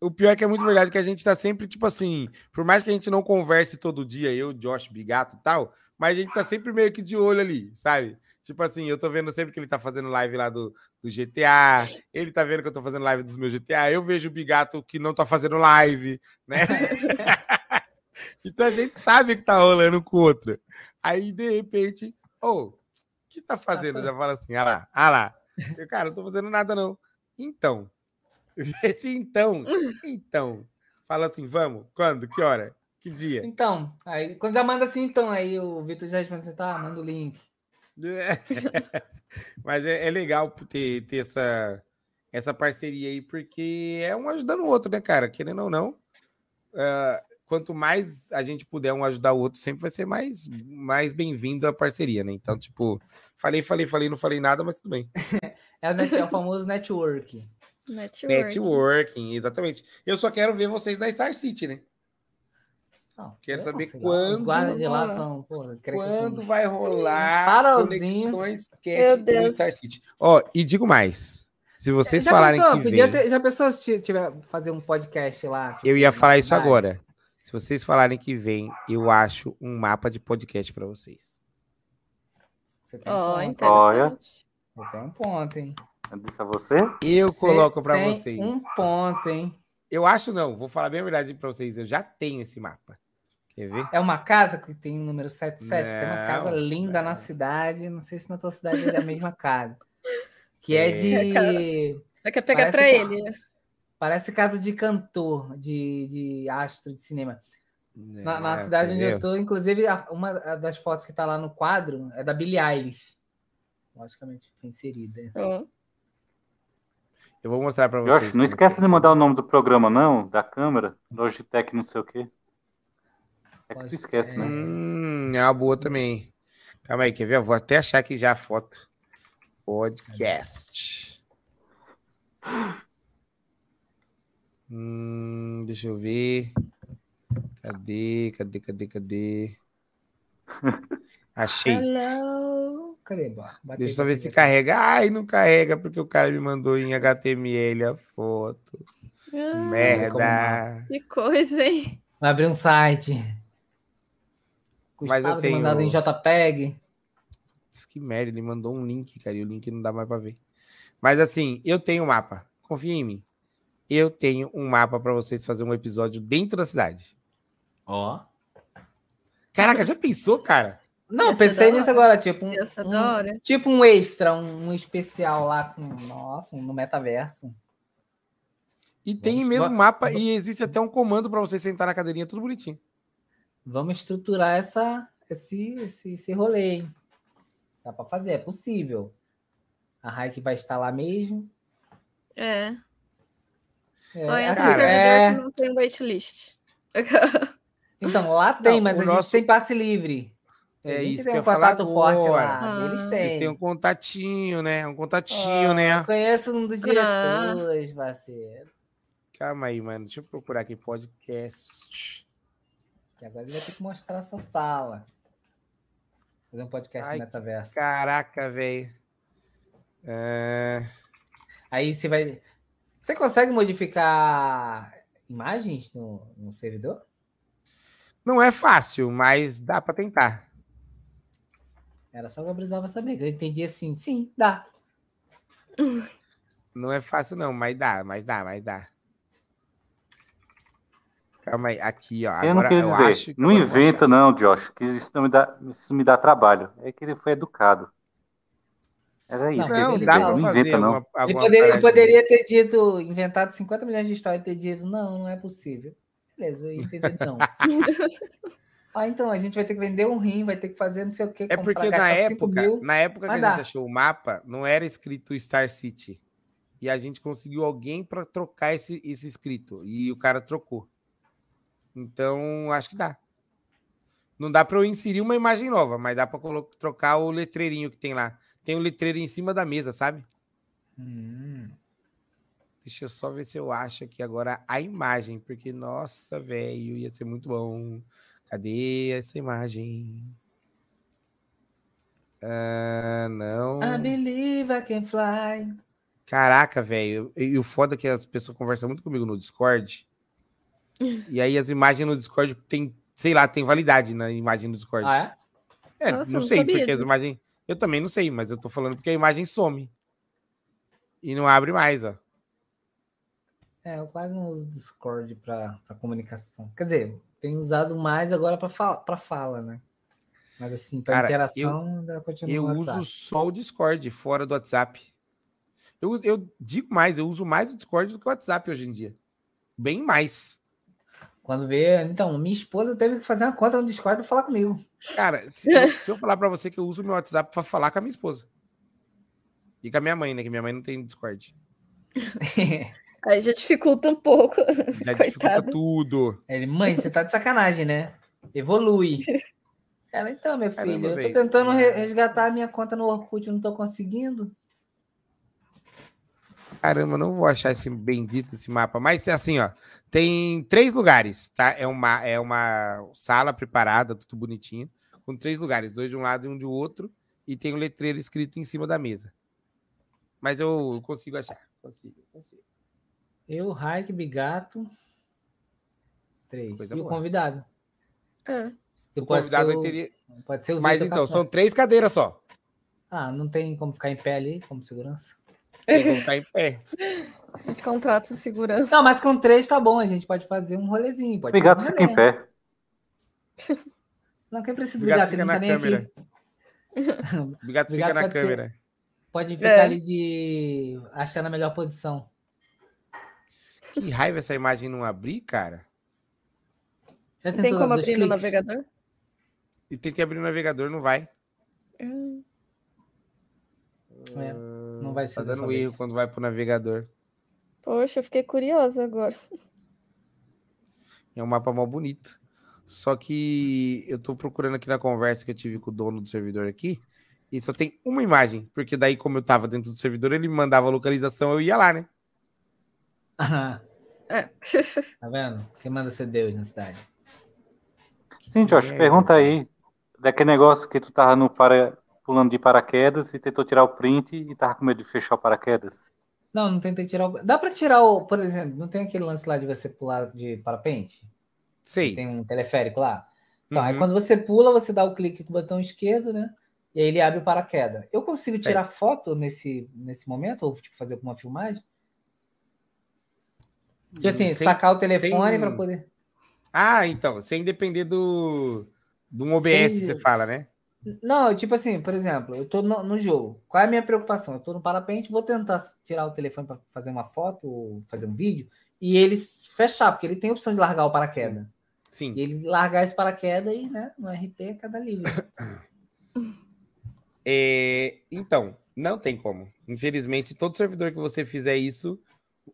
o pior é que é muito verdade que a gente tá sempre, tipo assim, por mais que a gente não converse todo dia, eu, Josh, Bigato e tal, mas a gente tá sempre meio que de olho ali, sabe? Tipo assim, eu tô vendo sempre que ele tá fazendo live lá do, do GTA, ele tá vendo que eu tô fazendo live dos meus GTA, eu vejo o Bigato que não tá fazendo live, né? então a gente sabe que tá rolando com outra. Aí, de repente, ô, o que você tá fazendo? Já fala assim, ah lá, ah lá. Eu, cara, não tô fazendo nada não. Então, esse então, então, fala assim, vamos, quando, que hora, que dia?
Então, aí quando já manda assim, então, aí o Vitor já responde assim, tá, manda o link.
Mas é, é legal ter, ter essa, essa parceria aí, porque é um ajudando o outro, né, cara? Querendo ou não, ah, quanto mais a gente puder um ajudar o outro, sempre vai ser mais, mais bem-vindo a parceria, né? Então, tipo, falei, falei, falei, não falei nada, mas tudo bem.
É o, net- é o famoso network.
Network.
Networking, exatamente. Eu só quero ver vocês na Star City, né?
Não,
Quero
eu
saber
lá,
quando-
Os guardas de lá são. Que
Quando
tem-
vai rolar
Farolzinho.
conexões cast do
Deus.
Star City? Ó, e digo mais. Se vocês
Já
falarem
pensou?
que vem,
ter- já pensou se tiver fazer um podcast lá? tipo,
eu ia
na
falar isso agora. Se vocês falarem que vem, eu acho um mapa de podcast pra vocês.
Você tem um
Ó,
ponto.
interessante.
Você tem um ponto, hein?
Eu disse a você?
Eu
Você
coloco pra
tem
vocês.
Um ponto, hein?
Eu acho não, vou falar bem a verdade pra vocês. Eu já tenho esse mapa. Quer ver?
É uma casa que tem o número 77, tem uma
Não,
casa linda
não.
na cidade. Não sei se na tua cidade é a mesma casa. Que é,
É,
de.
Você quer pegar
que-
ele.
Parece casa de cantor, de, de astro de cinema. Na, na
É,
cidade onde eu tô, inclusive, a- uma das fotos que tá lá no quadro é da Billie Eilish. Logicamente, foi inserida.
Ó.
Eu vou mostrar pra vocês.
Josh, não esquece
que
de
é.
mandar o nome do programa, não, da câmera, Logitech não sei o quê. É que tu esquece, né?
Hum, é uma boa também. Calma aí, quer ver? Eu vou até achar aqui já a foto. Podcast. Hum, deixa eu ver. Cadê? Cadê? Cadê? Cadê? Achei.
Hello! Cadê? Bora, bate
Deixa eu só ver se carrega. Ai, não carrega porque o cara me mandou em HTML a foto.
Ah,
Merda.
que coisa, hein?
Vai abrir um site.
Mas eu
Gustavo
tenho-
mandado em JPEG.
Que merda, ele mandou um link, cara, e o link não dá mais pra ver. Mas assim, eu tenho um mapa. Confia em mim. Eu tenho um mapa pra vocês fazer um episódio dentro da cidade.
Ó.
Caraca, já pensou, cara?
Não,
ser
pensei nisso agora, tipo um, um- tipo um extra, um, um especial lá com, nossa, no metaverso.
E tem
Vamos-
mesmo
va-
mapa e existe até um comando pra você sentar na cadeirinha, tudo bonitinho.
Vamos estruturar essa, esse, esse, esse rolê, hein? Dá pra fazer, é possível. A Raik vai estar lá mesmo.
É.
É,
Só entra
cara,
no servidor
é.
que não tem waitlist.
Então, lá tem,
Não,
mas a
nosso-
gente tem passe livre.
É
a gente
isso
tem
que eu
um contato forte lá.
Ah.
Eles
Eles
têm.
têm um contatinho, né? Um contatinho,
Ó,
né?
Eu conheço um dos diretores, parceiro.
Calma aí, mano. Deixa eu procurar aqui podcast.
Que agora ele vai ter que mostrar essa sala. Fazer um podcast
Ai,
metaverso.
Caraca, velho. É...
Aí você vai. Você consegue modificar imagens no, no servidor?
Não é fácil, mas dá pra tentar.
Era só o que eu precisava saber. que Eu entendi assim, sim, dá.
Não é fácil, não, mas dá, mas dá, mas dá. Calma aí, aqui, ó.
Eu
Agora
não queria dizer, não inventa não, Josh, que isso não me dá, isso me dá trabalho. É que ele foi educado. Era isso
Não,
dá pra
não inventa não.
alguma,
Ele poderia, ele poderia ter dito, inventado 50 milhões de histórias e ter dito, não, não é possível. Beleza, eu entendi, não. ah, então, a gente vai ter que vender um rim, vai ter que fazer não sei o que.
É porque na época, na época que a gente achou o mapa, não era escrito Star City. E a gente conseguiu alguém pra trocar esse, esse escrito. E o cara trocou. Então, acho que dá. Não dá pra eu inserir uma imagem nova, mas dá colo- trocar o letreirinho que tem lá. Tem um letreiro em cima da mesa, sabe?
Hum,
Deixa eu só ver se eu acho aqui agora a imagem, porque, nossa, velho, ia ser muito bom. Cadê essa imagem? Ah, não.
I believe I can fly.
Caraca, velho. E o foda é que as pessoas conversam muito comigo no Discord. e aí as imagens no Discord tem, sei lá, tem validade na imagem do Discord.
Ah, é?
É,
Nossa,
não
não
sei,
sabia
porque as
disso.
imagens. Eu também não sei, mas eu tô falando porque a imagem some. E não abre mais, ó.
É, eu quase não uso Discord para comunicação. Quer dizer, tenho usado mais agora para fala, pra fala, né? Mas assim, para interação, ainda continua
Eu uso só o Discord, fora do WhatsApp. Eu, eu digo mais, eu uso mais o Discord do que o WhatsApp hoje em dia. Bem mais.
Quando vê, então, minha esposa teve que fazer uma conta no Discord para falar comigo.
Cara, se eu, se eu falar pra você que eu uso meu WhatsApp pra falar com a minha esposa. E com a minha mãe, né? Que minha mãe não tem Discord.
Aí já dificulta um pouco.
Já dificulta
Coitado.
tudo.
Ele, mãe, você tá de sacanagem, né? Evolui. Ela, então, meu
Caramba,
filho, eu tô
velho.
tentando re- resgatar a minha conta no Orkut, não tô conseguindo.
Caramba, não vou achar esse bendito esse mapa. Mas é assim, ó. Tem três lugares, tá? É uma, é uma sala preparada, tudo bonitinho, com três lugares, dois de um lado e um do outro, e tem um letreiro escrito em cima da mesa. Mas eu consigo achar. Consigo, consigo.
Eu, Raik, Bigato. Três.
Coisa
e o
boa.
convidado.
É.
O
pode
convidado
ser o-
teria.
Pode ser o
Mas então, são três cadeiras só.
Ah, não tem como ficar em pé ali, como segurança.
Eu vou ficar em pé.
A gente contrata o segurança.
Não, mas com três tá bom, a gente pode fazer um rolezinho. Pode
Obrigado,
fazer um
fica em pé.
Não, quem precisa do ele
fica
não tá
na
nem
câmera.
aqui.
Obrigado, fica
Obrigado,
na
pode ser.
câmera.
Pode ficar
É.
ali de achando a melhor posição.
Que raiva essa imagem não abrir, cara.
Já
Tem como abrir no
cliques?
navegador?
E tentei abrir o navegador, não vai.
Hum,
É, não vai ser
Tá dando erro
vez.
quando vai pro navegador.
Poxa, eu fiquei curiosa agora.
É um mapa mó bonito. Só que eu tô procurando aqui na conversa que eu tive com o dono do servidor aqui. E só tem uma imagem. Porque daí, como eu tava dentro do servidor, ele me mandava a localização, eu ia lá, né?
É.
tá vendo? Quem manda ser Deus na cidade?
Sim, Josh,
merda,
pergunta aí. Daquele negócio que tu tava no para... pulando de paraquedas e tentou tirar o print e tava com medo de fechar o paraquedas.
Não, não tentei tirar o. Dá pra tirar o. Por exemplo, não tem aquele lance lá de você pular de parapente?
Sei.
Tem um teleférico lá? Então, aí
Uhum.
quando você pula, você dá o clique com o botão esquerdo, né? E aí ele abre o paraquedas. Eu consigo tirar foto nesse, nesse momento? Ou tipo, fazer uma filmagem? Tipo assim,
Sem-
sacar o telefone
sem-
para poder.
Ah, então, sem depender do. De um OBS,
Sem-
você fala, né?
Não, tipo assim, por exemplo, eu tô no, no jogo. Qual é a minha preocupação? Eu tô no parapente, vou tentar tirar o telefone para fazer uma foto ou fazer um vídeo e ele fechar, porque ele tem a opção de largar o paraquedas.
Sim.
E ele largar esse paraquedas e, né, no RP é cada livre.
É, então, não tem como. Infelizmente, todo servidor que você fizer isso,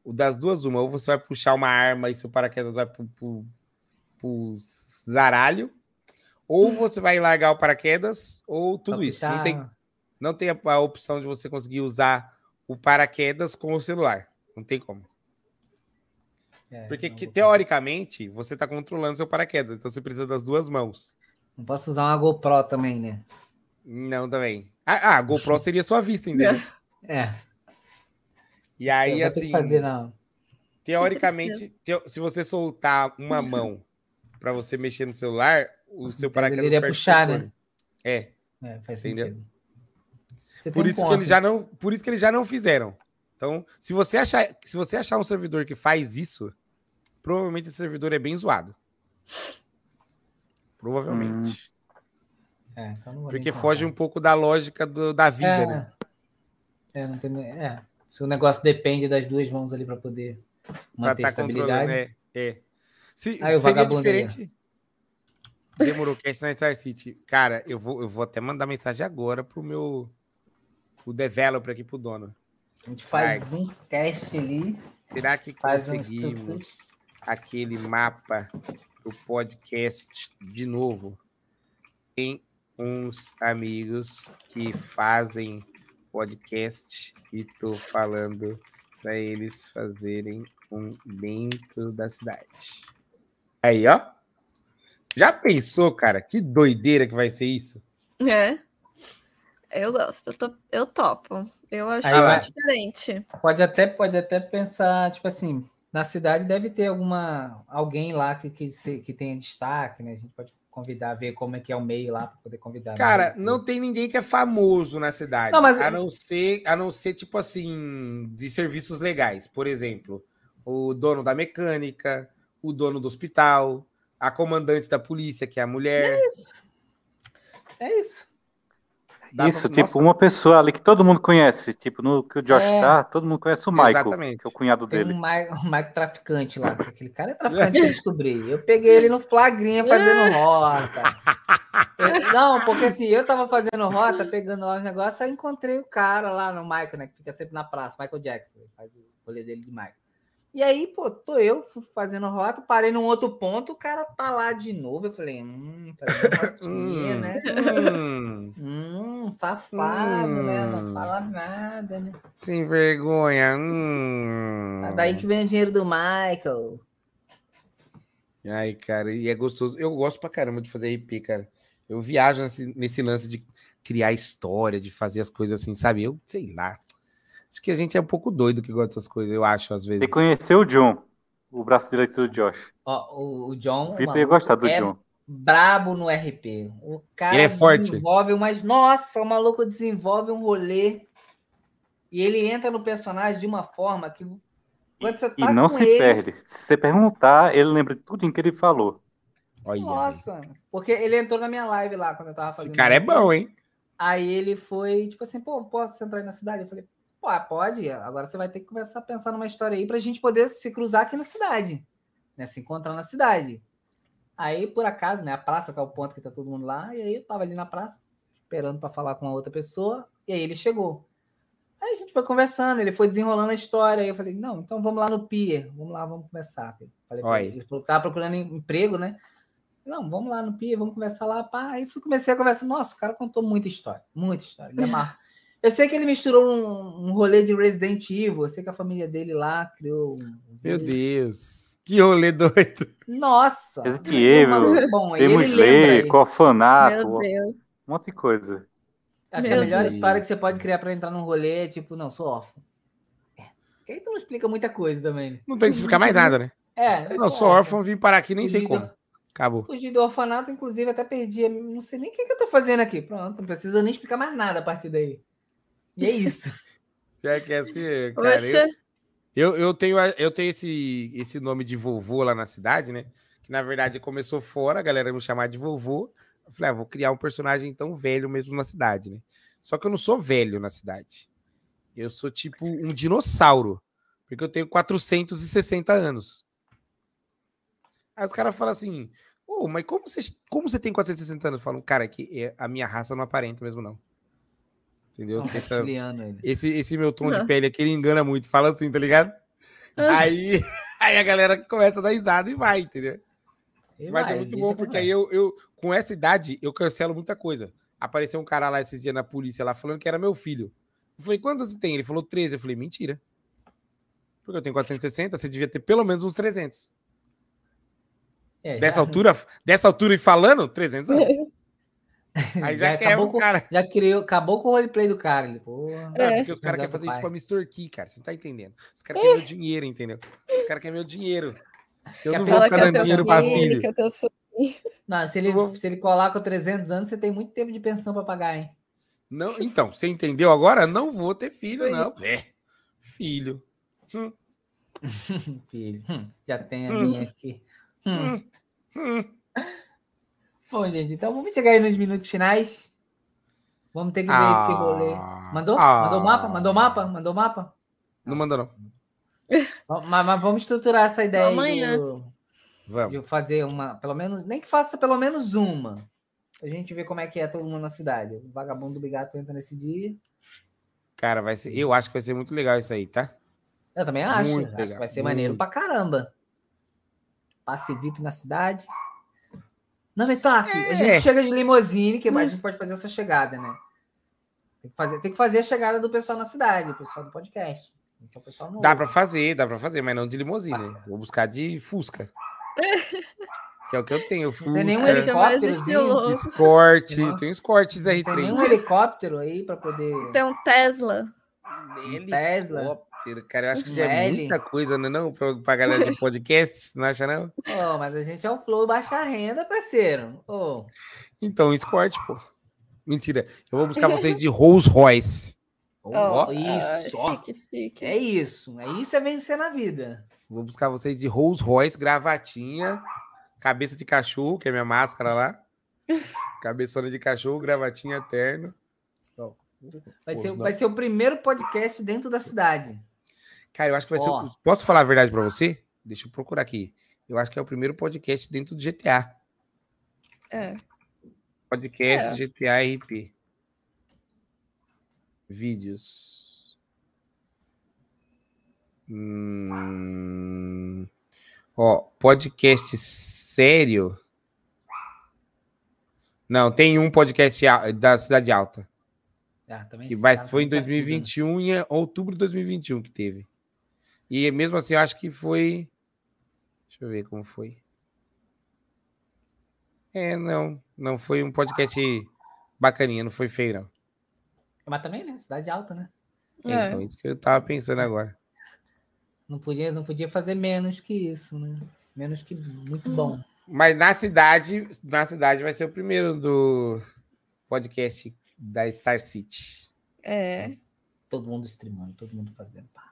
das duas, uma, ou você vai puxar uma arma e seu paraquedas vai pro, pro, pro zaralho, ou você vai largar o paraquedas, ou tudo isso. Não tem, não tem a, a opção de você conseguir usar o paraquedas com o celular. Não tem como.
é,
Porque que, teoricamente você está controlando seu paraquedas, então você precisa das duas mãos.
Não posso usar uma GoPro também, né?
Não também. Ah, a GoPro seria sua vista, entendeu?
É.
E aí, assim,
que fazer
teoricamente, teo- se você soltar uma mão para você mexer no celular, o seu
Ele
paraquedas
iria
perde
puxar, né?
É,
É, faz
Entendeu?
sentido. Você
por
tem um
isso que eles já não, por isso que eles já não fizeram. Então, se você achar, se você achar um servidor que faz isso, provavelmente esse servidor é bem zoado. Provavelmente.
É, então
Porque foge um pouco da lógica do- da vida,
é,
né?
É, não tem. É. Se o negócio depende das duas mãos ali para poder
Pra
manter
tá
estabilidade.
controlando, é. é. Se,
Aí o
seria diferente. Demorou cast na Star City. Cara, eu vou, eu vou até mandar mensagem agora pro meu o developer aqui pro dono.
A gente faz um cast ali,
Será que conseguimos aquele mapa do podcast de novo? Tem uns amigos que fazem podcast e tô falando para eles fazerem um dentro da cidade. Aí, ó. Já pensou, cara? Que doideira que vai ser isso?
É. Eu gosto, eu, tô- eu topo. Eu acho
Aí
diferente.
Pode até, pode até pensar, tipo assim, na cidade deve ter alguma alguém lá que, que, se- que tenha destaque, né? A gente pode convidar, ver como é que é o meio lá para poder convidar.
Cara,
né?
não tem ninguém que é famoso na cidade.
Não, mas-
a não ser, a não ser tipo assim, de serviços legais. Por exemplo, o dono da mecânica, o dono do hospital, a comandante da polícia, que é a mulher.
É isso.
Dá
Isso,
pra-
tipo,
Nossa,
uma pessoa ali que todo mundo conhece. Tipo, no que o Josh
É.
tá, todo mundo conhece o Michael,
Exatamente.
que é o cunhado
Tem
dele.
um Mike, um traficante lá. que Aquele cara é traficante que eu descobri. Eu peguei ele no flagrinha fazendo rota. Eu- não, porque assim, eu tava fazendo rota, pegando lá os negócios, aí encontrei o cara lá no Michael, né? Que fica sempre na praça, Michael Jackson. Faz o rolê dele de Michael. E aí, pô, tô eu fazendo rota, parei num outro ponto, o cara tá lá de novo. Eu falei, hum, fazendo rotinha,
Hum.
né?
Hum,
Hum, safado, né? Não
Hum.
fala nada, né?
sem vergonha. Hum.
É daí que vem o dinheiro do Michael.
Ai, cara, e é gostoso. Eu gosto pra caramba de fazer RP, cara. Eu viajo nesse, nesse lance de criar história, de fazer as coisas assim, sabe? Eu sei lá. Acho que a gente é um pouco doido que gosta dessas coisas, eu acho, às vezes.
Tem que conhecer o John, o braço direito do Josh.
Ó, o, o John.
O Vitor ia gostar do
é
John.
brabo no RP. O cara
Ele é forte.
desenvolve umas. Nossa, o maluco desenvolve um rolê. E ele entra no personagem de uma forma que. Quando você
E
tá
não
com
se
ele.
perde. Se você perguntar, ele lembra de tudo que ele falou.
Olha aí.
Nossa, porque ele entrou na minha live lá quando eu tava fazendo.
Esse cara é bom, hein?
Aí ele foi, tipo assim, pô, posso entrar aí na cidade? Eu falei, pô, pode. Agora você vai ter que começar a pensar numa história aí pra gente poder se cruzar aqui na cidade, né? Se encontrar na cidade. Aí, por acaso, né? A praça, que é o ponto que tá todo mundo lá, e aí eu tava ali na praça, esperando pra falar com a outra pessoa, e aí ele chegou. Aí a gente foi conversando, ele foi desenrolando a história, aí eu falei, não, então vamos lá no Pier, vamos lá, vamos conversar. Falei
Olha
ele, falou que tava procurando em- emprego, né? Não, vamos lá no Pier, vamos conversar lá, pá. Aí fui, comecei a conversar, nossa, o cara contou muita história, muita história. me amarro. Eu sei que ele misturou um, um rolê de Resident Evil, eu sei que a família dele lá criou um...
Meu Deus. Que rolê doido.
Nossa!
Evil,
maluco bom,
Slayer,
aí.
Orfanato,
Meu Deus.
um monte de coisa.
Acho que a
Meu
melhor
Deus.
história que você pode criar pra entrar num rolê é tipo, não, sou órfão. É. Que aí tu não explica muita coisa também, né?
Não tem que explicar mais nada, né?
É, eu
Não, sou órfão, vim parar aqui, nem sei
Fugi do-
como. Acabou.
Fugi do orfanato, inclusive, até perdi. Não sei nem o que, que eu tô fazendo aqui. Pronto, não precisa nem explicar mais nada a partir daí. E é isso.
Já que é assim, cara. eu-
Poxa,
Eu, eu tenho, eu tenho esse, esse nome de vovô lá na cidade, né? Que na verdade começou fora, a galera me chamar de vovô. Eu falei, ah, vou criar um personagem tão velho mesmo na cidade, né? Só que eu não sou velho na cidade. Eu sou tipo um dinossauro. Porque eu tenho 460 anos. Aí os caras falam assim, ô, mas como você, como você tem 460 anos? Eu falo, cara, é que é- a minha raça não aparenta mesmo, não. Entendeu?
Nossa,
Essa- esse, esse meu tom de pele aqui, ele engana muito. Fala assim, tá ligado?
Ah.
Aí, aí a galera começa a dar risada e vai, entendeu?
E
Mas é
vai,
muito
deixa
bom,
que
porque
vai.
aí eu, eu, com essa idade, eu cancelo muita coisa. Apareceu um cara lá esse dia na polícia lá falando que era meu filho. Eu falei, quantos você tem? Ele falou 13. Eu falei, mentira. Porque eu tenho 460, você devia ter pelo menos uns 300.
É,
Dessa
já-
altura, dessa altura e falando, 300 anos. Aí já,
Já
quebra
com-
caras.
Já criou, acabou com o roleplay do cara. Ele, porra.
É,
É.
porque os caras querem fazer isso pra me extorquir, cara. Você não tá entendendo. Os caras querem meu dinheiro, entendeu? Os caras querem meu dinheiro. Eu
Quer
não vou ficar
quer
dando dinheiro pra
filho,
filho.
que eu tô su-
Não, se ele,
vou-
se ele colar com 300 anos, você tem muito tempo de pensão pra pagar, hein?
Não, então, você entendeu agora? Não vou ter filho,
Foi.
não. É, filho. Hum,
Filho, hum, já tem a
Hum.
minha aqui. Hum. Bom, gente, então vamos chegar aí nos minutos finais. Vamos ter que ver esse rolê.
Ah,
Mandou?
ah.
Mandou mapa? Mandou mapa? Mandou mapa?
Não mandou, não.
Mas, mas vamos estruturar essa ideia aí
amanhã.
do-
Vamos.
de fazer uma, pelo menos, nem que faça pelo menos uma. Pra gente ver como é que é todo mundo na cidade. O vagabundo do Bigato entra nesse dia.
Cara, vai ser, eu acho que vai ser muito legal isso aí, tá?
Eu também acho.
Muito
acho
legal,
que vai ser
muito.
maneiro pra caramba. Passe VIP na cidade. Não, Vetoque, a
É.
gente chega de limousine, que a gente pode fazer essa chegada, né? Tem que, fazer, tem que fazer a chegada do pessoal na cidade, o pessoal do podcast. Então, o pessoal não
Dá pra fazer, dá pra fazer, mas não de limusine. Vou buscar de Fusca. que é o que eu tenho. Fusca,
tem nenhum
é estiloso.
Escort,
Não.
tem um Escort
Não tem
R3.
nenhum helicóptero aí pra poder.
Tem um Tesla.
Tesla.
Helicóptero, cara, eu acho que
Um
já é muita coisa, né? Não, pra, pra galera de podcast, não acha, não?
Ô, mas a gente é o flow baixa renda, parceiro. Ô,
Então, Escort, pô. Mentira. Eu vou buscar vocês de Rolls Royce.
ô,
Ó,
isso,
ah, chique, chique.
É isso. É isso é vencer na vida.
Vou buscar vocês de Rolls Royce, gravatinha, cabeça de cachorro, que é minha máscara lá. Cabeçona de cachorro, gravatinha terno.
Vai, ser,
não.
vai ser o primeiro podcast dentro da cidade.
Cara, eu acho que vai ser.
Ó.
Posso falar a verdade pra você? Deixa eu procurar aqui. Eu acho que é o primeiro podcast dentro do GTA.
É.
Podcast GTA RP. Vídeos. Hum... Ó, podcast sério. Não, tem um podcast da Cidade Alta.
Ah,
Que vai,
cara
foi em
tá tudo, né?
2021, em outubro de 2021 que teve. E mesmo assim, eu acho que foi. Deixa eu ver como foi. É, não. Não foi um podcast bacaninha, não foi feio, não.
Mas também, né? Cidade alta, né?
É,
É.
Então, isso que eu tava pensando agora.
Não podia, não podia fazer menos que isso, né? Menos que muito bom.
Mas na cidade, na cidade vai ser o primeiro do podcast da Star City.
É.
Todo mundo streamando, todo mundo fazendo. Pá,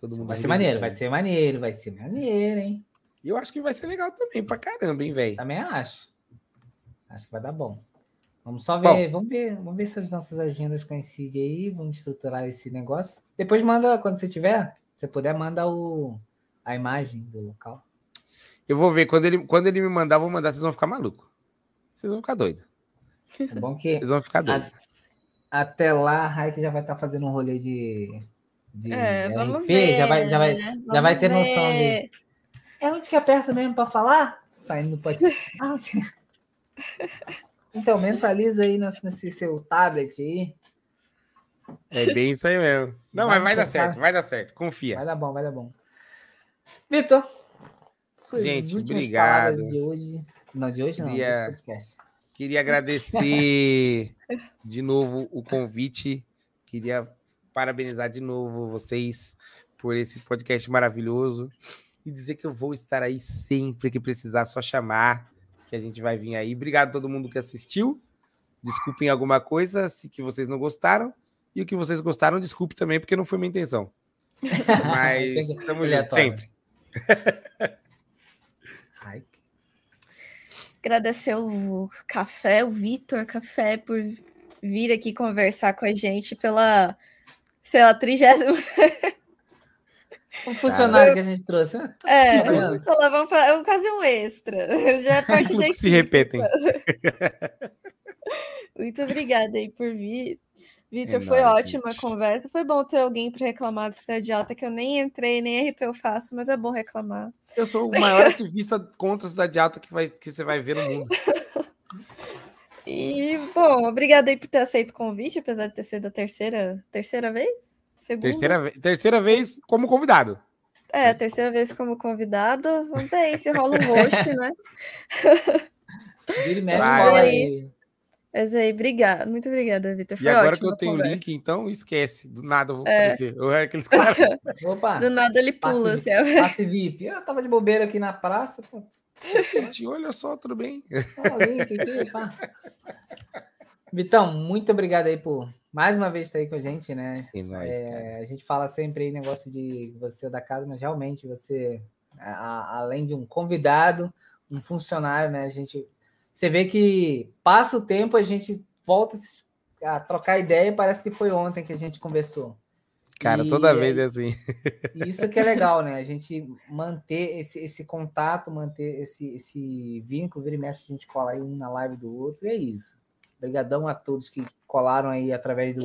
Todo mundo
Vai ser maneiro, vai
arrebentando.
ser maneiro, vai ser maneiro, hein?
E eu acho que vai ser legal também, pra caramba, hein, velho?
Também acho. Acho que vai dar bom. Vamos só ver, vamos ver, vamos ver se as nossas agendas coincidem aí, vamos estruturar esse negócio. Depois manda, quando você tiver, se puder, manda o, a imagem do local.
Eu vou ver, quando ele, quando ele me mandar, vou mandar, vocês vão ficar malucos. Vocês vão ficar doidos.
É bom que
Vocês vão ficar doidos.
até lá a Raik já vai estar fazendo um rolê de, de
É, vamos
RP,
ver.
já vai, já vai,
né?
já vai ter noção de.
ver.
É onde que aperta mesmo para falar? Saindo do podcast. Ah, então, mentaliza aí nesse, nesse seu tablet aí.
É bem isso aí mesmo. Não,
Vai
mas vai dar certo, vai dar certo. Confia.
Vai dar bom, vai dar bom. Vitor, suas
Gente,
últimas
obrigado.
palavras de hoje. Não, de hoje não,
Queria-
desse podcast.
Queria agradecer de novo o convite. Queria parabenizar de novo vocês por esse podcast maravilhoso. E dizer que eu vou estar aí sempre que precisar, só chamar, que a gente vai vir aí. Obrigado a todo mundo que assistiu. Desculpem alguma coisa se que vocês não gostaram. E o que vocês gostaram, desculpe também, porque não foi minha intenção. Mas estamos juntos, sempre.
Ai,
Agradecer o Café, o Vitor Café, por vir aqui conversar com a gente pela, sei lá, trigésima.
Um funcionário que a gente trouxe. né? Tá
É,
funcionando.
vamos falar, vamos falar, é quase um extra. Já é parte da
Se repetem.
Muito obrigada aí por vir. Vitor,
É
foi
nóis,
ótima a
gente.
conversa. Foi bom ter alguém para reclamar do Cidade Alta, que eu nem entrei, nem RP eu faço, mas é bom reclamar.
Eu sou o maior ativista contra a cidade alta que, vai, que você vai ver no mundo.
E, bom, obrigada aí por ter aceito o convite, apesar de ter sido a terceira, terceira vez? Segunda?
Terceira, terceira vez como convidado.
É, terceira vez como convidado. Vamos ver aí se rola um host, né?
Vira e mexe, aí.
Mas aí, obrigada. Muito obrigada, Vitor.
E agora que eu tenho o link, então esquece. Do nada eu vou
É.
aparecer. Eu é aqueles caras.
Opa,
Do nada ele pula.
passe,
Assim,
passe VIP. Eu tava de bobeira aqui na praça. Pô,
Gente, olha só, tudo bem?
Vitão, muito obrigado aí por mais uma vez estar aí com a gente, né?
É nóis,
É, a gente fala sempre aí negócio de você da casa, mas realmente você, a- além de um convidado, um funcionário, né? A gente, você vê que passa o tempo, a gente volta a trocar ideia e parece que foi ontem que a gente conversou.
Cara,
E
toda vez é assim.
Isso que é legal, né? A gente manter esse, esse contato, manter esse, esse vínculo, vira e mexe, a gente cola aí um na live do outro, e é isso. Obrigadão a todos que colaram aí através do,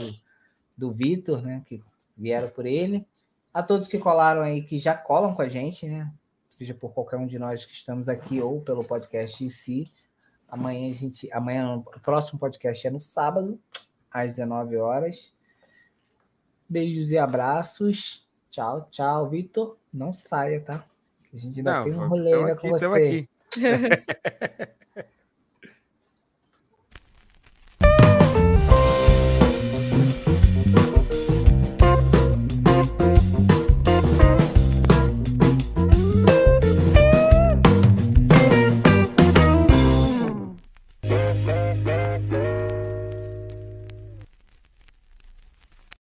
do Vitor, né? Que vieram por ele. A todos que colaram aí, que já colam com a gente, né? Seja por qualquer um de nós que estamos aqui ou pelo podcast em si. Amanhã a gente. Amanhã, o próximo podcast é no sábado, às 19 horas. Beijos e abraços. Tchau, tchau, Vitor. Não saia, tá? Que a gente ainda
Não,
tem um rolê ainda
aqui,
com você.
aqui.